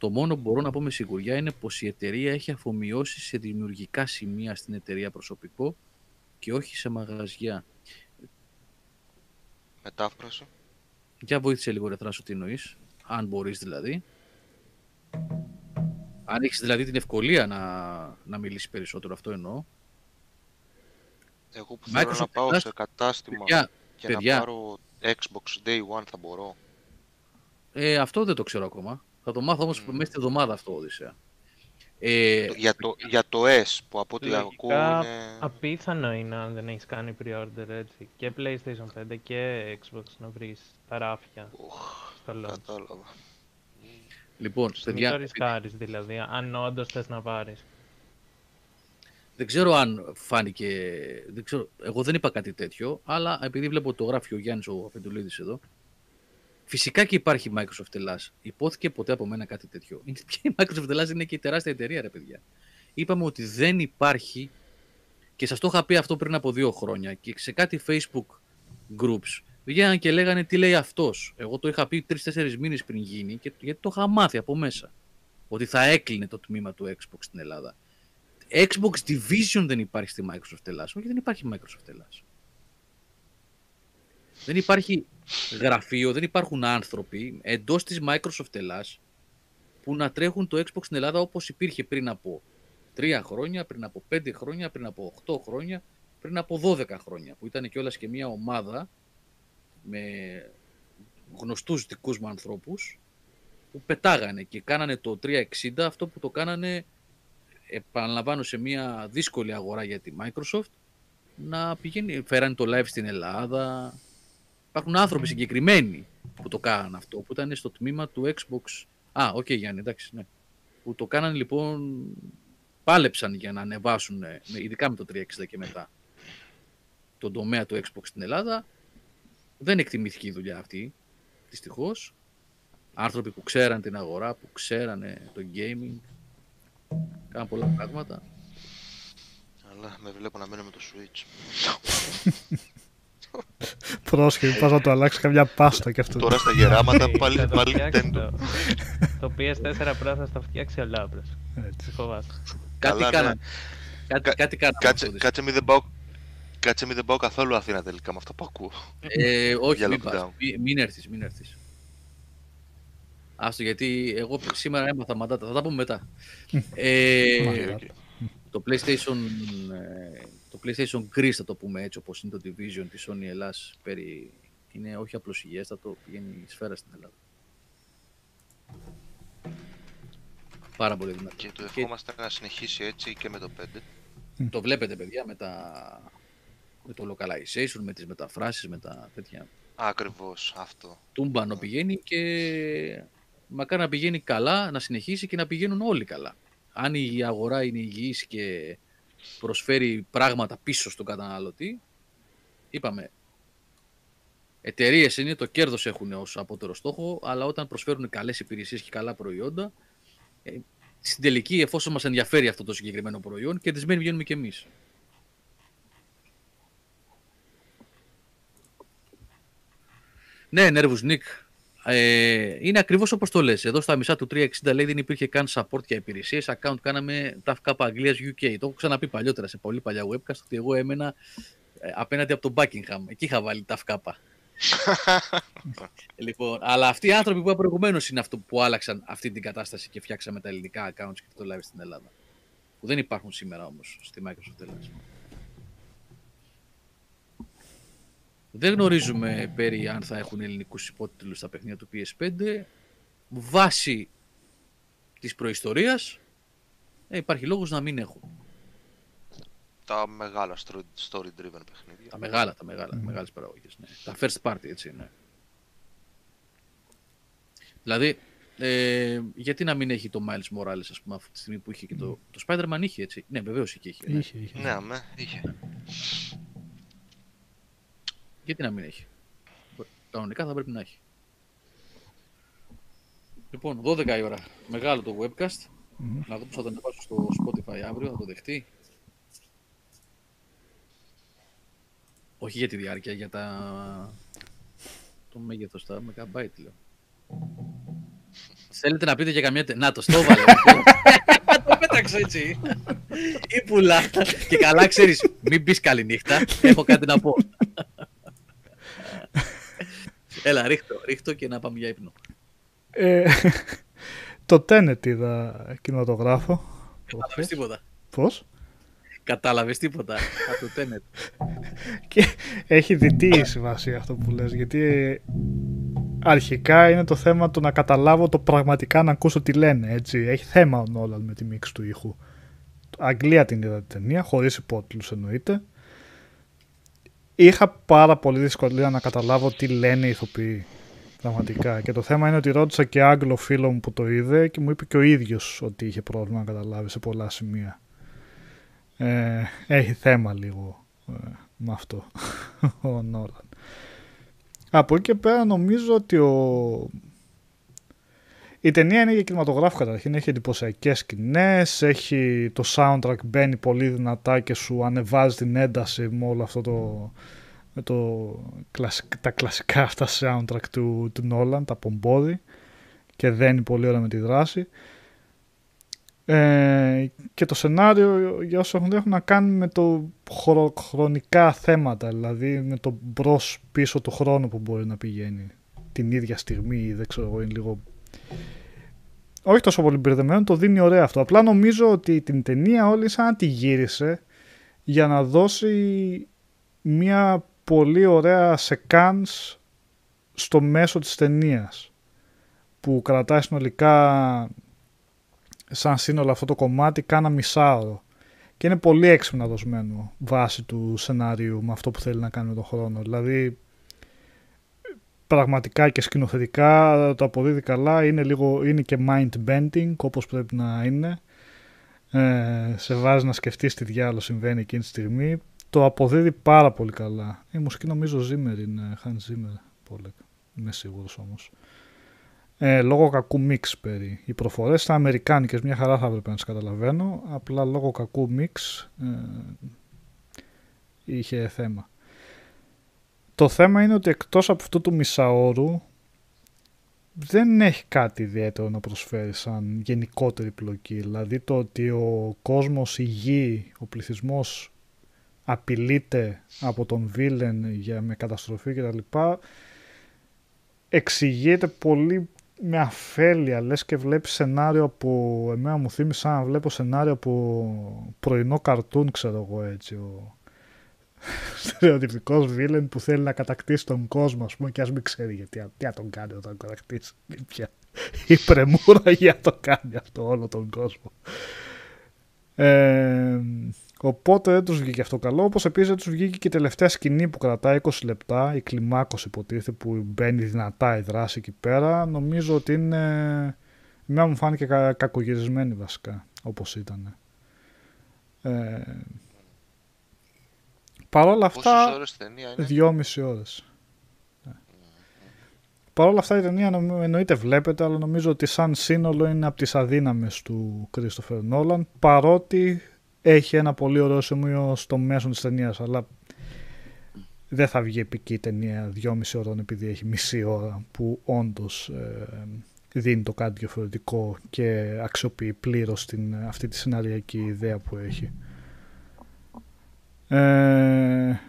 Το μόνο που μπορώ να πω με σιγουριά είναι πως η εταιρεία έχει αφομοιώσει σε δημιουργικά σημεία στην εταιρεία προσωπικό και όχι σε μαγαζιά.
Μετάφραση.
Για βοήθησε λίγο ρε Θράσο τι εννοείς, αν μπορείς δηλαδή. Αν έχεις δηλαδή την ευκολία να, να μιλήσεις περισσότερο, αυτό εννοώ.
Εγώ που θέλω
Microsoft
να πάω
Plus,
σε κατάστημα
Παιδιά,
και
παιδιά.
να πάρω Xbox Day One θα μπορώ.
ε, αυτό δεν το ξέρω ακόμα. Θα το μάθω όμως
Μμμ.
μέσα στη εβδομάδα αυτό, Οδυσσέα. Ε,
Το- για, το, για το S που από ό,τι
Λογικά,
ακούω είναι...
Απίθανο είναι αν δεν έχεις κάνει pre-order έτσι. Και PlayStation 5 και Xbox να βρεις τα ράφια
Οχ,
στο launch.
κατάλαβα.
λοιπόν,
Μην το
παιδιά,
ρισκάρεις δηλαδή, αν όντως θες να πάρεις.
δεν ξέρω αν φάνηκε, δεν ξέρω, εγώ δεν είπα κάτι τέτοιο, αλλά επειδή βλέπω το γράφει ο Γιάννης ο Αφεντουλίδης εδώ, Φυσικά και υπάρχει Microsoft Ελλάς. Υπόθηκε ποτέ από μένα κάτι τέτοιο. Είναι, και η Microsoft Ελλάς είναι και η τεράστια εταιρεία, ρε παιδιά. Είπαμε ότι δεν υπάρχει και σας το είχα πει αυτό πριν από δύο χρόνια και σε κάτι Facebook groups βγαίναν και λέγανε τι λέει αυτός; Εγώ το είχα πει τρει-τέσσερι μήνες πριν γίνει και, γιατί το είχα μάθει από μέσα. Ότι θα έκλεινε το τμήμα του Xbox στην Ελλάδα. Xbox Division δεν υπάρχει στη Microsoft Ελλάς. Όχι, δεν υπάρχει Microsoft Ελλάς. Δεν υπάρχει γραφείο, δεν υπάρχουν άνθρωποι εντός της Microsoft Ελλάς που να τρέχουν το Xbox στην Ελλάδα όπως υπήρχε πριν από 3 χρόνια, πριν από 5 χρόνια, πριν από 8 χρόνια, πριν από 12 χρόνια. Που ήταν κιόλας και μια ομάδα με γνωστούς δικούς μου ανθρώπους που πετάγανε και κάνανε το 360 αυτό που το κάνανε επαναλαμβάνω σε μια δύσκολη αγορά για τη Microsoft να πηγαίνει, φέρανε το live στην Ελλάδα υπάρχουν άνθρωποι συγκεκριμένοι που το κάνανε αυτό που ήταν στο τμήμα του Xbox. Α, οκ Γιάννη, εντάξει, ναι. Που το κάνανε λοιπόν πάλεψαν για να ανεβάσουν με- ειδικά με το 360 και μετά τον τομέα του Xbox στην Ελλάδα. Δεν εκτιμήθηκε η δουλειά αυτή δυστυχώς. Άνθρωποι που ξέραν την αγορά, που ξέρανε το gaming κάναν πολλά πράγματα.
Αλλά με βλέπω να μένω με το Switch.
Πρόσχε, πας να το αλλάξεις καμιά πάστα κι αυτό.
Τώρα στα γεράματα
Ε,
πάλι,
θα το
πάλι
φτιάξει
Nintendo.
Το, το PS4 Pro θα το φτιάξει ο Λάμπρος.
Έτσι.
Τι φοβάσαι.
κάτι
Καλά, ναι.
κάναν κάτι,
Κα-
κάτι κάναν
Κάτσε,
αυτό,
κάτσε μην δεν πάω... Κάτσε μην δεν πάω καθόλου Αθήνα τελικά με αυτό που ακούω.
Ε, όχι,
Για
μην,
lockdown.
πας. Μην, μην έρθεις, μην έρθεις. Άστο, γιατί εγώ σήμερα έμαθα μαντάτα, θα τα πούμε μετά. ε,
Μάλιστα.
οκ.
το PlayStation, ε, το PlayStation Greece θα το πούμε έτσι όπως είναι το Division της Sony Ελλάς περί, είναι όχι απλώς υγιέστατο, πηγαίνει η σφαίρα στην Ελλάδα. Πάρα πολύ δυνατό.
Και το ευχόμαστε να συνεχίσει έτσι και με το 5.
Το βλέπετε παιδιά με, τα, με το localization, με τις μεταφράσεις, με τα τέτοια.
Ακριβώς αυτό.
Τούμπανο πηγαίνει και μακάρι να πηγαίνει καλά, να συνεχίσει και να πηγαίνουν όλοι καλά. Αν η αγορά είναι υγιής και προσφέρει πράγματα πίσω στον καταναλωτή, είπαμε, εταιρείες είναι, το κέρδος έχουν ως απότερο στόχο, αλλά όταν προσφέρουν καλές υπηρεσίες και καλά προϊόντα, ε, στην τελική, εφόσον μας ενδιαφέρει αυτό το συγκεκριμένο προϊόν, κερδισμένοι βγαίνουμε κι εμείς. Ναι, Nervous Nick. Ε, είναι ακριβώς όπως το λες. Εδώ στα μισά του 360 λέει δεν υπήρχε καν support για υπηρεσίες. Account κάναμε τα FK Αγγλίας UK. Το έχω ξαναπεί παλιότερα σε πολύ παλιά webcast ότι εγώ έμενα ε, απέναντι από τον Buckingham. Εκεί είχα βάλει τα FK. λοιπόν, αλλά αυτοί οι άνθρωποι που είπα προηγουμένως είναι αυτό που άλλαξαν αυτή την κατάσταση και φτιάξαμε τα ελληνικά accounts και το live στην Ελλάδα. Που δεν υπάρχουν σήμερα όμως στη Microsoft Ελλάδα. Δεν γνωρίζουμε περί αν θα έχουν ελληνικούς υπότιτλους στα παιχνίδια του PS5. Βάσει της προϊστορίας ε, υπάρχει λόγος να μην έχουν.
Τα μεγάλα story-driven παιχνίδια.
Τα μεγάλα, τα μεγάλα, mm. μεγάλες παραγωγές. Ναι. Τα first party, έτσι, ναι. Δηλαδή, ε, γιατί να μην έχει το Miles Morales, ας πούμε, αυτή τη στιγμή που είχε και το, το Spider-Man είχε, έτσι. Ναι, βεβαίως είχε. είχε,
ναι. είχε, είχε.
Ναι, με, είχε. Ναι.
Γιατί να μην έχει; Κανονικά θα πρέπει να έχει. Λοιπόν, 12 η ώρα. Μεγάλο το webcast. Mm-hmm. Να δω πώς θα το ανεβάσω στο Spotify αύριο, θα το δεχτεί. Όχι για τη διάρκεια, για τα... το μέγεθος, τα megabyte λέω. Θέλετε να πείτε για καμιά... Να το στο βάλε. το πέταξε έτσι. Ή πουλά. Και καλά ξέρεις, μην πεις καληνύχτα. Έχω κάτι να πω. Έλα, ρίχτω, ρίχτω και να πάμε για ύπνο.
Ε, το Tenet είδα κινηματογράφο.
Κατάλαβες τίποτα.
Πώς;
Κατάλαβες τίποτα από το Tenet.
και έχει διτή σημασία αυτό που λες, γιατί αρχικά είναι το θέμα του να καταλάβω το πραγματικά να ακούσω τι λένε, έτσι. Έχει θέμα ο Νόλαν με τη μίξη του ήχου. Αγγλία την είδα την ταινία, χωρίς υπότιτλους εννοείται είχα πάρα πολύ δυσκολία να καταλάβω τι λένε οι ηθοποιοί. Πραγματικά. Και το θέμα είναι ότι ρώτησα και Άγγλο φίλο μου που το είδε και μου είπε και ο ίδιος ότι είχε πρόβλημα να καταλάβει σε πολλά σημεία. Ε, έχει θέμα λίγο ε, με αυτό ο Νόλαν. Από εκεί και πέρα νομίζω ότι ο... η ταινία είναι για κινηματογράφο καταρχήν. Έχει εντυπωσιακές σκηνές, έχει το soundtrack μπαίνει πολύ δυνατά και σου ανεβάζει την ένταση με όλο αυτό το, με το, τα κλασικά αυτά soundtrack του, του Nolan, τα πομπόδι και δένει πολύ ωραία με τη δράση. Ε, και το σενάριο για όσο έχουν, έχουν να κάνουν με το χρονικά θέματα, δηλαδή με το μπρος πίσω του χρόνου που μπορεί να πηγαίνει την ίδια στιγμή, δεν ξέρω εγώ, είναι λίγο... Όχι τόσο πολύ μπερδεμένο, το δίνει ωραία αυτό. Απλά νομίζω ότι την ταινία όλη σαν τη γύρισε για να δώσει μια πολύ ωραία σεκάνς στο μέσο της ταινίας που κρατάει συνολικά σαν σύνολο αυτό το κομμάτι κάνα μισάωρο και είναι πολύ έξυπνα δοσμένο βάσει του σενάριου με αυτό που θέλει να κάνει με τον χρόνο δηλαδή πραγματικά και σκηνοθετικά το αποδίδει καλά είναι, λίγο, είναι και mind bending όπως πρέπει να είναι ε, σε βάζει να σκεφτείς τι διάλογο συμβαίνει εκείνη τη στιγμή το αποδίδει πάρα πολύ καλά. Η μουσική νομίζω Zimmer είναι, Hans Zimmer, πολύ. Είμαι σίγουρος όμως. Ε, λόγω κακού μίξ περί. Οι προφορές ήταν αμερικάνικες, μια χαρά θα έπρεπε να τις καταλαβαίνω, απλά λόγω κακού μίξ ε, είχε θέμα. Το θέμα είναι ότι εκτός από αυτού του μισάωρου δεν έχει κάτι ιδιαίτερο να προσφέρει σαν γενικότερη πλοκή. Δηλαδή το ότι ο κόσμος, η γη, ο πληθυσμός απειλείται από τον βίλεν για, με καταστροφή κτλ. Εξηγείται πολύ με αφέλεια, λες και βλέπεις σενάριο που εμένα μου θύμισε να βλέπω σενάριο από πρωινό καρτούν, ξέρω εγώ έτσι, ο στερεοτυπικός βίλεν που θέλει να κατακτήσει τον κόσμο, ας πούμε, και ας μην ξέρει γιατί, τι θα τον κάνει όταν κατακτήσει. Πια. Η πρεμούρα για το κάνει αυτό όλο τον κόσμο. Ε, Οπότε δεν τους βγήκε αυτό καλό. Όπως επίσης δεν τους βγήκε και η τελευταία σκηνή που κρατάει 20 λεπτά, η κλιμάκωση υποτίθεται που μπαίνει δυνατά η δράση εκεί πέρα. Νομίζω ότι είναι. Μια μου φάνηκε κα, κακογυρισμένη βασικά, όπως ήταν. Ε, Παρ' όλα αυτά,
ώρες ταινία είναι;
δυόμιση ώρες. Παρ' όλα αυτά η ταινία νομ- εννοείται βλέπετε, αλλά νομίζω ότι σαν σύνολο είναι από τις αδύναμες του Christopher Nolan, παρότι έχει ένα πολύ ωραίο σημείο στο μέσο της ταινίας, αλλά δεν θα βγει επική ταινία δυόμιση ώρων επειδή έχει μισή ώρα που όντως ε, δίνει το κάτι διαφορετικό και αξιοποιεί πλήρως την, αυτή τη σεναριακή ιδέα που έχει. Ε,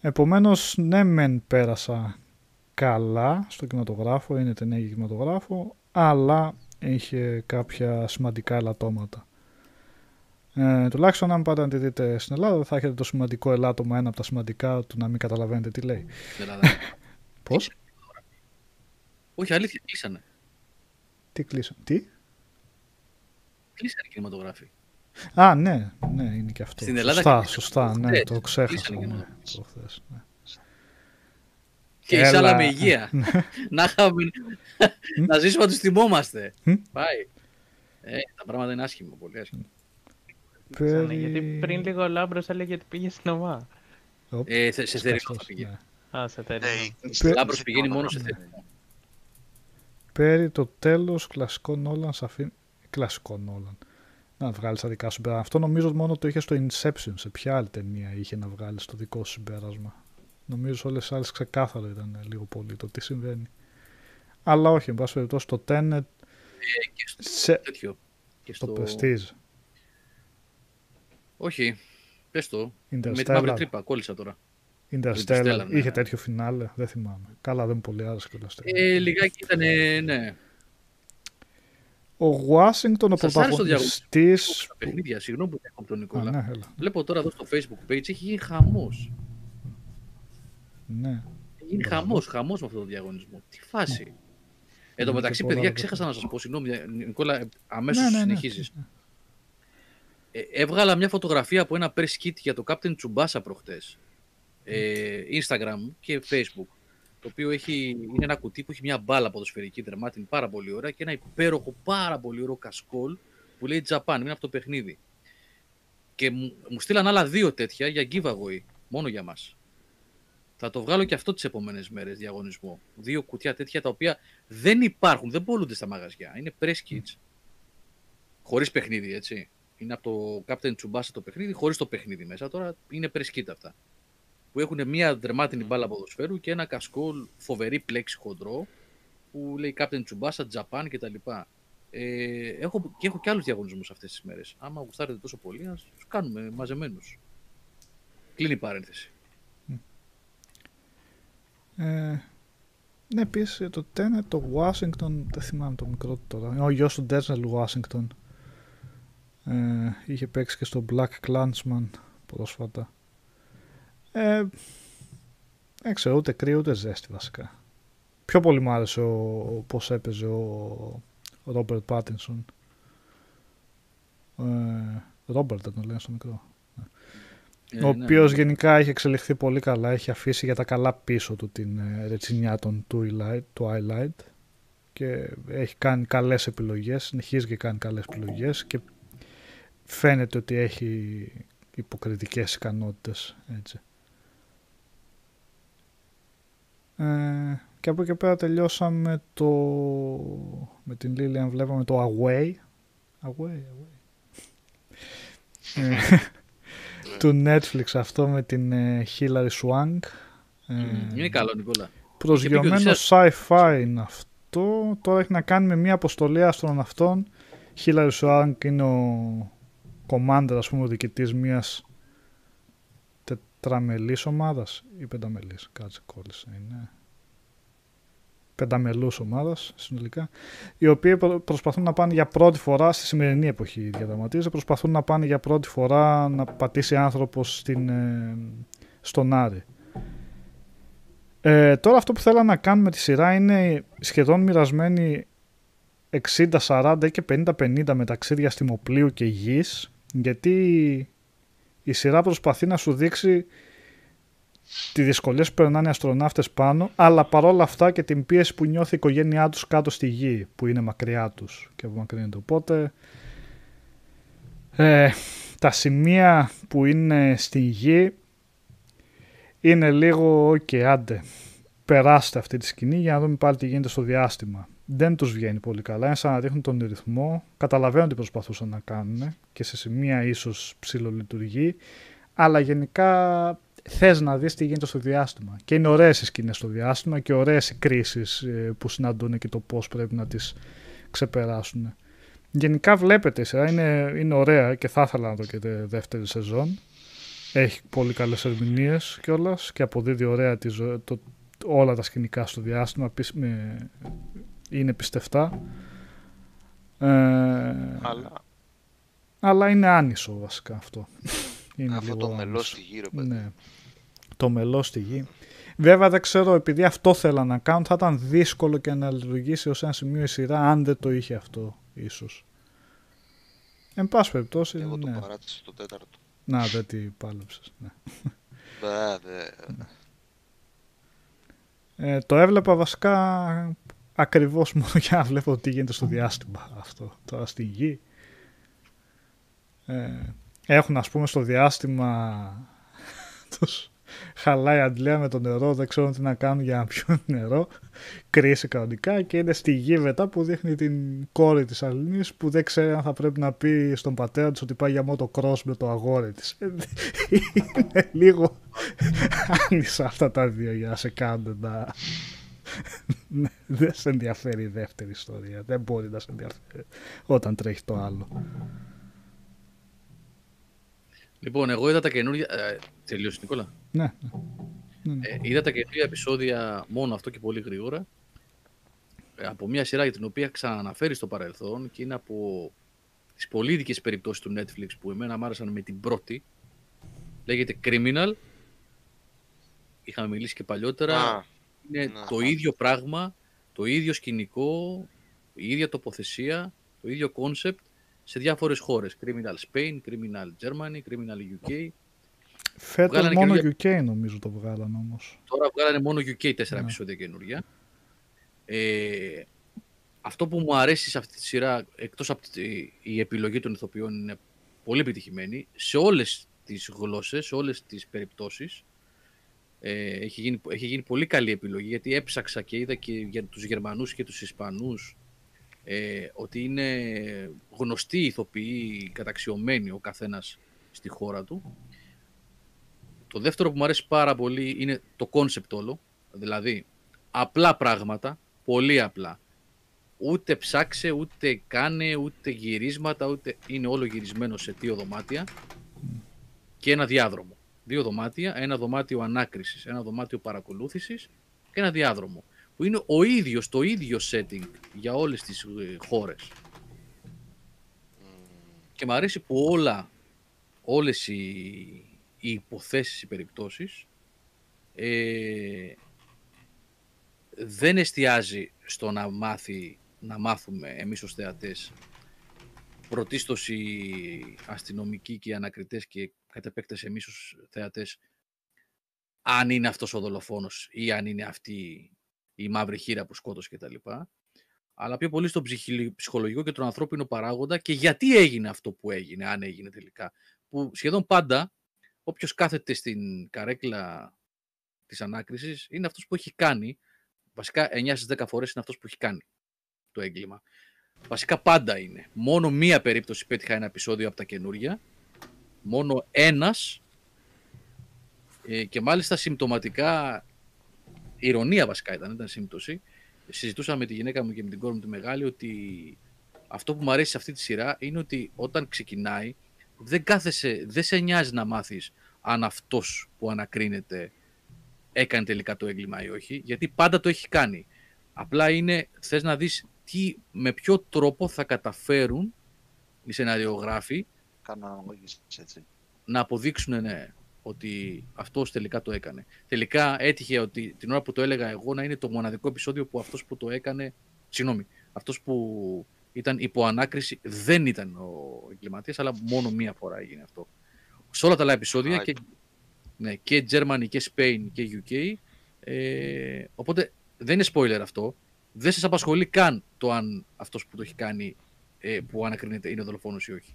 επομένως, ναι μεν πέρασα καλά στο κινηματογράφο, είναι ταινία για κινηματογράφο, αλλά είχε κάποια σημαντικά ελαττώματα. Ε, τουλάχιστον αν πάτε να τη δείτε στην Ελλάδα θα έχετε το σημαντικό ελάττωμα, ένα από τα σημαντικά του να μην καταλαβαίνετε τι λέει.
Στην Ελλάδα.
Πώς;
Όχι, αλήθεια, κλείσανε.
Τι κλείσω. Τι;
Κλείσανε οι κινηματογράφοι.
Α, ναι, ναι, είναι και αυτό.
Στην Ελλάδα
σωστά,
και-
σωστά, ναι,
χθες,
το ξέχασα.
κλείσανε
Ναι,
κινηματογράφοι.
προχθές, ναι.
Και
Έλα.
εισάλα με υγεία. να, είχαμε... να ζήσουμε να του θυμόμαστε.
Μμ.
Πάει. Ε, τα πράγματα είναι άσχημα, πολύ άσχημα.
Ξανά,
Περί-
γιατί πριν λίγο ο Λάμπρος έλεγε ότι πήγε στην ΟΜΑ.
Οπ,
Ε, σε, σε θερινό θα
σκαστός,
πηγαίνει.
ναι.
Α, σε τέλει.
Ναι, η- η-
Πε-
Λάμπρος πηγαίνει μόνο σε
Ναι.
θερινό.
Πέρι το τέλος κλασικό Νόλαν σε αφήνει... Κλασικό Νόλαν. Να βγάλεις τα δικά σου συμπεράσματα. Αυτό νομίζω μόνο το είχες στο Inception. Σε ποια άλλη ταινία είχε να βγάλεις το δικό σου συμπέρασμα. Νομίζω σε όλες τις άλλες ξεκάθαρο ήταν λίγο πολύ το τι συμβαίνει. Αλλά όχι, εν πάση περιπτώσει το Tenet
Ε, και στο
σε...
τέτοιο. Και
το
στο...
Prestige.
Όχι. Πες το. Με τη μαύρη
Interstellar.
τρύπα. Κόλλησα τώρα.
Interstellar.
Interstellar, ναι.
Είχε τέτοιο φινάλε, δεν θυμάμαι. Καλά, δεν μου πολύ άρεσε κιόλας.
Ε, λιγάκι ήταν, ναι.
Ο Washington, ο
Σας άρεσε το
πρωταγωνιστής...
Τα παιχνίδια, συγγνώμη που έχω τον
Α,
Νικόλα.
ναι, έλα.
Βλέπω τώρα εδώ στο facebook page έχει γίνει χαμός.
Ναι.
Έχει γίνει χαμός, χαμός με αυτό το διαγωνισμό. Τι φάση. Εν τω
Ναι,
μεταξύ,
και πολλά
παιδιά,
δεν
ξέχασα να σας πω, συγγνώμη, Νικόλα, αμέσως
Ναι, ναι, ναι.
συνεχίζεις. Ε, έβγαλα μια φωτογραφία από ένα press kit για το Captain Tsubasa προχτές. Ε, Instagram και Facebook. Το οποίο έχει, είναι ένα κουτί που έχει μια μπάλα ποδοσφαιρική δερμάτινη πάρα πολύ ωραία και ένα υπέροχο πάρα πολύ ωραίο κασκόλ που λέει Japan, είναι από το παιχνίδι. Και μου, μου στείλαν άλλα δύο τέτοια για giveaway, μόνο για μας. Θα το βγάλω και αυτό τις επόμενες μέρες διαγωνισμό. Δύο κουτιά τέτοια τα οποία δεν υπάρχουν, δεν πολλούνται στα μαγαζιά. Είναι press kits. Χωρίς παιχνίδι, έτσι. Είναι από το Captain Tsubasa το παιχνίδι, χωρίς το παιχνίδι μέσα. Τώρα είναι press kit αυτά. Που έχουν μία δερμάτινη μπάλα ποδοσφαίρου και ένα κασκόλ φοβερή πλέξη χοντρό που λέει Captain Tsubasa, Japan κτλ. Ε, έχω, και έχω και άλλους διαγωνισμούς αυτές τις μέρες. Άμα γουστάρετε τόσο πολύ, να τους κάνουμε μαζεμένους. Κλείνει η παρένθεση.
Ε, ναι, επίση το Tenet, το Washington, δεν θυμάμαι το μικρό του τώρα. Ο γιος του Denzel Washington. Ε, είχε παίξει και στο Black Clansman πρόσφατα. Ε, δεν ξέρω, ούτε κρύο ούτε ζέστη βασικά. Πιο πολύ μου άρεσε ο, πώς έπαιζε ο Ρόμπερτ Πάτινσον. Ρόμπερτ δεν το λένε στο μικρό.
Ε,
ο
ναι,
οποίος
ναι.
γενικά έχει εξελιχθεί πολύ καλά. Έχει αφήσει για τα καλά πίσω του την ε, ρετσινιά των Twilight, Twilight και έχει κάνει καλές επιλογές, συνεχίζει και κάνει καλές επιλογές και φαίνεται ότι έχει υποκριτικές ικανότητες έτσι. Ε, και από εκεί πέρα τελειώσαμε το με την Lilian βλέπαμε το Away. Away, Away. Ε, του Netflix αυτό με την ε, Hilary Swank. Ε,
Μμμ, Είναι καλό, Νικόλα.
προσγειωμένο
Είχε
sci-fi είναι αυτό. Τώρα έχει να κάνει με μια αποστολή αστροναυτών Hilary Swank είναι ο commander ας πούμε ο διοικητής μιας τετραμελής ομάδας ή πενταμελής. Κάτσε κόλλησε είναι. Πενταμελούς ομάδας συνολικά οι οποίοι προ- προσπαθούν να πάνε για πρώτη φορά στη σημερινή εποχή διαδραματίζεται προσπαθούν να πάνε για πρώτη φορά να πατήσει άνθρωπος στην, ε, στον Άρη. Ε, τώρα αυτό που θέλω να κάνουμε με τη σειρά είναι σχεδόν μοιρασμένη 60, 40 και 50, 50 μεταξύ διαστημοπλίου και γης γιατί η σειρά προσπαθεί να σου δείξει τη δυσκολία που περνάνε οι αστροναύτες πάνω αλλά παρόλα αυτά και την πίεση που νιώθει η οικογένειά τους κάτω στη γη που είναι μακριά τους και απομακρύνεται οπότε ε, τα σημεία που είναι στη γη είναι λίγο ok άντε περάστε αυτή τη σκηνή για να δούμε πάλι τι γίνεται στο διάστημα. Δεν τους βγαίνει πολύ καλά, είναι σαν να ρίχνουν τον ρυθμό, καταλαβαίνω τι προσπαθούσαν να κάνουν και σε σημεία ίσως ψιλολειτουργεί, αλλά γενικά θες να δεις τι γίνεται στο διάστημα. Και είναι ωραίες οι σκηνές στο διάστημα και ωραίες οι κρίσεις ε, που συναντούν και το πώς πρέπει να τις ξεπεράσουν. Γενικά βλέπετε η σειρά, είναι, είναι ωραία και θα ήθελα να δω και δεύτερη σεζόν. Έχει πολύ καλές ερμηνείες κιόλας και αποδίδει ωραία τη ζω... το... όλα τα σκηνικά στο διάστημα. Με... Είναι πιστευτά. Ε...
Αλλά...
Αλλά είναι άνισο βασικά αυτό. Είναι
αυτό
λίγο
το μελό
άνισο.
στη γύρω, παιδί.
Ναι. Το μελό στη γη. Βέβαια δεν ξέρω, επειδή αυτό θέλαν να κάνουν, θα ήταν δύσκολο και να λειτουργήσει ως ένα σημείο η σειρά αν δεν το είχε αυτό, ίσως. Εν πάση περιπτώσει,
Εγώ
ναι.
το παράτησα στο τέταρτο.
Να, δεν τη πάλεψες. Ναι.
Δε, δε.
Ε, το έβλεπα βασικά ακριβώς μόνο για να βλέπω τι γίνεται στο διάστημα αυτό. Τώρα στη γη. Ε, έχουν ας πούμε στο διάστημα τους χαλάει αντλία με το νερό, δεν ξέρουν τι να κάνουν για να πιούν νερό, κρίση κανονικά και είναι στη γη μετά που δείχνει την κόρη της Αλληνής που δεν ξέρει αν θα πρέπει να πει στον πατέρα της ότι πάει για motocross με το αγόρι της. Ε, είναι λίγο άνισα αυτά τα δύο για να σε κάνουν να... Ναι, δεν σε ενδιαφέρει η δεύτερη ιστορία. Δεν μπορεί να σε ενδιαφέρει όταν τρέχει το άλλο.
Λοιπόν, εγώ είδα τα καινούργια. Ε, τελείωσε, Νικόλα.
Ναι. ναι. ναι.
Ε, είδα τα καινούργια επεισόδια μόνο αυτό και πολύ γρήγορα. Ε, από μια σειρά για την οποία ξαναναφέρει στο παρελθόν και είναι από τις πολύ ειδικές περιπτώσεις του Netflix που εμένα μ' άρεσαν με την πρώτη. Λέγεται Criminal. Είχαμε μιλήσει και παλιότερα.
Α,
είναι
ναι.
το ίδιο πράγμα, το ίδιο σκηνικό, η ίδια τοποθεσία, το ίδιο concept σε διάφορες χώρες. Criminal Spain, Criminal Germany, Criminal UK.
Φέτος
βγάλανε
μόνο
καινούργια-
UK νομίζω το βγάλαν όμως.
Τώρα βγάλανε μόνο UK τέσσερα
Ναι.
επεισόδια καινούργια. Ε, αυτό που μου αρέσει σε αυτή τη σειρά, εκτός από τη, η επιλογή των ηθοποιών είναι πολύ επιτυχημένη, σε όλες τις γλώσσες, σε όλες τις περιπτώσεις, ε, έχει, γίνει, έχει γίνει πολύ καλή επιλογή, γιατί έψαξα και είδα και για τους Γερμανούς και τους Ισπανούς ε, ότι είναι γνωστοί ηθοποιοί, καταξιωμένοι ο καθένας στη χώρα του. Το δεύτερο που μου αρέσει πάρα πολύ είναι το concept όλο. Δηλαδή, απλά πράγματα, πολύ απλά. Ούτε ψάξε, ούτε κάνε, ούτε γυρίσματα, ούτε είναι όλο γυρισμένο σε δύο δωμάτια και ένα διάδρομο. Δύο δωμάτια, ένα δωμάτιο ανάκρισης, ένα δωμάτιο παρακολούθησης και ένα διάδρομο. Που είναι ο ίδιος, το ίδιο setting για όλες τις ε, χώρες. Και μου αρέσει που όλα, όλες οι, οι υποθέσεις, οι περιπτώσεις ε, δεν εστιάζει στο να μάθει, να μάθουμε εμείς ως θεατές πρωτίστως οι αστυνομικοί και οι ανακριτές και κατ' επέκταση εμείς ως θεατές αν είναι αυτός ο δολοφόνος ή αν είναι αυτή η μαύρη χείρα που σκότωσε κτλ. Αλλά πιο πολύ στον ψυχι- ψυχολογικό και τον ανθρώπινο παράγοντα και γιατί έγινε αυτό που έγινε, αν έγινε τελικά. Που σχεδόν πάντα όποιος κάθεται στην καρέκλα της ανάκρισης είναι αυτός που έχει κάνει, βασικά 9 στις 10 φορές είναι αυτός που έχει κάνει το έγκλημα. Βασικά πάντα είναι. Μόνο μία περίπτωση πέτυχα ένα επεισόδιο από τα καινούρια. Μόνο ένας ε, και μάλιστα συμπτωματικά ηρωνία βασικά ήταν, ήταν σύμπτωση. Συζητούσα με τη γυναίκα μου και με την κόρη μου τη μεγάλη ότι αυτό που μου αρέσει σε αυτή τη σειρά είναι ότι όταν ξεκινάει δεν κάθεσαι, δεν σε νοιάζει να μάθεις αν αυτός που ανακρίνεται έκανε τελικά το έγκλημα ή όχι, γιατί πάντα το έχει κάνει. Απλά είναι, θες να δεις τι, με ποιο τρόπο θα καταφέρουν οι σεναριογράφοι
Κάνω αναλογίες, έτσι.
να αποδείξουν ναι, ότι αυτός τελικά το έκανε. Τελικά έτυχε ότι την ώρα που το έλεγα εγώ να είναι το μοναδικό επεισόδιο που αυτός που το έκανε, συγγνώμη, αυτός που ήταν υπό ανάκριση δεν ήταν ο εγκληματίας, αλλά μόνο μία φορά έγινε αυτό. Σε όλα τα άλλα επεισόδια
Α,
και, ναι, και Germany και Spain και UK, ε, οπότε δεν είναι spoiler αυτό, δεν σας απασχολεί καν το αν αυτός που το έχει κάνει ε, που ανακρίνεται είναι δολοφόνος ή όχι.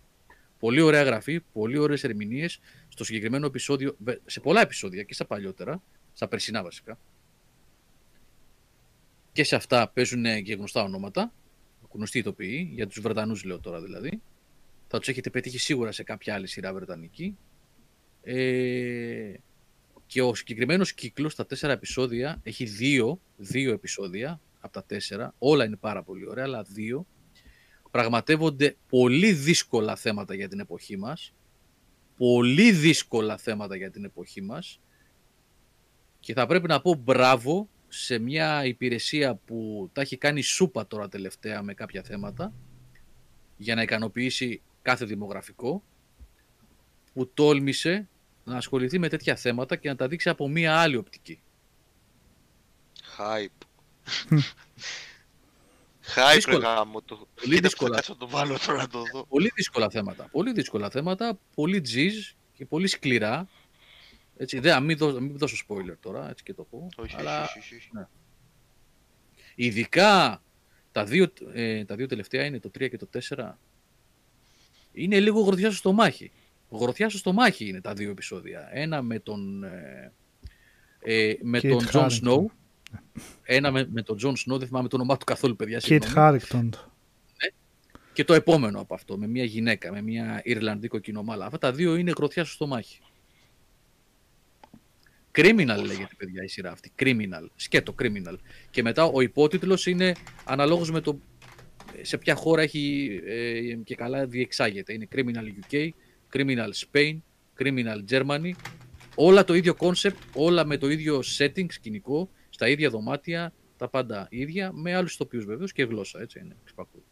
Πολύ ωραία γραφή, πολύ ωραίες ερμηνείες. Στο συγκεκριμένο επεισόδιο, βε- σε πολλά επεισόδια και στα παλιότερα, στα περσινά βασικά, και σε αυτά παίζουν και γνωστά ονόματα, γνωστοί ηθοποιοί, για τους Βρετανούς λέω τώρα δηλαδή. Θα τους έχετε πετύχει σίγουρα σε κάποια άλλη σειρά βρετανική. Ε, και ο συγκεκριμένος κύκλος, τα τέσσερα επεισόδια, έχει δύο, δύο επεισόδια από τα τέσσερα. Όλα είναι πάρα πολύ ωραία, αλλά δύο. Πραγματεύονται πολύ δύσκολα θέματα για την εποχή μας. Πολύ δύσκολα θέματα για την εποχή μας. Και θα πρέπει να πω μπράβο σε μια υπηρεσία που τα έχει κάνει σούπα τώρα τελευταία με κάποια θέματα για να ικανοποιήσει κάθε δημογραφικό που τόλμησε να ασχοληθεί με τέτοια θέματα και να τα δείξει από μία άλλη οπτική.
Hype. Hype
Δύσκολα.
ρε γάμο το.
Πολύ
Κοίτα,
δύσκολα.
θα κάτσω να το βάλω τώρα να το δω.
Πολύ δύσκολα θέματα. Πολύ δύσκολα θέματα, πολύ τζιζ και πολύ σκληρά. Έτσι, δεν, μην, δώσω, μην δώσω spoiler τώρα, έτσι και το πω.
Όχι,
αλλά
όχι, όχι, όχι.
ειδικά τα δύο, ε, τα δύο τελευταία είναι το 3 και το 4. Είναι λίγο γροθιά στο στομάχι. Γροθιά στο στομάχι είναι τα δύο επεισόδια. Ένα με τον, ε, ε, με
Kit
τον Τζον
Harington.
Σνόου. Ένα με, με τον Τζον Σνόου, δεν θυμάμαι το όνομά του καθόλου, παιδιά.
Kit
συγγνώμη.
Harrington.
Και το επόμενο από αυτό, με μια γυναίκα, με μια Ιρλανδή κοκκινομάλα. Αυτά τα δύο είναι γροθιά στο στομάχι. Criminal λέγεται, παιδιά, η σειρά αυτή. Criminal. Σκέτο, criminal. Και μετά ο υπότιτλος είναι αναλόγως με το σε ποια χώρα έχει ε, και καλά διεξάγεται. Είναι Criminal UK, Criminal Spain, Criminal Germany. Όλα το ίδιο concept, όλα με το ίδιο setting σκηνικό, στα ίδια δωμάτια, τα πάντα ίδια, με άλλους ηθοποιούς βεβαίως και γλώσσα, έτσι είναι, εξυπακούεται.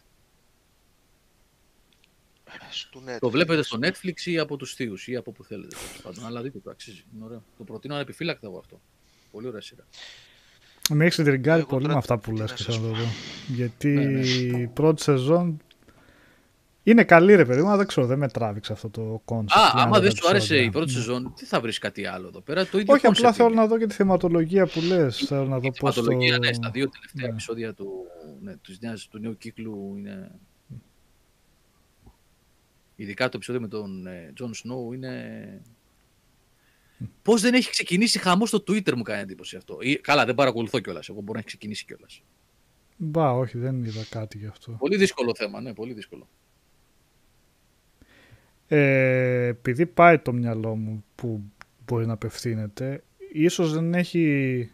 Στο
Το
Netflix.
βλέπετε στο Netflix ή από τους θείους ή από που θέλετε. τέλος πάντων. Αλλά δείτε το, αξίζει. Είναι ωραίο. Το προτείνω ανεπιφύλακτα εγώ αυτό. Πολύ ωραία σειρά.
Με έχεις ιντριγκάρει
Εγώ
πολύ
τώρα
με αυτά που
τι
λες
να
και
σας
θέλω να το
πω.
δω. Γιατί
Ναι, ναι.
η πρώτη σεζόν είναι καλή ρε παιδί μου, αλλά δεν ξέρω, δεν με τράβηξε αυτό το concept.
Α, άμα δεν σου άρεσε η πρώτη
Ναι.
σεζόν, τι θα βρεις κάτι άλλο εδώ πέρα; Το ίδιο
Όχι, απλά
concept
θέλω
είναι.
να δω και τη θεματολογία που λες. Θέλω να δω
Η
πώς το...
θεματολογία, ναι, στα δύο τελευταία
ναι.
επεισόδια του, ναι, της νέας- του νέου κύκλου είναι... Ειδικά το επεισόδιο με τον Τζον Σνόου είναι... Πώς δεν έχει ξεκινήσει χαμός στο Twitter μου κάνει εντύπωση αυτό. Ή, καλά, δεν παρακολουθώ κιόλας. Εγώ μπορεί να έχει ξεκινήσει κιόλας.
Μπα, όχι, δεν είδα κάτι γι' αυτό.
Πολύ δύσκολο θέμα, ναι, πολύ δύσκολο.
Ε, επειδή πάει το μυαλό μου που μπορεί να απευθύνεται, ίσως δεν έχει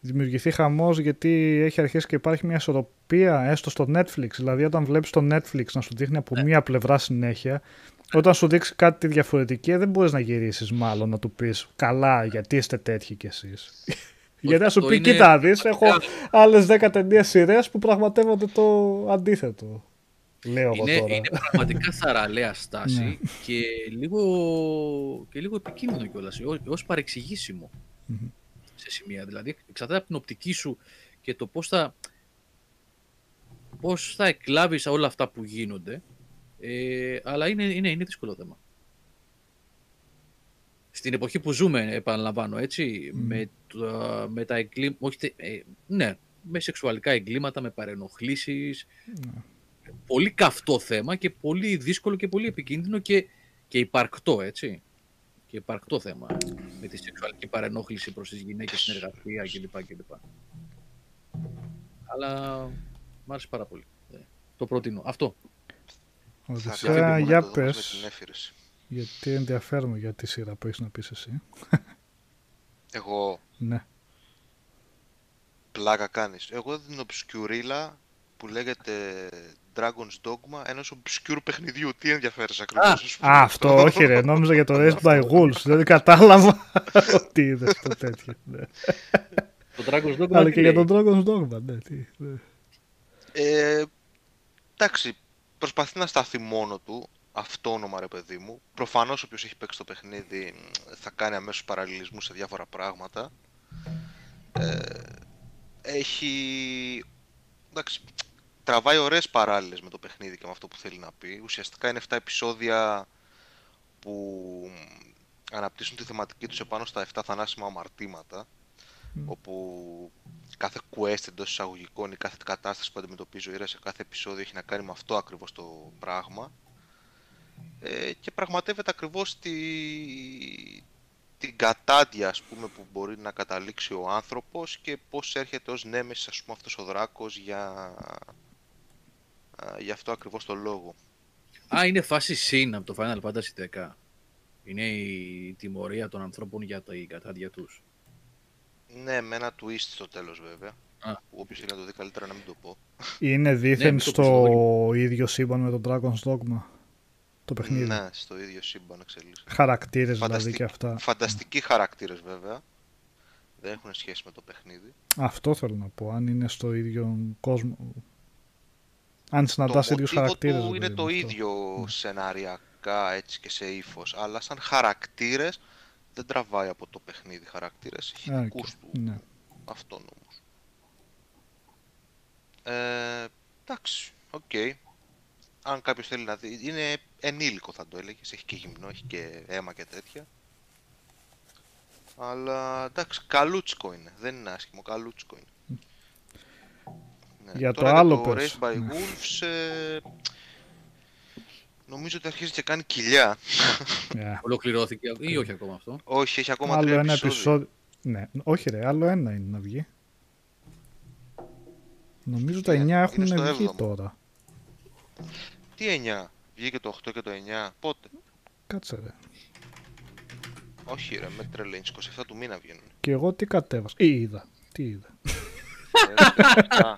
δημιουργηθεί χαμός γιατί έχει αρχίσει και υπάρχει μια ισορροπία έστω στο Netflix. Δηλαδή όταν βλέπεις το Netflix να σου δείχνει από μία πλευρά συνέχεια, όταν σου δείξει κάτι διαφορετική δεν μπορείς να γυρίσεις μάλλον να του πεις καλά γιατί είστε τέτοιοι κι εσείς. γιατί να σου
αυτό
πει
είναι
κοίτα δεις, έχω
πραγματικά-
άλλες 10 ταινίες σειρές που πραγματεύονται το αντίθετο. Λέω εγώ
Είναι,
τώρα.
είναι πραγματικά θαραλέα στάση
Ναι.
και, λίγο, και λίγο επικίνδυνο κιόλας, ως παρεξηγήσιμο
Μμμ.
σε σημεία. Δηλαδή, εξαρτάται από την οπτική σου και το πώς θα, πώς θα εκλάβεις όλα αυτά που γίνονται. Ε, αλλά είναι, είναι, είναι δύσκολο θέμα. Στην εποχή που ζούμε, επαναλαμβάνω, έτσι,
Μμμ.
με, τα- με τα εγκλήματα, όχι, τε- ε, ναι, με σεξουαλικά εγκλήματα, με παρενοχλήσεις, πολύ καυτό θέμα και πολύ δύσκολο και πολύ επικίνδυνο και, και υπαρκτό, έτσι. Και υπαρκτό θέμα με τη σεξουαλική παρενόχληση προς τις γυναίκες στην εργασία κλπ. κλπ. Αλλά μ' άρεσε πάρα πολύ. Ε, Το προτείνω. Αυτό.
Θα
Οδυσσέα,
κάνουμε
για
να το δω μαζί
πες,
με την έφυρεση.
γιατί ενδιαφέρομαι για τη σειρά που έχεις να πεις εσύ.
Εγώ
Ναι.
πλάκα κάνεις. Εγώ έδινε την obscurilla που λέγεται Dragon's Dogma ενός obscure παιχνιδιού. Τι ενδιαφέρεσαι ακριβώς.
Α, αυτό όχι ρε, νόμιζα για το Raised by Wolves, δεν κατάλαβα ότι είδες το τέτοιο. Ναι.
Το Dragon's Dogma
Αλλά
τι
και για
λέει;
τον Dragon's Dogma, ναι, τι, ναι.
Ε, εντάξει, προσπαθεί να σταθεί μόνο του, αυτόνομα ρε παιδί μου. Προφανώς όποιος έχει παίξει το παιχνίδι μ, θα κάνει αμέσως παραλληλισμούς σε διάφορα πράγματα. Ε, έχει... Εντάξει, τραβάει ωραίες παράλληλες με το παιχνίδι και με αυτό που θέλει να πει. Ουσιαστικά είναι 7 επεισόδια που μ, αναπτύσσουν τη θεματική τους επάνω στα 7 θανάσιμα αμαρτήματα όπου κάθε quest εντός εισαγωγικών ή κάθε κατάσταση που αντιμετωπίζει ο ήρωας σε κάθε επεισόδιο έχει να κάνει με αυτό ακριβώς το πράγμα ε, και πραγματεύεται ακριβώς τη... την κατάντια ας πούμε που μπορεί να καταλήξει ο άνθρωπος και πώς έρχεται ως νέμεσης ας πούμε αυτός ο δράκος για, α, για αυτό ακριβώς το λόγο.
Α, είναι φάση συν από το Final Fantasy 10. Είναι η τιμωρία των ανθρώπων για τα η κατάδια τους.
Ναι, με ένα twist στο τέλος βέβαια.
Α.
Που όποιος θέλει να το δει καλύτερα να μην το πω.
Είναι
Ναι,
δίθεν
μην το
στο ίδιο σύμπαν με τον Dragon's Dogma. Το παιχνίδι.
Ναι, στο ίδιο σύμπαν εξελίσσεται.
Χαρακτήρες δηλαδή
Φανταστικ-
και αυτά.
Φανταστικοί χαρακτήρες βέβαια. Δεν έχουν σχέση με το παιχνίδι.
Αυτό θέλω να πω. Αν είναι στο ίδιο κόσμο. Αν συναντάς
το
ίδιους
μοτίβο
χαρακτήρες.
του
ρε
είναι
παιδί
το
μου, αυτό.
ίδιο σεναριακά έτσι και σε ύφος. Αλλά σαν χαρακτήρες δεν τραβάει από το παιχνίδι χαρακτήρες. Έχει
Α,
δικούς
οκ.
του
Ναι.
αυτόνομους. Ε, εντάξει, οκ. Αν κάποιος θέλει να δει, είναι ενήλικο θα το έλεγες. Έχει και γυμνό, έχει και αίμα και τέτοια. Αλλά εντάξει, καλούτσικο είναι. Δεν είναι άσχημο, καλούτσικο είναι. Ναι,
Για το
τώρα
άλλο
το
πες.
Race by
Ναι.
Wolves ε, νομίζω ότι αρχίζει και κάνει κοιλιά.
Yeah.
Ολοκληρώθηκε ή όχι ακόμα αυτό;
Όχι, έχει ακόμα
Άλλο
τρία
ένα
επεισόδια.
επεισόδιο. Ναι, όχι ρε, άλλο ένα είναι να βγει. Νομίζω τα
Είναι-
9 έχουν
είναι στο
βγει
έβδομο.
τώρα.
Τι 9, βγήκε το 8 και το 9, πότε;
Κάτσε ρε.
Όχι ρε, με τρελαίνεις, 27 του μήνα βγαίνουν.
Και εγώ τι κατέβασα. Ή είδα. Τι είδα.
Ε, α,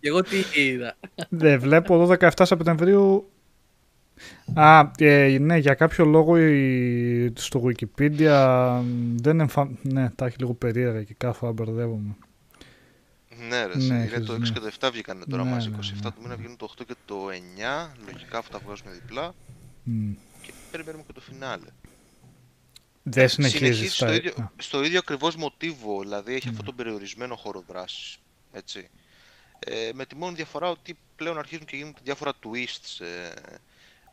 Και εγώ τι είδα.
Δεν βλέπω εδώ 17 Σεπτεμβρίου. Α, ε, ναι, για κάποιο λόγο η- στο Wikipedia δεν εμφα... Ναι, τα έχει λίγο περίεργα και κάθε φορά μπερδεύομαι.
Ναι, ρε,
Ναι,
είναι
έχεις,
το 6
ναι.
και το 7 βγήκαν τώρα
Ναι,
μαζί.
ναι,
27
ναι.
του μήνα βγαίνουν το 8 και το 9. Λογικά αυτά βγάζουμε διπλά.
Μμ.
Και περιμένουμε και το φινάλε.
Δεν συνεχίζεις
Συνεχίζει
στα...
στο ίδιο,
Α,
στο ίδιο ακριβώς μοτίβο, δηλαδή έχει αυτόν τον περιορισμένο χώρο δράσης, έτσι. Ε, με τη μόνη διαφορά ότι πλέον αρχίζουν και γίνονται διάφορα twists ε,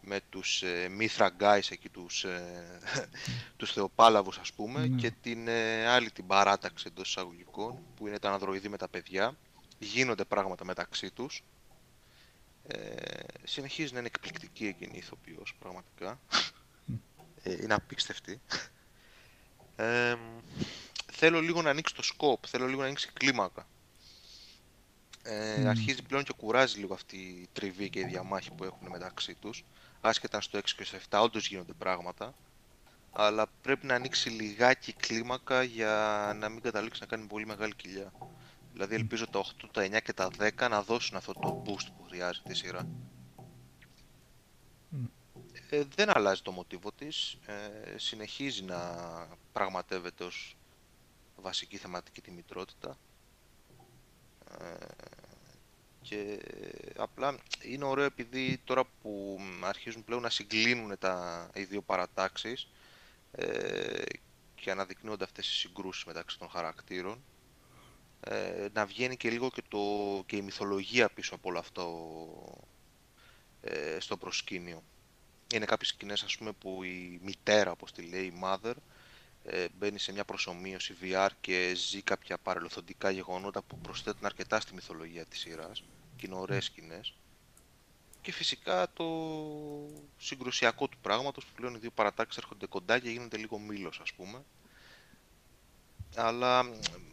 με τους ε, Mithra guys εκεί, τους, ε, τους θεοπάλαβους ας πούμε,
Ναι.
και την ε, άλλη την παράταξη εντός εισαγωγικών, που είναι τα ανδροειδή με τα παιδιά. Γίνονται πράγματα μεταξύ τους. Ε, συνεχίζει να είναι εκπληκτική εκείνη η ηθοποιός, πραγματικά. Ε, είναι απίστευτη. Ε, θέλω λίγο να ανοίξει το σκοπ, θέλω λίγο να ανοίξει κλίμακα. Ε,
Μμμ.
Αρχίζει πλέον και κουράζει λίγο αυτή η τριβή και η διαμάχη που έχουν μεταξύ τους. Άσχετα αν στο 6 και στο 7 όντως γίνονται πράγματα. Αλλά πρέπει να ανοίξει λιγάκι κλίμακα για να μην καταλήξει να κάνει πολύ μεγάλη κοιλιά. Δηλαδή ελπίζω τα 8, τα 9 και τα 10 να δώσουν αυτό το boost που χρειάζεται η σειρά. Ε, δεν αλλάζει το μοτίβο της, ε, συνεχίζει να πραγματεύεται ως βασική θεματική τη μητρότητα ε, και απλά είναι ωραίο επειδή τώρα που αρχίζουν πλέον να συγκλίνουν τα, οι δύο παρατάξεις ε, και αναδεικνύονται αυτές οι συγκρούσεις μεταξύ των χαρακτήρων ε, να βγαίνει και λίγο και, το, και η μυθολογία πίσω από όλο αυτό ε, στο προσκήνιο. Είναι κάποιες σκηνές ας πούμε που η μητέρα, όπως τη λέει, η mother, ε, μπαίνει σε μια προσωμείωση VR και ζει κάποια παρελθοντικά γεγονότα που προσθέτουν αρκετά στη μυθολογία της σειράς και είναι ωραίες σκηνές. Και φυσικά το συγκρουσιακό του πράγματος που πλέον οι δύο παρατάξεις έρχονται κοντά και γίνεται λίγο μήλος ας πούμε. Αλλά μ,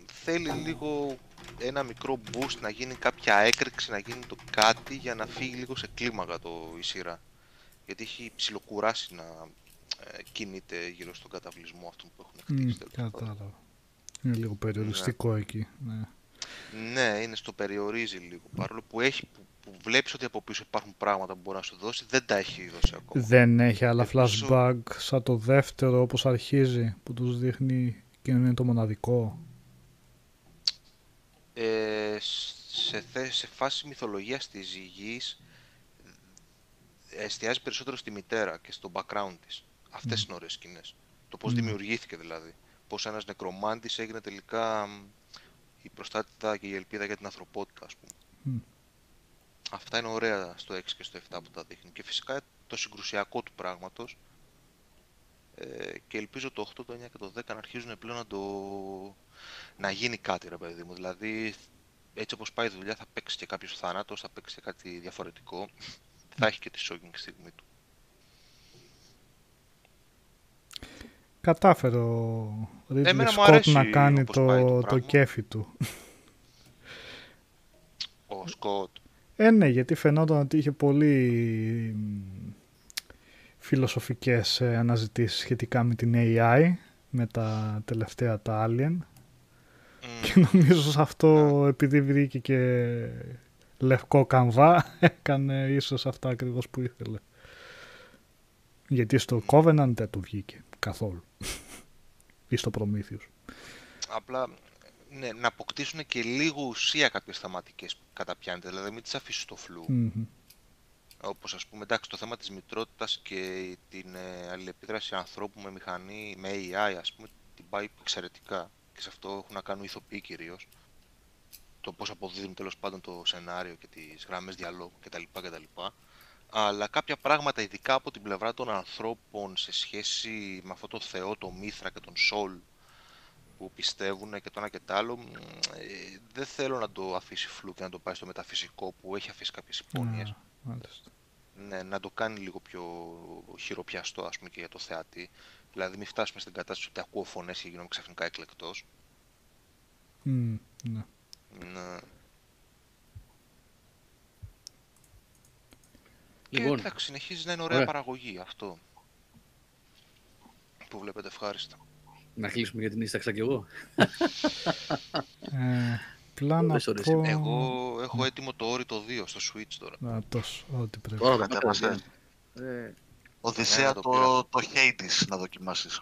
θέλει λίγο ένα μικρό boost να γίνει κάποια έκρηξη, να γίνει το κάτι για να φύγει λίγο σε κλίμακα το, η σειρά. Γιατί έχει ψιλοκουράσει να ε, κινείται γύρω στον καταβλισμό αυτόν που έχουν
μ,
χτίσει. τέλος πάντων.
Κατάλαβα. Είναι λίγο περιοριστικό εκεί. Ναι.
Ναι, είναι στο περιορίζει λίγο. Παρόλο που, έχει, που, που βλέπεις ότι από πίσω υπάρχουν πράγματα που μπορεί να σου δώσει, δεν τα έχει δώσει ακόμα.
Δεν έχει άλλα
Ελπίζω-
flashback σαν το δεύτερο όπως αρχίζει που τους δείχνει και είναι το μοναδικό.
Ε, σε, θε- σε φάση μυθολογίας της γης εστιάζει περισσότερο στη μητέρα και στο background της. Αυτές είναι ωραίες σκηνές. Το πώς
Μμ.
δημιουργήθηκε δηλαδή. Πώς ένας νεκρομάντης έγινε τελικά μ, η προστάτητα και η ελπίδα για την ανθρωπότητα, ας πούμε.
Μμ.
Αυτά είναι ωραία στο 6 και στο 7 που τα δείχνει. Και φυσικά το συγκρουσιακό του πράγματος. Ε, και ελπίζω το 8, το 9 και το 10 να αρχίζουν πλέον να το... να γίνει κάτι ρε παιδί μου. Δηλαδή έτσι όπως πάει η δουλειά θα παίξει και κάποιος θάνατος, θα παίξει και κάτι διαφορετικό. θα έχει και τη shocking στιγμή του.
Κατάφερε ο Ridley
Εμένα μου
Scott
αρέσει
να κάνει
όπως πάει το
το, το
πράγμα.
κέφι του.
Ο Σκοτ.
Ε, ναι, γιατί φαινόταν ότι είχε πολύ μ, φιλοσοφικές ε, αναζητήσεις σχετικά με την AI, με τα τελευταία τα Alien. Και νομίζω σε αυτό, επειδή βρήκε και λευκό καμβά, έκανε ίσως αυτά ακριβώς που ήθελε. Γιατί στο Covenant δεν του βγήκε καθόλου. Ή στο Prometheus.
Απλά ναι, να αποκτήσουν και λίγο ουσία κάποιες θεματικές που καταπιάνεται, δηλαδή μην τις αφήσεις στο φλου.
Μμμ.
Όπως ας πούμε, εντάξει, το θέμα της μητρότητας και την ε, αλληλεπίδραση ανθρώπου με μηχανή, με AI, ας πούμε, την πάει εξαιρετικά. Και σε αυτό έχουν να κάνουν ηθοποιοί κυρίως. Το πώς αποδίδουν τέλος πάντων το σενάριο και τις γραμμές διαλόγου κτλ. κτλ. Αλλά κάποια πράγματα, ειδικά από την πλευρά των ανθρώπων, σε σχέση με αυτό το θεό, το Μήθρα και τον Σόλ, που πιστεύουν και το ένα και το άλλο, μ, ε, δεν θέλω να το αφήσει φλου και να το πάει στο μεταφυσικό που έχει αφήσει κάποιες υπόνοιες.
Α, μάλιστα.
Ναι, να το κάνει λίγο πιο χειροπιαστό ας πούμε και για το θεατή. Δηλαδή μην φτάσουμε στην κατάσταση ότι ακούω φωνές και γίνομαι ξαφνικά εκλεκτός.
Μμ, ναι.
Ναι.
Λοιπόν.
Και εντάξει, συνεχίζει να είναι ωραία
Ωραία.
παραγωγή αυτό. Που βλέπετε ευχάριστα.
Να κλείσουμε για την Ίσταξα κι εγώ.
Ε, απλά να
Πες, ωραία,
πω...
Εγώ έχω έτοιμο το όρι το 2 στο Switch τώρα.
Να, τόσο, ό,τι πρέπει.
Τώρα το
Κατέβασε.
μάθαμε. Ε,
Οδυσσέα
Ναι, το
το,
πήρα.
το Hades να δοκιμάσεις.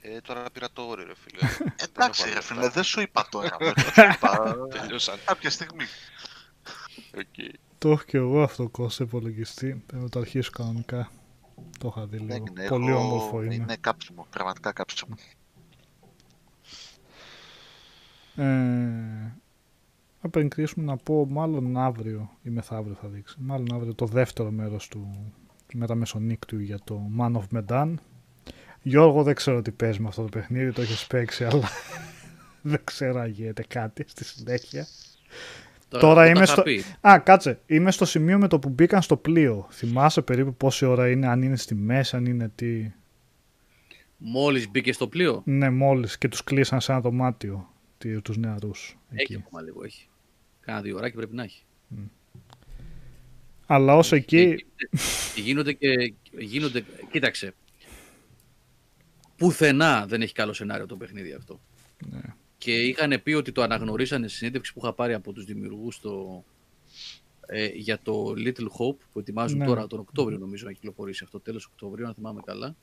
Ε, τώρα πήρα το όρι ρε φίλε.
Εντάξει
έχω
ρε
άλλα
φίλε,
λεφτά.
δεν σου είπα τώρα. δεν σου είπα.
Τελειώσαν.
Κάποια στιγμή.
Οκ.
Το έχω και εγώ αυτό κόστο υπολογιστή. Πρέπει να το αρχίσω κανονικά. Το είχα δει λίγο.
Ναι,
Πολύ
έχω-
όμορφο είναι.
Είναι κάψιμο, πραγματικά κάψιμο.
Ε, να πριν κλείσουμε να πω μάλλον αύριο ή μεθαύριο θα δείξει. Μάλλον αύριο το δεύτερο μέρος του μεταμεσονύκτου για το Man of Medan. Γιώργο δεν ξέρω τι παίζει με αυτό το παιχνίδι, το έχεις παίξει αλλά δεν ξέρω αν γίνεται κάτι στη συνέχεια. Τώρα
το
είμαι
είχα
στο-
πει.
Α, κάτσε. Είμαι στο σημείο με το που μπήκαν στο πλοίο. Θυμάσαι περίπου πόση ώρα είναι, αν είναι στη μέση, αν είναι τι;
Μόλις μπήκε στο πλοίο;
Ναι, μόλις και τους κλείσαν σε ένα δωμάτιο τι- τους νεαρούς.
Έχει
Εκεί.
ακόμα λίγο, έχει. Κάνα δύο ώρακι πρέπει να έχει.
Αλλά όσο εκεί.
Και γίνονται και. Γίνονται, κοίταξε. Πουθενά δεν έχει καλό σενάριο το παιχνίδι αυτό.
Ναι.
Και είχαν πει ότι το αναγνωρίσανε στη συνέντευξη που είχα πάρει από τους δημιουργούς το, ε, για το Little Hope που ετοιμάζουν
Ναι.
τώρα τον Οκτώβριο νομίζω να κυκλοφορήσει αυτό, τέλος Οκτωβρίου αν θυμάμαι καλά.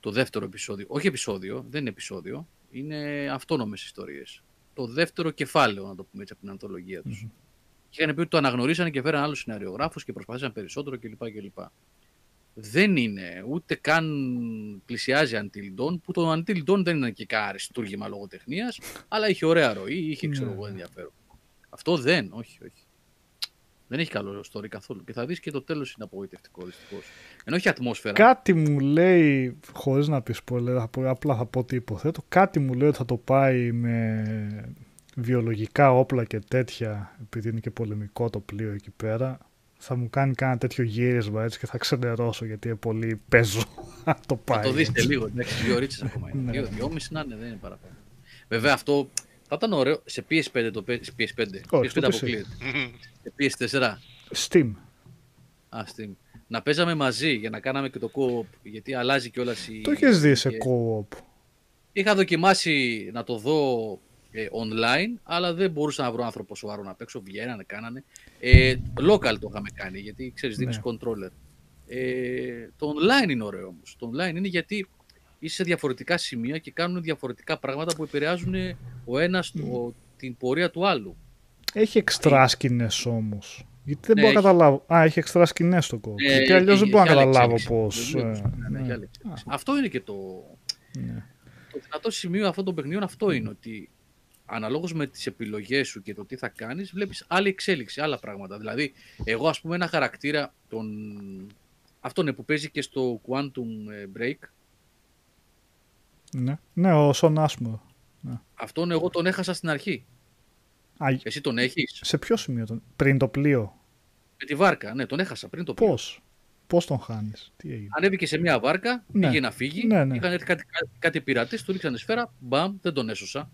Το δεύτερο επεισόδιο, όχι επεισόδιο, δεν είναι επεισόδιο, είναι αυτόνομες ιστορίες. Το δεύτερο κεφάλαιο, να το πούμε έτσι, από την ανθολογία τους. Και είχαν πει ότι το αναγνωρίσανε και φέραν άλλους σεναριογράφους και προσπαθήσαν περισσότερο κλπ. κλπ. Δεν είναι, ούτε καν πλησιάζει Until Dawn, που το Until Dawn δεν είναι και κανένα αριστούργημα λογοτεχνίας, αλλά είχε ωραία ροή, είχε ξέρω
Ναι,
εγώ
ναι.
ενδιαφέρον. Αυτό δεν, όχι, όχι. Δεν έχει καλό story καθόλου. Και θα δεις και το τέλος είναι απογοητευτικό δυστυχώς. Ενώ έχει ατμόσφαιρα.
Κάτι μου λέει, χωρίς να πει spoiler, θα πω- απλά θα πω τι υποθέτω, κάτι μου λέει ότι θα το πάει με βιολογικά όπλα και τέτοια, επειδή είναι και πολεμικό το πλοίο εκεί πέρα. Θα μου κάνει κάνα τέτοιο γύρισμα έτσι και θα ξενερώσω γιατί είναι πολύ παίζω αν το πάει.
Θα το δείτε
έτσι.
λίγο. Εντάξει, δύο ώρες ακόμα είναι.
Ναι.
Δύο, δυόμιση να είναι, δεν είναι παραπάνω. Βέβαια αυτό θα ήταν ωραίο σε PS5 το παί- PS5.
Όχι,
PS5
στο PC.
αποκλείεται. σε PS4.
Steam.
Α, Steam. Να παίζαμε μαζί για να κάναμε και το co-op, γιατί αλλάζει κιόλας η.
Το έχεις δει σε
και-
co-op.
Είχα δοκιμάσει να το δω ε, online, αλλά δεν μπορούσα να βρω άνθρωπο σοβαρό να παίξω. Βγαίνανε, κάνανε. Ε, local το είχαμε κάνει, γιατί ξέρεις, δίνεις
Ναι.
controller. Ε, το online είναι ωραίο όμως. Το online είναι γιατί είσαι σε διαφορετικά σημεία και κάνουν διαφορετικά πράγματα που επηρεάζουν ο ένας την πορεία του άλλου.
Έχει εξτρά σκηνέ όμως. Γιατί δεν
Ναι,
μπορώ να
έχει.
καταλάβω. Α, έχει εξτρά σκηνέ στο κόμμα.
Ε,
Γιατί αλλιώς
έχει-
δεν μπορώ να
έχει άλλη
καταλάβω
εξέλιξη.
πώς.
Βεβαίως. Ναι, ναι, έχει άλλη εξέλιξη. Αυτό είναι και το,
ναι.
το δυνατό σημείο αυτών των παιχνιδιών αυτό είναι ότι αναλόγως με τις επιλογές σου και το τι θα κάνεις βλέπεις άλλη εξέλιξη, άλλα πράγματα. Δηλαδή εγώ ας πούμε ένα χαρακτήρα τον... αυτόν που παίζει και στο Quantum ε, Break
Ναι. ναι, ο Σον Άσμορ.
αυτόν εγώ τον έχασα στην αρχή.
Α,
Εσύ τον έχεις;
σε ποιο σημείο τον. Πριν το πλοίο;
με τη βάρκα, ναι τον έχασα πριν το πλοίο.
Πώς; Πώς τον χάνεις, τι έγινε;
Ανέβηκε σε μια βάρκα,
Ναι.
πήγε να φύγει.
Ναι, ναι.
Είχαν έρθει κάτι, κάτι, κάτι πειρατές, του ρίξανε σφαίρα. Μπαμ, δεν τον έσωσα.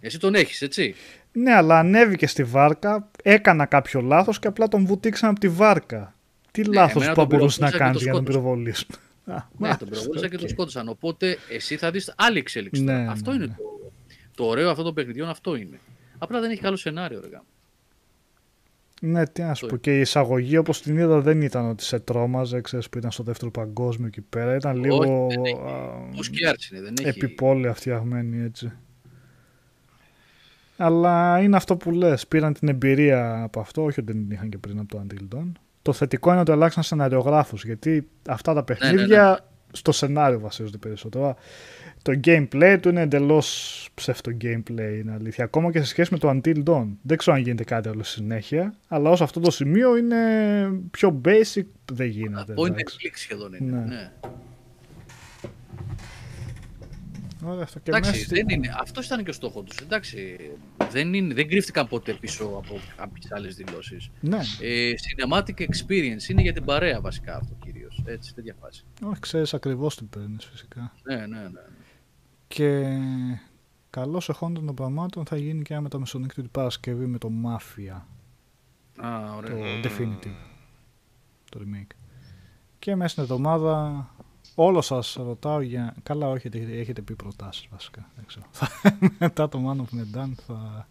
Εσύ τον έχεις, έτσι;
Ναι, αλλά ανέβηκε στη βάρκα, έκανα κάποιο λάθος και απλά τον βουτήξαν από τη βάρκα. Τι λάθος
εμένα
που
τον
μπορούσες να
πυροβόλησα και
κάνεις
τον
για να τον
σκότωσα.
πυροβολήσουν. Α,
Ναι,
μάλιστα,
τον πυροβόλησαν και τον
οκ.
σκότωσαν. Οπότε εσύ θα δεις άλλη εξέλιξη. τώρα.
Ναι,
αυτό
ναι,
είναι
ναι.
το, το ωραίο αυτών των παιχνιδιών, αυτό είναι. Απλά δεν έχει καλό σενάριο, ρε γαμώ.
Ναι, τι να σου
Αυτό
πω. Και η εισαγωγή όπως την είδα δεν ήταν ότι σε τρόμαζε, ξέρεις που ήταν στο δεύτερο παγκόσμιο εκεί πέρα. Ήταν λίγο
δεν έχει.
α,
Πώς και άρτσι είναι, δεν έχει.
επιπόλαια φτιαγμένη έτσι. Αλλά είναι αυτό που λες, πήραν την εμπειρία από αυτό, όχι ότι δεν την είχαν και πριν από το Until Dawn. Το θετικό είναι ότι αλλάξαν σεναριογράφους, γιατί αυτά τα παιχνίδια στο σενάριο βασίζονται περισσότερο. Το gameplay του είναι εντελώς ψεύτο gameplay, είναι αλήθεια. Ακόμα και σε σχέση με το Until Dawn. Δεν ξέρω αν γίνεται κάτι άλλο στη συνέχεια, αλλά ως αυτό το σημείο είναι πιο basic, δεν γίνεται.
Point and
εντάξει.
click σχεδόν είναι.
Ναι.
Ναι.
Ωραία, αυτό και
Εντάξει,
μέσα στη-
δεν είναι. Αυτός ήταν και ο στόχος τους. Εντάξει, δεν, είναι, δεν κρύφτηκαν ποτέ πίσω από κάποιες άλλες δηλώσεις.
Ναι,
Ε, cinematic experience είναι για την παρέα βασικά αυτό κυρίως. Έτσι, τέτοια φάση.
όχι, ξέρεις ακριβώς τι παίρνεις φυσικά.
Ναι, ναι, ναι.
Και καλώς εχόντων των πραγμάτων θα γίνει και ένα μεταμεσονύκτη την Παρασκευή με το Mafia,
Α,
το
ωραία.
Definitive, το remake. Και μέσα στην εβδομάδα όλο σας ρωτάω για... Καλά όχι, έχετε, έχετε πει προτάσεις βασικά. Δεν ξέρω. Μετά το Man of Medan θα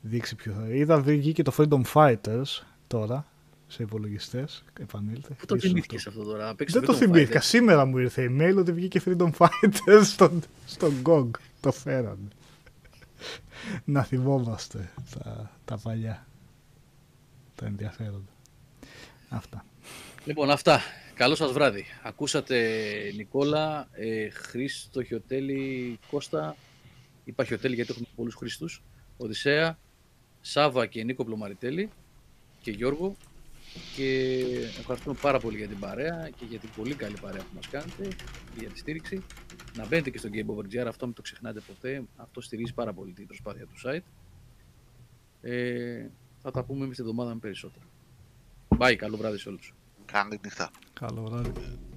δείξει ποιο θα... Είδα βγήκε το Freedom Fighters τώρα σε υπολογιστές. Επανήλθε.
Πού το
Ίσως
θυμήθηκες
αυτό.
αυτό τώρα. παίξεις
Δεν το
Freedom
θυμήθηκα.
Fighter.
Σήμερα μου ήρθε email ότι βγήκε Freedom Fighters στον, στον GOG. Το φέρανε. Να θυμόμαστε τα, τα παλιά. Τα ενδιαφέροντα. Αυτά.
Λοιπόν, αυτά. Καλό σας βράδυ. Ακούσατε Νικόλα, ε, Χρήστο Χιωτέλη, Κώστα. Είπα Χιωτέλη γιατί έχουμε πολλούς Χρήστους. Οδυσσέα, Σάβα και Νίκο Πλωμαριτέλη και Γιώργο. Και ευχαριστούμε πάρα πολύ για την παρέα και για την πολύ καλή παρέα που μας κάνετε και για τη στήριξη. Να μπαίνετε και στο Game Over GR, αυτό μην το ξεχνάτε ποτέ. Αυτό στηρίζει πάρα πολύ την προσπάθεια του site. Ε, θα τα πούμε εμείς την εβδομάδα με περισσότερα. Bye, καλό βράδυ σε όλους.
Καλή νύχτα.
Καλό βράδυ.
Τσάου, παιδιά.